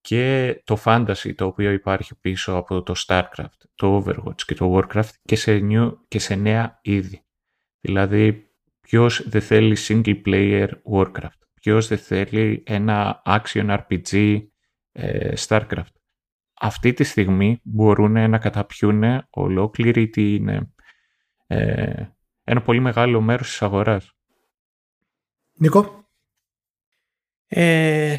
Speaker 4: και το fantasy το οποίο υπάρχει πίσω από το StarCraft, το Overwatch και το Warcraft και σε, new, και σε νέα είδη. Δηλαδή, ποιος δεν θέλει single player Warcraft, ποιος δεν θέλει ένα action RPG ε, StarCraft. Αυτή τη στιγμή μπορούν να καταπιούν ολόκληρη την, ε, ένα πολύ μεγάλο μέρος της αγοράς.
Speaker 2: Νίκο;
Speaker 3: Ε,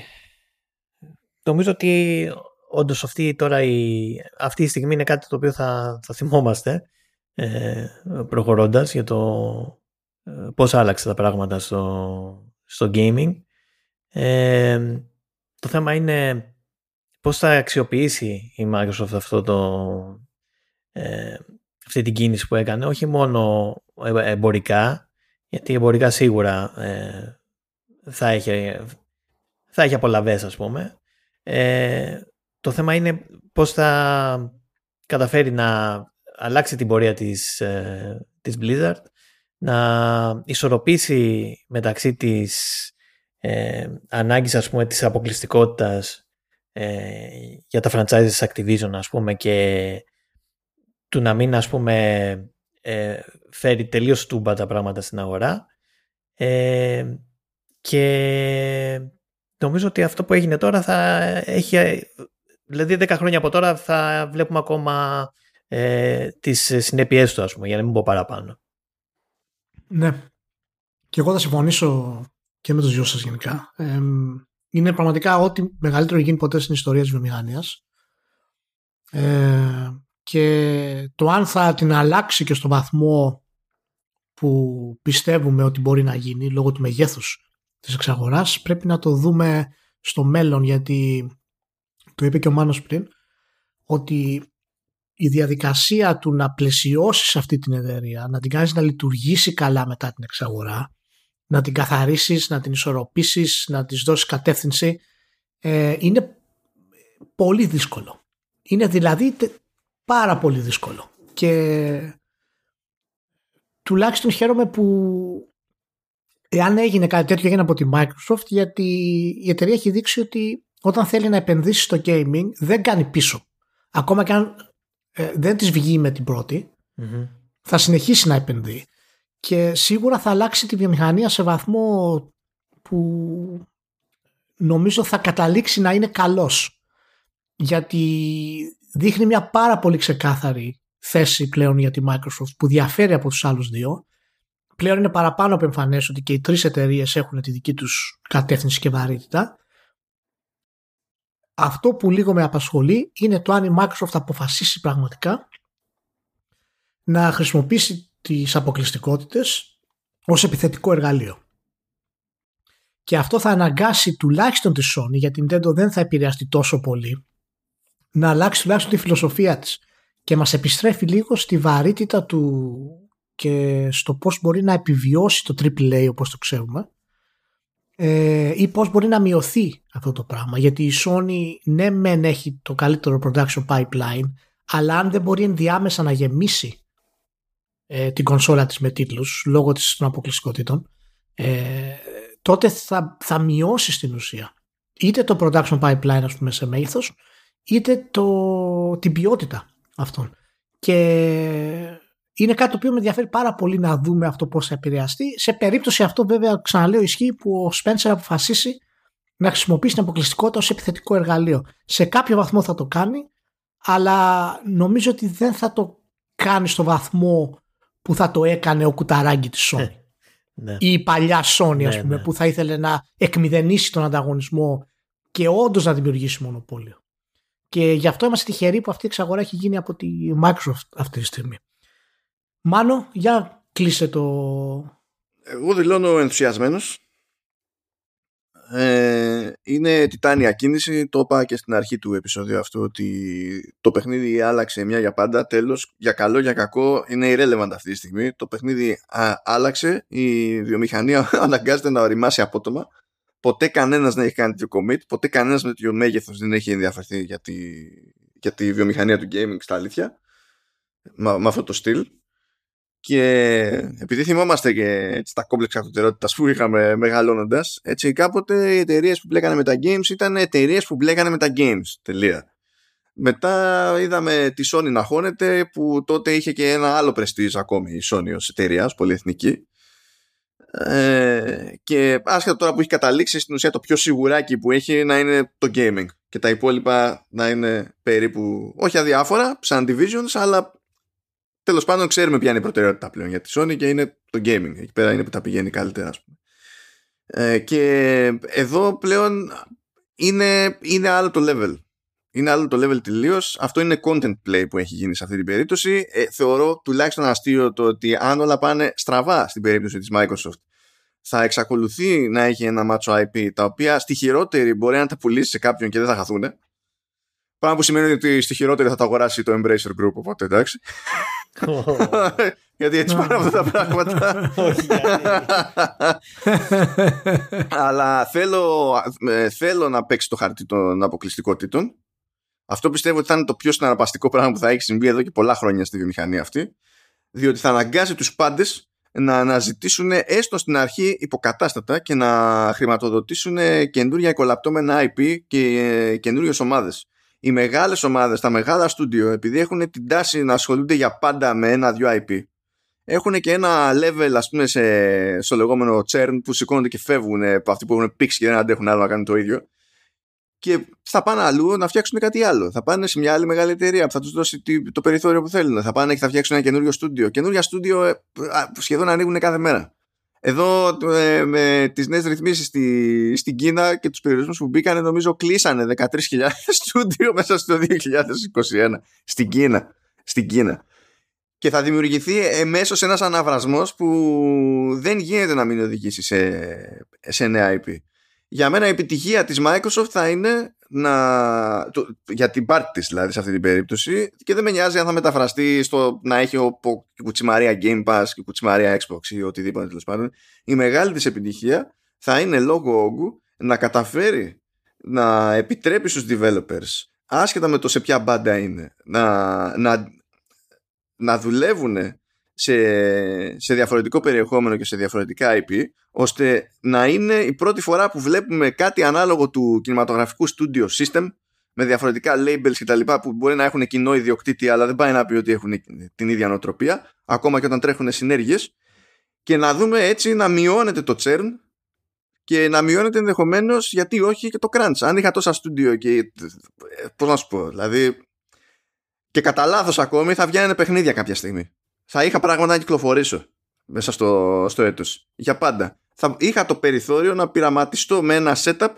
Speaker 3: νομίζω ότι όντως αυτή τώρα η, αυτή η στιγμή είναι κάτι το οποίο θα, θα θυμόμαστε ε, προχωρώντας για το ε, πώς άλλαξε τα πράγματα στο, στο gaming. Ε, το θέμα είναι πώς θα αξιοποιήσει η Microsoft αυτό το, ε, αυτή την κίνηση που έκανε, όχι μόνο εμπορικά, γιατί εμπορικά σίγουρα ε, θα έχει, θα έχει απολαβές ας πούμε, ε, το θέμα είναι πώς θα καταφέρει να αλλάξει την πορεία της, ε, της Blizzard, να ισορροπήσει μεταξύ της ε, ανάγκης ας πούμε της αποκλειστικότητας ε, για τα franchises της Activision ας πούμε και του να μην ας πούμε ε, φέρει τελείως τούμπα τα πράγματα στην αγορά ε, και νομίζω ότι αυτό που έγινε τώρα θα έχει. Δηλαδή, 10 χρόνια από τώρα θα βλέπουμε ακόμα ε, τις συνέπειές του, ας πούμε, για να μην πω παραπάνω.
Speaker 2: Ναι. Και εγώ θα συμφωνήσω και με του δυο σας γενικά. Ε, είναι πραγματικά ό,τι μεγαλύτερο γίνει ποτέ στην ιστορία της βιομηχανίας. Ε, και το αν θα την αλλάξει και στο βαθμό που πιστεύουμε ότι μπορεί να γίνει λόγω του μεγέθους της εξαγοράς πρέπει να το δούμε στο μέλλον γιατί το είπε και ο Μάνος πριν ότι η διαδικασία του να πλαισιώσεις αυτή την εταιρεία, να την κάνεις να λειτουργήσει καλά μετά την εξαγορά, να την καθαρίσεις, να την ισορροπήσεις, να της δώσεις κατεύθυνση, ε, είναι πολύ δύσκολο. Είναι δηλαδή πάρα πολύ δύσκολο. Και τουλάχιστον χαίρομαι που εάν έγινε κάτι τέτοιο έγινε από τη Microsoft γιατί η εταιρεία έχει δείξει ότι όταν θέλει να επενδύσει στο gaming δεν κάνει πίσω. Ακόμα και αν ε, δεν της βγει με την πρωτη θα συνεχίσει να επενδύει και σίγουρα θα αλλάξει τη βιομηχανία σε βαθμό που νομίζω θα καταλήξει να είναι καλός. Γιατί δείχνει μια πάρα πολύ ξεκάθαρη θέση πλέον για τη Microsoft που διαφέρει από τους άλλους δύο. Πλέον είναι παραπάνω από εμφανές ότι και οι τρεις εταιρείες έχουν τη δική τους κατεύθυνση και βαρύτητα. Αυτό που λίγο με απασχολεί είναι το αν η Microsoft θα αποφασίσει πραγματικά να χρησιμοποιήσει τις αποκλειστικότητες ως επιθετικό εργαλείο. Και αυτό θα αναγκάσει τουλάχιστον τη Sony, γιατί η Nintendo δεν θα επηρεαστεί τόσο πολύ, να αλλάξει τουλάχιστον τη φιλοσοφία της και μας επιστρέφει λίγο στη βαρύτητα του και στο πώς μπορεί να επιβιώσει το AAA όπως το ξέρουμε ε, ή πώς μπορεί να μειωθεί αυτό το πράγμα γιατί η Sony ναι μεν έχει το καλύτερο production pipeline αλλά αν δεν μπορεί ενδιάμεσα να γεμίσει ε, την κονσόλα της με τίτλους λόγω της των αποκλειστικότητων ε, τότε θα, θα μειώσει στην ουσία είτε το production pipeline ας πούμε σε μέγεθος είτε το, την ποιότητα αυτών. Και είναι κάτι το οποίο με ενδιαφέρει πάρα πολύ να δούμε αυτό πώς θα επηρεαστεί. Σε περίπτωση αυτό βέβαια ξαναλέω ισχύει που ο Spencer αποφασίσει να χρησιμοποιήσει την αποκλειστικότητα ως επιθετικό εργαλείο. Σε κάποιο βαθμό θα το κάνει αλλά νομίζω ότι δεν θα το κάνει στο βαθμό που θα το έκανε ο κουταράκι της Sony. Ναι. Ή η παλιά Sony, ας ναι, πούμε, ναι. που θα ήθελε να εκμηδενήσει τον ανταγωνισμό και όντως να δημιουργήσει μονοπόλιο. Και γι' αυτό είμαστε τυχεροί που αυτή η εξαγορά έχει γίνει από τη Microsoft αυτή τη στιγμή. Μάνο, για κλείσε το...
Speaker 1: Εγώ δηλώνω ενθουσιασμένος ε, είναι τιτάνια κίνηση. Το είπα και στην αρχή του επεισόδου αυτού ότι το παιχνίδι άλλαξε μια για πάντα. Τέλος, για καλό για κακό, είναι irrelevant αυτή τη στιγμή. Το παιχνίδι α, άλλαξε. Η βιομηχανία αναγκάζεται να οριμάσει απότομα. Ποτέ κανένας δεν έχει κάνει τέτοιο commit. Ποτέ κανένας με τέτοιο μέγεθος δεν έχει ενδιαφερθεί για τη, για τη βιομηχανία του gaming στα αλήθεια. Με, με αυτό το στυλ. Και επειδή θυμόμαστε και έτσι, τα κόμπλεξ αυτοτερότητας που είχαμε μεγαλώνοντας, έτσι κάποτε οι εταιρείες που μπλέκανε με τα games ήταν εταιρείες που μπλέκανε με τα games. Τελεία. Μετά είδαμε τη Sony να χώνεται που τότε είχε και ένα άλλο prestige ακόμη η Sony ως εταιρεία, πολυεθνική. Ε, και άσχετα τώρα που έχει καταλήξει στην ουσία το πιο σιγουράκι που έχει να είναι το gaming και τα υπόλοιπα να είναι περίπου όχι αδιάφορα σαν divisions αλλά Τέλος πάντων, ξέρουμε ποια είναι η προτεραιότητα πλέον για τη Sony και είναι το gaming. Εκεί πέρα είναι που τα πηγαίνει καλύτερα, ας πούμε. Ε, και εδώ πλέον είναι, είναι άλλο το level. Είναι άλλο το level τελείως. Αυτό είναι content play που έχει γίνει σε αυτή την περίπτωση. Ε, θεωρώ τουλάχιστον αστείο το ότι αν όλα πάνε στραβά στην περίπτωση της Microsoft θα εξακολουθεί να έχει ένα μάτσο IP τα οποία στη χειρότερη μπορεί να τα πουλήσει σε κάποιον και δεν θα χαθούν. Πάνω που σημαίνει ότι στη χειρότερη θα το αγοράσει το Embracer Group, οπότε εντάξει. γιατί έτσι πάνε αυτά τα πράγματα. Αλλά θέλω, ε, θέλω να παίξει το χαρτί των αποκλειστικότητων. Αυτό πιστεύω ότι θα είναι το πιο συναρπαστικό πράγμα που θα έχει συμβεί εδώ και πολλά χρόνια στη βιομηχανία αυτή. Διότι θα αναγκάσει τους πάντες να αναζητήσουν έστω στην αρχή υποκατάστατα και να χρηματοδοτήσουν καινούργια εκολαπτώμενα IP και καινούργιες ομάδες οι μεγάλες ομάδες, τα μεγάλα στούντιο, επειδή έχουν την τάση να ασχολούνται για πάντα με ένα-δυο IP, έχουν και ένα level, ας πούμε, σε, στο λεγόμενο churn που σηκώνονται και φεύγουν από αυτοί που έχουν πήξει και δεν αντέχουν άλλο να κάνουν το ίδιο. Και θα πάνε αλλού να φτιάξουν κάτι άλλο. Θα πάνε σε μια άλλη μεγάλη εταιρεία που θα τους δώσει το περιθώριο που θέλουν. Θα πάνε και θα φτιάξουν ένα καινούριο στούντιο. Καινούργια στούντιο ε, σχεδόν ανοίγουν κάθε μέρα. Εδώ ε, με τις νέες ρυθμίσεις στη, στην Κίνα και τους περιορισμούς που μπήκανε νομίζω κλείσανε 13.000 στούντιο μέσα στο 2021 στην Κίνα. Στην Κίνα. Και θα δημιουργηθεί εμέσως ένας αναβρασμός που δεν γίνεται να μην οδηγήσει σε, σε νέα IP για μένα η επιτυχία της Microsoft θα είναι να, το, για την πάρτι της δηλαδή σε αυτή την περίπτωση. Και δεν με νοιάζει αν θα μεταφραστεί στο να έχει ο, ο κουτσιμαρία Game Pass και κουτσιμαρία Xbox ή οτιδήποτε τέλος πάντων. Η μεγάλη της επιτυχία θα είναι λόγω όγκου να καταφέρει να επιτρέπει στους developers άσχετα με το σε ποια μπάντα είναι να, να, να δουλεύουν σε, σε διαφορετικό περιεχόμενο και σε διαφορετικά IP ώστε να είναι η πρώτη φορά που βλέπουμε κάτι ανάλογο του κινηματογραφικού studio system με διαφορετικά labels και τα λοιπά που μπορεί να έχουν κοινό ιδιοκτήτη αλλά δεν πάει να πει ότι έχουν την ίδια νοοτροπία ακόμα και όταν τρέχουν συνέργειες και να δούμε έτσι να μειώνεται το churn και να μειώνεται ενδεχομένως γιατί όχι και το crunch. Αν είχα τόσα στούντιο και. Πώς να σου πω, δηλαδή. Και κατά λάθος ακόμη θα βγαίνουν παιχνίδια κάποια στιγμή. Θα είχα πράγματα να κυκλοφορήσω μέσα στο, στο έτος. Για πάντα. Θα είχα το περιθώριο να πειραματιστώ με ένα setup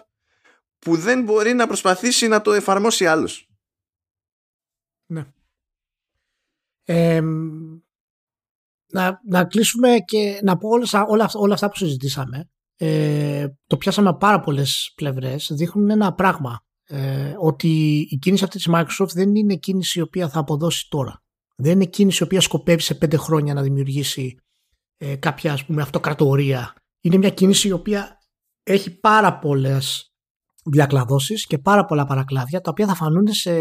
Speaker 1: που δεν μπορεί να προσπαθήσει να το εφαρμόσει άλλος.
Speaker 2: Ναι. να, να κλείσουμε και να πω όλα, όλα, όλα αυτά που συζητήσαμε ε, το πιάσαμε πάρα πολλές πλευρές δείχνουν ένα πράγμα ε, ότι η κίνηση αυτή της Microsoft δεν είναι κίνηση η οποία θα αποδώσει τώρα δεν είναι κίνηση η οποία σκοπεύει σε πέντε χρόνια να δημιουργήσει ε, κάποια ας πούμε αυτοκρατορία. Είναι μια κίνηση η οποία έχει πάρα πολλές διακλαδώσεις και πάρα πολλά παρακλάδια τα οποία θα φανούν σε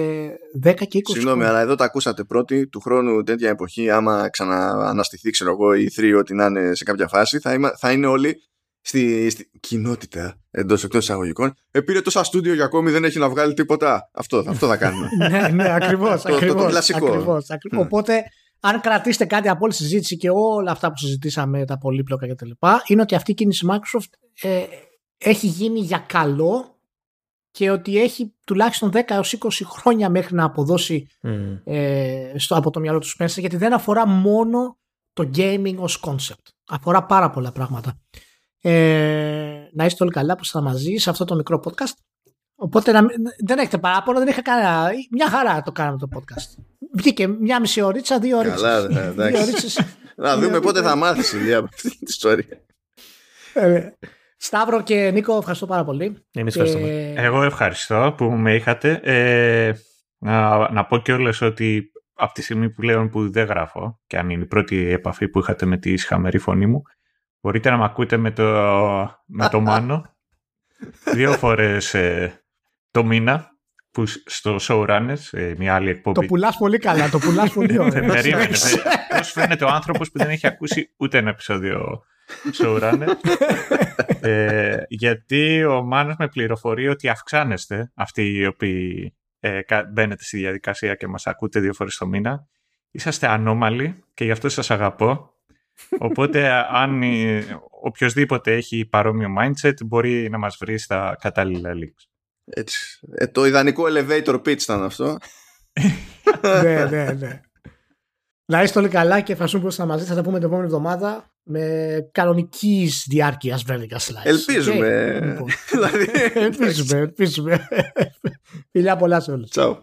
Speaker 2: 10 και 20
Speaker 1: Συγγνώμη, αλλά εδώ τα ακούσατε πρώτοι. Του χρόνου τέτοια εποχή άμα ξανααναστηθεί ξέρω εγώ η 3 ότι να είναι σε κάποια φάση θα, θα είναι όλοι στη, στη κοινότητα εντός εκτός εισαγωγικών. Επήρε τόσα στούντιο για ακόμη δεν έχει να βγάλει τίποτα. Αυτό, αυτό θα κάνουμε.
Speaker 2: ναι, ναι, ακριβώς.
Speaker 1: το, το, το, κλασικό.
Speaker 2: Ακριβώς, ακριβώς. Mm. Οπότε, αν κρατήσετε κάτι από όλη τη συζήτηση και όλα αυτά που συζητήσαμε, τα πολύπλοκα κτλ., είναι ότι αυτή η κίνηση Microsoft ε, έχει γίνει για καλό και ότι έχει τουλάχιστον 10 έως 20 χρόνια μέχρι να αποδώσει mm. ε, στο, από το μυαλό τους Spencer γιατί δεν αφορά μόνο το gaming ως concept. Αφορά πάρα πολλά πράγματα. Ε, να είστε όλοι καλά που είστε μαζί σε αυτό το μικρό podcast. Οπότε να, δεν έχετε παράπονο, δεν είχα κανένα. Μια χαρά το κάναμε το podcast. Βγήκε μια μισή ωρίτσα, δύο ώρες.
Speaker 1: Καλά, ναι, εντάξει. Να δούμε πότε θα μάθεις η από αυτή την ιστορία.
Speaker 2: Ε, Σταύρο και Νίκο, ευχαριστώ πάρα πολύ.
Speaker 5: Εμείς
Speaker 4: ευχαριστούμε. Εγώ ευχαριστώ που με είχατε. Ε, να, να πω κιόλας ότι από τη στιγμή που λέω που δεν γράφω και αν είναι η πρώτη επαφή που είχατε με τη σχαμερή φωνή μου Μπορείτε να με ακούτε με το, με το Μάνο δύο φορές ε, το μήνα που στο Showrunners, ε, μια άλλη εκπομπή.
Speaker 2: Το πουλάς πολύ καλά, το πουλάς πολύ ωραία.
Speaker 4: Περίμενε. Πώς φαίνεται ο άνθρωπος που δεν έχει ακούσει ούτε ένα επεισόδιο Showrunners. ε, γιατί ο Μάνος με πληροφορεί ότι αυξάνεστε αυτοί οι οποίοι ε, μπαίνετε στη διαδικασία και μας ακούτε δύο φορές το μήνα. Είσαστε ανώμαλοι και γι' αυτό σας αγαπώ Οπότε αν οποιοδήποτε έχει παρόμοιο mindset μπορεί να μας βρει στα κατάλληλα links.
Speaker 1: Έτσι. Ε, το ιδανικό elevator pitch ήταν αυτό.
Speaker 2: ναι, ναι, ναι. Να είστε όλοι καλά και ευχαριστούμε που ήσασταν μαζί. Θα τα πούμε την επόμενη εβδομάδα με κανονικής διάρκειας Vertical Slice.
Speaker 1: Ελπίζουμε.
Speaker 2: Okay. δηλαδή... ελπίζουμε, ελπίζουμε. Φιλιά πολλά σε όλους.
Speaker 1: Ciao.